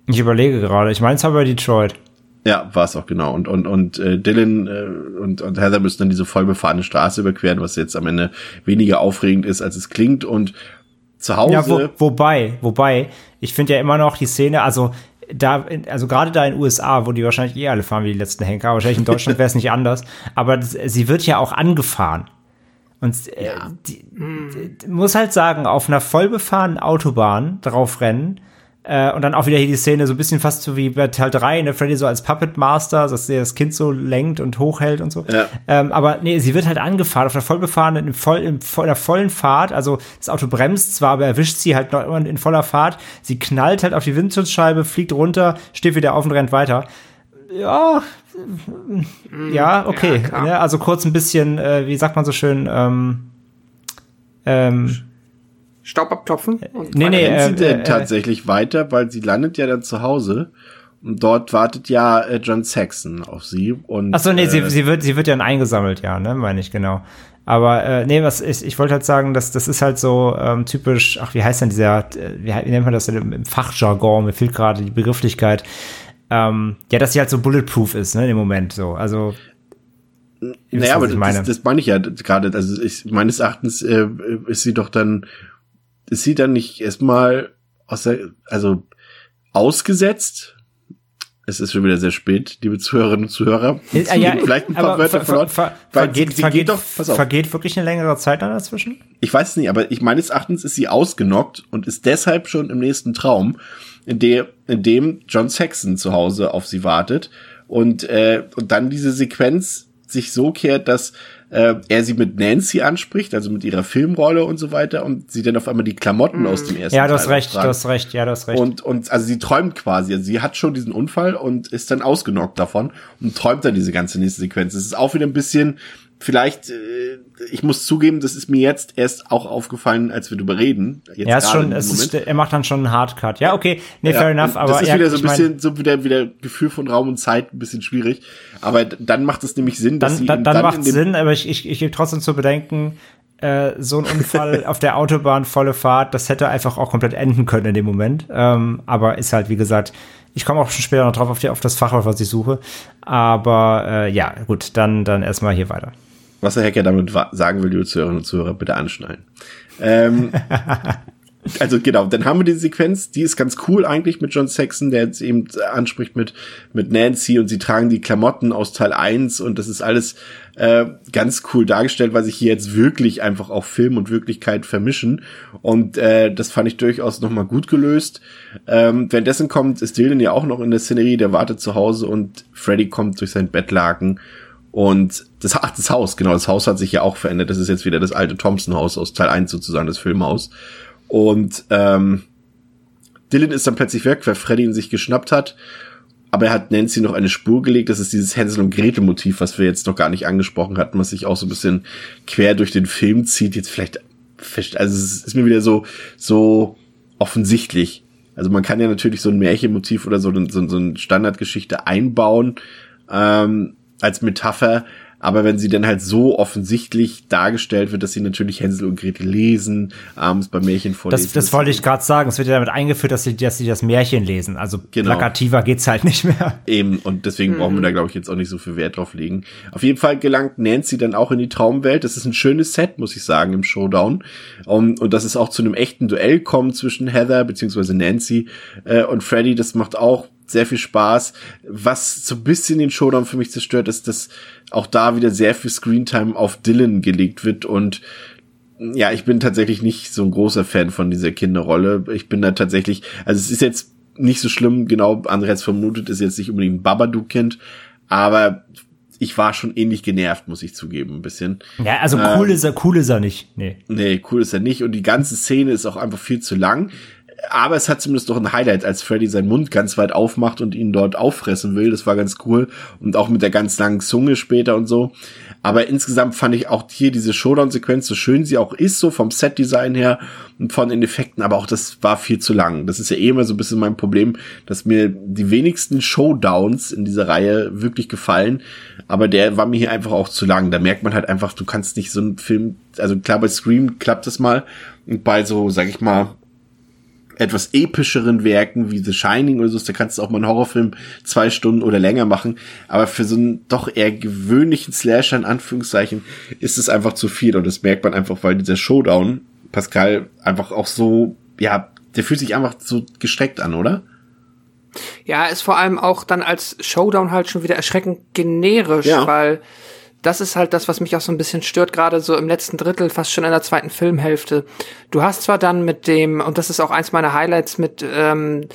Ich überlege gerade, ich meine es war bei Detroit. Ja, war es auch genau. Und und und äh, Dylan äh, und und Heather müssen dann diese vollbefahrene Straße überqueren, was jetzt am Ende weniger aufregend ist, als es klingt. Und zu Hause. Ja, wo, wobei, wobei, ich finde ja immer noch die Szene, also da, also gerade da in den USA, wo die wahrscheinlich eh alle fahren wie die letzten Henker, wahrscheinlich in Deutschland wäre es nicht anders, aber das, sie wird ja auch angefahren. Und äh, ja. die, die, muss halt sagen, auf einer vollbefahrenen Autobahn drauf rennen, äh, und dann auch wieder hier die Szene, so ein bisschen fast so wie bei Teil 3, ne, Freddy so als Puppet Master, dass er das Kind so lenkt und hochhält und so. Ja. Ähm, aber nee, sie wird halt angefahren, auf der vollbefahrenen, in, voll, in, in der vollen Fahrt, also das Auto bremst zwar, aber erwischt sie halt noch immer in voller Fahrt. Sie knallt halt auf die Windschutzscheibe, fliegt runter, steht wieder auf und rennt weiter. Ja, ja, okay. Ja, ne, also kurz ein bisschen, äh, wie sagt man so schön, ähm, ähm, Staub abtopfen? Und nee, nee, äh, sie denn äh, tatsächlich weiter, weil sie landet ja dann zu Hause und dort wartet ja äh, John Saxon auf sie und Achso, nee, äh, sie, sie wird sie wird ja dann eingesammelt, ja, ne, meine ich genau. Aber äh, nee, was ich, ich wollte halt sagen, dass das ist halt so ähm, typisch, ach, wie heißt denn dieser, äh, wie, wie nennt man das denn im, im Fachjargon, mir fehlt gerade die Begrifflichkeit, ähm, ja, dass sie halt so bulletproof ist, ne, im Moment so. Also naja, aber meine. Das, das meine ich ja gerade. Also ich, meines Erachtens äh, ist sie doch dann ist sie dann nicht erstmal aus der, also ausgesetzt? Es ist schon wieder sehr spät, liebe Zuhörerinnen und Zuhörer. Ja, ja, Vielleicht ein paar Wörter verloren. Ver, ver, vergeht, sie, vergeht, doch, vergeht wirklich eine längere Zeit dann dazwischen? Ich weiß nicht, aber ich meines Erachtens ist sie ausgenockt und ist deshalb schon im nächsten Traum, in, der, in dem John Saxon zu Hause auf sie wartet und, äh, und dann diese Sequenz sich so kehrt, dass äh, er sie mit Nancy anspricht, also mit ihrer Filmrolle und so weiter, und sie dann auf einmal die Klamotten mm. aus dem ersten Ja, du hast Teil recht, du hast recht, ja, du hast recht. Und, und also sie träumt quasi, also sie hat schon diesen Unfall und ist dann ausgenockt davon und träumt dann diese ganze nächste Sequenz. Es ist auch wieder ein bisschen vielleicht, äh, ich muss zugeben, das ist mir jetzt erst auch aufgefallen, als wir darüber reden. Jetzt ja, ist schon, es ist, er macht dann schon einen Hardcut. Ja, okay, nee, ja, fair enough, aber. Das ist wieder so ein bisschen, so wieder, wieder Gefühl von Raum und Zeit, ein bisschen schwierig. Aber dann macht es nämlich Sinn, dass dann, sie. Dann, dann, dann macht Sinn, aber ich, ich, ich gebe trotzdem zu bedenken, äh, so ein Unfall auf der Autobahn, volle Fahrt, das hätte einfach auch komplett enden können in dem Moment. Ähm, aber ist halt, wie gesagt, ich komme auch schon später noch drauf auf, die, auf das Fachwort, was ich suche. Aber äh, ja, gut, dann, dann erstmal hier weiter was der Hacker damit sagen will, liebe Zuhörerinnen und Zuhörer, bitte anschneiden. Ähm, also genau, dann haben wir die Sequenz, die ist ganz cool eigentlich mit John Saxon, der jetzt eben anspricht mit, mit Nancy und sie tragen die Klamotten aus Teil 1 und das ist alles äh, ganz cool dargestellt, weil sich hier jetzt wirklich einfach auch Film und Wirklichkeit vermischen und äh, das fand ich durchaus nochmal gut gelöst. Ähm, währenddessen kommt, ist Dylan ja auch noch in der Szenerie, der wartet zu Hause und Freddy kommt durch sein Bettlaken und das, ach, das Haus, genau, das Haus hat sich ja auch verändert. Das ist jetzt wieder das alte Thompson-Haus aus Teil 1 sozusagen, das Filmhaus. Und ähm, Dylan ist dann plötzlich weg, weil Freddy ihn sich geschnappt hat. Aber er hat Nancy noch eine Spur gelegt. Das ist dieses Hänsel und Gretel Motiv, was wir jetzt noch gar nicht angesprochen hatten, was sich auch so ein bisschen quer durch den Film zieht. Jetzt vielleicht, also es ist mir wieder so, so offensichtlich. Also man kann ja natürlich so ein Märchenmotiv oder so, so, so eine Standardgeschichte einbauen. Ähm, als Metapher, aber wenn sie dann halt so offensichtlich dargestellt wird, dass sie natürlich Hänsel und Gretel lesen, abends beim Märchen vorlesen. Das, das wollte ich gerade sagen. Es wird ja damit eingeführt, dass sie, dass sie das Märchen lesen. Also genau. plakativer geht's halt nicht mehr. Eben, und deswegen mhm. brauchen wir da, glaube ich, jetzt auch nicht so viel Wert drauf legen. Auf jeden Fall gelangt Nancy dann auch in die Traumwelt. Das ist ein schönes Set, muss ich sagen, im Showdown. Um, und dass es auch zu einem echten Duell kommt zwischen Heather beziehungsweise Nancy äh, und Freddy, das macht auch sehr viel Spaß. Was so ein bisschen den Showdown für mich zerstört, ist, dass auch da wieder sehr viel Screentime auf Dylan gelegt wird und ja, ich bin tatsächlich nicht so ein großer Fan von dieser Kinderrolle. Ich bin da tatsächlich, also es ist jetzt nicht so schlimm, genau, André hat vermutet, ist jetzt nicht unbedingt ein Babadook-Kind, aber ich war schon ähnlich genervt, muss ich zugeben, ein bisschen. Ja, also cool ähm, ist er, cool ist er nicht. Nee. Nee, cool ist er nicht. Und die ganze Szene ist auch einfach viel zu lang aber es hat zumindest doch ein Highlight, als Freddy seinen Mund ganz weit aufmacht und ihn dort auffressen will. Das war ganz cool. Und auch mit der ganz langen Zunge später und so. Aber insgesamt fand ich auch hier diese Showdown-Sequenz, so schön sie auch ist, so vom Set-Design her und von den Effekten, aber auch das war viel zu lang. Das ist ja eh immer so ein bisschen mein Problem, dass mir die wenigsten Showdowns in dieser Reihe wirklich gefallen. Aber der war mir hier einfach auch zu lang. Da merkt man halt einfach, du kannst nicht so einen Film, also klar, bei Scream klappt das mal. Und bei so, sag ich mal, etwas epischeren Werken wie The Shining oder so, da kannst du auch mal einen Horrorfilm zwei Stunden oder länger machen. Aber für so einen doch eher gewöhnlichen Slasher in Anführungszeichen ist es einfach zu viel. Und das merkt man einfach, weil dieser Showdown, Pascal, einfach auch so, ja, der fühlt sich einfach so gestreckt an, oder? Ja, ist vor allem auch dann als Showdown halt schon wieder erschreckend generisch, Ja. weil das ist halt das, was mich auch so ein bisschen stört, gerade so im letzten Drittel, fast schon in der zweiten Filmhälfte. Du hast zwar dann mit dem, und das ist auch eins meiner Highlights, mit ähm,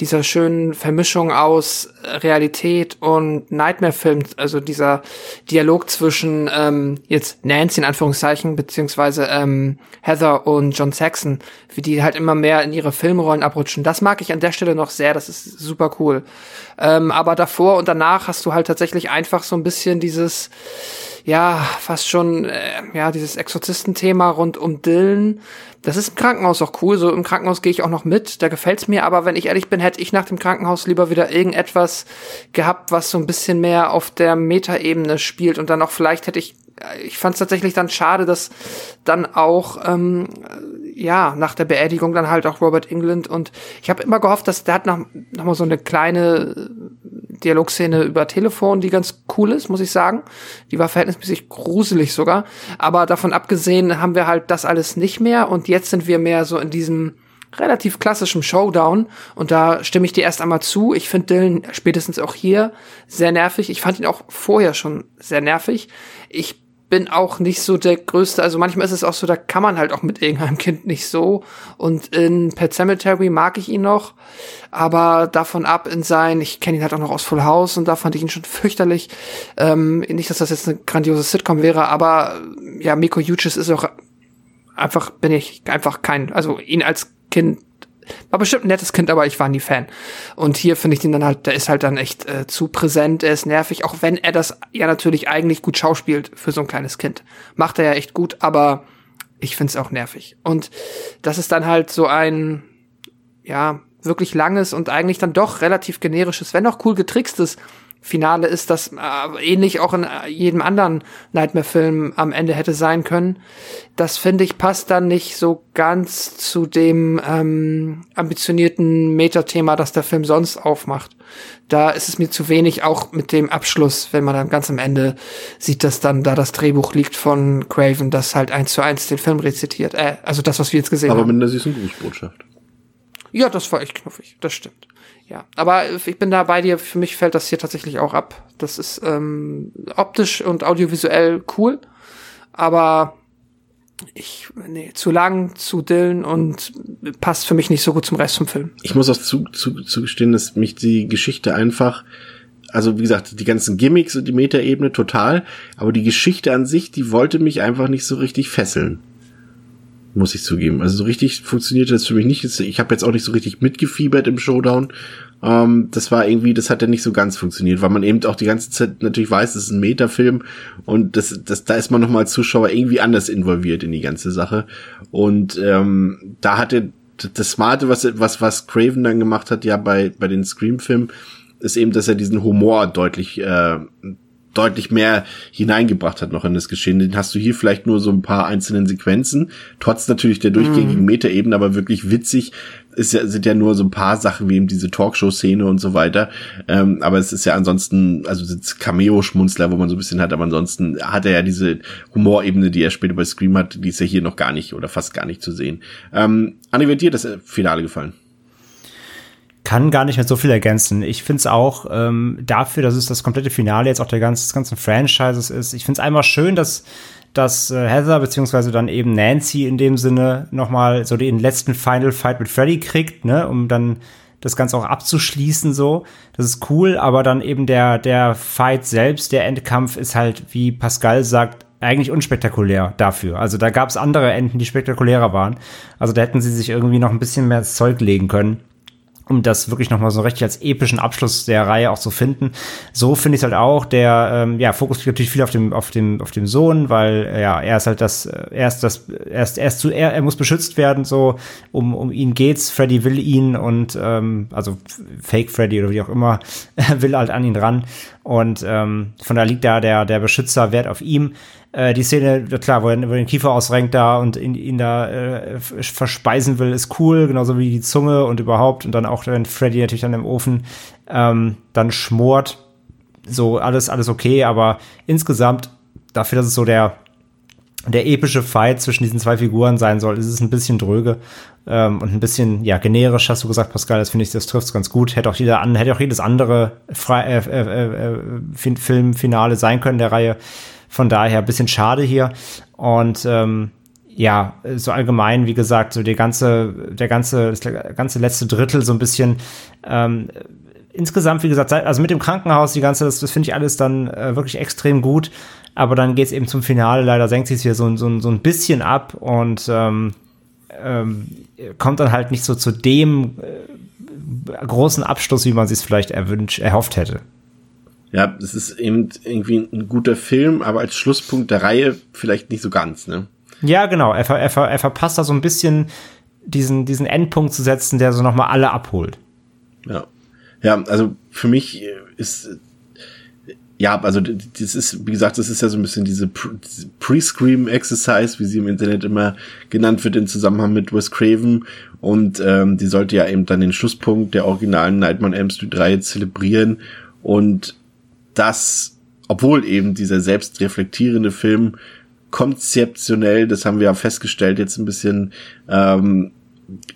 dieser schönen Vermischung aus Realität und Nightmare-Film, also dieser Dialog zwischen ähm, jetzt Nancy in Anführungszeichen, beziehungsweise ähm, Heather und John Saxon, wie die halt immer mehr in ihre Filmrollen abrutschen. Das mag ich an der Stelle noch sehr, das ist super cool. Ähm, aber davor und danach hast du halt tatsächlich einfach so ein bisschen dieses, ja, fast schon, äh, ja, dieses Exorzistenthema rund um Dylan. Das ist im Krankenhaus auch cool. So im Krankenhaus gehe ich auch noch mit. Da gefällt's mir. Aber wenn ich ehrlich bin, hätte ich nach dem Krankenhaus lieber wieder irgendetwas gehabt, was so ein bisschen mehr auf der Metaebene spielt und dann auch vielleicht hätte ich ich fand es tatsächlich dann schade, dass dann auch ähm, ja nach der Beerdigung dann halt auch Robert England und ich habe immer gehofft, dass der hat noch, noch mal so eine kleine Dialogszene über Telefon, die ganz cool ist, muss ich sagen. Die war verhältnismäßig gruselig sogar. Aber davon abgesehen haben wir halt das alles nicht mehr und jetzt sind wir mehr so in diesem relativ klassischen Showdown und da stimme ich dir erst einmal zu. Ich finde Dylan spätestens auch hier sehr nervig. Ich fand ihn auch vorher schon sehr nervig. Ich bin auch nicht so der größte, also manchmal ist es auch so, da kann man halt auch mit irgendeinem Kind nicht so. Und in Pet Cemetery mag ich ihn noch, aber davon ab in sein, ich kenne ihn halt auch noch aus Full House und da fand ich ihn schon fürchterlich. Ähm, nicht, dass das jetzt eine grandiose Sitcom wäre, aber ja, Miko Uchis ist auch einfach, bin ich einfach kein, also ihn als Kind war bestimmt ein nettes Kind, aber ich war nie Fan. Und hier finde ich den dann halt, der ist halt dann echt äh, zu präsent, er ist nervig, auch wenn er das ja natürlich eigentlich gut schauspielt für so ein kleines Kind. Macht er ja echt gut, aber ich finde es auch nervig. Und das ist dann halt so ein, ja, wirklich langes und eigentlich dann doch relativ generisches, wenn auch cool getrickstes Finale ist, das äh, ähnlich auch in äh, jedem anderen Nightmare-Film am Ende hätte sein können. Das finde ich passt dann nicht so ganz zu dem ähm, ambitionierten Metathema, das der Film sonst aufmacht. Da ist es mir zu wenig, auch mit dem Abschluss, wenn man dann ganz am Ende sieht, dass dann da das Drehbuch liegt von Craven, das halt eins zu eins den Film rezitiert. Äh, also das, was wir jetzt gesehen Aber haben. mit einer süßen Grußbotschaft. Ja, das war echt knuffig, das stimmt. Ja, aber ich bin da bei dir. Für mich fällt das hier tatsächlich auch ab. Das ist ähm, optisch und audiovisuell cool, aber ich nee, zu lang, zu Dillen und passt für mich nicht so gut zum Rest vom Film. Ich muss auch zu, zu, zugestehen, dass mich die Geschichte einfach, also wie gesagt, die ganzen Gimmicks und die Metaebene total, aber die Geschichte an sich, die wollte mich einfach nicht so richtig fesseln. Muss ich zugeben. Also so richtig funktionierte das für mich nicht. Ich habe jetzt auch nicht so richtig mitgefiebert im Showdown. Ähm, das war irgendwie, das hat ja nicht so ganz funktioniert, weil man eben auch die ganze Zeit natürlich weiß, es ist ein Metafilm und das, das, da ist man nochmal als Zuschauer irgendwie anders involviert in die ganze Sache. Und ähm, da hatte das Smarte, was, was, was Craven dann gemacht hat, ja bei, bei den Scream-Filmen, ist eben, dass er diesen Humor deutlich äh, deutlich mehr hineingebracht hat noch in das Geschehen. Den hast du hier vielleicht nur so ein paar einzelnen Sequenzen, trotz natürlich der durchgängigen Mhm. Metaebene, aber wirklich witzig ist ja, sind ja nur so ein paar Sachen wie eben diese Talkshow-Szene und so weiter. Ähm, aber es ist ja ansonsten, also sind Cameo-Schmunzler, wo man so ein bisschen hat, aber ansonsten hat er ja diese Humorebene, die er später bei Scream hat, die ist ja hier noch gar nicht oder fast gar nicht zu sehen. Ähm, Anni, wird dir das Finale gefallen? Kann gar nicht mehr so viel ergänzen. Ich finde es auch ähm, dafür, dass es das komplette Finale jetzt auch der ganzen, des ganzen Franchises ist. Ich finde es einmal schön, dass dass äh, Heather beziehungsweise dann eben Nancy in dem Sinne nochmal so den letzten Final Fight mit Freddy kriegt, ne, um dann das Ganze auch abzuschließen so. Das ist cool, aber dann eben der der Fight selbst, der Endkampf ist halt, wie Pascal sagt, eigentlich unspektakulär dafür. Also da gab es andere Enden, die spektakulärer waren. Also da hätten sie sich irgendwie noch ein bisschen mehr Zeug legen können um das wirklich nochmal so richtig als epischen Abschluss der Reihe auch zu finden. So finde ich es halt auch. Der ähm, ja, Fokus liegt natürlich viel auf dem, auf dem, auf dem Sohn, weil äh, ja, er ist halt das, äh, er ist das, er ist, er ist zu, er, er muss beschützt werden, so, um, um ihn geht's. Freddy will ihn und ähm, also Fake Freddy oder wie auch immer, will halt an ihn ran. Und ähm, von da liegt da der, der Beschützerwert auf ihm Äh, die Szene, klar, wo er, wo er den Kiefer ausrenkt da und ihn, ihn da äh, verspeisen will, ist cool, genauso wie die Zunge und überhaupt. Und dann auch, wenn Freddy natürlich dann im Ofen ähm, dann schmort, so alles, alles okay, aber insgesamt, dafür, dass es so der der epische Fight zwischen diesen zwei Figuren sein soll, ist es ein bisschen dröge ähm, und ein bisschen ja generisch, hast du gesagt, Pascal. Das finde ich, das trifft ganz gut. Hätte auch jeder an, hätte auch jedes andere Fre äh, äh, äh, Filmfinale sein können der Reihe. Von daher ein bisschen schade hier und ähm, ja, so allgemein, wie gesagt, so die ganze, der ganze, das ganze letzte Drittel so ein bisschen ähm, insgesamt, wie gesagt, also mit dem Krankenhaus, die ganze, das, das finde ich alles dann äh, wirklich extrem gut. Aber dann geht es eben zum Finale. Leider senkt sich hier so, so, so ein bisschen ab und ähm, ähm, kommt dann halt nicht so zu dem äh, großen Abschluss, wie man sich vielleicht erwünscht, erhofft hätte. Ja, es ist eben irgendwie ein guter Film, aber als Schlusspunkt der Reihe vielleicht nicht so ganz, ne? Ja, genau. Er, er, er verpasst da so ein bisschen diesen, diesen Endpunkt zu setzen, der so nochmal alle abholt. Ja. Ja, also für mich ist ja, also das ist, wie gesagt, das ist ja so ein bisschen diese Pre-Scream-Exercise, wie sie im Internet immer genannt wird, in Zusammenhang mit Wes Craven. Und ähm, die sollte ja eben dann den Schlusspunkt der originalen Nightmare on Elm Street 3 zelebrieren. Und das, obwohl eben dieser selbstreflektierende Film konzeptionell, das haben wir ja festgestellt, jetzt ein bisschen ähm,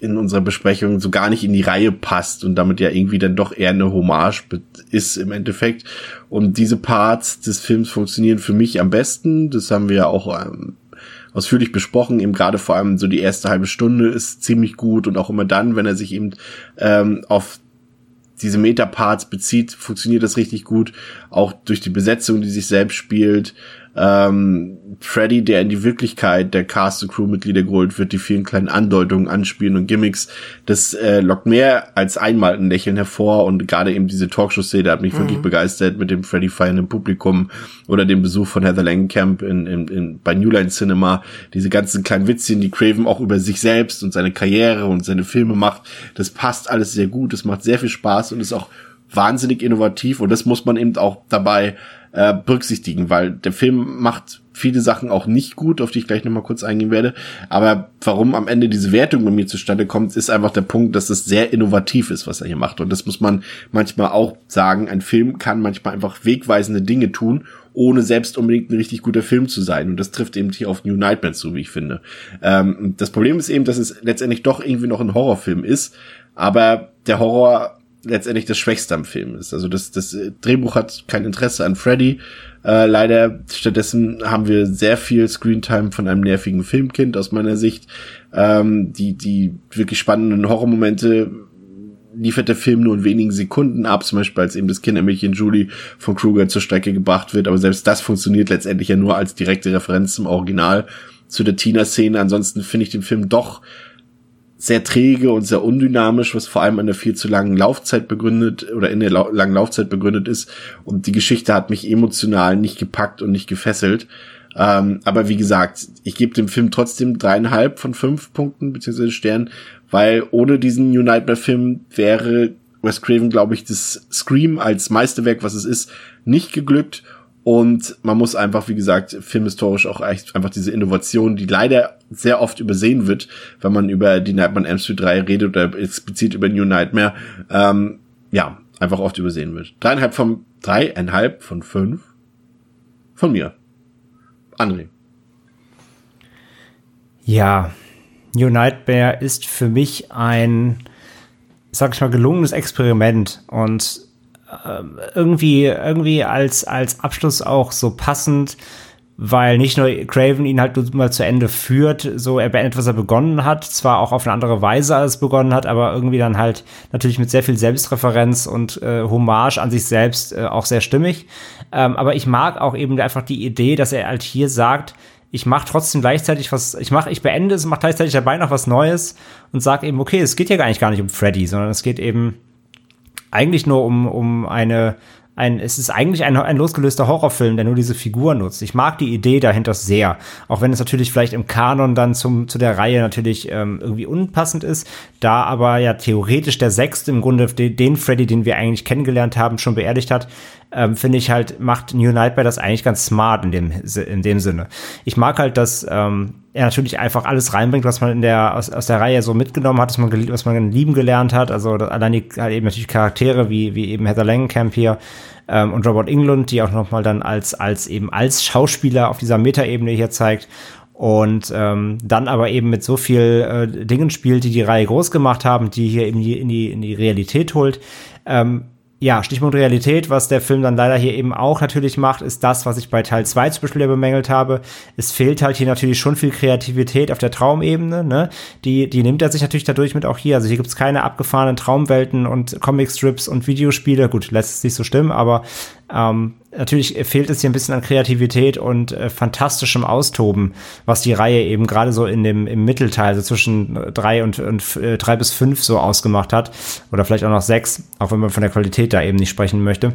in unserer Besprechung so gar nicht in die Reihe passt und damit ja irgendwie dann doch eher eine Hommage ist im Endeffekt. Und diese Parts des Films funktionieren für mich am besten. Das haben wir ja auch ähm, ausführlich besprochen. Eben gerade vor allem so die erste halbe Stunde ist ziemlich gut und auch immer dann, wenn er sich eben ähm, auf diese Meta-Parts bezieht, funktioniert das richtig gut. Auch durch die Besetzung, die sich selbst spielt ähm, Freddy, der in die Wirklichkeit der Cast- und Crewmitglieder geholt wird, die vielen kleinen Andeutungen, Anspielen und Gimmicks, das äh, lockt mehr als einmal ein Lächeln hervor und gerade eben diese Talkshow-Szene hat mich mhm. wirklich begeistert mit dem Freddy feiernden Publikum oder dem Besuch von Heather Langenkamp in, in, in, bei New Line Cinema, diese ganzen kleinen Witzchen, die Craven auch über sich selbst und seine Karriere und seine Filme macht, das passt alles sehr gut, es macht sehr viel Spaß und ist auch wahnsinnig innovativ und das muss man eben auch dabei äh, berücksichtigen, weil der Film macht viele Sachen auch nicht gut, auf die ich gleich nochmal kurz eingehen werde. Aber warum am Ende diese Wertung bei mir zustande kommt, ist einfach der Punkt, dass es sehr innovativ ist, was er hier macht. Und das muss man manchmal auch sagen. Ein Film kann manchmal einfach wegweisende Dinge tun, ohne selbst unbedingt ein richtig guter Film zu sein. Und das trifft eben hier auf New Nightmare zu, wie ich finde. Ähm, das Problem ist eben, dass es letztendlich doch irgendwie noch ein Horrorfilm ist. Aber der Horror letztendlich das Schwächste am Film ist. Also das, das Drehbuch hat kein Interesse an Freddy. Äh, leider stattdessen haben wir sehr viel Screentime von einem nervigen Filmkind aus meiner Sicht. Ähm, die, die wirklich spannenden Horrormomente liefert der Film nur in wenigen Sekunden ab, zum Beispiel als eben das Kindermädchen Julie von Kruger zur Strecke gebracht wird, aber selbst das funktioniert letztendlich ja nur als direkte Referenz zum Original zu der Tina-Szene. Ansonsten finde ich den Film doch sehr träge und sehr undynamisch, was vor allem an der viel zu langen Laufzeit begründet oder in der lau langen Laufzeit begründet ist. Und die Geschichte hat mich emotional nicht gepackt und nicht gefesselt. Ähm, aber wie gesagt, ich gebe dem Film trotzdem dreieinhalb von fünf Punkten beziehungsweise Sternen, weil ohne diesen New Nightmare-Film wäre Wes Craven, glaube ich, das Scream als Meisterwerk, was es ist, nicht geglückt. Und man muss einfach, wie gesagt, filmhistorisch auch echt einfach diese Innovation, die leider sehr oft übersehen wird, wenn man über die Nightmare on Elm Street 3 redet oder explizit über New Nightmare, ähm, ja, einfach oft übersehen wird. Dreieinhalb von, dreieinhalb von fünf von mir. André. Ja, New Nightmare ist für mich ein, sag ich mal, gelungenes Experiment und ähm, irgendwie, irgendwie als, als Abschluss auch so passend, weil nicht nur Craven ihn halt mal zu Ende führt, so er beendet, was er begonnen hat, zwar auch auf eine andere Weise als begonnen hat, aber irgendwie dann halt natürlich mit sehr viel Selbstreferenz und äh, Hommage an sich selbst äh, auch sehr stimmig. Ähm, aber ich mag auch eben einfach die Idee, dass er halt hier sagt, ich mache trotzdem gleichzeitig was, ich mache, ich beende es, mache gleichzeitig dabei noch was Neues und sage eben, okay, es geht ja gar nicht gar nicht um Freddy, sondern es geht eben eigentlich nur um, um eine, ein, es ist eigentlich ein, ein losgelöster Horrorfilm, der nur diese Figur nutzt. Ich mag die Idee dahinter sehr, auch wenn es natürlich vielleicht im Kanon dann zum, zu der Reihe natürlich ähm, irgendwie unpassend ist, da aber ja theoretisch der Sechste im Grunde den, Freddy, den wir eigentlich kennengelernt haben, schon beerdigt hat, ähm, finde ich halt, macht New Nightmare das eigentlich ganz smart in dem, in dem Sinne. Ich mag halt, dass ähm, er natürlich einfach alles reinbringt, was man in der aus, aus der Reihe so mitgenommen hat, was man was man lieben gelernt hat. Also allein die halt eben natürlich Charaktere wie wie eben Heather Langenkamp hier ähm, und Robert Englund, die auch noch mal dann als als eben als Schauspieler auf dieser Metaebene hier zeigt und ähm, dann aber eben mit so viel äh, Dingen spielt, die die Reihe groß gemacht haben, die hier eben die, in die in die Realität holt. Ähm, ja, Stichpunkt Realität, was der Film dann leider hier eben auch natürlich macht, ist das, was ich bei Teil 2 zum Beispiel bemängelt habe. Es fehlt halt hier natürlich schon viel Kreativität auf der Traumebene, ne? Die, die nimmt er sich natürlich dadurch mit auch hier. Also hier gibt's keine abgefahrenen Traumwelten und Comicstrips und Videospiele. Gut, lässt es nicht so stimmen, aber ähm, natürlich fehlt es hier ein bisschen an Kreativität und äh, fantastischem Austoben, was die Reihe eben gerade so in dem im Mittelteil, so zwischen drei und, und äh, drei bis fünf so ausgemacht hat. Oder vielleicht auch noch sechs, auch wenn man von der Qualität da eben nicht sprechen möchte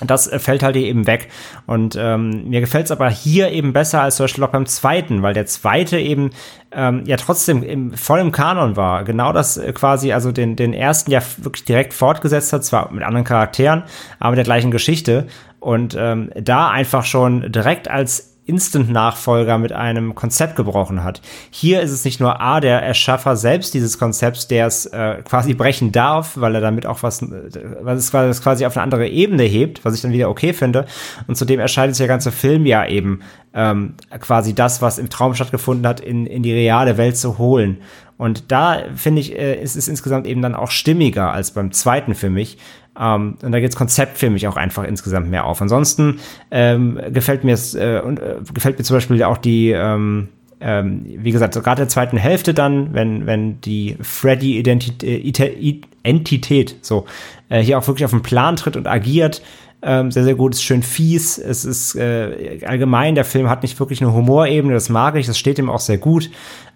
das äh, fällt halt eben weg. Und ähm, mir gefällt es aber hier eben besser als zum Beispiel auch beim zweiten, weil der zweite eben ähm, ja trotzdem im, voll im Kanon war. Genau das äh, quasi, also den, den ersten ja wirklich direkt fortgesetzt hat, zwar mit anderen Charakteren, aber mit der gleichen Geschichte. Und ähm, da einfach schon direkt als Instant-Nachfolger mit einem Konzept gebrochen hat. Hier ist es nicht nur A, der Erschaffer selbst dieses Konzepts, der es äh, quasi brechen darf, weil er damit auch was, was es quasi auf eine andere Ebene hebt, was ich dann wieder okay finde. Und zudem erscheint der ganze Film ja eben ähm, quasi das, was im Traum stattgefunden hat, in, in die reale Welt zu holen. Und da finde ich, äh, ist es insgesamt eben dann auch stimmiger als beim zweiten für mich. Ähm, und da geht das Konzept für mich auch einfach insgesamt mehr auf. Ansonsten ähm, gefällt mir es, äh, und, äh, gefällt mir zum Beispiel auch die, ähm, ähm, wie gesagt, gerade der zweiten Hälfte dann, wenn, wenn die Freddy-Entität äh, so äh, hier auch wirklich auf den Plan tritt und agiert, ähm, sehr, sehr gut, ist schön fies. Es ist äh, allgemein, der Film hat nicht wirklich eine Humorebene, das mag ich, das steht ihm auch sehr gut.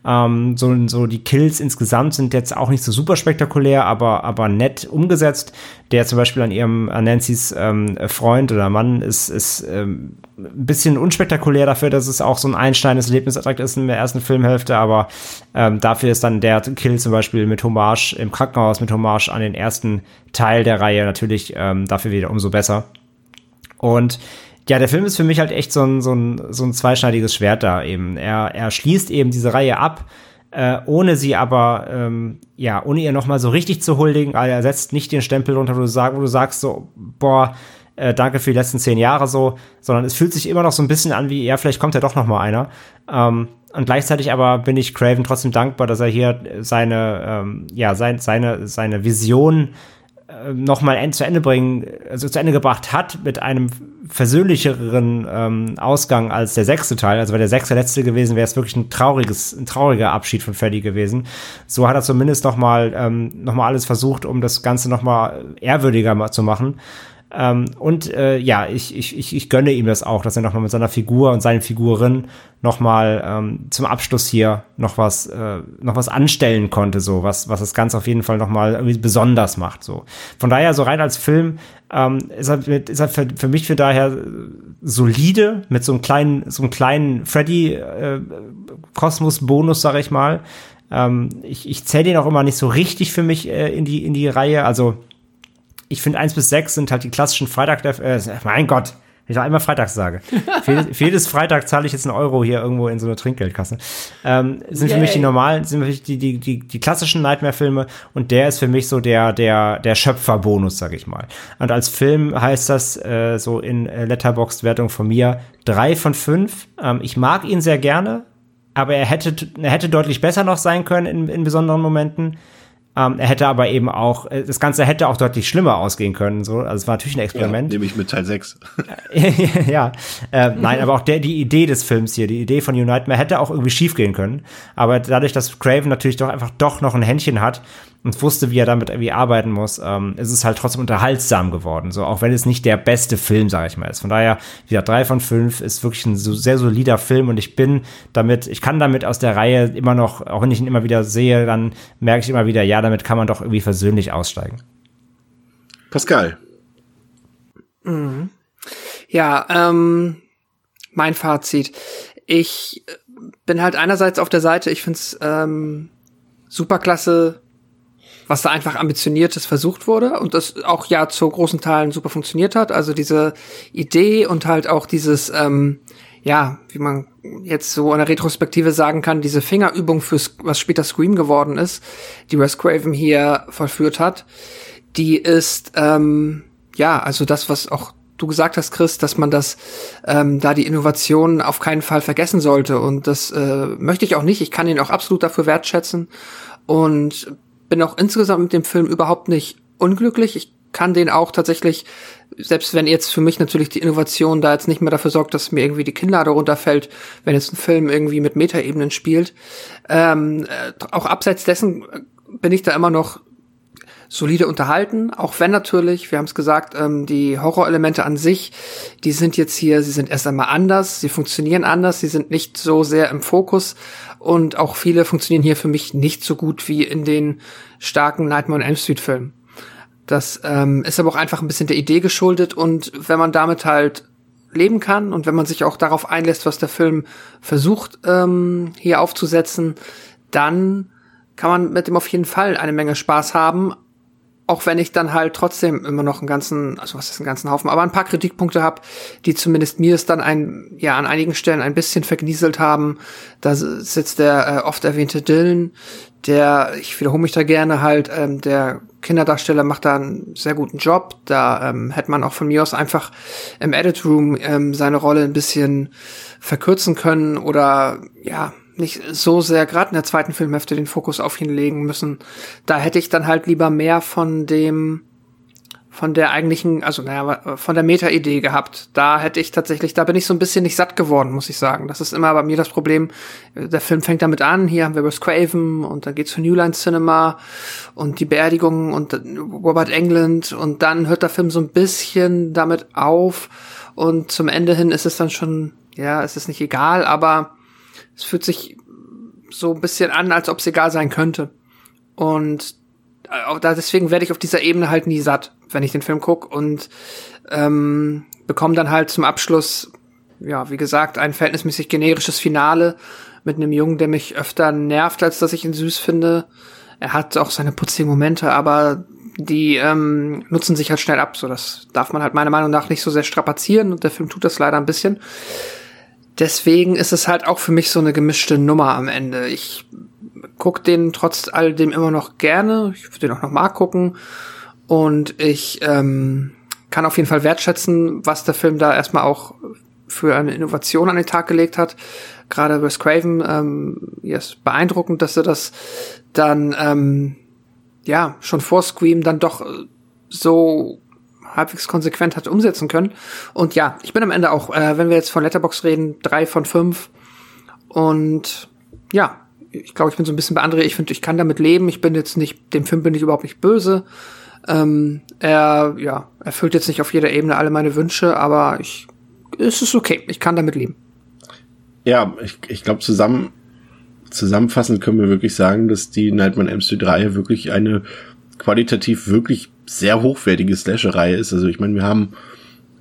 Ähm, so, so die Kills insgesamt sind jetzt auch nicht so super spektakulär, aber, aber nett umgesetzt. Der zum Beispiel an ihrem, an Nancy's ähm, Freund oder Mann ist, ist ähm, ein bisschen unspektakulär dafür, dass es auch so ein einschneidendes Erlebnisattakt ist in der ersten Filmhälfte, aber ähm, dafür ist dann der Kill zum Beispiel mit Hommage im Krankenhaus, mit Hommage an den ersten Teil der Reihe natürlich ähm, dafür wieder umso besser. Und ja, der Film ist für mich halt echt so ein, so ein, so ein zweischneidiges Schwert da eben. Er, er schließt eben diese Reihe ab, äh, ohne sie aber, ähm, ja, ohne ihr nochmal so richtig zu huldigen. Also er setzt nicht den Stempel drunter, wo du, sag, wo du sagst so, boah, äh, danke für die letzten zehn Jahre so, sondern es fühlt sich immer noch so ein bisschen an wie, ja, vielleicht kommt ja doch noch mal einer. Ähm, und gleichzeitig aber bin ich Craven trotzdem dankbar, dass er hier seine, ähm, ja, sein, seine, seine Vision äh, nochmal zu Ende bringen, also zu Ende gebracht hat mit einem versöhnlicheren ähm, Ausgang als der sechste Teil. Also wäre der sechste letzte gewesen, wäre es wirklich ein trauriges, ein trauriger Abschied von Freddy gewesen. So hat er zumindest nochmal ähm, noch mal alles versucht, um das Ganze nochmal ehrwürdiger zu machen. Ähm, und äh, ja, ich, ich, ich, ich gönne ihm das auch, dass er nochmal mit seiner Figur und seinen Figuren nochmal ähm, zum Abschluss hier noch was, äh, noch was anstellen konnte, so, was, was das Ganze auf jeden Fall nochmal irgendwie besonders macht. So. Von daher, so rein als Film, ähm, ist er, ist er für, für mich für daher solide, mit so einem kleinen, so einem kleinen Freddy-Kosmos-Bonus, äh, sag ich mal. Ähm, ich ich zähle den auch immer nicht so richtig für mich äh, in, die, in die Reihe. Also ich finde eins bis sechs sind halt die klassischen Freitag, äh, mein Gott, ich noch einmal Freitags sage. für, jedes, für, jedes, Freitag zahle ich jetzt einen Euro hier irgendwo in so einer Trinkgeldkasse. Ähm, sind Yay. für mich die normalen, sind für mich die, die, die, die klassischen Nightmare-Filme und der ist für mich so der, der, der Schöpferbonus, sag ich mal. Und als Film heißt das äh, so in Letterboxd-Wertung von mir drei von fünf. Ähm, ich mag ihn sehr gerne, aber er hätte, er hätte deutlich besser noch sein können in, in besonderen Momenten. Ähm, er hätte aber eben auch, äh, das Ganze hätte auch deutlich schlimmer ausgehen können. So. Also es war natürlich ein Experiment. Ja, nämlich mit Teil 6. ja, äh, nein, aber auch der, die Idee des Films hier, die Idee von Unite Man hätte auch irgendwie schief gehen können. Aber dadurch, dass Craven natürlich doch einfach doch noch ein Händchen hat, und wusste, wie er damit irgendwie arbeiten muss, ähm, ist es halt trotzdem unterhaltsam geworden. So, auch wenn es nicht der beste Film, sage ich mal, ist. Von daher, wieder drei von fünf ist wirklich ein so sehr solider Film und ich bin damit, ich kann damit aus der Reihe immer noch, auch wenn ich ihn immer wieder sehe, dann merke ich immer wieder, ja, damit kann man doch irgendwie versöhnlich aussteigen. Pascal. Mhm. Ja, ähm, mein Fazit. Ich bin halt einerseits auf der Seite, ich finde es ähm, superklasse, was da einfach ambitioniertes versucht wurde und das auch ja zu großen Teilen super funktioniert hat. Also diese Idee und halt auch dieses, ähm, ja, wie man jetzt so in der Retrospektive sagen kann, diese Fingerübung für was später Scream geworden ist, die Wes Craven hier vollführt hat, die ist ähm, ja also das, was auch du gesagt hast, Chris, dass man das ähm, da die Innovation auf keinen Fall vergessen sollte und das äh, möchte ich auch nicht. Ich kann ihn auch absolut dafür wertschätzen und bin auch insgesamt mit dem Film überhaupt nicht unglücklich. Ich kann den auch tatsächlich, selbst wenn jetzt für mich natürlich die Innovation da jetzt nicht mehr dafür sorgt, dass mir irgendwie die Kinnlade runterfällt, wenn jetzt ein Film irgendwie mit Metaebenen spielt, ähm, äh, auch abseits dessen bin ich da immer noch solide unterhalten, auch wenn natürlich, wir haben es gesagt, ähm, die Horrorelemente an sich, die sind jetzt hier, sie sind erst einmal anders, sie funktionieren anders, sie sind nicht so sehr im Fokus und auch viele funktionieren hier für mich nicht so gut wie in den starken Nightmare on Elm Street Filmen. Das ähm, ist aber auch einfach ein bisschen der Idee geschuldet und wenn man damit halt leben kann und wenn man sich auch darauf einlässt, was der Film versucht ähm, hier aufzusetzen, dann kann man mit dem auf jeden Fall eine Menge Spaß haben, auch wenn ich dann halt trotzdem immer noch einen ganzen, also was ist einen ganzen Haufen, aber ein paar Kritikpunkte habe, die zumindest mir es dann ein, ja, an einigen Stellen ein bisschen vergnieselt haben. Da sitzt der äh, oft erwähnte Dylan, der, ich wiederhole mich da gerne halt, ähm, der Kinderdarsteller macht da einen sehr guten Job. Da ähm, hätte man auch von mir aus einfach im Edit Room ähm, seine Rolle ein bisschen verkürzen können oder ja, nicht so sehr gerade in der zweiten Filmhälfte den Fokus auf ihn legen müssen. Da hätte ich dann halt lieber mehr von dem von der eigentlichen, also naja, von der Meta-Idee gehabt. Da hätte ich tatsächlich, da bin ich so ein bisschen nicht satt geworden, muss ich sagen. Das ist immer bei mir das Problem. Der Film fängt damit an, hier haben wir Wes Craven und dann geht's zu New Line Cinema und die Beerdigung und Robert England und dann hört der Film so ein bisschen damit auf und zum Ende hin ist es dann schon, ja, es ist nicht egal, aber es fühlt sich so ein bisschen an, als ob es egal sein könnte. Und auch da, deswegen werde ich auf dieser Ebene halt nie satt, wenn ich den Film gucke und ähm, bekomme dann halt zum Abschluss, ja, wie gesagt, ein verhältnismäßig generisches Finale mit einem Jungen, der mich öfter nervt, als dass ich ihn süß finde. Er hat auch seine putzigen Momente, aber die ähm, nutzen sich halt schnell ab. So, das darf man halt meiner Meinung nach nicht so sehr strapazieren und der Film tut das leider ein bisschen deswegen ist es halt auch für mich so eine gemischte Nummer am Ende. Ich guck den trotz all dem immer noch gerne. Ich würde den auch noch mal gucken. Und ich ähm, kann auf jeden Fall wertschätzen, was der Film da erstmal auch für eine Innovation an den Tag gelegt hat. Gerade Wes Craven, ähm, ist beeindruckend, dass er das dann ähm, ja schon vor Scream dann doch so halbwegs konsequent hat umsetzen können. Und ja, ich bin am Ende auch, äh, wenn wir jetzt von Letterbox reden, drei von fünf. Und ja, ich glaube, ich bin so ein bisschen bei André. Ich finde, ich kann damit leben. Ich bin jetzt nicht, dem Film bin ich überhaupt nicht böse. Ähm, er, ja, erfüllt jetzt nicht auf jeder Ebene alle meine Wünsche, aber ich, es ist okay. Ich kann damit leben. Ja, ich, ich glaube, zusammen, zusammenfassend können wir wirklich sagen, dass die Nightmare MC3 wirklich eine qualitativ wirklich sehr hochwertige Slasher-Reihe ist. Also ich meine, wir haben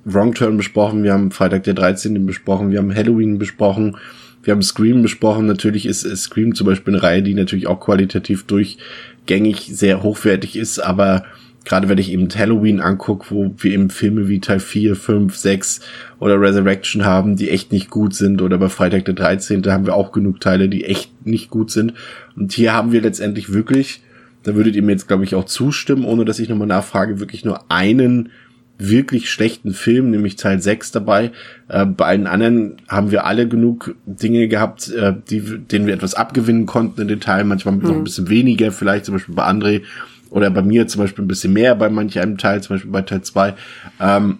Wrong Turn besprochen, wir haben Freitag der 13. besprochen, wir haben Halloween besprochen, wir haben Scream besprochen. Natürlich ist, ist Scream zum Beispiel eine Reihe, die natürlich auch qualitativ durchgängig sehr hochwertig ist, aber gerade wenn ich eben Halloween angucke, wo wir eben Filme wie Teil 4, 5, 6 oder Resurrection haben, die echt nicht gut sind, oder bei Freitag der 13. haben wir auch genug Teile, die echt nicht gut sind. Und hier haben wir letztendlich wirklich da würdet ihr mir jetzt, glaube ich, auch zustimmen, ohne dass ich nochmal nachfrage, wirklich nur einen wirklich schlechten Film, nämlich Teil 6 dabei. Äh, bei allen anderen haben wir alle genug Dinge gehabt, äh, die, denen wir etwas abgewinnen konnten in den Teilen, manchmal mhm. noch ein bisschen weniger, vielleicht zum Beispiel bei André oder bei mir zum Beispiel ein bisschen mehr bei manch einem Teil, zum Beispiel bei Teil 2. Ähm,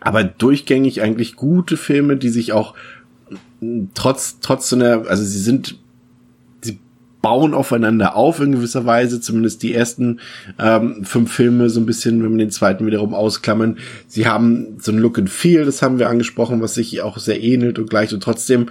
aber durchgängig eigentlich gute Filme, die sich auch trotz, trotz so einer, also sie sind bauen aufeinander auf in gewisser Weise, zumindest die ersten ähm, fünf Filme so ein bisschen, wenn wir den zweiten wiederum ausklammern. Sie haben so ein Look and Feel, das haben wir angesprochen, was sich auch sehr ähnelt und gleich und trotzdem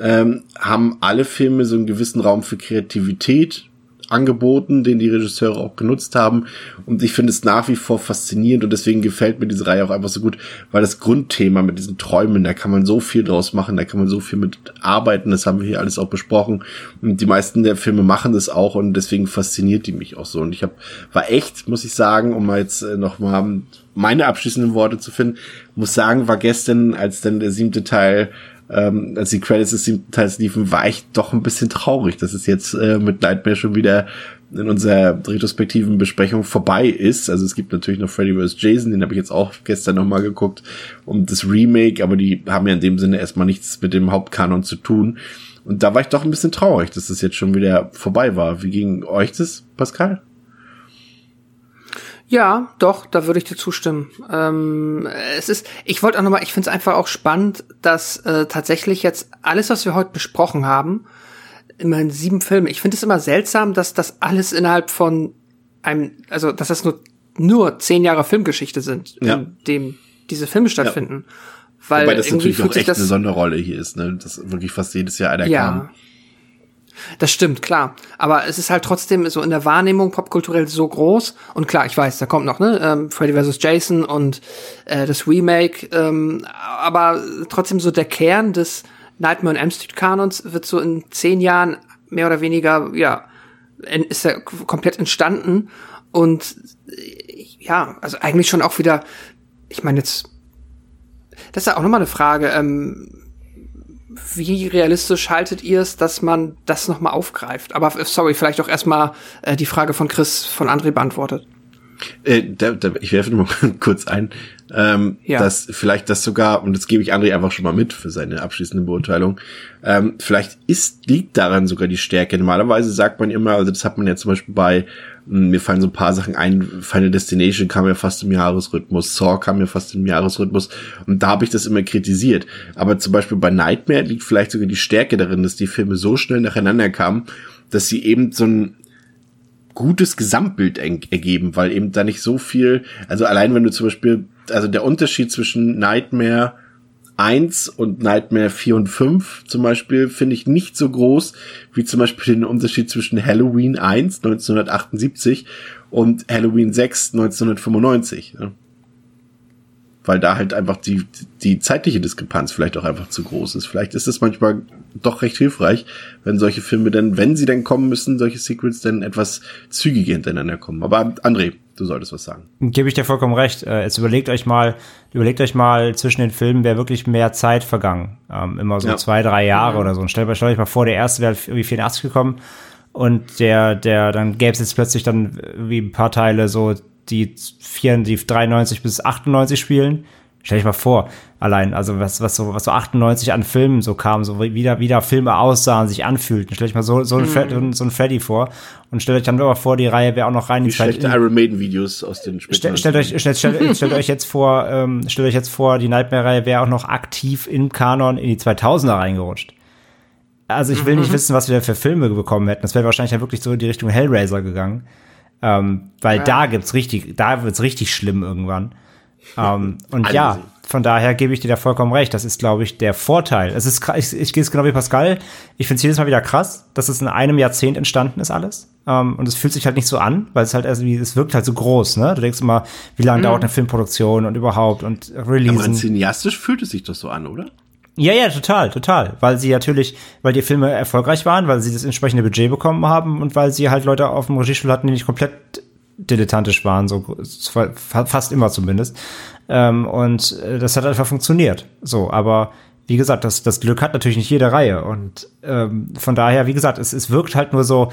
ähm, haben alle Filme so einen gewissen Raum für Kreativität angeboten, den die Regisseure auch genutzt haben. Und ich finde es nach wie vor faszinierend und deswegen gefällt mir diese Reihe auch einfach so gut, weil das Grundthema mit diesen Träumen, da kann man so viel draus machen, da kann man so viel mit arbeiten, das haben wir hier alles auch besprochen. Und die meisten der Filme machen das auch und deswegen fasziniert die mich auch so. Und ich habe war echt, muss ich sagen, um mal jetzt äh, noch mal meine abschließenden Worte zu finden. Muss sagen, war gestern, als dann der siebte Teil ähm, als die Credits des siebten Teils liefen, war ich doch ein bisschen traurig, dass es jetzt äh, mit Nightmare schon wieder in unserer retrospektiven Besprechung vorbei ist. Also es gibt natürlich noch Freddy vs. Jason, den habe ich jetzt auch gestern nochmal geguckt, um das Remake, aber die haben ja in dem Sinne erstmal nichts mit dem Hauptkanon zu tun. Und da war ich doch ein bisschen traurig, dass das jetzt schon wieder vorbei war. Wie ging euch das, Pascal? Ja, doch, da würde ich dir zustimmen. Ähm, es ist, ich wollte auch nochmal, ich finde es einfach auch spannend, dass äh, tatsächlich jetzt alles, was wir heute besprochen haben, immerhin sieben Filme. Ich finde es immer seltsam, dass das alles innerhalb von einem, also dass das nur nur zehn Jahre Filmgeschichte sind, ja. in dem diese Filme stattfinden. Ja. Weil Wobei das natürlich auch echt eine Sonderrolle hier ist, ne? Das wirklich fast jedes Jahr einer ja. kam. Das stimmt, klar. Aber es ist halt trotzdem so in der Wahrnehmung popkulturell so groß. Und klar, ich weiß, da kommt noch, ne, ähm, Freddy vs. Jason und äh, das Remake. Ähm, aber trotzdem so der Kern des Nightmare on Elm Street Kanons wird so in zehn Jahren mehr oder weniger, ja, ist er komplett entstanden und ja, also eigentlich schon auch wieder, ich meine jetzt, das ist ja auch nochmal eine Frage, ähm, wie realistisch haltet ihr es, dass man das nochmal aufgreift? Aber sorry, vielleicht auch erstmal äh, die Frage von Chris von André beantwortet. Äh, da, da, ich werfe nur mal kurz ein, ähm, ja. dass vielleicht das sogar, und das gebe ich André einfach schon mal mit für seine abschließende Beurteilung, ähm, vielleicht ist, liegt daran sogar die Stärke. Normalerweise sagt man immer, also das hat man ja zum Beispiel bei, hm, mir fallen so ein paar Sachen ein, Final Destination kam ja fast im Jahresrhythmus, Saw kam ja fast im Jahresrhythmus und da habe ich das immer kritisiert. Aber zum Beispiel bei Nightmare liegt vielleicht sogar die Stärke darin, dass die Filme so schnell nacheinander kamen, dass sie eben so ein gutes Gesamtbild ergeben, weil eben da nicht so viel, also allein wenn du zum Beispiel, also der Unterschied zwischen Nightmare 1 und Nightmare 4 und 5 zum Beispiel finde ich nicht so groß wie zum Beispiel den Unterschied zwischen Halloween 1 1978 und Halloween 6 1995. Ja weil da halt einfach die, die zeitliche Diskrepanz vielleicht auch einfach zu groß ist. Vielleicht ist es manchmal doch recht hilfreich, wenn solche Filme dann, wenn sie dann kommen müssen, solche Secrets dann etwas zügiger hintereinander kommen. Aber André, du solltest was sagen. Gebe ich dir vollkommen recht. Äh, jetzt überlegt euch mal, überlegt euch mal, zwischen den Filmen wäre wirklich mehr Zeit vergangen. Ähm, immer so ja. zwei, drei Jahre ja. oder so. Und stellt, stellt euch mal vor, der erste wäre irgendwie 84 gekommen und der, der, dann gäbe es jetzt plötzlich dann wie ein paar Teile so die, 4, die 93 bis 98 spielen. Stell dich mal vor, allein, also was, was so, was so 98 an Filmen so kam, so wie da, wie da Filme aussahen, sich anfühlten. Stell dich mal so, so, ein, mhm. so ein Freddy vor und stellt euch dann aber vor, die Reihe wäre auch noch rein. Wie schlechte Iron Maiden Videos aus den Stell, stellt euch, stellt, stellt, stellt euch jetzt vor, ähm, stellt euch jetzt vor, die Nightmare-Reihe wäre auch noch aktiv im Kanon in die 2000er reingerutscht. Also ich will mhm. nicht wissen, was wir da für Filme bekommen hätten. Das wäre wahrscheinlich ja wirklich so in die Richtung Hellraiser gegangen. Ähm, weil ja. da gibt's richtig, da wird's richtig schlimm irgendwann. Ähm, und ja, von daher gebe ich dir da vollkommen recht. Das ist, glaube ich, der Vorteil. Es ist, ich, ich gehe es genau wie Pascal. Ich finde es jedes Mal wieder krass, dass es in einem Jahrzehnt entstanden ist alles. Um, ähm, und es fühlt sich halt nicht so an, weil es halt also wie, es wirkt halt so groß, ne? Du denkst immer, wie lange mm. dauert eine Filmproduktion und überhaupt und Release. Aber cineastisch fühlt es sich doch so an, oder? Ja, ja, total, total. Weil sie natürlich, weil die Filme erfolgreich waren, weil sie das entsprechende Budget bekommen haben und weil sie halt Leute auf dem Regiestuhl hatten, die nicht komplett dilettantisch waren, so fast immer zumindest. Ähm, und äh, das hat einfach funktioniert. So, aber wie gesagt, das, das Glück hat natürlich nicht jede Reihe. Und ähm, von daher, wie gesagt, es, es wirkt halt nur so,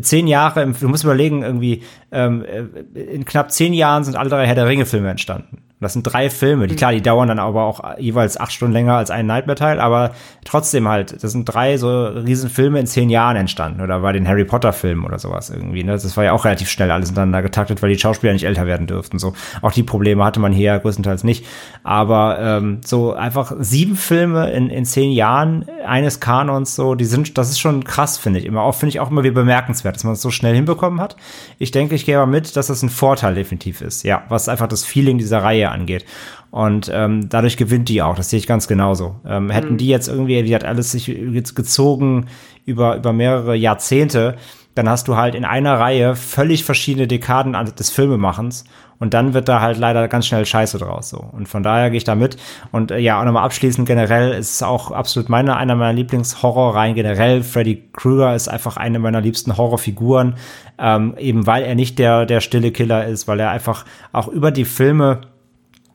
zehn Jahre, du musst überlegen, irgendwie, ähm, äh, in knapp zehn Jahren sind alle drei Herr der Ringe-Filme entstanden. Das sind drei Filme, die klar, die dauern dann aber auch jeweils acht Stunden länger als ein Nightmare-Teil, aber trotzdem halt, das sind drei so riesen Filme in zehn Jahren entstanden oder bei den Harry Potter-Filmen oder sowas irgendwie. Ne? Das war ja auch relativ schnell alles miteinander getaktet, weil die Schauspieler nicht älter werden dürften. So auch die Probleme hatte man hier größtenteils nicht. Aber ähm, so einfach sieben Filme in, in zehn Jahren eines Kanons, so die sind, das ist schon krass, finde ich immer. Auch finde ich auch immer wie bemerkenswert, dass man es so schnell hinbekommen hat. Ich denke, ich gehe aber mit, dass das ein Vorteil definitiv ist. Ja, was einfach das Feeling dieser Reihe angeht. Und ähm, dadurch gewinnt die auch, das sehe ich ganz genauso. Ähm, hätten mhm. die jetzt irgendwie, die hat alles sich jetzt gezogen über, über mehrere Jahrzehnte, dann hast du halt in einer Reihe völlig verschiedene Dekaden des Filmemachens und dann wird da halt leider ganz schnell Scheiße draus so. Und von daher gehe ich da mit. Und äh, ja, auch nochmal abschließend generell ist es auch absolut meine, einer meiner Lieblingshorrorreihen generell. Freddy Krueger ist einfach eine meiner liebsten Horrorfiguren, ähm, eben weil er nicht der, der stille Killer ist, weil er einfach auch über die Filme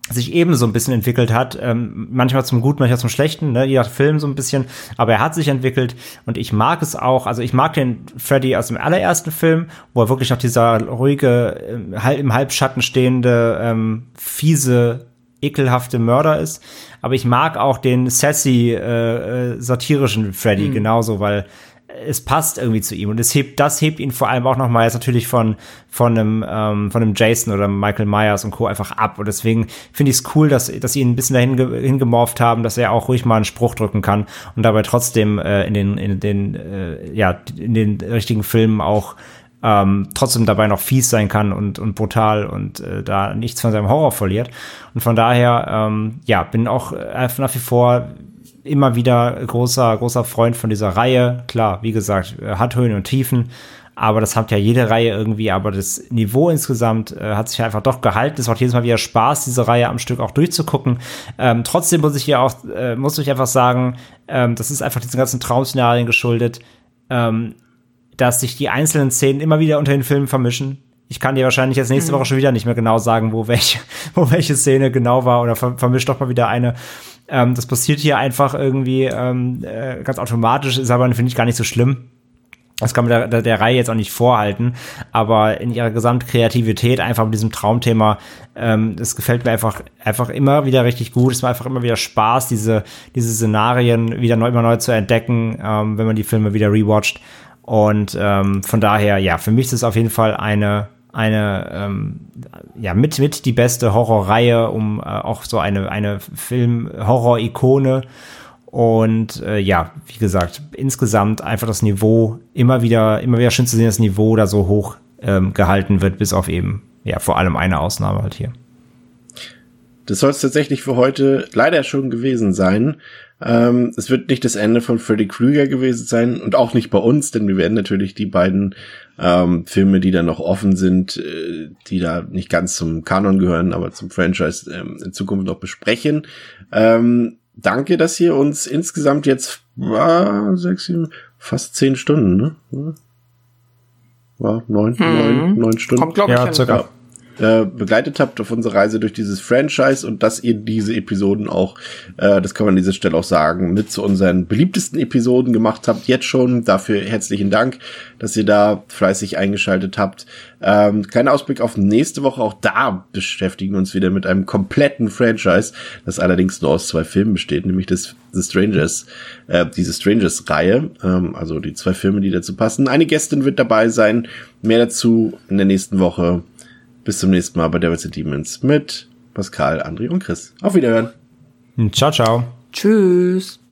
sich ebenso ein bisschen entwickelt hat, ähm, manchmal zum Guten, manchmal zum Schlechten, ne, je nach Film so ein bisschen, aber er hat sich entwickelt und ich mag es auch, also ich mag den Freddy aus dem allerersten Film, wo er wirklich noch dieser ruhige, äh, im Halbschatten stehende, ähm, fiese, ekelhafte Mörder ist, aber ich mag auch den sassy, äh, äh satirischen Freddy mhm. genauso, weil es passt irgendwie zu ihm und es hebt, das hebt ihn vor allem auch nochmal jetzt natürlich von, von einem, ähm, von einem Jason oder Michael Myers und Co. einfach ab und deswegen finde ich es cool, dass, dass sie ihn ein bisschen dahin ge hingemorpht haben, dass er auch ruhig mal einen Spruch drücken kann und dabei trotzdem äh, in den, in den, äh, ja, in den richtigen Filmen auch ähm, trotzdem dabei noch fies sein kann und, und brutal und äh, da nichts von seinem Horror verliert. Und von daher, ähm, ja, bin auch äh, nach wie vor immer wieder großer, großer Freund von dieser Reihe. Klar, wie gesagt, äh, hat Höhen und Tiefen, aber das hat ja jede Reihe irgendwie, aber das Niveau insgesamt äh, hat sich einfach doch gehalten. Es macht jedes Mal wieder Spaß, diese Reihe am Stück auch durchzugucken. Ähm, trotzdem muss ich hier auch, äh, muss ich einfach sagen, ähm, das ist einfach diesen ganzen Traumszenarien geschuldet, ähm, dass sich die einzelnen Szenen immer wieder unter den Filmen vermischen. Ich kann dir wahrscheinlich jetzt nächste mhm. Woche schon wieder nicht mehr genau sagen, wo welche, wo welche Szene genau war oder vermischt doch mal wieder eine. Ähm, das passiert hier einfach irgendwie ähm, äh, ganz automatisch, ist aber, finde ich, gar nicht so schlimm. Das kann man der, der, der Reihe jetzt auch nicht vorhalten, aber in ihrer Gesamtkreativität einfach mit diesem Traumthema, ähm, das gefällt mir einfach einfach immer wieder richtig gut. Es macht einfach immer wieder Spaß, diese diese Szenarien wieder neu immer neu zu entdecken, ähm, wenn man die Filme wieder rewatcht. Und ähm, von daher, ja, für mich ist es auf jeden Fall eine eine ähm, ja mit mit die beste Horrorreihe, um äh, auch so eine eine Film Horror Ikone und äh, ja, wie gesagt, insgesamt einfach das Niveau immer wieder immer wieder schön zu sehen, das Niveau da so hoch ähm, gehalten wird, bis auf eben ja vor allem eine Ausnahme halt hier. Das soll es tatsächlich für heute leider schon gewesen sein. Ähm, es wird nicht das Ende von Freddy Krueger gewesen sein und auch nicht bei uns, denn wir werden natürlich die beiden ähm, Filme, die da noch offen sind, äh, die da nicht ganz zum Kanon gehören, aber zum Franchise ähm, in Zukunft noch besprechen. Ähm, danke, dass ihr uns insgesamt jetzt war sechs, sieben, fast zehn Stunden, ne? War neun, hm. neun, neun Stunden. Kommt, glaube ich, ja, circa äh, begleitet habt auf unserer Reise durch dieses Franchise und dass ihr diese Episoden auch, äh, das kann man an dieser Stelle auch sagen, mit zu unseren beliebtesten Episoden gemacht habt. Jetzt schon. Dafür herzlichen Dank, dass ihr da fleißig eingeschaltet habt. Ähm, kleiner Ausblick auf nächste Woche. Auch da beschäftigen wir uns wieder mit einem kompletten Franchise, das allerdings nur aus zwei Filmen besteht, nämlich das The Strangers, äh, diese Strangers-Reihe. Ähm, also die zwei Filme, die dazu passen. Eine Gästin wird dabei sein. Mehr dazu in der nächsten Woche. Bis zum nächsten Mal bei Devils and Demons mit Pascal, André und Chris. Auf Wiederhören. Ciao, ciao. Tschüss.